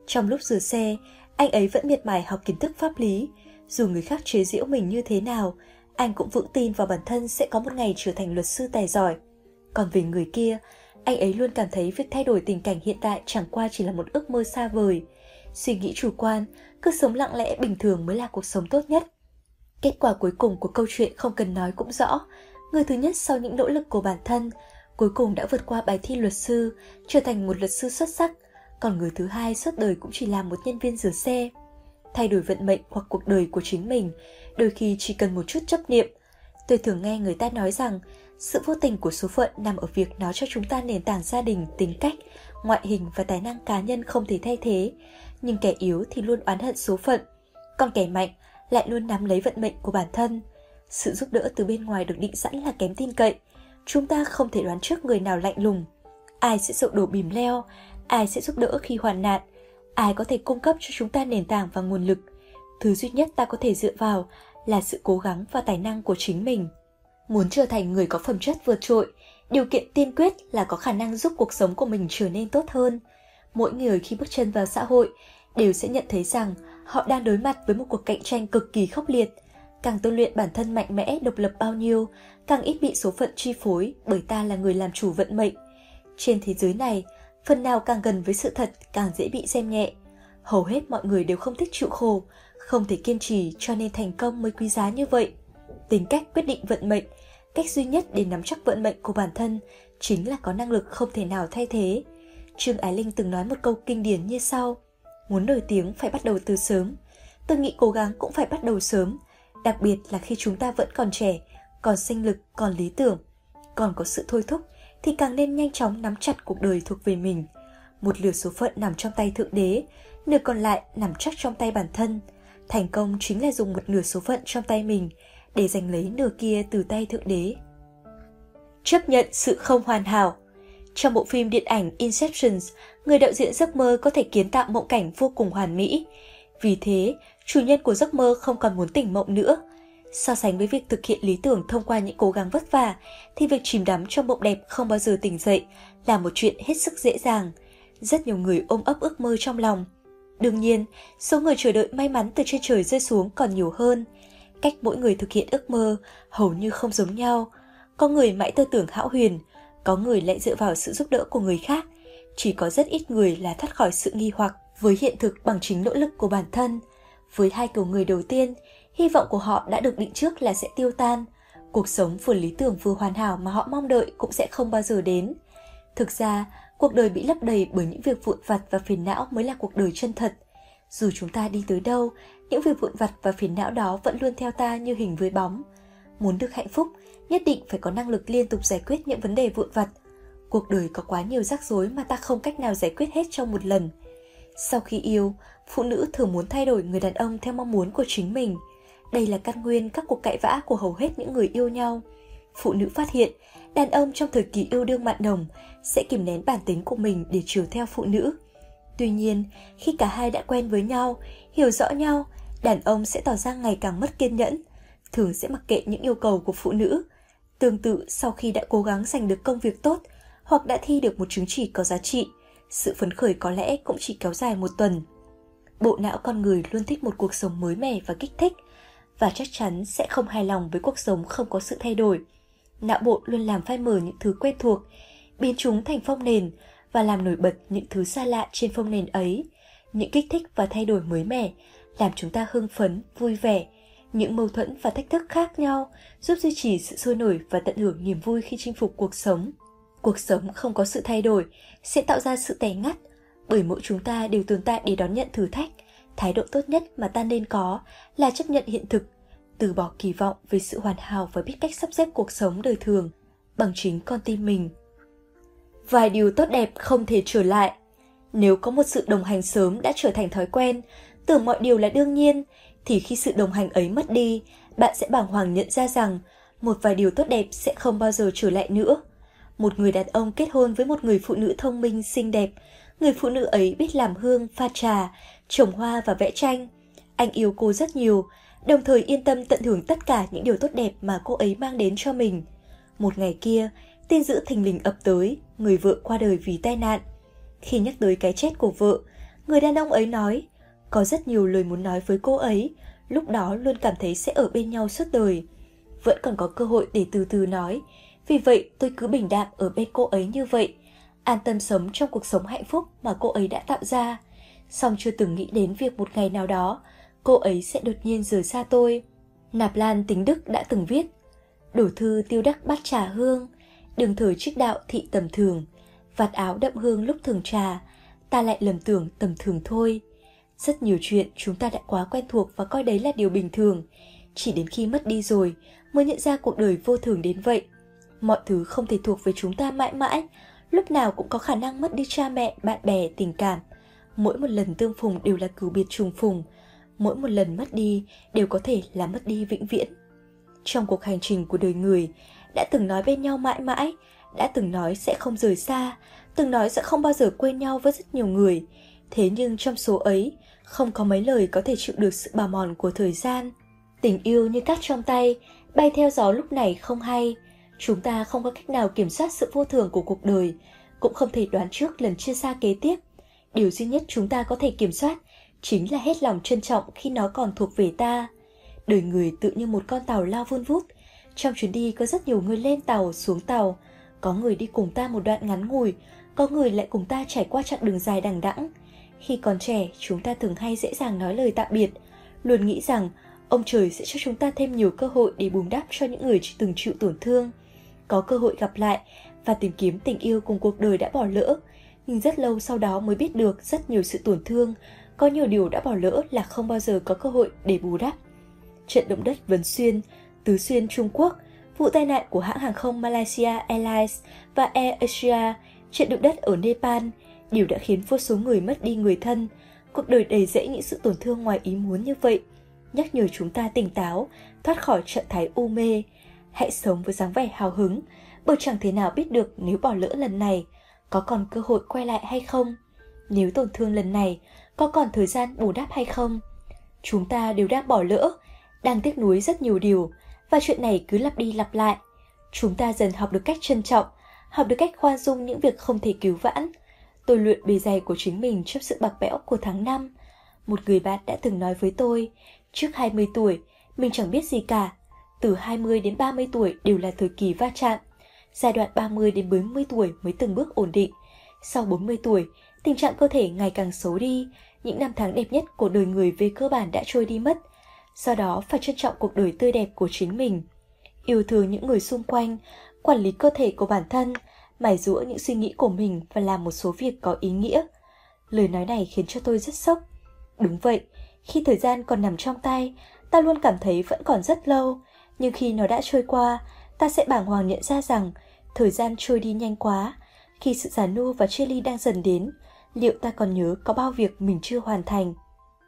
S1: Trong lúc rửa xe, anh ấy vẫn miệt mài học kiến thức pháp lý. Dù người khác chế giễu mình như thế nào, anh cũng vững tin vào bản thân sẽ có một ngày trở thành luật sư tài giỏi. Còn về người kia, Anh ấy luôn cảm thấy việc thay đổi tình cảnh hiện tại chẳng qua chỉ là một ước mơ xa vời. Suy nghĩ chủ quan, cứ sống lặng lẽ bình thường mới là cuộc sống tốt nhất. Kết quả cuối cùng của câu chuyện không cần nói cũng rõ. Người thứ nhất sau những nỗ lực của bản thân, cuối cùng đã vượt qua bài thi luật sư, trở thành một luật sư xuất sắc. Còn người thứ hai suốt đời cũng chỉ là một nhân viên rửa xe. Thay đổi vận mệnh hoặc cuộc đời của chính mình, đôi khi chỉ cần một chút chấp niệm. Tôi thường nghe người ta nói rằng sự vô tình của số phận nằm ở việc nó cho chúng ta nền tảng gia đình, tính cách, ngoại hình và tài năng cá nhân không thể thay thế. Nhưng kẻ yếu thì luôn oán hận số phận, còn kẻ mạnh lại luôn nắm lấy vận mệnh của bản thân. Sự giúp đỡ từ bên ngoài được định sẵn là kém tin cậy. Chúng ta không thể đoán trước người nào lạnh lùng. Ai sẽ sụp đổ bìm leo, ai sẽ giúp đỡ khi hoàn nạn, ai có thể cung cấp cho chúng ta nền tảng và nguồn lực. Thứ duy nhất ta có thể dựa vào là sự cố gắng và tài năng của chính mình. Muốn trở thành người có phẩm chất vượt trội, điều kiện tiên quyết là có khả năng giúp cuộc sống của mình trở nên tốt hơn. Mỗi người khi bước chân vào xã hội đều sẽ nhận thấy rằng họ đang đối mặt với một cuộc cạnh tranh cực kỳ khốc liệt. Càng tôi luyện bản thân mạnh mẽ, độc lập bao nhiêu, càng ít bị số phận chi phối bởi ta là người làm chủ vận mệnh. Trên thế giới này, phần nào càng gần với sự thật càng dễ bị xem nhẹ. Hầu hết mọi người đều không thích chịu khổ, không thể kiên trì cho nên thành công mới quý giá như vậy. Tính cách quyết định vận mệnh, cách duy nhất để nắm chắc vận mệnh của bản thân chính là có năng lực không thể nào thay thế. Trương Ái Linh từng nói một câu kinh điển như sau: Muốn nổi tiếng phải bắt đầu từ sớm. Tôi nghĩ cố gắng cũng phải bắt đầu sớm, đặc biệt là khi chúng ta vẫn còn trẻ, còn sinh lực, còn lý tưởng, còn có sự thôi thúc thì càng nên nhanh chóng nắm chặt cuộc đời thuộc về mình. Một lửa số phận nằm trong tay Thượng Đế, nửa còn lại nằm chắc trong tay bản thân. Thành công chính là dùng một nửa số phận trong tay mình để giành lấy nửa kia từ tay Thượng Đế. Chấp nhận sự không hoàn hảo Trong bộ phim điện ảnh Inception, người đạo diễn giấc mơ có thể kiến tạo mộng cảnh vô cùng hoàn mỹ. Vì thế, chủ nhân của giấc mơ không còn muốn tỉnh mộng nữa. So sánh với việc thực hiện lý tưởng thông qua những cố gắng vất vả, thì việc chìm đắm trong mộng đẹp không bao giờ tỉnh dậy là một chuyện hết sức dễ dàng. Rất nhiều người ôm ấp ước mơ trong lòng. Đương nhiên, số người chờ đợi may mắn từ trên trời rơi xuống còn nhiều hơn. Cách mỗi người thực hiện ước mơ hầu như không giống nhau. Có người mãi tư tưởng hão huyền, có người lại dựa vào sự giúp đỡ của người khác. Chỉ có rất ít người là thoát khỏi sự nghi hoặc với hiện thực bằng chính nỗ lực của bản thân. Với hai kiểu người đầu tiên, hy vọng của họ đã được định trước là sẽ tiêu tan. Cuộc sống vừa lý tưởng vừa hoàn hảo mà họ mong đợi cũng sẽ không bao giờ đến. Thực ra, cuộc đời bị lấp đầy bởi những việc vụn vặt và phiền não mới là cuộc đời chân thật. Dù chúng ta đi tới đâu, những việc vụn vặt và phiền não đó vẫn luôn theo ta như hình với bóng. Muốn được hạnh phúc, nhất định phải có năng lực liên tục giải quyết những vấn đề vụn vặt. Cuộc đời có quá nhiều rắc rối mà ta không cách nào giải quyết hết trong một lần. Sau khi yêu, phụ nữ thường muốn thay đổi người đàn ông theo mong muốn của chính mình. Đây là căn nguyên các cuộc cãi vã của hầu hết những người yêu nhau. Phụ nữ phát hiện, đàn ông trong thời kỳ yêu đương mặn nồng sẽ kìm nén bản tính của mình để chiều theo phụ nữ. Tuy nhiên, khi cả hai đã quen với nhau, hiểu rõ nhau, đàn ông sẽ tỏ ra ngày càng mất kiên nhẫn, thường sẽ mặc kệ những yêu cầu của phụ nữ. Tương tự sau khi đã cố gắng giành được công việc tốt hoặc đã thi được một chứng chỉ có giá trị, sự phấn khởi có lẽ cũng chỉ kéo dài một tuần. Bộ não con người luôn thích một cuộc sống mới mẻ và kích thích, và chắc chắn sẽ không hài lòng với cuộc sống không có sự thay đổi. Não bộ luôn làm phai mờ những thứ quen thuộc, biến chúng thành phong nền và làm nổi bật những thứ xa lạ trên phong nền ấy. Những kích thích và thay đổi mới mẻ làm chúng ta hưng phấn, vui vẻ. Những mâu thuẫn và thách thức khác nhau giúp duy trì sự sôi nổi và tận hưởng niềm vui khi chinh phục cuộc sống. Cuộc sống không có sự thay đổi sẽ tạo ra sự tẻ ngắt, bởi mỗi chúng ta đều tồn tại để đón nhận thử thách. Thái độ tốt nhất mà ta nên có là chấp nhận hiện thực, từ bỏ kỳ vọng về sự hoàn hảo và biết cách sắp xếp cuộc sống đời thường bằng chính con tim mình. Vài điều tốt đẹp không thể trở lại. Nếu có một sự đồng hành sớm đã trở thành thói quen, tưởng mọi điều là đương nhiên, thì khi sự đồng hành ấy mất đi, bạn sẽ bàng hoàng nhận ra rằng một vài điều tốt đẹp sẽ không bao giờ trở lại nữa. Một người đàn ông kết hôn với một người phụ nữ thông minh, xinh đẹp. Người phụ nữ ấy biết làm hương, pha trà, trồng hoa và vẽ tranh. Anh yêu cô rất nhiều, đồng thời yên tâm tận hưởng tất cả những điều tốt đẹp mà cô ấy mang đến cho mình. Một ngày kia, tin dữ thình lình ập tới, người vợ qua đời vì tai nạn. Khi nhắc tới cái chết của vợ, người đàn ông ấy nói, có rất nhiều lời muốn nói với cô ấy, lúc đó luôn cảm thấy sẽ ở bên nhau suốt đời. Vẫn còn có cơ hội để từ từ nói, vì vậy tôi cứ bình đạm ở bên cô ấy như vậy, an tâm sống trong cuộc sống hạnh phúc mà cô ấy đã tạo ra. Song chưa từng nghĩ đến việc một ngày nào đó, cô ấy sẽ đột nhiên rời xa tôi. Nạp Lan Tính Đức đã từng viết, đổ thư tiêu đắc bắt trà hương, đường thời trích đạo thị tầm thường, vạt áo đậm hương lúc thường trà, ta lại lầm tưởng tầm thường thôi. Rất nhiều chuyện chúng ta đã quá quen thuộc và coi đấy là điều bình thường. Chỉ đến khi mất đi rồi mới nhận ra cuộc đời vô thường đến vậy. Mọi thứ không thể thuộc về chúng ta mãi mãi, lúc nào cũng có khả năng mất đi cha mẹ, bạn bè, tình cảm. Mỗi một lần tương phùng đều là cửu biệt trùng phùng, mỗi một lần mất đi đều có thể là mất đi vĩnh viễn. Trong cuộc hành trình của đời người, đã từng nói bên nhau mãi mãi, đã từng nói sẽ không rời xa, từng nói sẽ không bao giờ quên nhau với rất nhiều người. Thế nhưng trong số ấy, không có mấy lời có thể chịu được sự bào mòn của thời gian. Tình yêu như cắt trong tay, bay theo gió lúc này không hay. Chúng ta không có cách nào kiểm soát sự vô thường của cuộc đời, cũng không thể đoán trước lần chia xa kế tiếp. Điều duy nhất chúng ta có thể kiểm soát chính là hết lòng trân trọng khi nó còn thuộc về ta. Đời người tự như một con tàu lao vun vút. Trong chuyến đi có rất nhiều người lên tàu, xuống tàu. Có người đi cùng ta một đoạn ngắn ngủi, có người lại cùng ta trải qua chặng đường dài đằng đẵng. Khi còn trẻ, chúng ta thường hay dễ dàng nói lời tạm biệt, luôn nghĩ rằng ông trời sẽ cho chúng ta thêm nhiều cơ hội để bù đắp cho những người từng chịu tổn thương. Có cơ hội gặp lại và tìm kiếm tình yêu cùng cuộc đời đã bỏ lỡ, nhưng rất lâu sau đó mới biết được rất nhiều sự tổn thương, có nhiều điều đã bỏ lỡ là không bao giờ có cơ hội để bù đắp. Trận động đất Vấn Xuyên, Tứ Xuyên Trung Quốc, vụ tai nạn của hãng hàng không Malaysia Airlines và Air Asia, trận động đất ở Nepal đều đã khiến vô số người mất đi người thân. Cuộc đời đầy rẫy những sự tổn thương ngoài ý muốn như vậy, nhắc nhở chúng ta tỉnh táo, thoát khỏi trạng thái u mê. Hãy sống với dáng vẻ hào hứng, bởi chẳng thể nào biết được nếu bỏ lỡ lần này, có còn cơ hội quay lại hay không. Nếu tổn thương lần này, có còn thời gian bù đắp hay không. Chúng ta đều đã bỏ lỡ, đang tiếc nuối rất nhiều điều, và chuyện này cứ lặp đi lặp lại. Chúng ta dần học được cách trân trọng, học được cách khoan dung những việc không thể cứu vãn. Tôi luyện bề dày của chính mình trước sự bạc bẽo của tháng năm. Một người bạn đã từng nói với tôi, trước 20 tuổi, mình chẳng biết gì cả. Từ 20 đến 30 tuổi đều là thời kỳ va chạm. Giai đoạn 30 đến 40 tuổi mới từng bước ổn định. Sau 40 tuổi, tình trạng cơ thể ngày càng xấu đi, những năm tháng đẹp nhất của đời người về cơ bản đã trôi đi mất. Do đó phải trân trọng cuộc đời tươi đẹp của chính mình. Yêu thương những người xung quanh, quản lý cơ thể của bản thân, mải rũa những suy nghĩ của mình và làm một số việc có ý nghĩa. Lời nói này khiến cho tôi rất sốc. Đúng vậy, khi thời gian còn nằm trong tay, ta luôn cảm thấy vẫn còn rất lâu, nhưng khi nó đã trôi qua, ta sẽ bàng hoàng nhận ra rằng thời gian trôi đi nhanh quá. Khi sự già nua và chia ly đang dần đến, liệu ta còn nhớ có bao việc mình chưa hoàn thành?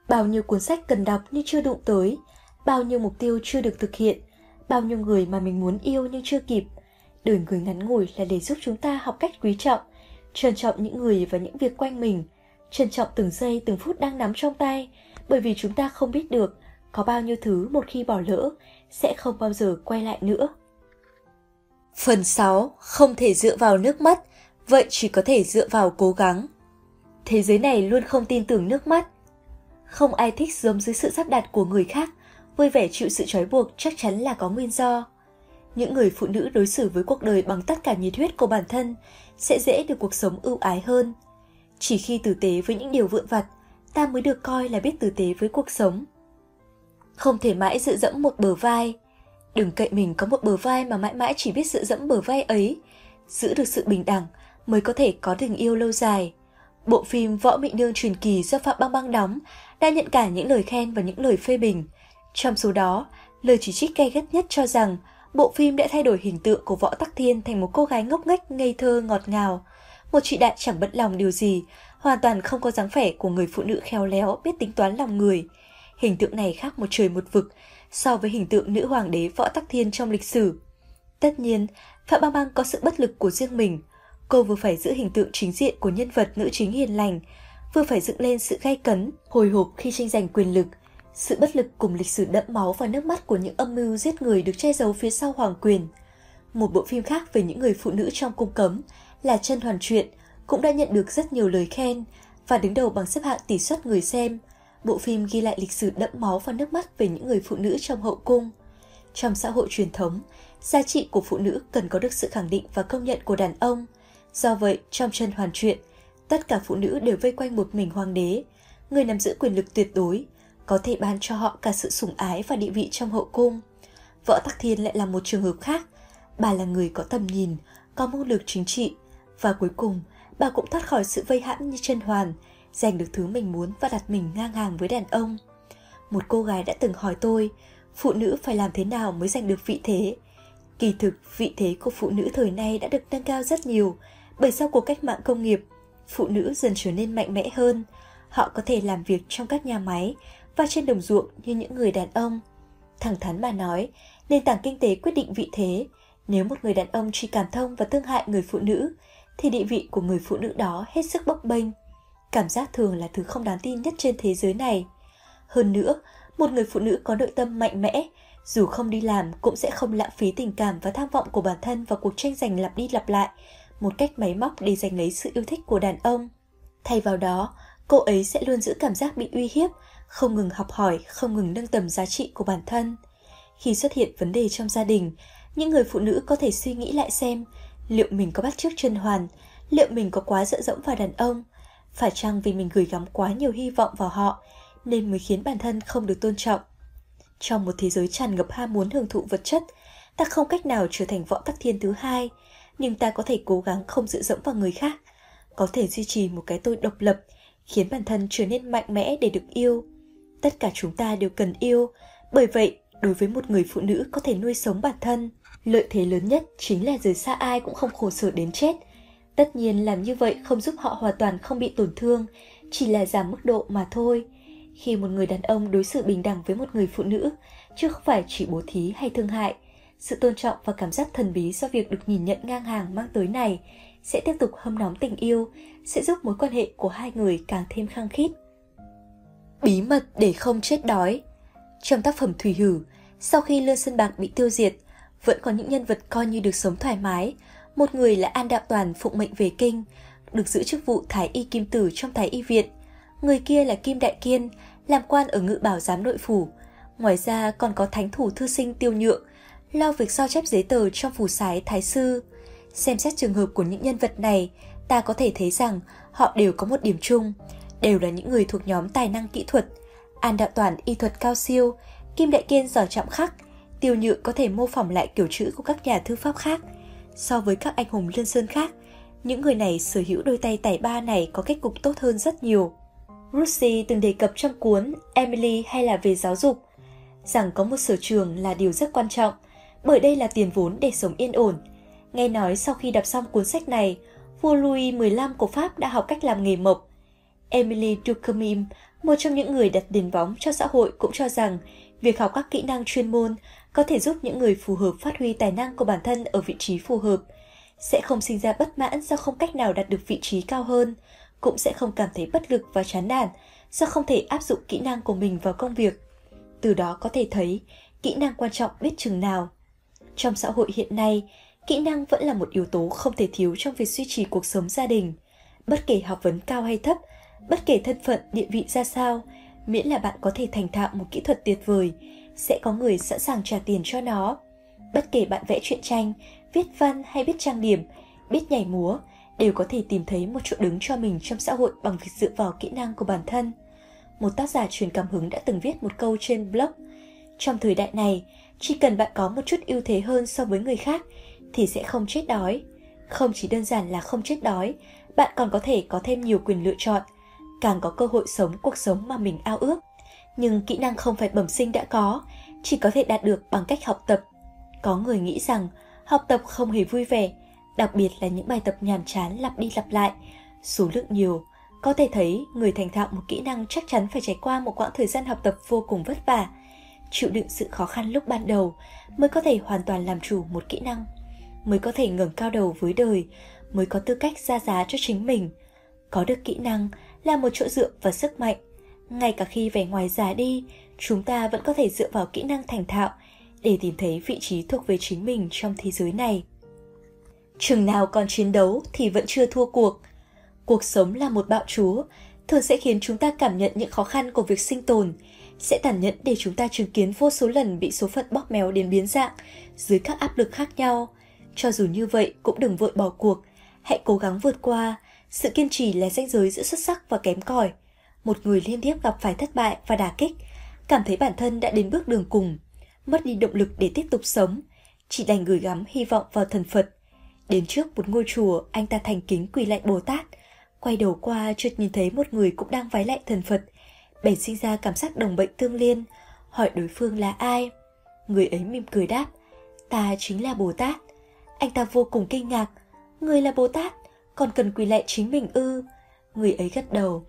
S1: Bao nhiêu cuốn sách cần đọc nhưng chưa đụng tới, bao nhiêu mục tiêu chưa được thực hiện, bao nhiêu người mà mình muốn yêu nhưng chưa kịp. Đời người ngắn ngủi là để giúp chúng ta học cách quý trọng, trân trọng những người và những việc quanh mình, trân trọng từng giây từng phút đang nắm trong tay, bởi vì chúng ta không biết được có bao nhiêu thứ một khi bỏ lỡ sẽ không bao giờ quay lại nữa. Phần 6. Không thể dựa vào nước mắt, vậy chỉ có thể dựa vào cố gắng. Thế giới này luôn không tin tưởng nước mắt. Không ai thích sống dưới sự sắp đặt của người khác, vui vẻ chịu sự trói buộc chắc chắn là có nguyên do. Những người phụ nữ đối xử với cuộc đời bằng tất cả nhiệt huyết của bản thân sẽ dễ được cuộc sống ưu ái hơn. Chỉ khi tử tế với những điều vụn vặt, ta mới được coi là biết tử tế với cuộc sống. Không thể mãi dựa dẫm một bờ vai. Đừng cậy mình có một bờ vai mà mãi mãi chỉ biết dựa dẫm bờ vai ấy. Giữ được sự bình đẳng mới có thể có tình yêu lâu dài. Bộ phim Võ Mị Nương truyền kỳ do Phạm Băng Băng đóng đã nhận cả những lời khen và những lời phê bình. Trong số đó, lời chỉ trích gay gắt nhất cho rằng bộ phim đã thay đổi hình tượng của Võ Tắc Thiên thành một cô gái ngốc nghếch, ngây thơ, ngọt ngào. Một chị đại chẳng bận lòng điều gì, hoàn toàn không có dáng vẻ của người phụ nữ khéo léo, biết tính toán lòng người. Hình tượng này khác một trời một vực so với hình tượng nữ hoàng đế Võ Tắc Thiên trong lịch sử. Tất nhiên, Phạm bang bang có sự bất lực của riêng mình. Cô vừa phải giữ hình tượng chính diện của nhân vật nữ chính hiền lành, vừa phải dựng lên sự gay cấn, hồi hộp khi tranh giành quyền lực. Sự bất lực cùng lịch sử đẫm máu và nước mắt của những âm mưu giết người được che giấu phía sau hoàng quyền. Một bộ phim khác về những người phụ nữ trong cung cấm là Chân Hoàn Truyện cũng đã nhận được rất nhiều lời khen và đứng đầu bằng xếp hạng tỷ suất người xem. Bộ phim ghi lại lịch sử đẫm máu và nước mắt về những người phụ nữ trong hậu cung. Trong xã hội truyền thống, giá trị của phụ nữ cần có được sự khẳng định và công nhận của đàn ông. Do vậy, trong chân hoàn truyện, tất cả phụ nữ đều vây quanh một mình hoàng đế, người nắm giữ quyền lực tuyệt đối, có thể ban cho họ cả sự sủng ái và địa vị trong hậu cung. Võ Tắc Thiên lại là một trường hợp khác. Bà là người có tầm nhìn, có mưu lược chính trị, và cuối cùng bà cũng thoát khỏi sự vây hãm như chân hoàn, giành được thứ mình muốn và đặt mình ngang hàng với đàn ông. Một cô gái đã từng hỏi tôi, phụ nữ phải làm thế nào mới giành được vị thế? Kỳ thực, vị thế của phụ nữ thời nay đã được nâng cao rất nhiều, bởi sau cuộc cách mạng công nghiệp, phụ nữ dần trở nên mạnh mẽ hơn. Họ có thể làm việc trong các nhà máy và trên đồng ruộng như những người đàn ông. Thẳng thắn mà nói, nền tảng kinh tế quyết định vị thế. Nếu một người đàn ông chỉ cảm thông và thương hại người phụ nữ, thì địa vị của người phụ nữ đó hết sức bấp bênh. Cảm giác thường là thứ không đáng tin nhất trên thế giới này. Hơn nữa, một người phụ nữ có nội tâm mạnh mẽ, dù không đi làm cũng sẽ không lãng phí tình cảm và tham vọng của bản thân vào cuộc tranh giành lặp đi lặp lại, một cách máy móc để giành lấy sự yêu thích của đàn ông. Thay vào đó, cô ấy sẽ luôn giữ cảm giác bị uy hiếp, không ngừng học hỏi, không ngừng nâng tầm giá trị của bản thân. Khi xuất hiện vấn đề trong gia đình, những người phụ nữ có thể suy nghĩ lại xem liệu mình có bắt chước chân hoàn, liệu mình có quá dựa dẫm vào đàn ông, phải chăng vì mình gửi gắm quá nhiều hy vọng vào họ nên mới khiến bản thân không được tôn trọng. Trong một thế giới tràn ngập ham muốn hưởng thụ vật chất, ta không cách nào trở thành võ tắc thiên thứ hai, nhưng ta có thể cố gắng không dựa dẫm vào người khác, có thể duy trì một cái tôi độc lập, khiến bản thân trở nên mạnh mẽ để được yêu. Tất cả chúng ta đều cần yêu, bởi vậy đối với một người phụ nữ có thể nuôi sống bản thân, lợi thế lớn nhất chính là rời xa ai cũng không khổ sở đến chết. Tất nhiên làm như vậy không giúp họ hoàn toàn không bị tổn thương, chỉ là giảm mức độ mà thôi. Khi một người đàn ông đối xử bình đẳng với một người phụ nữ, chứ không phải chỉ bố thí hay thương hại, sự tôn trọng và cảm giác thần bí do việc được nhìn nhận ngang hàng mang tới này sẽ tiếp tục hâm nóng tình yêu, sẽ giúp mối quan hệ của hai người càng thêm khăng khít. Bí mật để không chết đói Trong tác phẩm Thủy Hử, sau khi Lương Sơn Bạc bị tiêu diệt, vẫn có những nhân vật coi như được sống thoải mái. Một người là An Đạo Toàn phụng mệnh về kinh, được giữ chức vụ Thái Y Kim Tử trong Thái Y Viện. Người kia là Kim Đại Kiên, làm quan ở ngự bảo giám nội phủ. Ngoài ra còn có thánh thủ thư sinh tiêu nhượng, lo việc sao chép giấy tờ trong phủ sái Thái Sư. Xem xét trường hợp của những nhân vật này, ta có thể thấy rằng họ đều có một điểm chung, đều là những người thuộc nhóm tài năng kỹ thuật. An Đạo Toàn y thuật cao siêu, Kim Đại Kiên giỏi chạm khắc, Tiêu nhượng có thể mô phỏng lại kiểu chữ của các nhà thư pháp khác. So với các anh hùng liên sơn khác, những người này sở hữu đôi tay tài ba này có kết cục tốt hơn rất nhiều. Russi từng đề cập trong cuốn Emily hay là về giáo dục, rằng có một sở trường là điều rất quan trọng, bởi đây là tiền vốn để sống yên ổn. Nghe nói sau khi đọc xong cuốn sách này, vua Louis XV của Pháp đã học cách làm nghề mộc. Emily Ducamim, một trong những người đặt nền bóng cho xã hội cũng cho rằng việc học các kỹ năng chuyên môn có thể giúp những người phù hợp phát huy tài năng của bản thân ở vị trí phù hợp, sẽ không sinh ra bất mãn do không cách nào đạt được vị trí cao hơn, cũng sẽ không cảm thấy bất lực và chán nản do không thể áp dụng kỹ năng của mình vào công việc. Từ đó có thể thấy kỹ năng quan trọng biết chừng nào. Trong xã hội hiện nay, kỹ năng vẫn là một yếu tố không thể thiếu trong việc duy trì cuộc sống gia đình. Bất kể học vấn cao hay thấp, bất kể thân phận, địa vị ra sao, miễn là bạn có thể thành thạo một kỹ thuật tuyệt vời, sẽ có người sẵn sàng trả tiền cho nó. Bất kể bạn vẽ truyện tranh, viết văn hay biết trang điểm, biết nhảy múa, đều có thể tìm thấy một chỗ đứng cho mình trong xã hội bằng việc dựa vào kỹ năng của bản thân. Một tác giả truyền cảm hứng đã từng viết một câu trên blog. Trong thời đại này, chỉ cần bạn có một chút ưu thế hơn so với người khác thì sẽ không chết đói. Không chỉ đơn giản là không chết đói, bạn còn có thể có thêm nhiều quyền lựa chọn, càng có cơ hội sống cuộc sống mà mình ao ước. Nhưng kỹ năng không phải bẩm sinh đã có, chỉ có thể đạt được bằng cách học tập. Có người nghĩ rằng học tập không hề vui vẻ, đặc biệt là những bài tập nhàm chán lặp đi lặp lại, số lượng nhiều. Có thể thấy người thành thạo một kỹ năng chắc chắn phải trải qua một quãng thời gian học tập vô cùng vất vả, chịu đựng sự khó khăn lúc ban đầu mới có thể hoàn toàn làm chủ một kỹ năng, mới có thể ngẩng cao đầu với đời, mới có tư cách ra giá cho chính mình. Có được kỹ năng là một chỗ dựa và sức mạnh. Ngay cả khi vẻ ngoài già đi, chúng ta vẫn có thể dựa vào kỹ năng thành thạo để tìm thấy vị trí thuộc về chính mình trong thế giới này. Chừng nào còn chiến đấu thì vẫn chưa thua cuộc. Cuộc sống là một bạo chúa, thường sẽ khiến chúng ta cảm nhận những khó khăn của việc sinh tồn, sẽ tàn nhẫn để chúng ta chứng kiến vô số lần bị số phận bóp méo đến biến dạng dưới các áp lực khác nhau. Cho dù như vậy cũng đừng vội bỏ cuộc, hãy cố gắng vượt qua. Sự kiên trì là ranh giới giữa xuất sắc và kém cỏi. Một người liên tiếp gặp phải thất bại và đả kích, cảm thấy bản thân đã đến bước đường cùng, mất đi động lực để tiếp tục sống, chỉ đành gửi gắm hy vọng vào thần Phật. Đến trước một ngôi chùa, anh ta thành kính quỳ lại Bồ Tát, quay đầu qua chợt nhìn thấy một người cũng đang vái lại thần Phật, bèn sinh ra cảm giác đồng bệnh tương liên, hỏi đối phương là ai. Người ấy mỉm cười đáp, ta chính là Bồ Tát. Anh ta vô cùng kinh ngạc, người là Bồ Tát, còn cần quỳ lại chính mình ư. Người ấy gật đầu,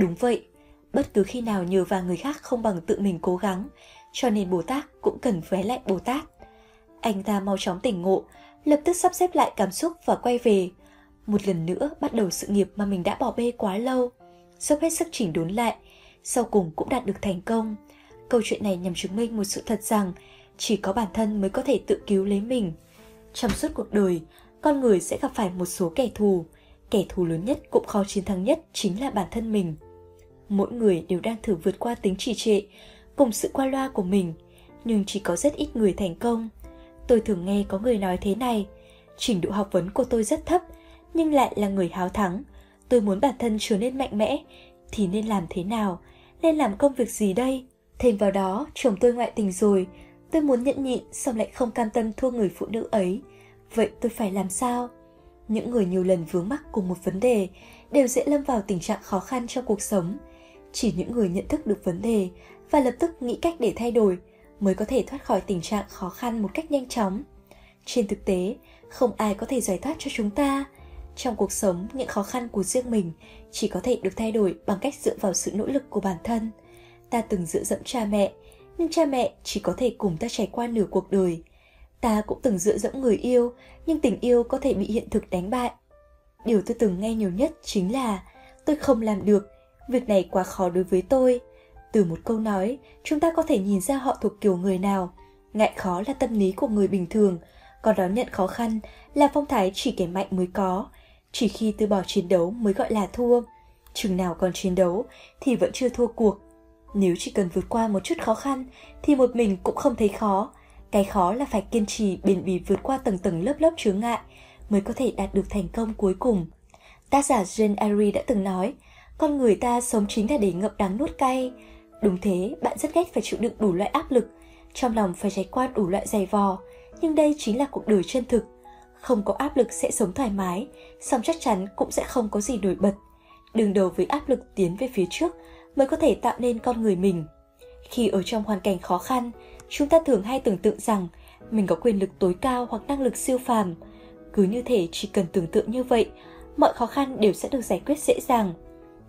S1: đúng vậy, bất cứ khi nào nhờ vào người khác không bằng tự mình cố gắng, cho nên Bồ Tát cũng cần vé lại Bồ Tát. Anh ta mau chóng tỉnh ngộ, lập tức sắp xếp lại cảm xúc và quay về. Một lần nữa bắt đầu sự nghiệp mà mình đã bỏ bê quá lâu, dốc hết sức chỉnh đốn lại, sau cùng cũng đạt được thành công. Câu chuyện này nhằm chứng minh một sự thật rằng chỉ có bản thân mới có thể tự cứu lấy mình. Trong suốt cuộc đời, con người sẽ gặp phải một số kẻ thù, kẻ thù lớn nhất cũng khó chiến thắng nhất chính là bản thân mình. Mỗi người đều đang thử vượt qua tính trì trệ, cùng sự qua loa của mình, nhưng chỉ có rất ít người thành công. Tôi thường nghe có người nói thế này, trình độ học vấn của tôi rất thấp, nhưng lại là người háo thắng. Tôi muốn bản thân trở nên mạnh mẽ, thì nên làm thế nào? Nên làm công việc gì đây? Thêm vào đó, chồng tôi ngoại tình rồi, tôi muốn nhẫn nhịn xong lại không cam tâm thua người phụ nữ ấy. Vậy tôi phải làm sao? Những người nhiều lần vướng mắc cùng một vấn đề đều dễ lâm vào tình trạng khó khăn trong cuộc sống. Chỉ những người nhận thức được vấn đề và lập tức nghĩ cách để thay đổi mới có thể thoát khỏi tình trạng khó khăn một cách nhanh chóng. Trên thực tế, không ai có thể giải thoát cho chúng ta. Trong cuộc sống, những khó khăn của riêng mình chỉ có thể được thay đổi bằng cách dựa vào sự nỗ lực của bản thân. Ta từng dựa dẫm cha mẹ, nhưng cha mẹ chỉ có thể cùng ta trải qua nửa cuộc đời. Ta cũng từng dựa dẫm người yêu, nhưng tình yêu có thể bị hiện thực đánh bại. Điều tôi từng nghe nhiều nhất chính là tôi không làm được, việc này quá khó đối với tôi. Từ một câu nói, chúng ta có thể nhìn ra họ thuộc kiểu người nào. Ngại khó là tâm lý của người bình thường, còn đón nhận khó khăn là phong thái chỉ kẻ mạnh mới có. Chỉ khi từ bỏ chiến đấu mới gọi là thua. Chừng nào còn chiến đấu thì vẫn chưa thua cuộc. Nếu chỉ cần vượt qua một chút khó khăn thì một mình cũng không thấy khó. Cái khó là phải kiên trì bền bỉ vượt qua tầng tầng lớp lớp chướng ngại mới có thể đạt được thành công cuối cùng. Tác giả Jane Eyre đã từng nói, con người ta sống chính là để ngậm đắng nuốt cay. Đúng thế, bạn rất ghét phải chịu đựng đủ loại áp lực, trong lòng phải trải qua đủ loại giày vò, nhưng đây chính là cuộc đời chân thực. Không có áp lực sẽ sống thoải mái, song chắc chắn cũng sẽ không có gì nổi bật. Đừng đầu với áp lực tiến về phía trước mới có thể tạo nên con người mình. Khi ở trong hoàn cảnh khó khăn, chúng ta thường hay tưởng tượng rằng mình có quyền lực tối cao hoặc năng lực siêu phàm. Cứ như thể chỉ cần tưởng tượng như vậy, mọi khó khăn đều sẽ được giải quyết dễ dàng.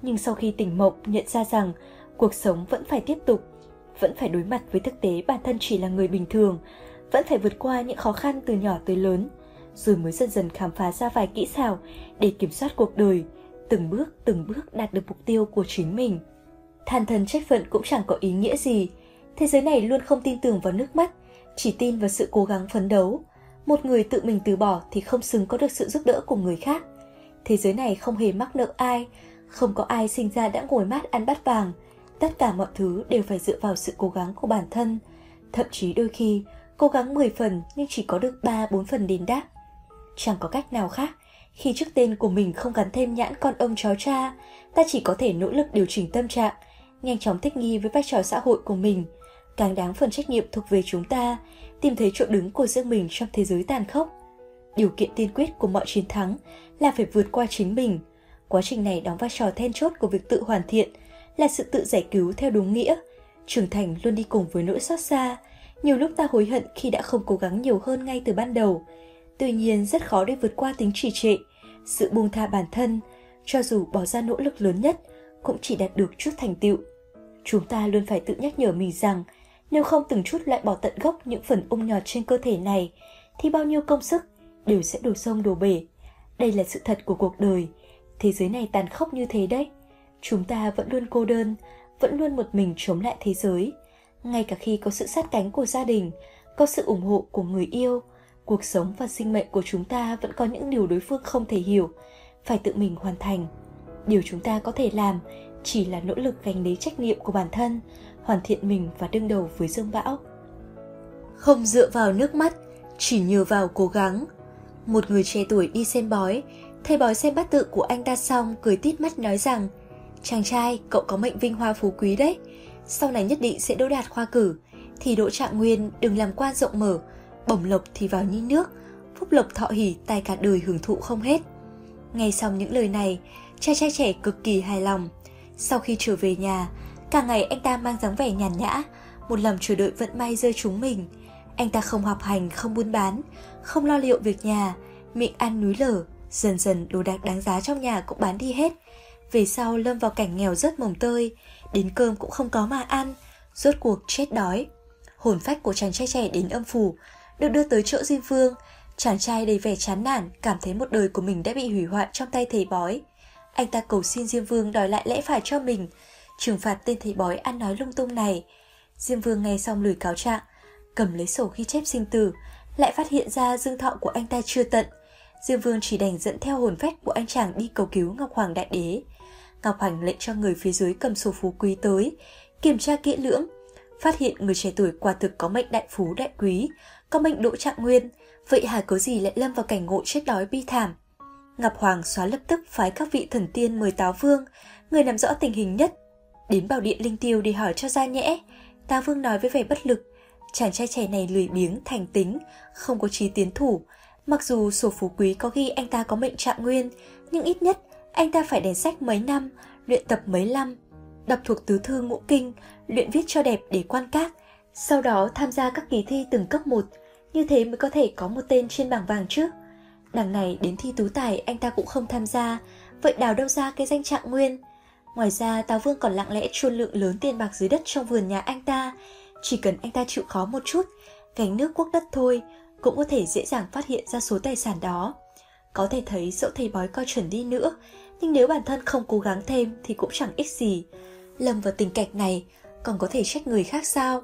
S1: Nhưng sau khi tỉnh mộng nhận ra rằng cuộc sống vẫn phải tiếp tục, vẫn phải đối mặt với thực tế bản thân chỉ là người bình thường, vẫn phải vượt qua những khó khăn từ nhỏ tới lớn, rồi mới dần dần khám phá ra vài kỹ xảo để kiểm soát cuộc đời, từng bước từng bước đạt được mục tiêu của chính mình. Than thân trách phận cũng chẳng có ý nghĩa gì, thế giới này luôn không tin tưởng vào nước mắt, chỉ tin vào sự cố gắng phấn đấu. Một người tự mình từ bỏ thì không xứng có được sự giúp đỡ của người khác. Thế giới này không hề mắc nợ ai, không có ai sinh ra đã ngồi mát ăn bát vàng, tất cả mọi thứ đều phải dựa vào sự cố gắng của bản thân. Thậm chí đôi khi, cố gắng 10 phần nhưng chỉ có được 3-4 phần đền đáp. Chẳng có cách nào khác, khi trước tên của mình không gắn thêm nhãn con ông chó cha, ta chỉ có thể nỗ lực điều chỉnh tâm trạng, nhanh chóng thích nghi với vai trò xã hội của mình. Càng đáng phần trách nhiệm thuộc về chúng ta, tìm thấy chỗ đứng của riêng mình trong thế giới tàn khốc. Điều kiện tiên quyết của mọi chiến thắng là phải vượt qua chính mình. Quá trình này đóng vai trò then chốt của việc tự hoàn thiện, là sự tự giải cứu theo đúng nghĩa. Trưởng thành luôn đi cùng với nỗi xót xa. Nhiều lúc ta hối hận khi đã không cố gắng nhiều hơn ngay từ ban đầu. Tuy nhiên rất khó để vượt qua tính trì trệ, sự buông tha bản thân, cho dù bỏ ra nỗ lực lớn nhất, cũng chỉ đạt được chút thành tựu. Chúng ta luôn phải tự nhắc nhở mình rằng, nếu không từng chút loại bỏ tận gốc những phần ung nhọt trên cơ thể này, thì bao nhiêu công sức đều sẽ đổ sông đổ bể. Đây là sự thật của cuộc đời, thế giới này tàn khốc như thế đấy. Chúng ta vẫn luôn cô đơn, vẫn luôn một mình chống lại thế giới. Ngay cả khi có sự sát cánh của gia đình, có sự ủng hộ của người yêu, cuộc sống và sinh mệnh của chúng ta vẫn có những điều đối phương không thể hiểu, phải tự mình hoàn thành. Điều chúng ta có thể làm chỉ là nỗ lực gánh lấy trách nhiệm của bản thân, hoàn thiện mình và đương đầu với dương bão. Không dựa vào nước mắt, chỉ nhờ vào cố gắng. Một người trẻ tuổi đi xem bói Thầy bói xem bát tự của anh ta xong cười tít mắt nói rằng Chàng trai, cậu có mệnh vinh hoa phú quý đấy. Sau này nhất định sẽ đỗ đạt khoa cử. Thì đỗ trạng nguyên đừng làm quan rộng mở. Bổng lộc thì vào như nước Phúc lộc thọ hỉ tài cả đời hưởng thụ không hết. Nghe xong những lời này Trai trai trẻ cực kỳ hài lòng. Sau khi trở về nhà Cả ngày anh ta mang dáng vẻ nhàn nhã Một lòng chờ đợi vận may rơi chúng mình. Anh ta không học hành, không buôn bán Không lo liệu việc nhà Miệng ăn núi lở. Dần dần đồ đạc đáng giá trong nhà cũng bán đi hết. Về sau lâm vào cảnh nghèo rất mồng tơi, Đến cơm cũng không có mà ăn, Rốt cuộc chết đói. Hồn phách của chàng trai trẻ đến âm phủ, Được đưa tới chỗ Diêm Vương. Chàng trai đầy vẻ chán nản, Cảm thấy một đời của mình đã bị hủy hoại trong tay thầy bói. Anh ta cầu xin Diêm Vương đòi lại lẽ phải cho mình, Trừng phạt tên thầy bói ăn nói lung tung này. Diêm Vương nghe xong lời cáo trạng, Cầm lấy sổ ghi chép sinh tử, Lại phát hiện ra dương thọ của anh ta chưa tận. Diêm Vương chỉ đành dẫn theo hồn phách của anh chàng đi cầu cứu Ngọc Hoàng Đại Đế. Ngọc Hoàng lệnh cho người phía dưới cầm sổ phú quý tới, kiểm tra kỹ lưỡng, phát hiện người trẻ tuổi quả thực có mệnh đại phú đại quý, có mệnh đỗ trạng nguyên, vậy hà có gì lại lâm vào cảnh ngộ chết đói bi thảm. Ngọc Hoàng xóa lập tức phái các vị thần tiên mời Táo Vương, người nắm rõ tình hình nhất, đến bảo điện linh tiêu để hỏi cho ra nhẽ. Táo Vương nói với vẻ bất lực, chàng trai trẻ này lười biếng, thành tính, không có trí tiến thủ, Mặc dù sổ phú quý có ghi anh ta có mệnh trạng nguyên, nhưng ít nhất anh ta phải đèn sách mấy năm, luyện tập mấy năm, đọc thuộc tứ thư ngũ kinh, luyện viết cho đẹp để quan các, sau đó tham gia các kỳ thi từng cấp một, như thế mới có thể có một tên trên bảng vàng chứ. Đằng này đến thi tú tài anh ta cũng không tham gia, vậy đào đâu ra cái danh trạng nguyên? Ngoài ra Tào Vương còn lặng lẽ chôn lượng lớn tiền bạc dưới đất trong vườn nhà anh ta, chỉ cần anh ta chịu khó một chút, gánh nước quốc đất thôi, cũng có thể dễ dàng phát hiện ra số tài sản đó. Có thể thấy dẫu thầy bói coi chuẩn đi nữa, nhưng nếu bản thân không cố gắng thêm thì cũng chẳng ích gì. Lâm vào tình cảnh này, còn có thể trách người khác sao?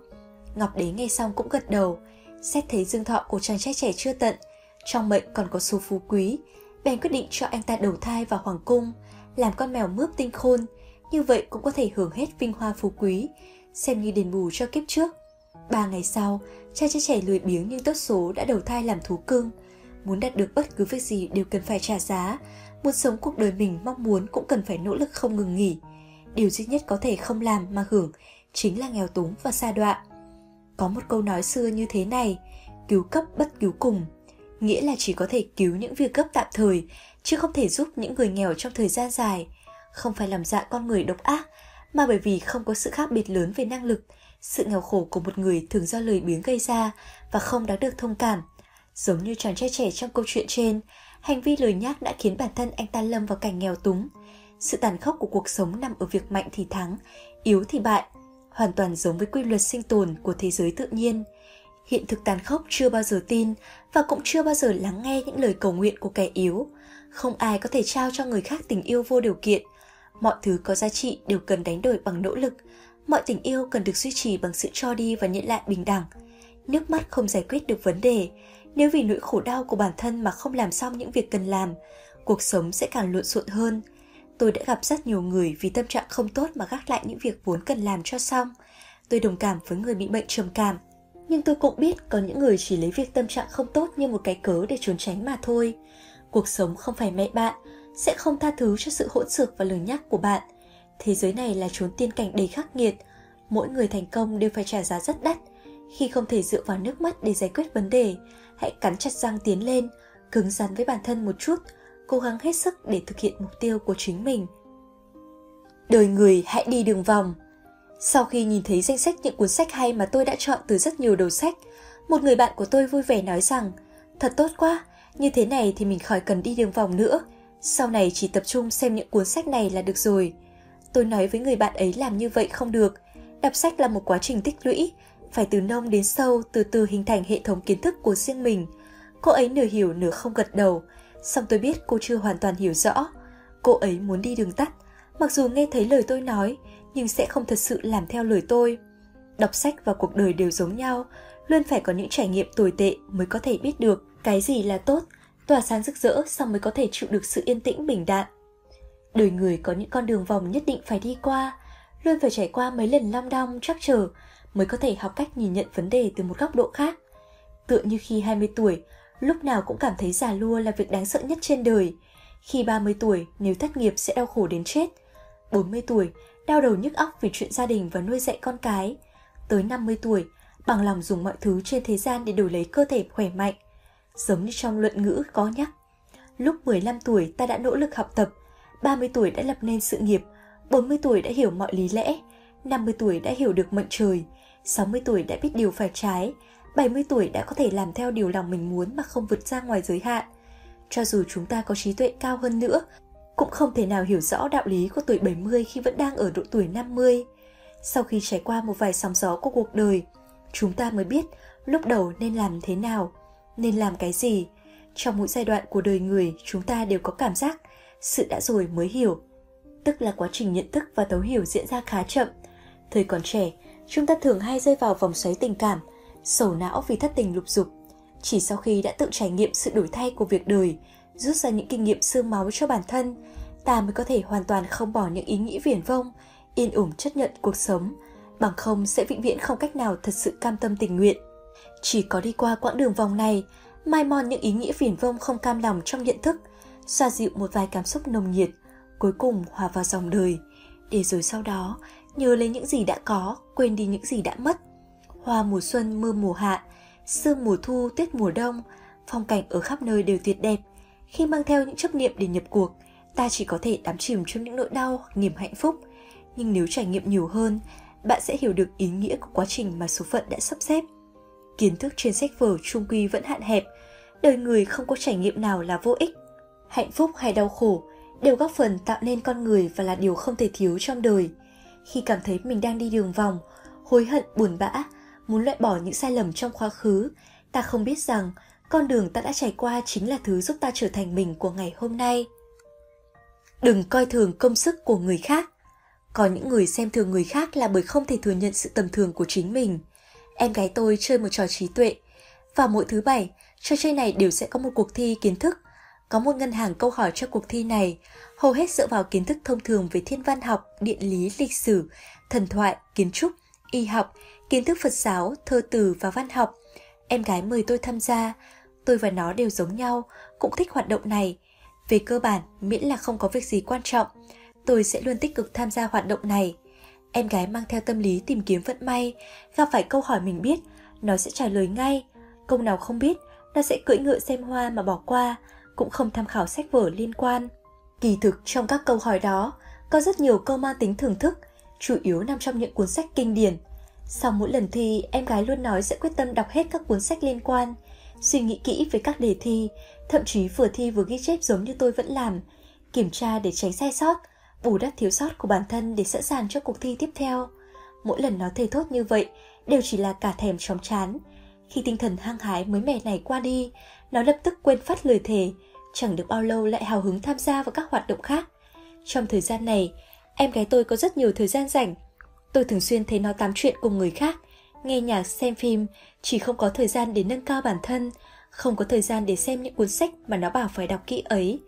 S1: Ngọc Đế nghe xong cũng gật đầu, xét thấy dương thọ của chàng trai trẻ chưa tận, trong mệnh còn có số phú quý, bèn quyết định cho anh ta đầu thai vào hoàng cung, làm con mèo mướp tinh khôn, như vậy cũng có thể hưởng hết vinh hoa phú quý, xem như đền bù cho kiếp trước. Ba ngày sau, Cha cho trẻ lười biếng nhưng tốt số đã đầu thai làm thú cưng. Muốn đạt được bất cứ việc gì đều cần phải trả giá. Muốn sống cuộc đời mình mong muốn cũng cần phải nỗ lực không ngừng nghỉ. Điều duy nhất có thể không làm mà hưởng chính là nghèo túng và xa đọa. Có một câu nói xưa như thế này, cứu cấp bất cứu cùng. Nghĩa là chỉ có thể cứu những việc cấp tạm thời, chứ không thể giúp những người nghèo trong thời gian dài. Không phải làm dạ con người độc ác, mà bởi vì không có sự khác biệt lớn về năng lực, sự nghèo khổ của một người thường do lời biếng gây ra và không đáng được thông cảm. Giống như chàng trai trẻ trong câu chuyện trên, hành vi lời nhác đã khiến bản thân anh ta lâm vào cảnh nghèo túng. Sự tàn khốc của cuộc sống nằm ở việc mạnh thì thắng, yếu thì bại, hoàn toàn giống với quy luật sinh tồn của thế giới tự nhiên. Hiện thực tàn khốc chưa bao giờ tin và cũng chưa bao giờ lắng nghe những lời cầu nguyện của kẻ yếu. Không ai có thể trao cho người khác tình yêu vô điều kiện. Mọi thứ có giá trị đều cần đánh đổi bằng nỗ lực, mọi tình yêu cần được duy trì bằng sự cho đi và nhận lại bình đẳng. Nước mắt không giải quyết được vấn đề. Nếu vì nỗi khổ đau của bản thân mà không làm xong những việc cần làm, cuộc sống sẽ càng lộn xộn hơn. Tôi đã gặp rất nhiều người vì tâm trạng không tốt mà gác lại những việc vốn cần làm cho xong. Tôi đồng cảm với người bị bệnh trầm cảm. Nhưng tôi cũng biết có những người chỉ lấy việc tâm trạng không tốt như một cái cớ để trốn tránh mà thôi. Cuộc sống không phải mẹ bạn, sẽ không tha thứ cho sự hỗn xược và lời nhắc của bạn. Thế giới này là chốn tiên cảnh đầy khắc nghiệt, mỗi người thành công đều phải trả giá rất đắt. Khi không thể dựa vào nước mắt để giải quyết vấn đề, hãy cắn chặt răng tiến lên, cứng rắn với bản thân một chút, cố gắng hết sức để thực hiện mục tiêu của chính mình. Đời người hãy đi đường vòng. Sau khi nhìn thấy danh sách những cuốn sách hay mà tôi đã chọn từ rất nhiều đầu sách, một người bạn của tôi vui vẻ nói rằng, thật tốt quá, như thế này thì mình khỏi cần đi đường vòng nữa, sau này chỉ tập trung xem những cuốn sách này là được rồi. Tôi nói với người bạn ấy làm như vậy không được. Đọc sách là một quá trình tích lũy, phải từ nông đến sâu, từ từ hình thành hệ thống kiến thức của riêng mình. Cô ấy nửa hiểu nửa không gật đầu, song tôi biết cô chưa hoàn toàn hiểu rõ. Cô ấy muốn đi đường tắt, mặc dù nghe thấy lời tôi nói, nhưng sẽ không thật sự làm theo lời tôi. Đọc sách và cuộc đời đều giống nhau, luôn phải có những trải nghiệm tồi tệ mới có thể biết được cái gì là tốt, tỏa sáng rực rỡ xong mới có thể chịu được sự yên tĩnh bình đạm. Đời người có những con đường vòng nhất định phải đi qua, luôn phải trải qua mấy lần long đong trắc trở mới có thể học cách nhìn nhận vấn đề từ một góc độ khác. Tựa như khi 20 tuổi, lúc nào cũng cảm thấy già lua là việc đáng sợ nhất trên đời. Khi 30 tuổi, nếu thất nghiệp sẽ đau khổ đến chết. 40 tuổi, đau đầu nhức óc vì chuyện gia đình và nuôi dạy con cái. Tới 50 tuổi, bằng lòng dùng mọi thứ trên thế gian để đổi lấy cơ thể khỏe mạnh. Giống như trong luận ngữ có nhắc. Lúc 15 tuổi ta đã nỗ lực học tập, 30 tuổi đã lập nên sự nghiệp, 40 tuổi đã hiểu mọi lý lẽ, 50 tuổi đã hiểu được mệnh trời, 60 tuổi đã biết điều phải trái, 70 tuổi đã có thể làm theo điều lòng mình muốn mà không vượt ra ngoài giới hạn. Cho dù chúng ta có trí tuệ cao hơn nữa, cũng không thể nào hiểu rõ đạo lý của tuổi 70 khi vẫn đang ở độ tuổi 50. Sau khi trải qua một vài sóng gió của cuộc đời, chúng ta mới biết lúc đầu nên làm thế nào, nên làm cái gì. Trong mỗi giai đoạn của đời người, chúng ta đều có cảm giác sự đã rồi mới hiểu. Tức là quá trình nhận thức và thấu hiểu diễn ra khá chậm. Thời còn trẻ, chúng ta thường hay rơi vào vòng xoáy tình cảm, sầu não vì thất tình lục dục. Chỉ sau khi đã tự trải nghiệm sự đổi thay của việc đời, rút ra những kinh nghiệm xương máu cho bản thân, ta mới có thể hoàn toàn không bỏ những ý nghĩ viển vông, yên ổn chấp nhận cuộc sống, bằng không sẽ vĩnh viễn không cách nào thật sự cam tâm tình nguyện. Chỉ có đi qua quãng đường vòng này, mai mòn những ý nghĩa viển vông không cam lòng trong nhận thức, xoa dịu một vài cảm xúc nồng nhiệt, cuối cùng hòa vào dòng đời, để rồi sau đó nhớ lấy những gì đã có, quên đi những gì đã mất. Hoa mùa xuân, mưa mùa hạ, sương mùa thu, tuyết mùa đông, phong cảnh ở khắp nơi đều tuyệt đẹp. Khi mang theo những chấp niệm để nhập cuộc, ta chỉ có thể đắm chìm trong những nỗi đau, niềm hạnh phúc. Nhưng nếu trải nghiệm nhiều hơn, bạn sẽ hiểu được ý nghĩa của quá trình mà số phận đã sắp xếp. Kiến thức trên sách vở trung quy vẫn hạn hẹp, đời người không có trải nghiệm nào là vô ích. Hạnh phúc hay đau khổ đều góp phần tạo nên con người và là điều không thể thiếu trong đời. Khi cảm thấy mình đang đi đường vòng, hối hận buồn bã, muốn loại bỏ những sai lầm trong quá khứ, ta không biết rằng con đường ta đã trải qua chính là thứ giúp ta trở thành mình của ngày hôm nay. Đừng coi thường công sức của người khác. Có những người xem thường người khác là bởi không thể thừa nhận sự tầm thường của chính mình. Em gái tôi chơi một trò trí tuệ. Vào mỗi thứ bảy, trò chơi này đều sẽ có một cuộc thi kiến thức. Có một ngân hàng câu hỏi cho cuộc thi này, hầu hết dựa vào kiến thức thông thường về thiên văn học, địa lý, lịch sử, thần thoại, kiến trúc, y học, kiến thức Phật giáo, thơ từ và văn học. Em gái mời tôi tham gia, tôi và nó đều giống nhau, cũng thích hoạt động này. Về cơ bản, miễn là không có việc gì quan trọng, tôi sẽ luôn tích cực tham gia hoạt động này. Em gái mang theo tâm lý tìm kiếm vận may, gặp phải câu hỏi mình biết, nó sẽ trả lời ngay. Câu nào không biết, nó sẽ cưỡi ngựa xem hoa mà bỏ qua, cũng không tham khảo sách vở liên quan. Kỳ thực trong các câu hỏi đó, có rất nhiều câu mang tính thưởng thức, chủ yếu nằm trong những cuốn sách kinh điển. Sau mỗi lần thi, em gái luôn nói sẽ quyết tâm đọc hết các cuốn sách liên quan, suy nghĩ kỹ về các đề thi, thậm chí vừa thi vừa ghi chép giống như tôi vẫn làm, kiểm tra để tránh sai sót, bù đắp thiếu sót của bản thân để sẵn sàng cho cuộc thi tiếp theo. Mỗi lần nó thề thốt như vậy đều chỉ là cả thèm chóng chán. Khi tinh thần hăng hái mới mẻ này qua đi, nó lập tức quên phát lời thề, chẳng được bao lâu lại hào hứng tham gia vào các hoạt động khác. Trong thời gian này, em gái tôi có rất nhiều thời gian rảnh. Tôi thường xuyên thấy nó tám chuyện cùng người khác, nghe nhạc, xem phim, chỉ không có thời gian để nâng cao bản thân, không có thời gian để xem những cuốn sách mà nó bảo phải đọc kỹ ấy.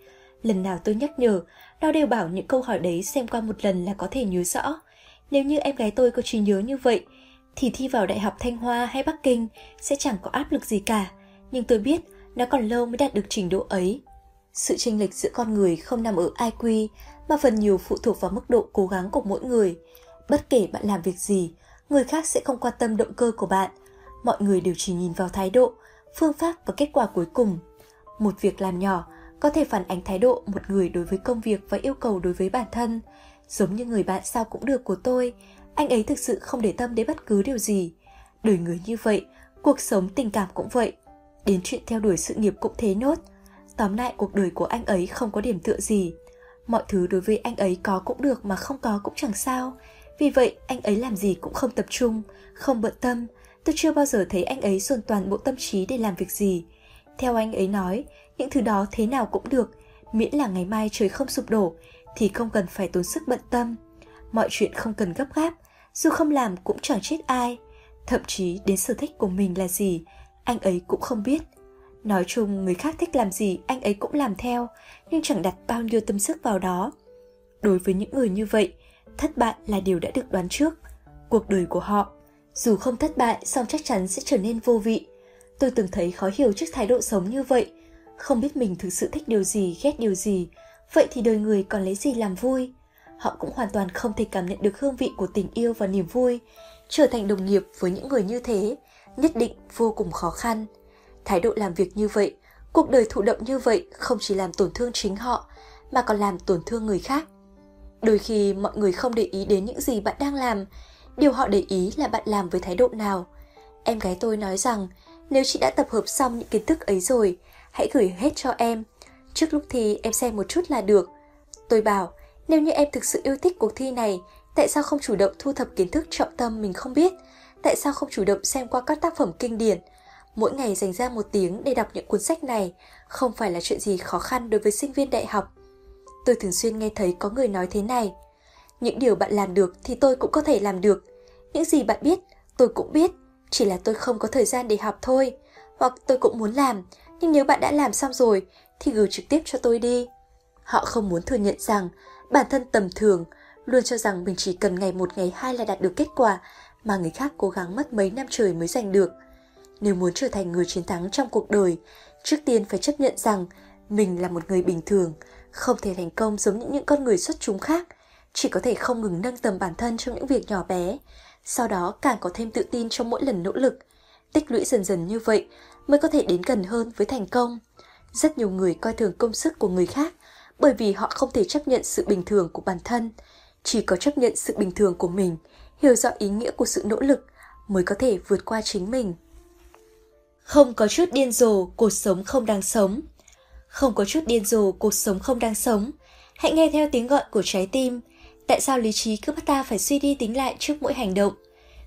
S1: Lần nào tôi nhắc nhở, nó đều bảo những câu hỏi đấy xem qua một lần là có thể nhớ rõ. Nếu như em gái tôi có trí nhớ như vậy, thì thi vào Đại học Thanh Hoa hay Bắc Kinh sẽ chẳng có áp lực gì cả. Nhưng tôi biết nó còn lâu mới đạt được trình độ ấy. Sự chênh lệch giữa con người không nằm ở IQ mà phần nhiều phụ thuộc vào mức độ cố gắng của mỗi người. Bất kể bạn làm việc gì, người khác sẽ không quan tâm động cơ của bạn. Mọi người đều chỉ nhìn vào thái độ, phương pháp và kết quả cuối cùng. Một việc làm nhỏ có thể phản ánh thái độ một người đối với công việc và yêu cầu đối với bản thân. Giống như người bạn sao cũng được của tôi, anh ấy thực sự không để tâm đến bất cứ điều gì. Đời người như vậy, cuộc sống tình cảm cũng vậy. Đến chuyện theo đuổi sự nghiệp cũng thế nốt. Tóm lại cuộc đời của anh ấy không có điểm tựa gì. Mọi thứ đối với anh ấy có cũng được mà không có cũng chẳng sao. Vì vậy anh ấy làm gì cũng không tập trung, không bận tâm. Tôi chưa bao giờ thấy anh ấy dồn toàn bộ tâm trí để làm việc gì. Theo anh ấy nói, những thứ đó thế nào cũng được, miễn là ngày mai trời không sụp đổ thì không cần phải tốn sức bận tâm. Mọi chuyện không cần gấp gáp, dù không làm cũng chẳng chết ai. Thậm chí đến sở thích của mình là gì, anh ấy cũng không biết. Nói chung người khác thích làm gì anh ấy cũng làm theo, nhưng chẳng đặt bao nhiêu tâm sức vào đó. Đối với những người như vậy, thất bại là điều đã được đoán trước. Cuộc đời của họ, dù không thất bại song chắc chắn sẽ trở nên vô vị. Tôi từng thấy khó hiểu trước thái độ sống như vậy, không biết mình thực sự thích điều gì, ghét điều gì, vậy thì đời người còn lấy gì làm vui? Họ cũng hoàn toàn không thể cảm nhận được hương vị của tình yêu và niềm vui. Trở thành đồng nghiệp với những người như thế, nhất định vô cùng khó khăn. Thái độ làm việc như vậy, cuộc đời thụ động như vậy không chỉ làm tổn thương chính họ, mà còn làm tổn thương người khác. Đôi khi mọi người không để ý đến những gì bạn đang làm, điều họ để ý là bạn làm với thái độ nào. Em gái tôi nói rằng, nếu chị đã tập hợp xong những kiến thức ấy rồi, hãy gửi hết cho em. Trước lúc thi em xem một chút là được. Tôi bảo, nếu như em thực sự yêu thích cuộc thi này, tại sao không chủ động thu thập kiến thức trọng tâm mình không biết? Tại sao không chủ động xem qua các tác phẩm kinh điển? Mỗi ngày dành ra một tiếng để đọc những cuốn sách này không phải là chuyện gì khó khăn đối với sinh viên đại học. Tôi thường xuyên nghe thấy có người nói thế này. Những điều bạn làm được thì tôi cũng có thể làm được. Những gì bạn biết, tôi cũng biết. Chỉ là tôi không có thời gian để học thôi. Hoặc tôi cũng muốn làm, nhưng nếu bạn đã làm xong rồi thì gửi trực tiếp cho tôi đi. Họ không muốn thừa nhận rằng bản thân tầm thường, luôn cho rằng mình chỉ cần ngày một ngày hai là đạt được kết quả mà người khác cố gắng mất mấy năm trời mới giành được. Nếu muốn trở thành người chiến thắng trong cuộc đời, trước tiên phải chấp nhận rằng mình là một người bình thường, không thể thành công giống như những con người xuất chúng khác, chỉ có thể không ngừng nâng tầm bản thân trong những việc nhỏ bé, sau đó càng có thêm tự tin trong mỗi lần nỗ lực. Tích lũy dần dần như vậy mới có thể đến gần hơn với thành công. Rất nhiều người coi thường công sức của người khác bởi vì họ không thể chấp nhận sự bình thường của bản thân. Chỉ có chấp nhận sự bình thường của mình, hiểu rõ ý nghĩa của sự nỗ lực mới có thể vượt qua chính mình. Không có chút điên rồ, cuộc sống không đang sống. Không có chút điên rồ, cuộc sống không đang sống. Hãy nghe theo tiếng gọi của trái tim. Tại sao lý trí cứ bắt ta phải suy đi tính lại trước mỗi hành động?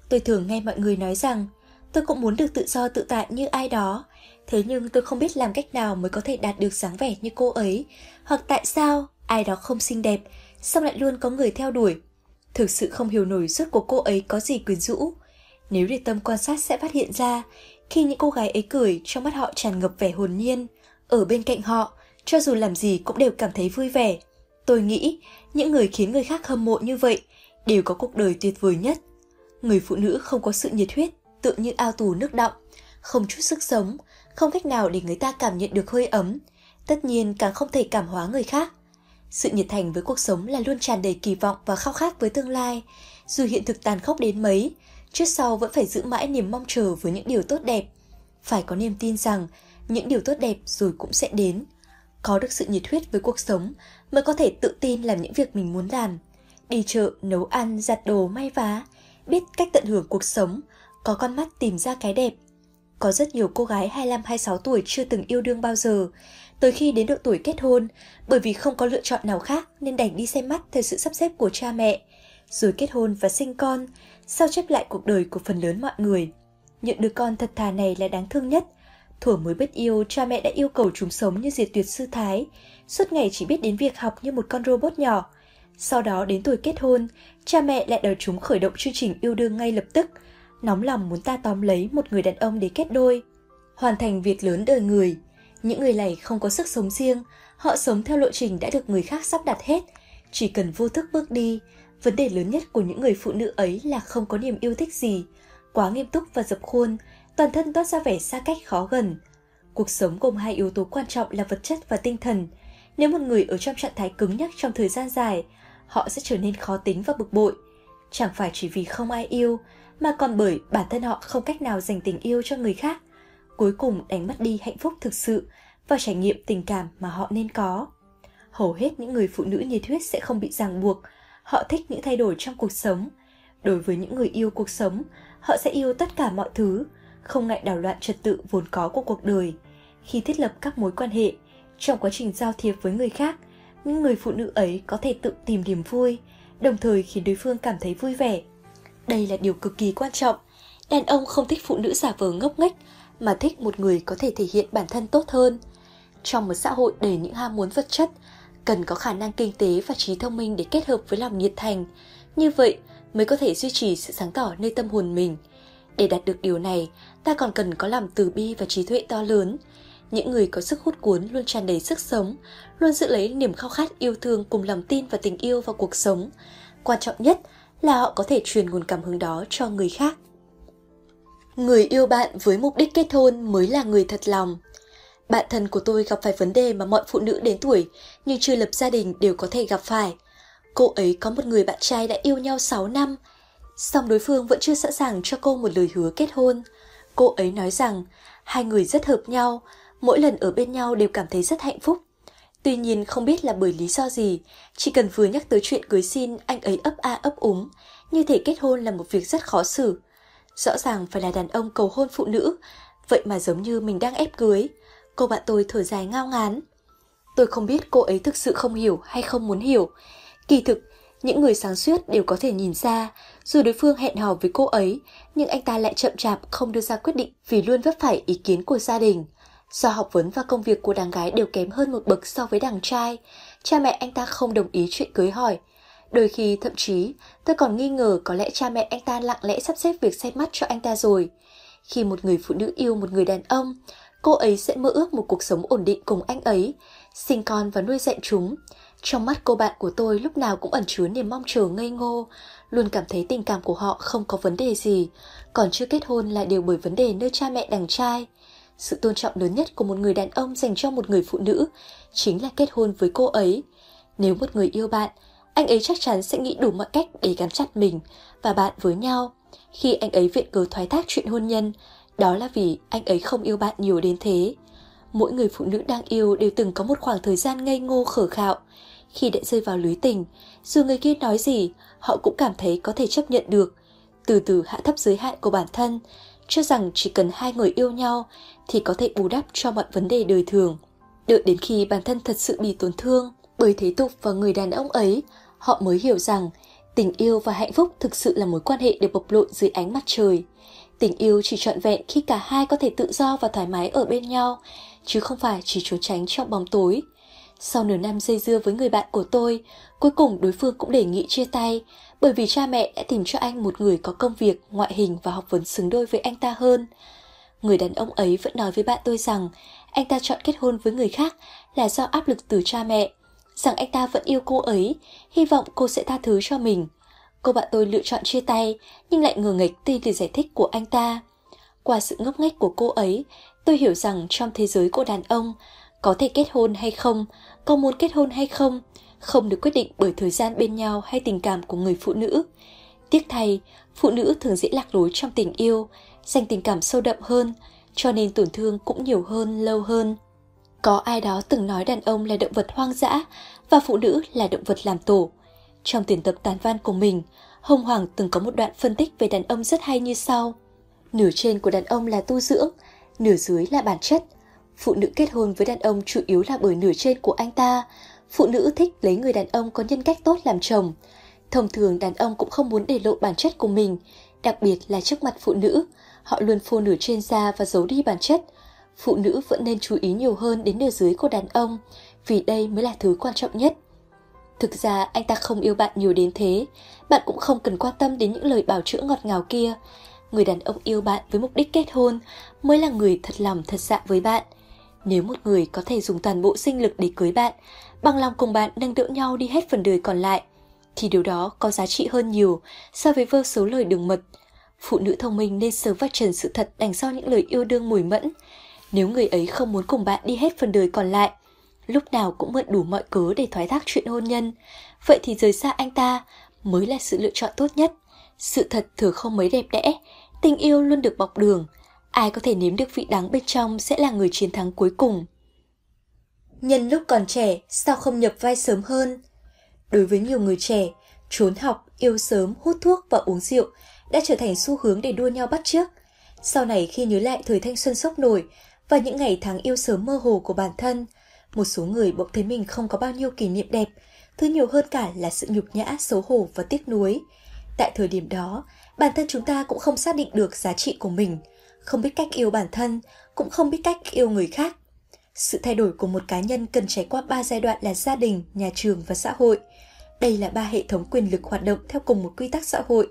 S1: Tôi thường nghe mọi người nói rằng, tôi cũng muốn được tự do tự tại như ai đó. Thế nhưng tôi không biết làm cách nào mới có thể đạt được dáng vẻ như cô ấy. Hoặc tại sao ai đó không xinh đẹp, xong lại luôn có người theo đuổi. Thực sự không hiểu nổi suốt của cô ấy có gì quyến rũ. Nếu để tâm quan sát sẽ phát hiện ra, khi những cô gái ấy cười, trong mắt họ tràn ngập vẻ hồn nhiên. Ở bên cạnh họ, cho dù làm gì cũng đều cảm thấy vui vẻ. Tôi nghĩ, những người khiến người khác hâm mộ như vậy đều có cuộc đời tuyệt vời nhất. Người phụ nữ không có sự nhiệt huyết, tự như ao tù nước động, không chút sức sống, không cách nào để người ta cảm nhận được hơi ấm, tất nhiên càng không thể cảm hóa người khác. Sự nhiệt thành với cuộc sống là luôn tràn đầy kỳ vọng và khao khát với tương lai, dù hiện thực tàn khốc đến mấy, trước sau vẫn phải giữ mãi niềm mong chờ với những điều tốt đẹp. Phải có niềm tin rằng những điều tốt đẹp rồi cũng sẽ đến. Có được sự nhiệt huyết với cuộc sống mới có thể tự tin làm những việc mình muốn làm. Đi chợ, nấu ăn, giặt đồ, may vá, biết cách tận hưởng cuộc sống, có con mắt tìm ra cái đẹp. Có rất nhiều cô gái 25-26 tuổi chưa từng yêu đương bao giờ, tới khi đến độ tuổi kết hôn, bởi vì không có lựa chọn nào khác nên đành đi xem mắt theo sự sắp xếp của cha mẹ, rồi kết hôn và sinh con, sao chép lại cuộc đời của phần lớn mọi người. Những đứa con thật thà này là đáng thương nhất. Thuở mới biết yêu, cha mẹ đã yêu cầu chúng sống như diệt tuyệt sư thái, suốt ngày chỉ biết đến việc học như một con robot nhỏ. Sau đó đến tuổi kết hôn, cha mẹ lại đòi chúng khởi động chương trình yêu đương ngay lập tức, nóng lòng muốn ta tóm lấy một người đàn ông để kết đôi, hoàn thành việc lớn đời người. Những người này không có sức sống riêng, họ sống theo lộ trình đã được người khác sắp đặt hết, chỉ cần vô thức bước đi. Vấn đề lớn nhất của những người phụ nữ ấy là không có niềm yêu thích gì, quá nghiêm túc và dập khuôn, toàn thân toát ra vẻ xa cách khó gần. Cuộc sống gồm hai yếu tố quan trọng là vật chất và tinh thần. Nếu một người ở trong trạng thái cứng nhắc trong thời gian dài, họ sẽ trở nên khó tính và bực bội. Chẳng phải chỉ vì không ai yêu, mà còn bởi bản thân họ không cách nào dành tình yêu cho người khác. Cuối cùng đánh mất đi hạnh phúc thực sự và trải nghiệm tình cảm mà họ nên có. Hầu hết những người phụ nữ nhiệt huyết sẽ không bị ràng buộc, họ thích những thay đổi trong cuộc sống. Đối với những người yêu cuộc sống, họ sẽ yêu tất cả mọi thứ, không ngại đảo loạn trật tự vốn có của cuộc đời. Khi thiết lập các mối quan hệ, trong quá trình giao thiệp với người khác, những người phụ nữ ấy có thể tự tìm niềm vui, đồng thời khiến đối phương cảm thấy vui vẻ. Đây là điều cực kỳ quan trọng. Đàn ông không thích phụ nữ giả vờ ngốc nghếch, mà thích một người có thể thể hiện bản thân tốt hơn. Trong một xã hội đầy những ham muốn vật chất, cần có khả năng kinh tế và trí thông minh để kết hợp với lòng nhiệt thành. Như vậy mới có thể duy trì sự sáng tỏ nơi tâm hồn mình. Để đạt được điều này, ta còn cần có lòng từ bi và trí tuệ to lớn. Những người có sức hút cuốn luôn tràn đầy sức sống, luôn giữ lấy niềm khao khát yêu thương cùng lòng tin và tình yêu vào cuộc sống. Quan trọng nhất là họ có thể truyền nguồn cảm hứng đó cho người khác. Người yêu bạn với mục đích kết hôn mới là người thật lòng. Bạn thân của tôi gặp phải vấn đề mà mọi phụ nữ đến tuổi nhưng chưa lập gia đình đều có thể gặp phải. Cô ấy có một người bạn trai đã yêu nhau 6 năm, song đối phương vẫn chưa sẵn sàng cho cô một lời hứa kết hôn. Cô ấy nói rằng hai người rất hợp nhau, mỗi lần ở bên nhau đều cảm thấy rất hạnh phúc. Tuy nhiên không biết là bởi lý do gì, chỉ cần vừa nhắc tới chuyện cưới xin anh ấy ấp a ấp úng, như thể kết hôn là một việc rất khó xử. Rõ ràng phải là đàn ông cầu hôn phụ nữ, vậy mà giống như mình đang ép cưới. Cô bạn tôi thở dài ngao ngán. Tôi không biết cô ấy thực sự không hiểu hay không muốn hiểu. Kỳ thực, những người sáng suốt đều có thể nhìn ra, dù đối phương hẹn hò với cô ấy, nhưng anh ta lại chậm chạp không đưa ra quyết định vì luôn vấp phải ý kiến của gia đình. Do học vấn và công việc của đàn gái đều kém hơn một bậc so với đàn trai, cha mẹ anh ta không đồng ý chuyện cưới hỏi. Đôi khi thậm chí tôi còn nghi ngờ có lẽ cha mẹ anh ta lặng lẽ sắp xếp việc xem mắt cho anh ta rồi. Khi một người phụ nữ yêu một người đàn ông, cô ấy sẽ mơ ước một cuộc sống ổn định cùng anh ấy, sinh con và nuôi dạy chúng. Trong mắt cô bạn của tôi lúc nào cũng ẩn chứa niềm mong chờ ngây ngô, luôn cảm thấy tình cảm của họ không có vấn đề gì, còn chưa kết hôn lại đều bởi vấn đề nơi cha mẹ đàn trai. Sự tôn trọng lớn nhất của một người đàn ông dành cho một người phụ nữ chính là kết hôn với cô ấy. Nếu một người yêu bạn, anh ấy chắc chắn sẽ nghĩ đủ mọi cách để gắn chặt mình và bạn với nhau. Khi anh ấy viện cớ thoái thác chuyện hôn nhân, đó là vì anh ấy không yêu bạn nhiều đến thế. Mỗi người phụ nữ đang yêu đều từng có một khoảng thời gian ngây ngô khở khạo. Khi đã rơi vào lưới tình, dù người kia nói gì, họ cũng cảm thấy có thể chấp nhận được. Từ từ hạ thấp giới hạn của bản thân, cho rằng chỉ cần hai người yêu nhau thì có thể bù đắp cho mọi vấn đề đời thường. Đợi đến khi bản thân thật sự bị tổn thương bởi thế tục và người đàn ông ấy, họ mới hiểu rằng tình yêu và hạnh phúc thực sự là mối quan hệ được bộc lộ dưới ánh mặt trời. Tình yêu chỉ trọn vẹn khi cả hai có thể tự do và thoải mái ở bên nhau, chứ không phải chỉ trốn tránh trong bóng tối. Sau nửa năm dây dưa với người bạn của tôi, cuối cùng đối phương cũng đề nghị chia tay, bởi vì cha mẹ đã tìm cho anh một người có công việc, ngoại hình và học vấn xứng đôi với anh ta hơn. Người đàn ông ấy vẫn nói với bạn tôi rằng anh ta chọn kết hôn với người khác là do áp lực từ cha mẹ, rằng anh ta vẫn yêu cô ấy, hy vọng cô sẽ tha thứ cho mình. Cô bạn tôi lựa chọn chia tay, nhưng lại ngờ nghịch tin lời giải thích của anh ta. Qua sự ngốc nghếch của cô ấy, tôi hiểu rằng trong thế giới của đàn ông, có thể kết hôn hay không, có muốn kết hôn hay không, không được quyết định bởi thời gian bên nhau hay tình cảm của người phụ nữ. Tiếc thay, phụ nữ thường dễ lạc lối trong tình yêu, dành tình cảm sâu đậm hơn, cho nên tổn thương cũng nhiều hơn, lâu hơn. Có ai đó từng nói đàn ông là động vật hoang dã và phụ nữ là động vật làm tổ. Trong tuyển tập tán văn của mình, Hồng Hoàng từng có một đoạn phân tích về đàn ông rất hay như sau. Nửa trên của đàn ông là tu dưỡng, nửa dưới là bản chất. Phụ nữ kết hôn với đàn ông chủ yếu là bởi nửa trên của anh ta. Phụ nữ thích lấy người đàn ông có nhân cách tốt làm chồng. Thông thường đàn ông cũng không muốn để lộ bản chất của mình, đặc biệt là trước mặt phụ nữ. Họ luôn phô nửa trên ra và giấu đi bản chất. Phụ nữ vẫn nên chú ý nhiều hơn đến nửa dưới của đàn ông, vì đây mới là thứ quan trọng nhất. Thực ra anh ta không yêu bạn nhiều đến thế, bạn cũng không cần quan tâm đến những lời bảo chữa ngọt ngào kia. Người đàn ông yêu bạn với mục đích kết hôn mới là người thật lòng thật dạ với bạn. Nếu một người có thể dùng toàn bộ sinh lực để cưới bạn, bằng lòng cùng bạn nâng đỡ nhau đi hết phần đời còn lại, thì điều đó có giá trị hơn nhiều so với vô số lời đường mật. Phụ nữ thông minh nên sớm vạch trần sự thật đằng sau những lời yêu đương mùi mẫn. Nếu người ấy không muốn cùng bạn đi hết phần đời còn lại, lúc nào cũng mượn đủ mọi cớ để thoái thác chuyện hôn nhân, vậy thì rời xa anh ta mới là sự lựa chọn tốt nhất. Sự thật thường không mấy đẹp đẽ, tình yêu luôn được bọc đường, ai có thể nếm được vị đắng bên trong sẽ là người chiến thắng cuối cùng. Nhân lúc còn trẻ, sao không nhập vai sớm hơn? Đối với nhiều người trẻ, trốn học, yêu sớm, hút thuốc và uống rượu đã trở thành xu hướng để đua nhau bắt chước. Sau này khi nhớ lại thời thanh xuân sốc nổi và những ngày tháng yêu sớm mơ hồ của bản thân, một số người bỗng thấy mình không có bao nhiêu kỷ niệm đẹp, thứ nhiều hơn cả là sự nhục nhã, xấu hổ và tiếc nuối. Tại thời điểm đó, bản thân chúng ta cũng không xác định được giá trị của mình, không biết cách yêu bản thân, cũng không biết cách yêu người khác. Sự thay đổi của một cá nhân cần trải qua ba giai đoạn là gia đình, nhà trường và xã hội. Đây là ba hệ thống quyền lực hoạt động theo cùng một quy tắc xã hội.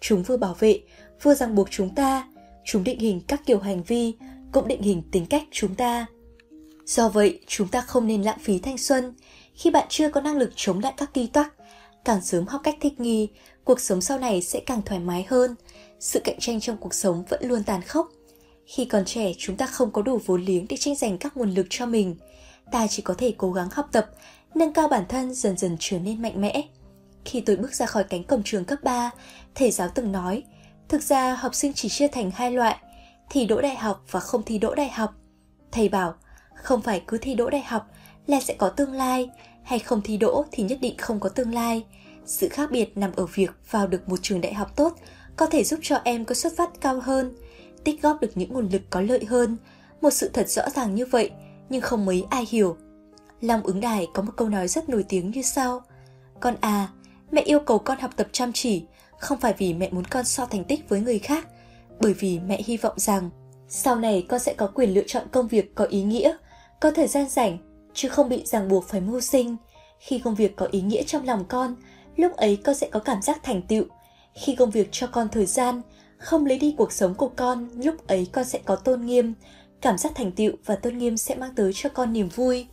S1: Chúng vừa bảo vệ, vừa ràng buộc chúng ta, chúng định hình các kiểu hành vi, cũng định hình tính cách chúng ta. Do vậy, chúng ta không nên lãng phí thanh xuân. Khi bạn chưa có năng lực chống lại các kỳ toắc, càng sớm học cách thích nghi, cuộc sống sau này sẽ càng thoải mái hơn. Sự cạnh tranh trong cuộc sống vẫn luôn tàn khốc. Khi còn trẻ, chúng ta không có đủ vốn liếng để tranh giành các nguồn lực cho mình. Ta chỉ có thể cố gắng học tập, nâng cao bản thân dần dần trở nên mạnh mẽ. Khi tôi bước ra khỏi cánh cổng trường cấp 3, thầy giáo từng nói, thực ra học sinh chỉ chia thành hai loại, thi đỗ đại học và không thi đỗ đại học. Thầy bảo, không phải cứ thi đỗ đại học là sẽ có tương lai, hay không thi đỗ thì nhất định không có tương lai. Sự khác biệt nằm ở việc vào được một trường đại học tốt có thể giúp cho em có xuất phát cao hơn, tích góp được những nguồn lực có lợi hơn. Một sự thật rõ ràng như vậy, nhưng không mấy ai hiểu. Long ứng đài có một câu nói rất nổi tiếng như sau. Con à, mẹ yêu cầu con học tập chăm chỉ, không phải vì mẹ muốn con so thành tích với người khác, bởi vì mẹ hy vọng rằng sau này con sẽ có quyền lựa chọn công việc có ý nghĩa, có thời gian rảnh, chứ không bị ràng buộc phải mưu sinh. Khi công việc có ý nghĩa trong lòng con, lúc ấy con sẽ có cảm giác thành tựu. Khi công việc cho con thời gian, không lấy đi cuộc sống của con, lúc ấy con sẽ có tôn nghiêm. Cảm giác thành tựu và tôn nghiêm sẽ mang tới cho con niềm vui.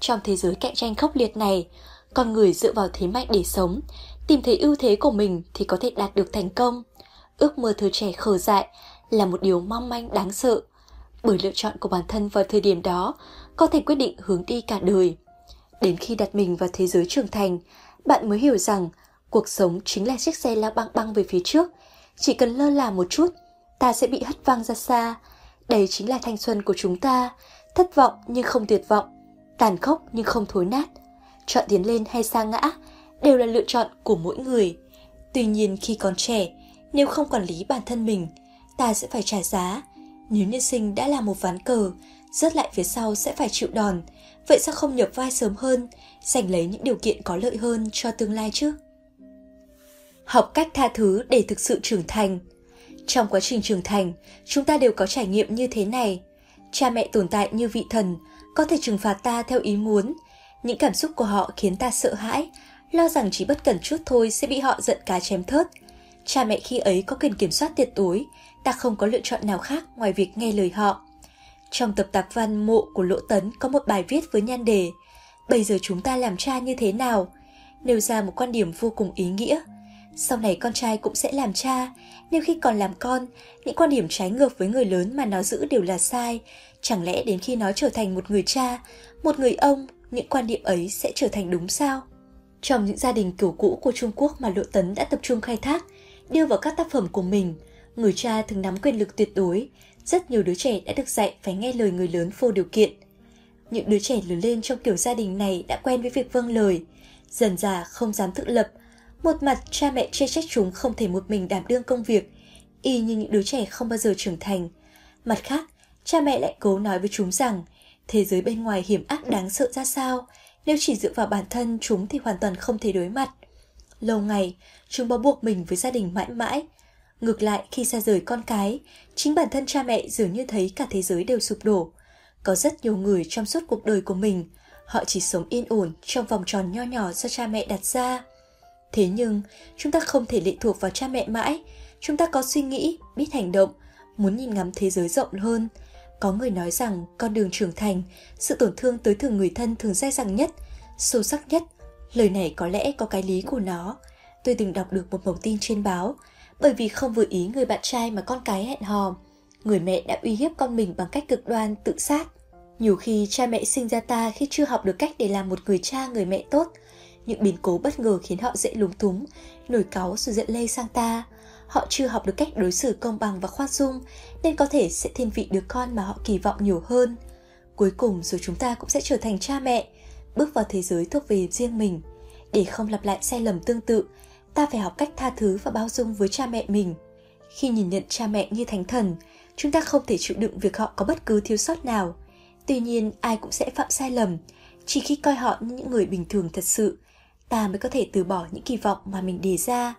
S1: Trong thế giới cạnh tranh khốc liệt này, con người dựa vào thế mạnh để sống, tìm thấy ưu thế của mình thì có thể đạt được thành công. Ước mơ thời trẻ khờ dại là một điều mong manh đáng sợ, bởi lựa chọn của bản thân vào thời điểm đó có thể quyết định hướng đi cả đời. Đến khi đặt mình vào thế giới trưởng thành, bạn mới hiểu rằng cuộc sống chính là chiếc xe lao băng băng về phía trước. Chỉ cần lơ là một chút, ta sẽ bị hất văng ra xa. Đây chính là thanh xuân của chúng ta, thất vọng nhưng không tuyệt vọng, tàn khốc nhưng không thối nát. Chọn tiến lên hay sa ngã đều là lựa chọn của mỗi người. Tuy nhiên khi còn trẻ, nếu không quản lý bản thân mình, ta sẽ phải trả giá. Nếu nhân sinh đã là một ván cờ, rớt lại phía sau sẽ phải chịu đòn. Vậy sao không nhập vai sớm hơn, giành lấy những điều kiện có lợi hơn cho tương lai chứ? Học cách tha thứ để thực sự trưởng thành. Trong quá trình trưởng thành, chúng ta đều có trải nghiệm như thế này. Cha mẹ tồn tại như vị thần, có thể trừng phạt ta theo ý muốn. Những cảm xúc của họ khiến ta sợ hãi, lo rằng chỉ bất cẩn chút thôi sẽ bị họ giận cá chém thớt. Cha mẹ khi ấy có quyền kiểm soát tuyệt đối, ta không có lựa chọn nào khác ngoài việc nghe lời họ. Trong tập tạp văn Mộ của Lỗ Tấn có một bài viết với nhan đề Bây giờ chúng ta làm cha như thế nào? Nêu ra một quan điểm vô cùng ý nghĩa. Sau này con trai cũng sẽ làm cha, nếu khi còn làm con, những quan điểm trái ngược với người lớn mà nó giữ đều là sai. Chẳng lẽ đến khi nó trở thành một người cha, một người ông, những quan điểm ấy sẽ trở thành đúng sao? Trong những gia đình kiểu cũ của Trung Quốc mà Lộ Tấn đã tập trung khai thác, đưa vào các tác phẩm của mình, người cha thường nắm quyền lực tuyệt đối, rất nhiều đứa trẻ đã được dạy phải nghe lời người lớn vô điều kiện. Những đứa trẻ lớn lên trong kiểu gia đình này đã quen với việc vâng lời, dần già không dám tự lập. Một mặt cha mẹ chê trách chúng không thể một mình đảm đương công việc, y như những đứa trẻ không bao giờ trưởng thành. Mặt khác, cha mẹ lại cố nói với chúng rằng thế giới bên ngoài hiểm ác đáng sợ ra sao, nếu chỉ dựa vào bản thân chúng thì hoàn toàn không thể đối mặt. Lâu ngày, chúng bó buộc mình với gia đình mãi mãi, Ngược lại khi xa rời con cái, chính bản thân cha mẹ dường như thấy cả thế giới đều sụp đổ. Có rất nhiều người trong suốt cuộc đời của mình, họ chỉ sống yên ổn trong vòng tròn nho nhỏ do cha mẹ đặt ra. Thế nhưng, chúng ta không thể lệ thuộc vào cha mẹ mãi, chúng ta có suy nghĩ, biết hành động, muốn nhìn ngắm thế giới rộng hơn. Có người nói rằng con đường trưởng thành, sự tổn thương tới thường người thân thường dai dẳng nhất, sâu sắc nhất. Lời này có lẽ có cái lý của nó. Tôi từng đọc được một mẩu tin trên báo, bởi vì không vừa ý người bạn trai mà con cái hẹn hò. Người mẹ đã uy hiếp con mình bằng cách cực đoan tự sát. Nhiều khi cha mẹ sinh ra ta khi chưa học được cách để làm một người cha người mẹ tốt. Những biến cố bất ngờ khiến họ dễ lúng túng, nổi cáu rồi giận lây sang ta. Họ chưa học được cách đối xử công bằng và khoan dung, nên có thể sẽ thiên vị đứa con mà họ kỳ vọng nhiều hơn. Cuối cùng rồi chúng ta cũng sẽ trở thành cha mẹ, bước vào thế giới thuộc về riêng mình. Để không lặp lại sai lầm tương tự, ta phải học cách tha thứ và bao dung với cha mẹ mình. Khi nhìn nhận cha mẹ như thánh thần, chúng ta không thể chịu đựng việc họ có bất cứ thiếu sót nào. Tuy nhiên, ai cũng sẽ phạm sai lầm. Chỉ khi coi họ như những người bình thường thật sự, ta mới có thể từ bỏ những kỳ vọng mà mình đề ra.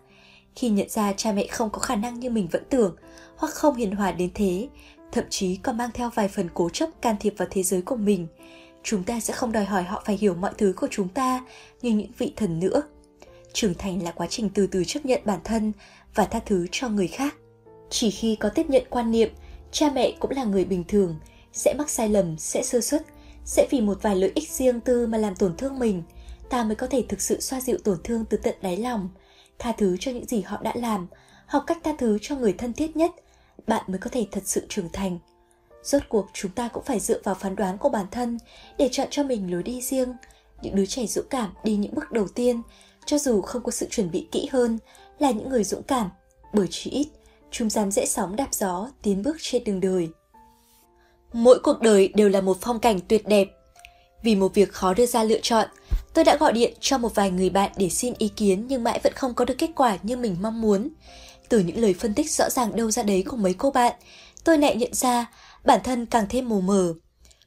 S1: Khi nhận ra cha mẹ không có khả năng như mình vẫn tưởng, hoặc không hiền hòa đến thế, thậm chí còn mang theo vài phần cố chấp can thiệp vào thế giới của mình, chúng ta sẽ không đòi hỏi họ phải hiểu mọi thứ của chúng ta như những vị thần nữa trưởng thành là quá trình từ từ chấp nhận bản thân và tha thứ cho người khác chỉ khi có tiếp nhận quan niệm cha mẹ cũng là người bình thường sẽ mắc sai lầm sẽ sơ suất sẽ vì một vài lợi ích riêng tư mà làm tổn thương mình ta mới có thể thực sự xoa dịu tổn thương từ tận đáy lòng tha thứ cho những gì họ đã làm học cách tha thứ cho người thân thiết nhất bạn mới có thể thật sự trưởng thành. Rốt cuộc chúng ta cũng phải dựa vào phán đoán của bản thân để chọn cho mình lối đi riêng. Những đứa trẻ dũng cảm đi những bước đầu tiên, cho dù không có sự chuẩn bị kỹ hơn, là những người dũng cảm, bởi chỉ ít, chúng dám dễ sóng đạp gió tiến bước trên đường đời. Mỗi cuộc đời đều là một phong cảnh tuyệt đẹp. Vì một việc khó đưa ra lựa chọn, tôi đã gọi điện cho một vài người bạn để xin ý kiến nhưng mãi vẫn không có được kết quả như mình mong muốn. Từ những lời phân tích rõ ràng đâu ra đấy của mấy cô bạn, tôi lại nhận ra bản thân càng thêm mù mờ.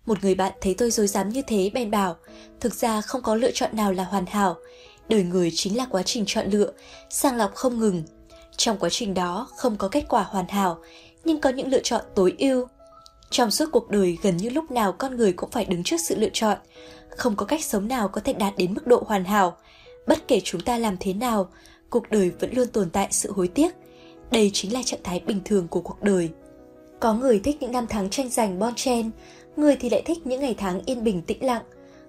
S1: Một người bạn thấy tôi dối dám như thế bèn bảo, thực ra không có lựa chọn nào là hoàn hảo, đời người chính là quá trình chọn lựa, sàng lọc không ngừng. Trong quá trình đó không có kết quả hoàn hảo, nhưng có những lựa chọn tối ưu. Trong suốt cuộc đời gần như lúc nào con người cũng phải đứng trước sự lựa chọn, không có cách sống nào có thể đạt đến mức độ hoàn hảo. Bất kể chúng ta làm thế nào, cuộc đời vẫn luôn tồn tại sự hối tiếc. Đây chính là trạng thái bình thường của cuộc đời. Có người thích những năm tháng tranh giành bon chen, người thì lại thích những ngày tháng yên bình tĩnh lặng.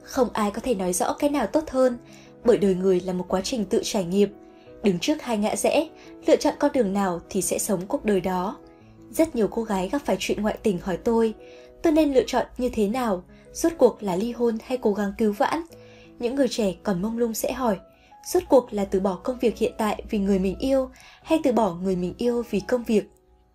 S1: Không ai có thể nói rõ cái nào tốt hơn, bởi đời người là một quá trình tự trải nghiệm. Đứng trước hai ngã rẽ, lựa chọn con đường nào thì sẽ sống cuộc đời đó. Rất nhiều cô gái gặp phải chuyện ngoại tình hỏi tôi, tôi nên lựa chọn như thế nào, rốt cuộc là ly hôn hay cố gắng cứu vãn. Những người trẻ còn mông lung sẽ hỏi, rốt cuộc là từ bỏ công việc hiện tại vì người mình yêu hay từ bỏ người mình yêu vì công việc.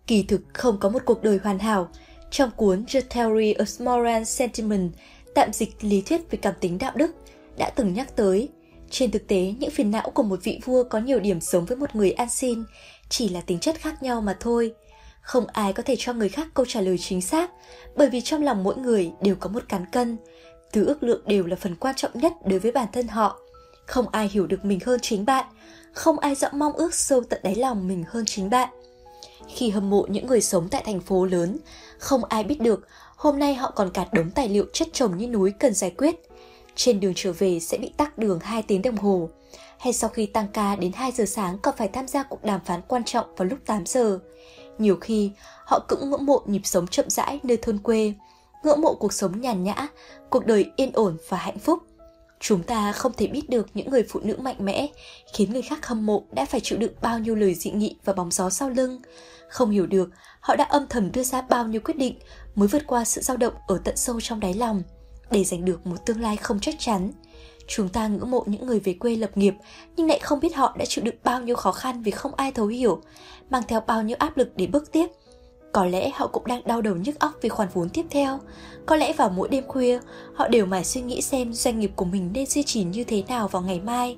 S1: Kỳ thực không có một cuộc đời hoàn hảo. Trong cuốn The Theory of Moral Sentiment, tạm dịch lý thuyết về cảm tính đạo đức, đã từng nhắc tới trên thực tế, những phiền não của một vị vua có nhiều điểm giống với một người ăn xin, chỉ là tính chất khác nhau mà thôi. Không ai có thể cho người khác câu trả lời chính xác, bởi vì trong lòng mỗi người đều có một cán cân. Tứ ước lượng đều là phần quan trọng nhất đối với bản thân họ. Không ai hiểu được mình hơn chính bạn, không ai rõ mong ước sâu tận đáy lòng mình hơn chính bạn. Khi hâm mộ những người sống tại thành phố lớn, không ai biết được hôm nay họ còn cả đống tài liệu chất chồng như núi cần giải quyết trên đường trở về sẽ bị tắc đường 2 tiếng đồng hồ. Hay sau khi tăng ca đến 2 giờ sáng còn phải tham gia cuộc đàm phán quan trọng vào lúc 8 giờ. Nhiều khi, họ cũng ngưỡng mộ nhịp sống chậm rãi nơi thôn quê, ngưỡng mộ cuộc sống nhàn nhã, cuộc đời yên ổn và hạnh phúc. Chúng ta không thể biết được những người phụ nữ mạnh mẽ, khiến người khác hâm mộ đã phải chịu đựng bao nhiêu lời dị nghị và bóng gió sau lưng. Không hiểu được họ đã âm thầm đưa ra bao nhiêu quyết định mới vượt qua sự dao động ở tận sâu trong đáy lòng để giành được một tương lai không chắc chắn. Chúng ta ngưỡng mộ những người về quê lập nghiệp, nhưng lại không biết họ đã chịu đựng bao nhiêu khó khăn vì không ai thấu hiểu, mang theo bao nhiêu áp lực để bước tiếp. Có lẽ họ cũng đang đau đầu nhức óc vì khoản vốn tiếp theo. Có lẽ vào mỗi đêm khuya, họ đều mải suy nghĩ xem doanh nghiệp của mình nên duy trì như thế nào vào ngày mai.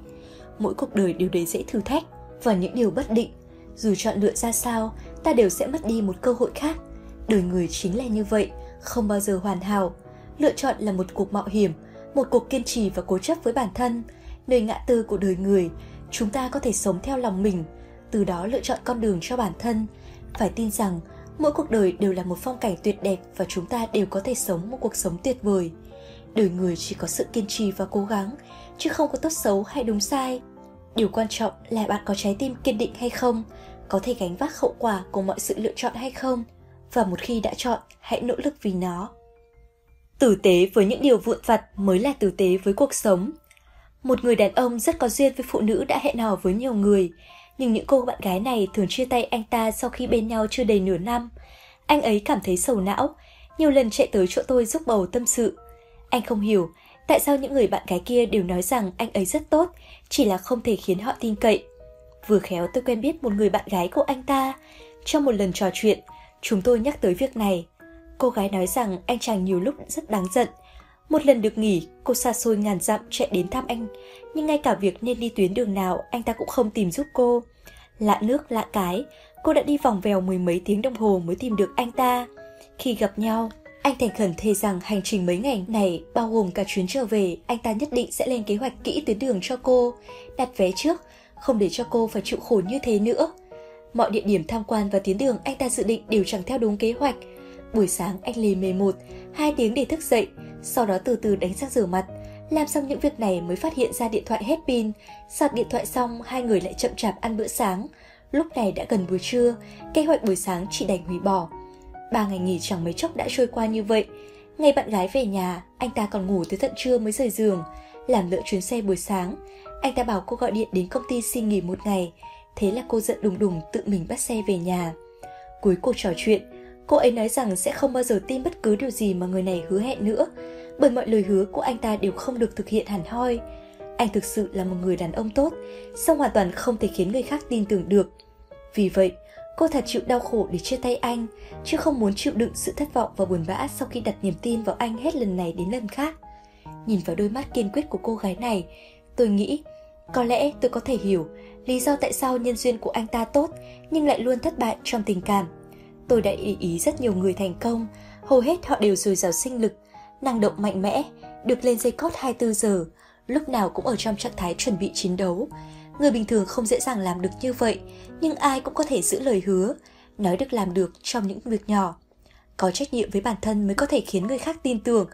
S1: Mỗi cuộc đời đều đầy dễ thử thách và những điều bất định. Dù chọn lựa ra sao, ta đều sẽ mất đi một cơ hội khác. Đời người chính là như vậy, không bao giờ hoàn hảo lựa chọn là một cuộc mạo hiểm, một cuộc kiên trì và cố chấp với bản thân, nơi ngã tư của đời người, chúng ta có thể sống theo lòng mình, từ đó lựa chọn con đường cho bản thân. Phải tin rằng mỗi cuộc đời đều là một phong cảnh tuyệt đẹp và chúng ta đều có thể sống một cuộc sống tuyệt vời. Đời người chỉ có sự kiên trì và cố gắng, chứ không có tốt xấu hay đúng sai. Điều quan trọng là bạn có trái tim kiên định hay không, có thể gánh vác hậu quả của mọi sự lựa chọn hay không. Và một khi đã chọn, hãy nỗ lực vì nó. Tử tế với những điều vụn vặt mới là tử tế với cuộc sống. Một người đàn ông rất có duyên với phụ nữ đã hẹn hò với nhiều người, nhưng những cô bạn gái này thường chia tay anh ta sau khi bên nhau chưa đầy nửa năm. Anh ấy cảm thấy sầu não, nhiều lần chạy tới chỗ tôi giúp bầu tâm sự. Anh không hiểu tại sao những người bạn gái kia đều nói rằng anh ấy rất tốt, chỉ là không thể khiến họ tin cậy. Vừa khéo tôi quen biết một người bạn gái của anh ta. Trong một lần trò chuyện, chúng tôi nhắc tới việc này. Cô gái nói rằng anh chàng nhiều lúc rất đáng giận. Một lần được nghỉ, cô xa xôi ngàn dặm chạy đến thăm anh, nhưng ngay cả việc nên đi tuyến đường nào anh ta cũng không tìm giúp cô. Lạ nước lạ cái, cô đã đi vòng vèo mười mấy tiếng đồng hồ mới tìm được anh ta. Khi gặp nhau, anh thành khẩn thề rằng hành trình mấy ngày này bao gồm cả chuyến trở về, anh ta nhất định sẽ lên kế hoạch kỹ tuyến đường cho cô, đặt vé trước, không để cho cô phải chịu khổ như thế nữa. Mọi địa điểm tham quan và tuyến đường anh ta dự định đều chẳng theo đúng kế hoạch, Buổi sáng anh lì mề một, hai tiếng để thức dậy, sau đó từ từ đánh răng rửa mặt. Làm xong những việc này mới phát hiện ra điện thoại hết pin. Sạc điện thoại xong, hai người lại chậm chạp ăn bữa sáng. Lúc này đã gần buổi trưa, kế hoạch buổi sáng chỉ đành hủy bỏ. Ba ngày nghỉ chẳng mấy chốc đã trôi qua như vậy. Ngày bạn gái về nhà, anh ta còn ngủ tới tận trưa mới rời giường. Làm lỡ chuyến xe buổi sáng, anh ta bảo cô gọi điện đến công ty xin nghỉ một ngày. Thế là cô giận đùng đùng tự mình bắt xe về nhà. Cuối cuộc trò chuyện, cô ấy nói rằng sẽ không bao giờ tin bất cứ điều gì mà người này hứa hẹn nữa, bởi mọi lời hứa của anh ta đều không được thực hiện hẳn hoi. Anh thực sự là một người đàn ông tốt, song hoàn toàn không thể khiến người khác tin tưởng được. Vì vậy, cô thật chịu đau khổ để chia tay anh, chứ không muốn chịu đựng sự thất vọng và buồn bã sau khi đặt niềm tin vào anh hết lần này đến lần khác. Nhìn vào đôi mắt kiên quyết của cô gái này, tôi nghĩ có lẽ tôi có thể hiểu lý do tại sao nhân duyên của anh ta tốt nhưng lại luôn thất bại trong tình cảm. Tôi đã ý ý rất nhiều người thành công, hầu hết họ đều dồi dào sinh lực, năng động mạnh mẽ, được lên dây cót 24 giờ, lúc nào cũng ở trong trạng thái chuẩn bị chiến đấu. Người bình thường không dễ dàng làm được như vậy, nhưng ai cũng có thể giữ lời hứa, nói được làm được trong những việc nhỏ. Có trách nhiệm với bản thân mới có thể khiến người khác tin tưởng,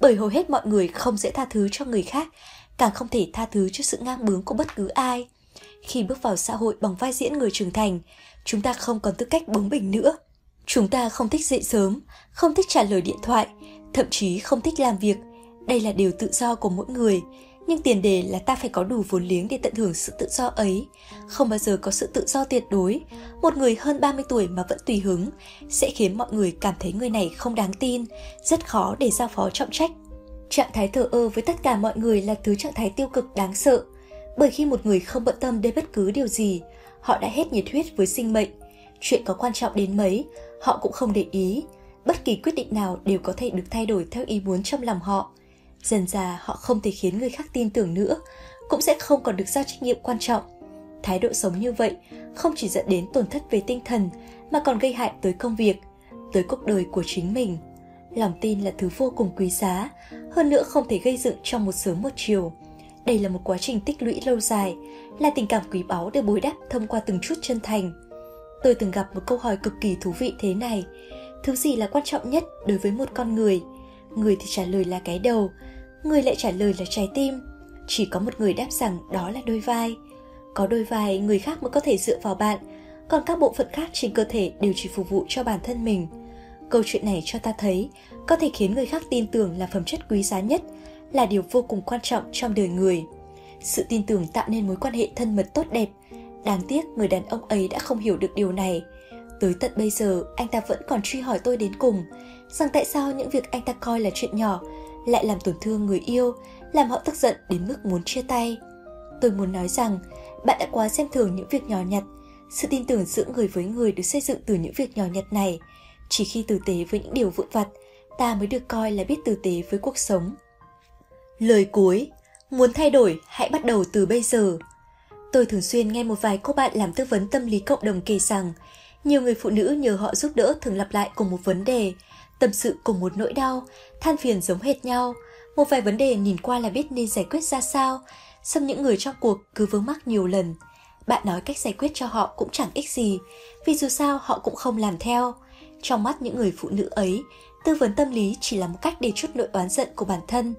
S1: bởi hầu hết mọi người không dễ tha thứ cho người khác, càng không thể tha thứ cho sự ngang bướng của bất cứ ai. Khi bước vào xã hội bằng vai diễn người trưởng thành, chúng ta không còn tư cách bướng bỉnh nữa. Chúng ta không thích dậy sớm, không thích trả lời điện thoại, thậm chí không thích làm việc. Đây là điều tự do của mỗi người, nhưng tiền đề là ta phải có đủ vốn liếng để tận hưởng sự tự do ấy. Không bao giờ có sự tự do tuyệt đối. Một người hơn 30 tuổi mà vẫn tùy hứng sẽ khiến mọi người cảm thấy người này không đáng tin, rất khó để giao phó trọng trách. Trạng thái thờ ơ với tất cả mọi người là thứ trạng thái tiêu cực đáng sợ. Bởi khi một người không bận tâm đến bất cứ điều gì, họ đã hết nhiệt huyết với sinh mệnh. Chuyện có quan trọng đến mấy, họ cũng không để ý. Bất kỳ quyết định nào đều có thể được thay đổi theo ý muốn trong lòng họ. Dần già họ không thể khiến người khác tin tưởng nữa, cũng sẽ không còn được giao trách nhiệm quan trọng. Thái độ sống như vậy không chỉ dẫn đến tổn thất về tinh thần mà còn gây hại tới công việc, tới cuộc đời của chính mình. Lòng tin là thứ vô cùng quý giá, hơn nữa không thể gây dựng trong một sớm một chiều. Đây là một quá trình tích lũy lâu dài, là tình cảm quý báu được bồi đắp thông qua từng chút chân thành. Tôi từng gặp một câu hỏi cực kỳ thú vị thế này. Thứ gì là quan trọng nhất đối với một con người? Người thì trả lời là cái đầu, người lại trả lời là trái tim. Chỉ có một người đáp rằng đó là đôi vai. Có đôi vai, người khác mới có thể dựa vào bạn, còn các bộ phận khác trên cơ thể đều chỉ phục vụ cho bản thân mình. Câu chuyện này cho ta thấy, có thể khiến người khác tin tưởng là phẩm chất quý giá nhất, là điều vô cùng quan trọng trong đời người. Sự tin tưởng tạo nên mối quan hệ thân mật tốt đẹp. Đáng tiếc người đàn ông ấy đã không hiểu được điều này. Tới tận bây giờ, anh ta vẫn còn truy hỏi tôi đến cùng, rằng tại sao những việc anh ta coi là chuyện nhỏ lại làm tổn thương người yêu, làm họ tức giận đến mức muốn chia tay. Tôi muốn nói rằng, bạn đã quá xem thường những việc nhỏ nhặt. Sự tin tưởng giữa người với người được xây dựng từ những việc nhỏ nhặt này. Chỉ khi tử tế với những điều vụn vặt, ta mới được coi là biết tử tế với cuộc sống. Lời cuối, muốn thay đổi hãy bắt đầu từ bây giờ. Tôi thường xuyên nghe một vài cô bạn làm tư vấn tâm lý cộng đồng kể rằng, nhiều người phụ nữ nhờ họ giúp đỡ thường lặp lại cùng một vấn đề, tâm sự cùng một nỗi đau, than phiền giống hệt nhau. Một vài vấn đề nhìn qua là biết nên giải quyết ra sao, xong những người trong cuộc cứ vướng mắc nhiều lần. Bạn nói cách giải quyết cho họ cũng chẳng ích gì, vì dù sao họ cũng không làm theo. Trong mắt những người phụ nữ ấy, tư vấn tâm lý chỉ là một cách để chút nỗi oán giận của bản thân.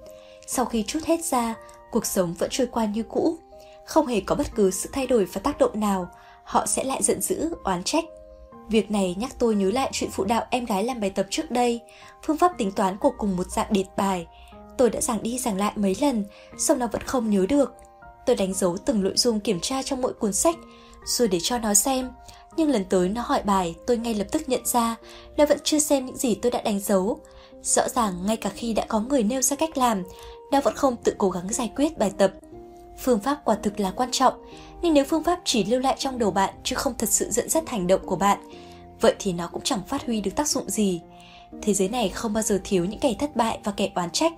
S1: Sau khi chút hết ra, cuộc sống vẫn trôi qua như cũ. Không hề có bất cứ sự thay đổi và tác động nào, họ sẽ lại giận dữ, oán trách. Việc này nhắc tôi nhớ lại chuyện phụ đạo em gái làm bài tập trước đây, phương pháp tính toán của cùng một dạng đề bài. Tôi đã giảng đi giảng lại mấy lần, xong nó vẫn không nhớ được. Tôi đánh dấu từng nội dung kiểm tra trong mỗi cuốn sách, rồi để cho nó xem. Nhưng lần tới nó hỏi bài, tôi ngay lập tức nhận ra nó vẫn chưa xem những gì tôi đã đánh dấu. Rõ ràng ngay cả khi đã có người nêu ra cách làm, nó vẫn không tự cố gắng giải quyết bài tập. Phương pháp quả thực là quan trọng, nhưng nếu phương pháp chỉ lưu lại trong đầu bạn chứ không thật sự dẫn dắt hành động của bạn, vậy thì nó cũng chẳng phát huy được tác dụng gì. Thế giới này không bao giờ thiếu những kẻ thất bại và kẻ oán trách,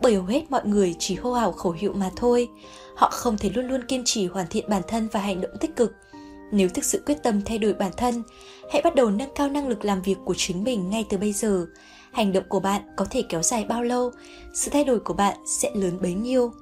S1: bởi hầu hết mọi người chỉ hô hào khẩu hiệu mà thôi. Họ không thể luôn luôn kiên trì hoàn thiện bản thân và hành động tích cực. Nếu thực sự quyết tâm thay đổi bản thân, hãy bắt đầu nâng cao năng lực làm việc của chính mình ngay từ bây giờ. Hành động của bạn có thể kéo dài bao lâu, sự thay đổi của bạn sẽ lớn bấy nhiêu.